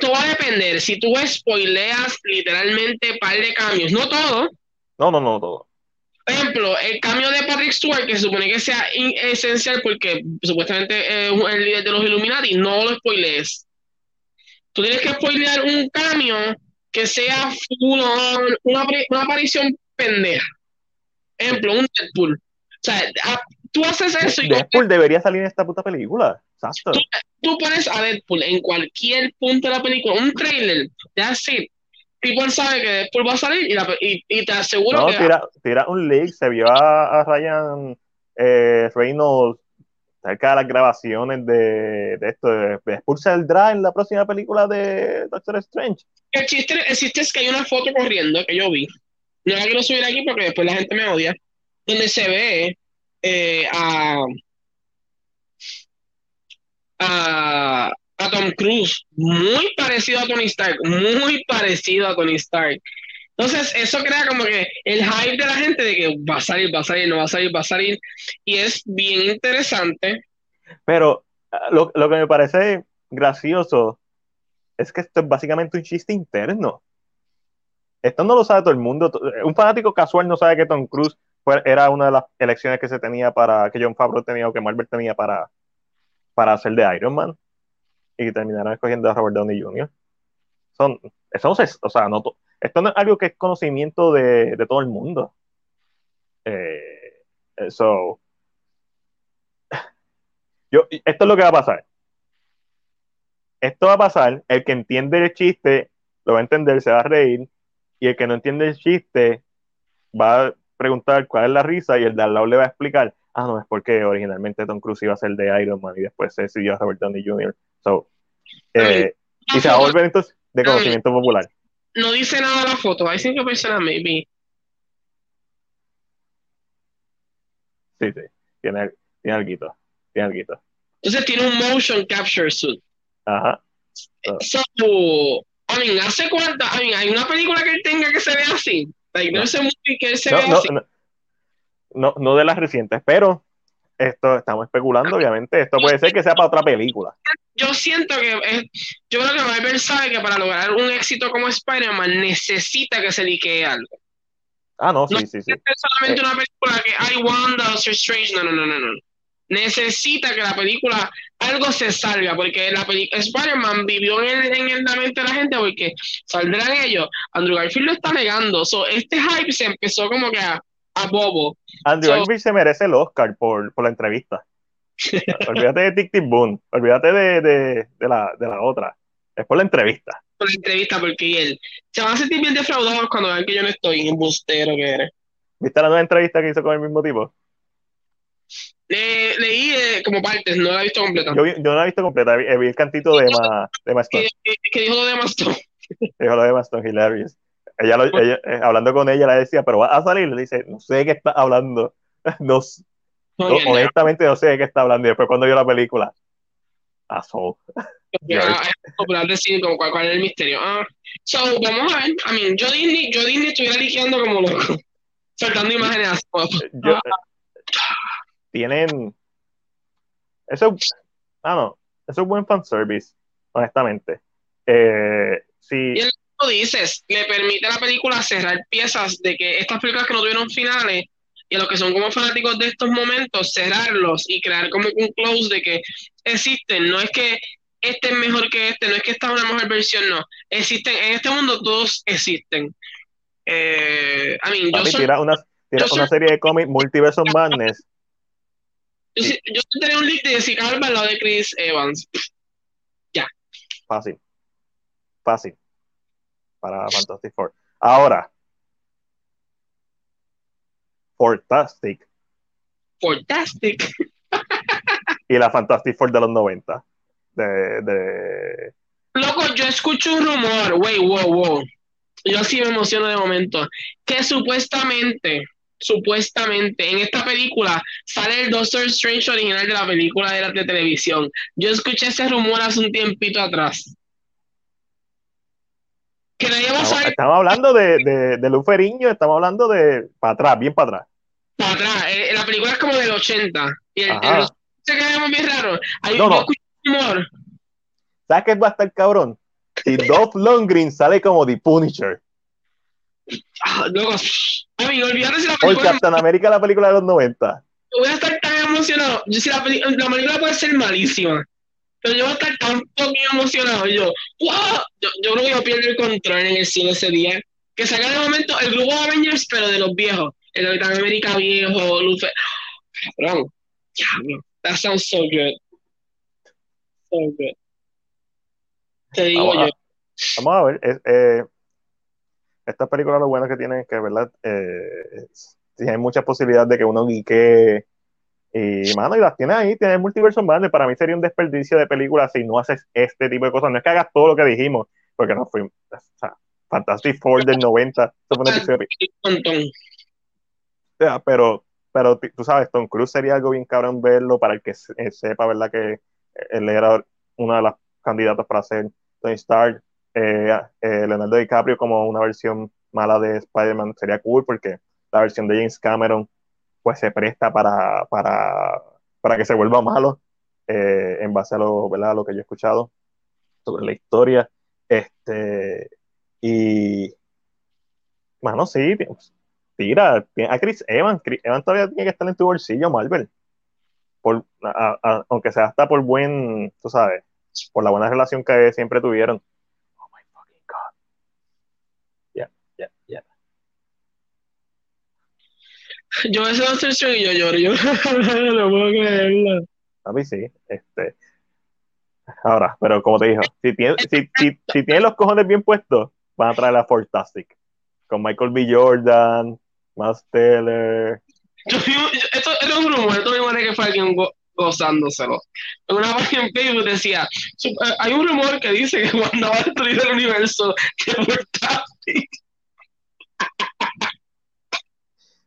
todo va a depender. Si tú spoileas literalmente par de cambios, no todo. No, no, no, todo. Por ejemplo, el cambio de Patrick Stewart, que se supone que sea esencial porque supuestamente es el líder de los Illuminati, no lo spoilees. Tú tienes que spoilear un cambio que sea una, una aparición pendeja. Ejemplo, un Deadpool. O sea, tú haces eso y. Deadpool debería salir en esta puta película. Exacto. Tú, pones a Deadpool en cualquier punto de la película, un trailer, ya así. People sabe que Deadpool va a salir y, y, te aseguro no, que. Tira, tira un leak, se vio a, Ryan eh, Reynolds cerca de las grabaciones de, de esto. De, Deadpool saldrá en la próxima película de Doctor Strange. El chiste, el chiste es que hay una foto corriendo que yo vi. No la quiero subir aquí porque después la gente me odia. Donde se ve eh, a, a, Tom Cruise, muy parecido a Tony Stark, muy parecido a Tony Stark. Entonces, eso crea como que el hype de la gente de que va a salir, va a salir, no va a salir, va a salir. Y es bien interesante. Pero ah, lo, lo que me parece gracioso es que esto es básicamente un chiste interno. Esto no lo sabe todo el mundo. Un fanático casual no sabe que Tom Cruise era una de las elecciones que se tenía para, que John Favreau tenía o que Marvel tenía para, para hacer de Iron Man. Y terminaron escogiendo a Robert Downey Jr. Son, eso no o sea, no, esto no es algo que es conocimiento de, todo el mundo. Eh, yo, esto es lo que va a pasar. Esto va a pasar, el que entiende el chiste lo va a entender, se va a reír, y el que no entiende el chiste va a preguntar cuál es la risa y el de al lado le va a explicar, ah, no, es porque originalmente Tom Cruise iba a ser de Iron Man y después se decidió a Robert Downey Jr. So, eh, y se va a volver entonces de conocimiento popular. No dice nada la foto, hay cinco personas, maybe. Sí, sí, tiene, tiene algo, tiene algo. Entonces tiene un motion capture suit. Ajá. So, I mean, ¿hace cuánta? I mean, ¿hay una película que él tenga que se vea así? no, sé que él se vea así. No, no, de las recientes, pero esto estamos especulando, obviamente. Esto puede ser que sea para otra película. Yo siento que es, yo creo que Marvel sabe que para lograr un éxito como Spider-Man necesita que se liquee algo. Ah, no, sí, sí, sí. No es solamente una película que hay Wanda, Doctor Strange, no, no, no, no, no necesita que la película algo se salga, porque la película Spider-Man vivió en, en, la mente de la gente porque saldrán ellos. Andrew Garfield lo está negando. So, este hype se empezó como que a, a bobo. Andrew Garfield se merece el Oscar por, por la entrevista. olvídate de Tic Tic Boom, olvídate de, de, de, la, de la otra. Es por la entrevista. Por la entrevista, porque él se van a sentir bien defraudados cuando vean que yo no estoy en bustero que eres. ¿Viste la nueva entrevista que hizo con el mismo tipo? leí eh, como partes, no la he visto completa. Yo, yo no la he visto completa, vi, el cantito de Emma, de Stone. ¿Qué, dijo lo de Emma Stone? dijo lo de Emma Stone, hilarious. Ella, lo, ella eh, hablando con ella, le decía, pero va a salir. Le dice, no sé de qué está hablando. No, no, honestamente, no sé de qué está hablando. Y después, cuando vio la película, asó. popular decir como cuál, cuál, es el misterio. Ah, so, vamos a ver. I mean, yo Disney, yo Disney estuviera liqueando como loco, soltando imágenes. Yo, tienen. Eso, ah, no, eso es buen fanservice, honestamente. Eh, si... Lo dices, le permite a la película cerrar piezas de que estas películas que no tuvieron finales y a los que son como fanáticos de estos momentos, cerrarlos y crear como un close de que existen. No es que este es mejor que este, no es que esta es una mejor versión, no. Existen, en este mundo todos existen. Eh, I mean, yo tira una, tira una serie de cómics, Multiverse of Madness, yo, yo tendría un link de Jessica Alba al lado de Chris Evans. Ya. Fácil. Fácil. Para Fantastic Four. Ahora. Fantastic. Fantastic. y la Fantastic Four de los 90. De, de... Loco, yo escucho un rumor. Wey, wow, wow. Yo sí me emociono de momento. Que supuestamente supuestamente en esta película sale el Doctor Strange original de la película de la de televisión. Yo escuché ese rumor hace un tiempito atrás. Que estamos, estamos hablando de, de, de Luferiño, estamos hablando de para atrás, bien para atrás. Para atrás, eh, la película es como del 80. Y el, el se queda bien raro. Yo escuché un rumor ¿Sabes qué va a estar cabrón? Si Dolph Lundgren sale como The Punisher. Ah, no, amigo, olvídate si la película. Captain America, la película de los 90. Voy a estar tan emocionado. Yo, si la película puede ser malísima, pero yo voy a estar tan fucking emocionado. Yo, ¡wow! Yo, yo creo que yo pierdo el control en el cine ese día. Que saca de momento el grupo de Avengers, pero de los viejos. El Capitán América viejo, Luffy. Cabrón. Diablo. That sounds so good. So good. Te digo Vamos a- yo. Vamos a ver. eh, esta película lo bueno que tiene es que, ¿verdad? Eh, tiene muchas posibilidades de que uno guique y, mano, y las tiene ahí, tiene el multiverso grande. Para mí sería un desperdicio de películas si no haces este tipo de cosas. No es que hagas todo lo que dijimos, porque no fue. O sea, Fantastic Four del 90. supone que se- Un montón. sea, pero, pero tú sabes, Tom Cruise sería algo bien cabrón verlo para el que eh, sepa, ¿verdad? Que él era una de las candidatas para ser Tony Stark. Eh, eh, Leonardo DiCaprio como una versión mala de Spider-Man sería cool porque la versión de James Cameron pues se presta para, para, para que se vuelva malo eh, en base a lo, ¿verdad? lo que yo he escuchado sobre la historia. Este, y, mano, sí, tira, tiene- a Chris Evans, Chris Evans todavía tiene que estar en tu bolsillo, Marvel. Aunque sea hasta por buen, tú sabes, por la buena relación que siempre tuvieron. Oh my fucking God. Ya, ya, ya. Yo ese Doctor Strange y yo lloro. Yo no puedo creerlo. A mí sí. Este. Ahora, pero como te dijo, si tiene, si, si, si tiene los cojones bien puestos, van a traer a Fantastic. Con Michael B. Jordan, Miles Teller. Yo yo- esto, esto es un rumor, esto me parece que fue alguien go- gozándoselo. En una página en Facebook decía, eh, hay un rumor que dice que cuando va a destruir el universo, que Fantastic.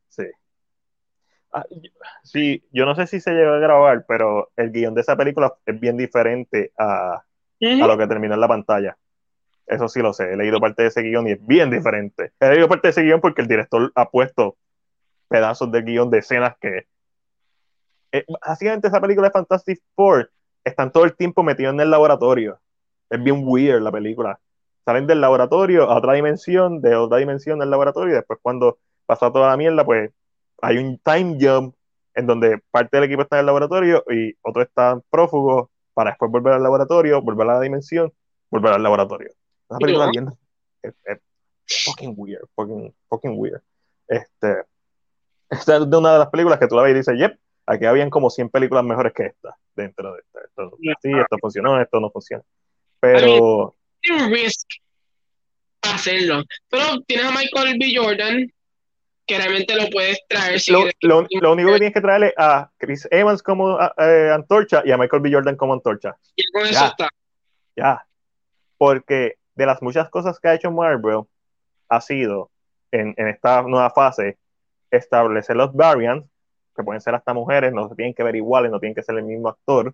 Sí. Ah, yo- sí, yo no sé si se llegó a grabar, pero el guion de esa película es bien diferente a, a lo que terminó en la pantalla. Eso sí lo sé, he leído parte de ese guion y es bien diferente. He leído parte de ese guion porque el director ha puesto pedazos del guion de escenas que... eh, básicamente esa película de Fantastic Four están todo el tiempo metidos en el laboratorio. Es bien weird la película. Salen del laboratorio a otra dimensión, de otra dimensión del laboratorio y después cuando pasa toda la mierda, pues hay un time jump en donde parte del equipo está en el laboratorio y otro está prófugo para después volver al laboratorio, volver a la dimensión, volver al laboratorio. Una película ¿No? bien es, es fucking weird, fucking, fucking weird. Este, esta es de una de las películas que tú la ves y dices, yep, aquí habían como 100 películas mejores que esta dentro de esta. Esto, sí, esto funcionó, esto no funciona. Pero Tiene un risk hacerlo. Pero tienes a Michael B. Jordan, que realmente lo puedes traer si lo, lo, lo único que tienes que traerle a Chris Evans como eh, Antorcha y a Michael B. Jordan como Antorcha. Y con eso Ya. está. Ya. Porque de las muchas cosas que ha hecho Marvel ha sido en, en esta nueva fase establecer los variants, que pueden ser hasta mujeres, no se tienen que ver iguales, no tienen que ser el mismo actor,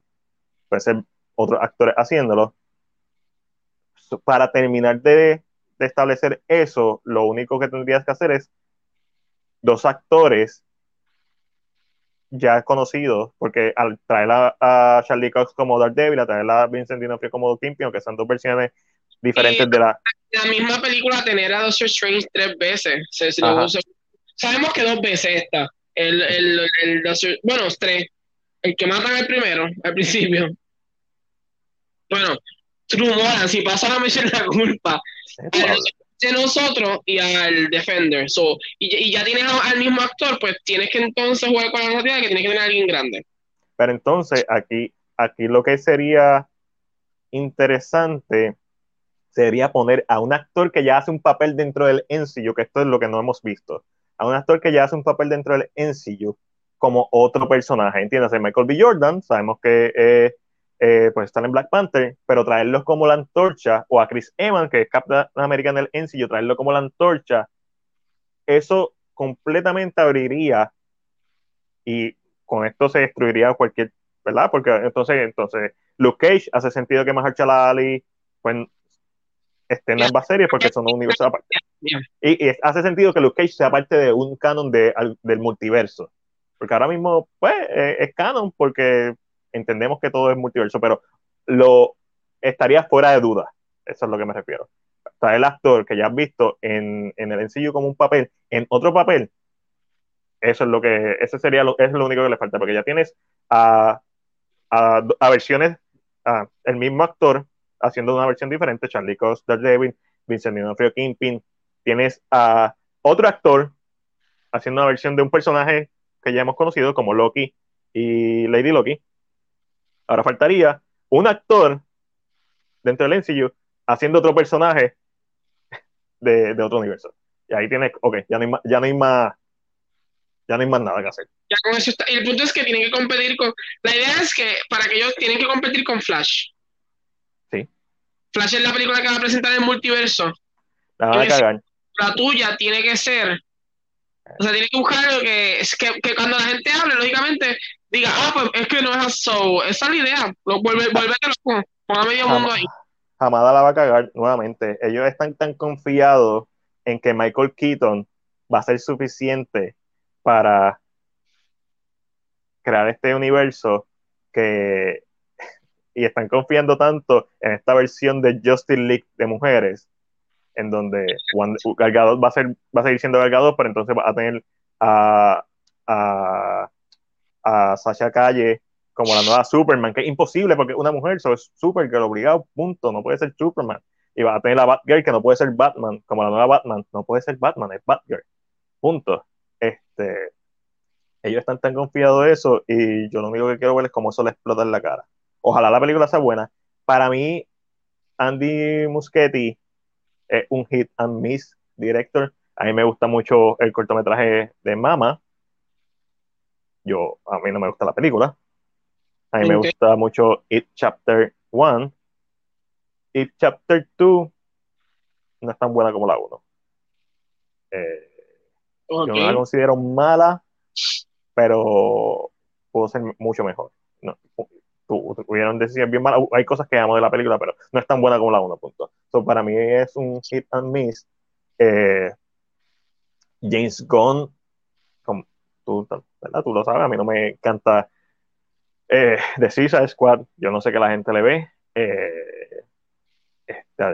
pueden ser otros actores haciéndolo. Para terminar de, de establecer eso, lo único que tendrías que hacer es dos actores ya conocidos, porque al traer a, a Charlie Cox como Daredevil, a traer a Vincent D'Onofrio como Kingpin, que son dos versiones diferentes de la... La misma película tener a Doctor Strange tres veces. Se- se- sabemos que dos veces está. El, el, el Doctor- bueno, tres. El que matan el primero, al principio. Bueno, rumora, si pasa la misión la culpa. De nosotros y al Defender. So, y, y ya tienes al mismo actor, pues tienes que entonces jugar con la narrativa que tienes que tener a alguien grande. Pero entonces aquí, aquí lo que sería interesante sería poner a un actor que ya hace un papel dentro del MCU, que esto es lo que no hemos visto, a un actor que ya hace un papel dentro del MCU como otro personaje, entiéndase, Michael B. Jordan, sabemos que eh, eh, pues están en Black Panther, pero traerlos como la antorcha, o a Chris Evans, que es Captain America en el MCU, traerlo como la antorcha, eso completamente abriría y con esto se destruiría cualquier, ¿verdad? Porque entonces, entonces Luke Cage hace sentido que Mahershala Ali pues, esté en ambas series porque son un universo aparte. Y, hace sentido que Luke Cage sea parte de un canon de, del multiverso. Porque ahora mismo, pues, eh, es canon porque entendemos que todo es multiverso, pero lo estaría fuera de duda. Eso es lo que me refiero. Está el actor que ya has visto en, en el ensillo como un papel, en otro papel, eso es lo que, ese sería lo, es lo único que le falta, porque ya tienes a, a, versiones, a el mismo actor haciendo una versión diferente, Charlie Cox, Daredevil, Vincent D'Onofrio, Kingpin, tienes a otro actor haciendo una versión de un personaje que ya hemos conocido como Loki y Lady Loki. Ahora faltaría un actor dentro del MCU haciendo otro personaje de, de, otro universo. Y ahí tienes, ok, ya no hay más, ya no hay más, ya no hay más nada que hacer. Ya con eso está. Y el punto es que tienen que competir con. La idea es que para que ellos tienen que competir con Flash. Sí. Flash es la película que va a presentar en el multiverso. La van a cagar. La tuya tiene que ser. O sea, tiene que buscar lo que, que, que cuando la gente hable, lógicamente, diga, ah, pues es que no es so. Esa es la idea. Lo, vuelve, vuelve a lo ponga medio mundo ahí. Hamada la va a cagar nuevamente. Ellos están tan confiados en que Michael Keaton va a ser suficiente para crear este universo que y están confiando tanto en esta versión de Justice League de mujeres en donde va a ser va a seguir siendo Gal pero entonces va a tener a, a, a Sasha Calle como la nueva Superman, que es imposible porque una mujer eso es Supergirl obligado, punto, no puede ser Superman. Y va a tener la Batgirl que no puede ser Batman, como la nueva Batman, no puede ser Batman, es Batgirl, punto. Este, ellos están tan confiados de eso y yo lo único que quiero ver es cómo eso le explota en la cara. Ojalá la película sea buena. Para mí, Andy Muschietti es un hit and miss director. A mí me gusta mucho el cortometraje de Mama. Yo, a mí no me gusta la película. A mí me gusta mucho It Chapter 1. It Chapter 2 no es tan buena como la 1. Eh, yo no la considero mala, pero pudo ser mucho mejor. No, tuvieron decisiones bien malas. Hay cosas que amo de la película, pero no es tan buena como la 1. Punto. para mí es un hit and miss. Eh, James Gunn, como tú, ¿verdad? tú lo sabes, a mí no me encanta eh, Suicide Squad, yo no sé qué la gente le ve. Eh,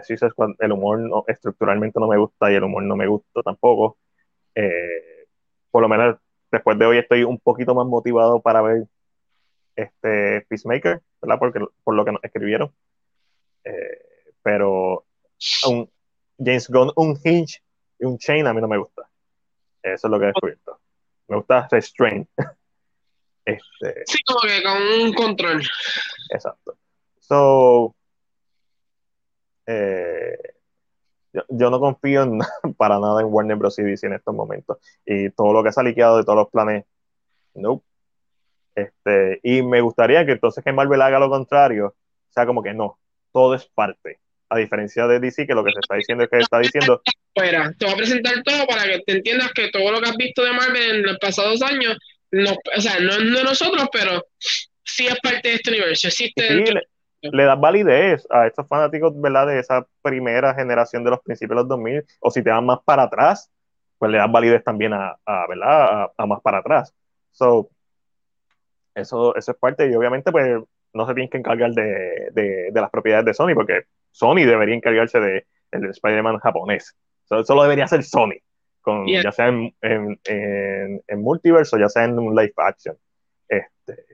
Suicide Squad, el humor no, estructuralmente no me gusta y el humor no me gusta tampoco. Eh, por lo menos después de hoy estoy un poquito más motivado para ver este Peacemaker, ¿verdad? Porque, por lo que nos escribieron. Eh, pero un James Gunn, un Hinge y un Chain a mí no me gusta. Eso es lo que he descubierto. Me gusta Restraint. este, sí, como que con un control. Exacto. So, eh, yo, no confío para nada en Warner Bros. y DC en estos momentos. Y todo lo que se ha liqueado de todos los planes, no. Este, y me gustaría que entonces que Marvel haga lo contrario, o sea, como que no, todo es parte. A diferencia de DC, que lo que se está diciendo es que está diciendo. Espera, te voy a presentar todo para que te entiendas que todo lo que has visto de Marvel en los pasados años, no, o sea, no es de nosotros, pero sí es parte de este universo. Existe le das validez a estos fanáticos, ¿verdad? De esa primera generación de los principios de los 2000, o si te van más para atrás, pues le das validez también a, ¿verdad? A, más para atrás. So, eso, eso es parte, y obviamente, pues, no se tienen que encargar de, las propiedades de Sony, porque Sony debería encargarse de el Spider-Man japonés. eso lo debería hacer Sony, con, ya sea en, en, en, multiverso, ya sea en un live action. Este,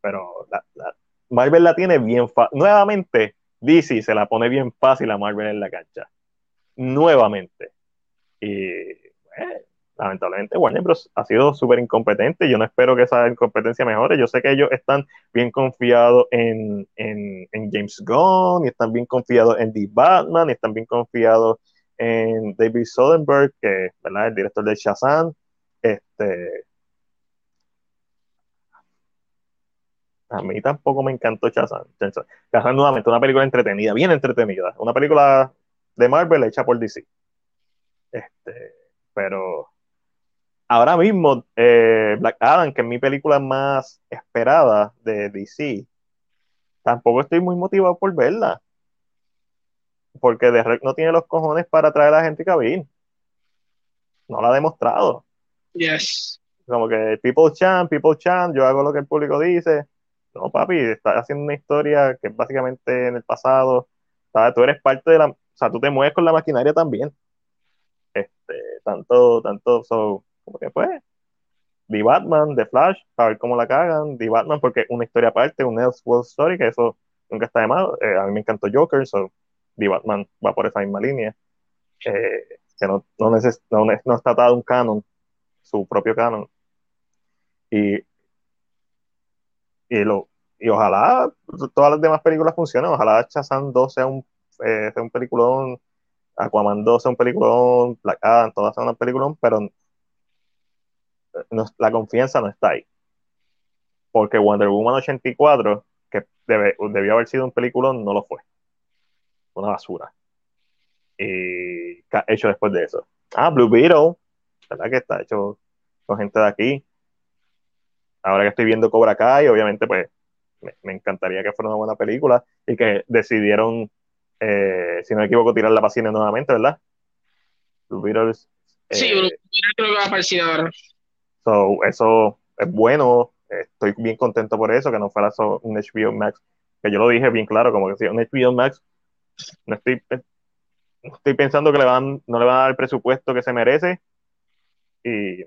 pero la, Marvel la tiene bien fácil. Nuevamente, DC se la pone bien fácil a Marvel en la cancha. Nuevamente. Y lamentablemente Warner Bros. ha sido súper incompetente. Yo no espero que esa incompetencia mejore. Yo sé que ellos están bien confiados en, James Gunn, y están bien confiados en The Batman, y están bien confiados en David Soderbergh, que es el director de Shazam. Este, A mí tampoco me encantó Shazam. Shazam nuevamente, una película entretenida, bien entretenida. Una película de Marvel hecha por DC. Este, pero ahora mismo, eh, Black Adam, que es mi película más esperada de DC, tampoco estoy muy motivado por verla. Porque Derek no tiene los cojones para traer a la gente cabin. No la ha demostrado. Yes. Como que people chan, people chan, yo hago lo que el público dice No, papi, estás haciendo una historia que básicamente en el pasado. ¿sabes? Tú eres parte de la. O sea, tú te mueves con la maquinaria también. Este, tanto, tanto, so, como que pues. The Batman, The Flash, para ver cómo la cagan. The Batman, porque una historia aparte, un Elseworld Story, que eso nunca está de mal. Eh, a mí me encantó Joker, so The Batman va por esa misma línea. Eh, que no, no, neces no, no está atado un canon, su propio canon. Y y, lo, y ojalá todas las demás películas funcionen. Ojalá Shazam 2 sea un, eh, sea un peliculón, Aquaman 2 sea un peliculón, Black Adam, todas sean un peliculón, pero no, la confianza no está ahí. Porque Wonder Woman 84, que debe, debió haber sido un peliculón, no lo fue. Una basura. Y hecho después de eso. Ah, Blue Beetle, ¿verdad que está hecho con gente de aquí? ahora que estoy viendo Cobra Kai, obviamente, pues me, encantaría que fuera una buena película y que decidieron, eh, si no me equivoco, tirarla para cine nuevamente, ¿verdad? Blue Beatles. sí, Blue Beatles creo que va para el cine ahora. So, eso es bueno, estoy bien contento por eso, que no fuera un HBO Max, que yo lo dije bien claro, como que si un HBO Max, no estoy, estoy pensando que le van, no le van a dar el presupuesto que se merece y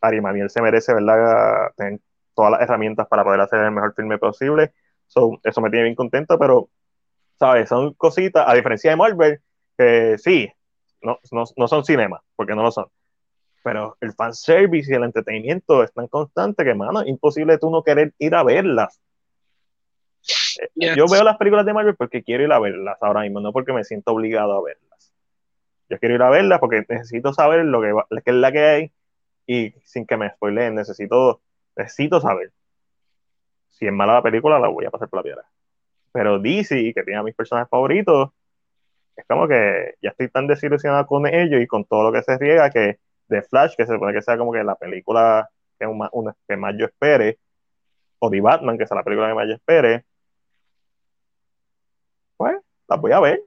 Ari Maniel se merece, ¿verdad? Tener todas las herramientas para poder hacer el mejor filme posible. eso me tiene bien contento, pero, ¿sabes? Son cositas, a diferencia de Marvel, que sí, no, no, son cinema, porque no lo son. Pero el fanservice y el entretenimiento es tan constante que, mano, es imposible tú no querer ir a verlas. Eh, yo veo las películas de Marvel porque quiero ir a verlas ahora mismo, no porque me siento obligado a verlas. Yo quiero ir a verlas porque necesito saber lo que, que es la que hay y sin que me spoileen, necesito necesito saber. Si es mala la película, la voy a pasar por la piedra. Pero DC, que tiene a mis personajes favoritos, es como que ya estoy tan desilusionado con ellos y con todo lo que se riega que The Flash, que se supone que sea como que la película que, una, que más yo espere, o The Batman, que sea la película que más yo espere, pues las voy a ver.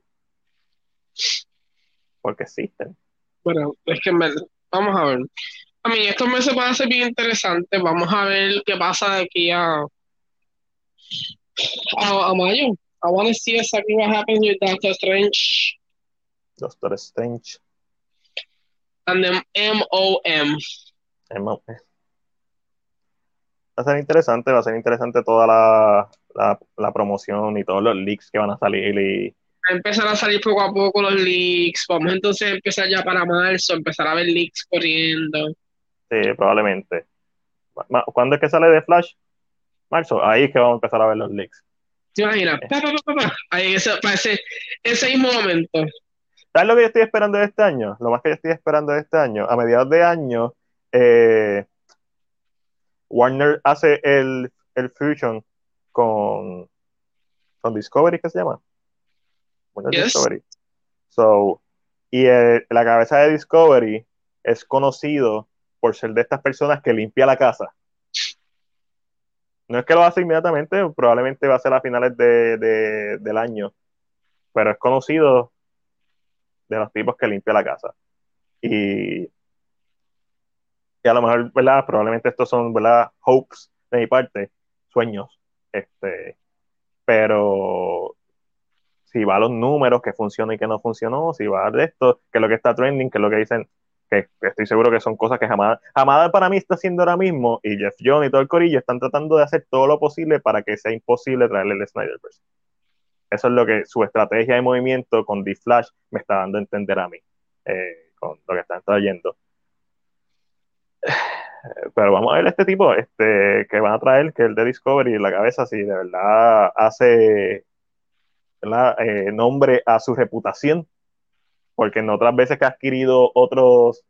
Porque existen. Bueno, es que vamos a ver a mí estos meses van a ser bien interesantes. Vamos a ver qué pasa de aquí a, a, mayo. I want to see exactly what happens with Doctor Strange. Doctor Strange. And then M-O-M. M-O-M. Va a ser interesante, va a ser interesante toda la, la, la promoción y todos los leaks que van a salir y a empezar a salir poco a poco los leaks. Vamos entonces a empezar ya para marzo, empezar a ver leaks corriendo. Sí, probablemente. ¿Cuándo es que sale de Flash? Marzo, ahí es que vamos a empezar a ver los leaks. ¿Te imaginas? Ahí ese, ese, ese mismo momento. ¿Sabes lo que yo estoy esperando de este año? Lo más que yo estoy esperando de este año. A mediados de año, eh, Warner hace el, el fusion con, con Discovery, ¿qué se llama? Discovery. So, y la cabeza de Discovery es conocido por ser de estas personas que limpia la casa. No es que lo hace inmediatamente, probablemente va a ser a finales de, del año, pero es conocido de los tipos que limpia la casa. Y, y a lo mejor, ¿verdad? Probablemente estos son, ¿verdad? Hopes de mi parte, sueños. Este, pero si va a los números, que funciona y que no funcionó, si va de esto, que es lo que está trending, que es lo que dicen, que estoy seguro que son cosas que jamás, jamás para mí está haciendo ahora mismo, y Jeff Jones y todo el corillo están tratando de hacer todo lo posible para que sea imposible traerle el Snyderverse. Eso es lo que su estrategia de movimiento con The Flash me está dando a entender a mí, eh, con lo que están trayendo. Pero vamos a ver este tipo este, que van a traer, que el de Discovery, la cabeza, si de verdad hace eh, nombre a su reputación porque en otras veces que ha adquirido otros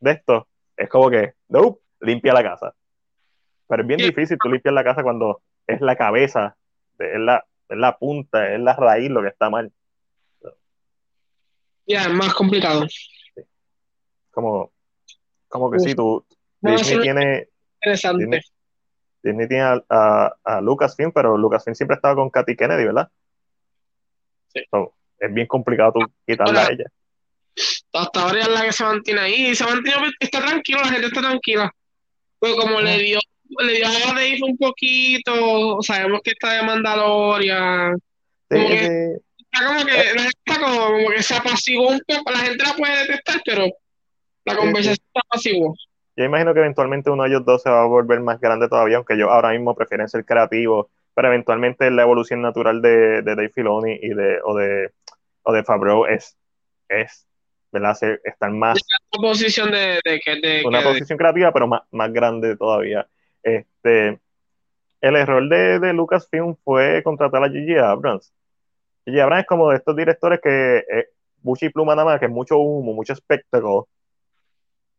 de estos, es como que, no, limpia la casa. Pero es bien difícil tú limpiar la casa cuando es la cabeza, es la, es la punta, es la raíz lo que está mal. Ya, es más complicado. Como, como que sí, tú, Disney tiene... Interesante. Disney, tiene a, a, a, Lucasfilm, pero Lucasfilm siempre estaba con Katy Kennedy, ¿verdad? Sí. es bien complicado tú quitarla a ella hasta ahora es la que se mantiene ahí. Se mantiene, está tranquilo, la gente está tranquila. Pues como le dio le dio a Dave un poquito, sabemos que está de Mandalorian. Como que, está como que, está como, que se apaciguó un poco, la gente la puede detectar, pero la conversación está apaciguó. Yo imagino que eventualmente uno de ellos dos se va a volver más grande todavía, aunque yo ahora mismo prefieren ser creativos, pero eventualmente la evolución natural de, de Dave Filoni y de, o de, o de Favreau es, es ¿verdad? estar más... Una posición de... una posición creativa, pero más, más grande todavía. Este, el error de, de Lucasfilm fue contratar a Gigi Abrams. Gigi Abrams es como de estos directores que... Eh, y pluma nada más, que es mucho humo, mucho espectáculo.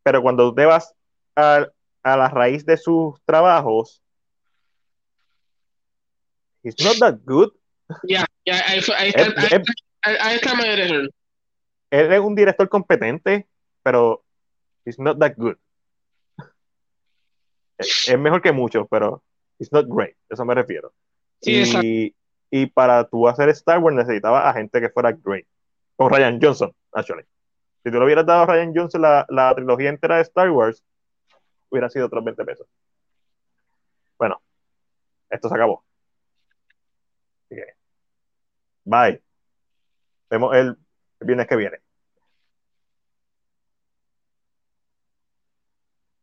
Pero cuando te vas a, a la raíz de sus trabajos, he's not that good. Ya, ya, ahí, está, ahí, está, ahí está él es un director competente, pero he's not that good. Es mejor que muchos, pero he's not great, eso me refiero. y, y, para tú hacer Star Wars necesitaba a gente que fuera great. Con Ryan Johnson, actually. Si tú le hubieras dado a Ryan Johnson la, la trilogía entera de Star Wars, hubiera sido otros 20 pesos. Bueno, esto se acabó. Bye. Vemos el el viernes que viene.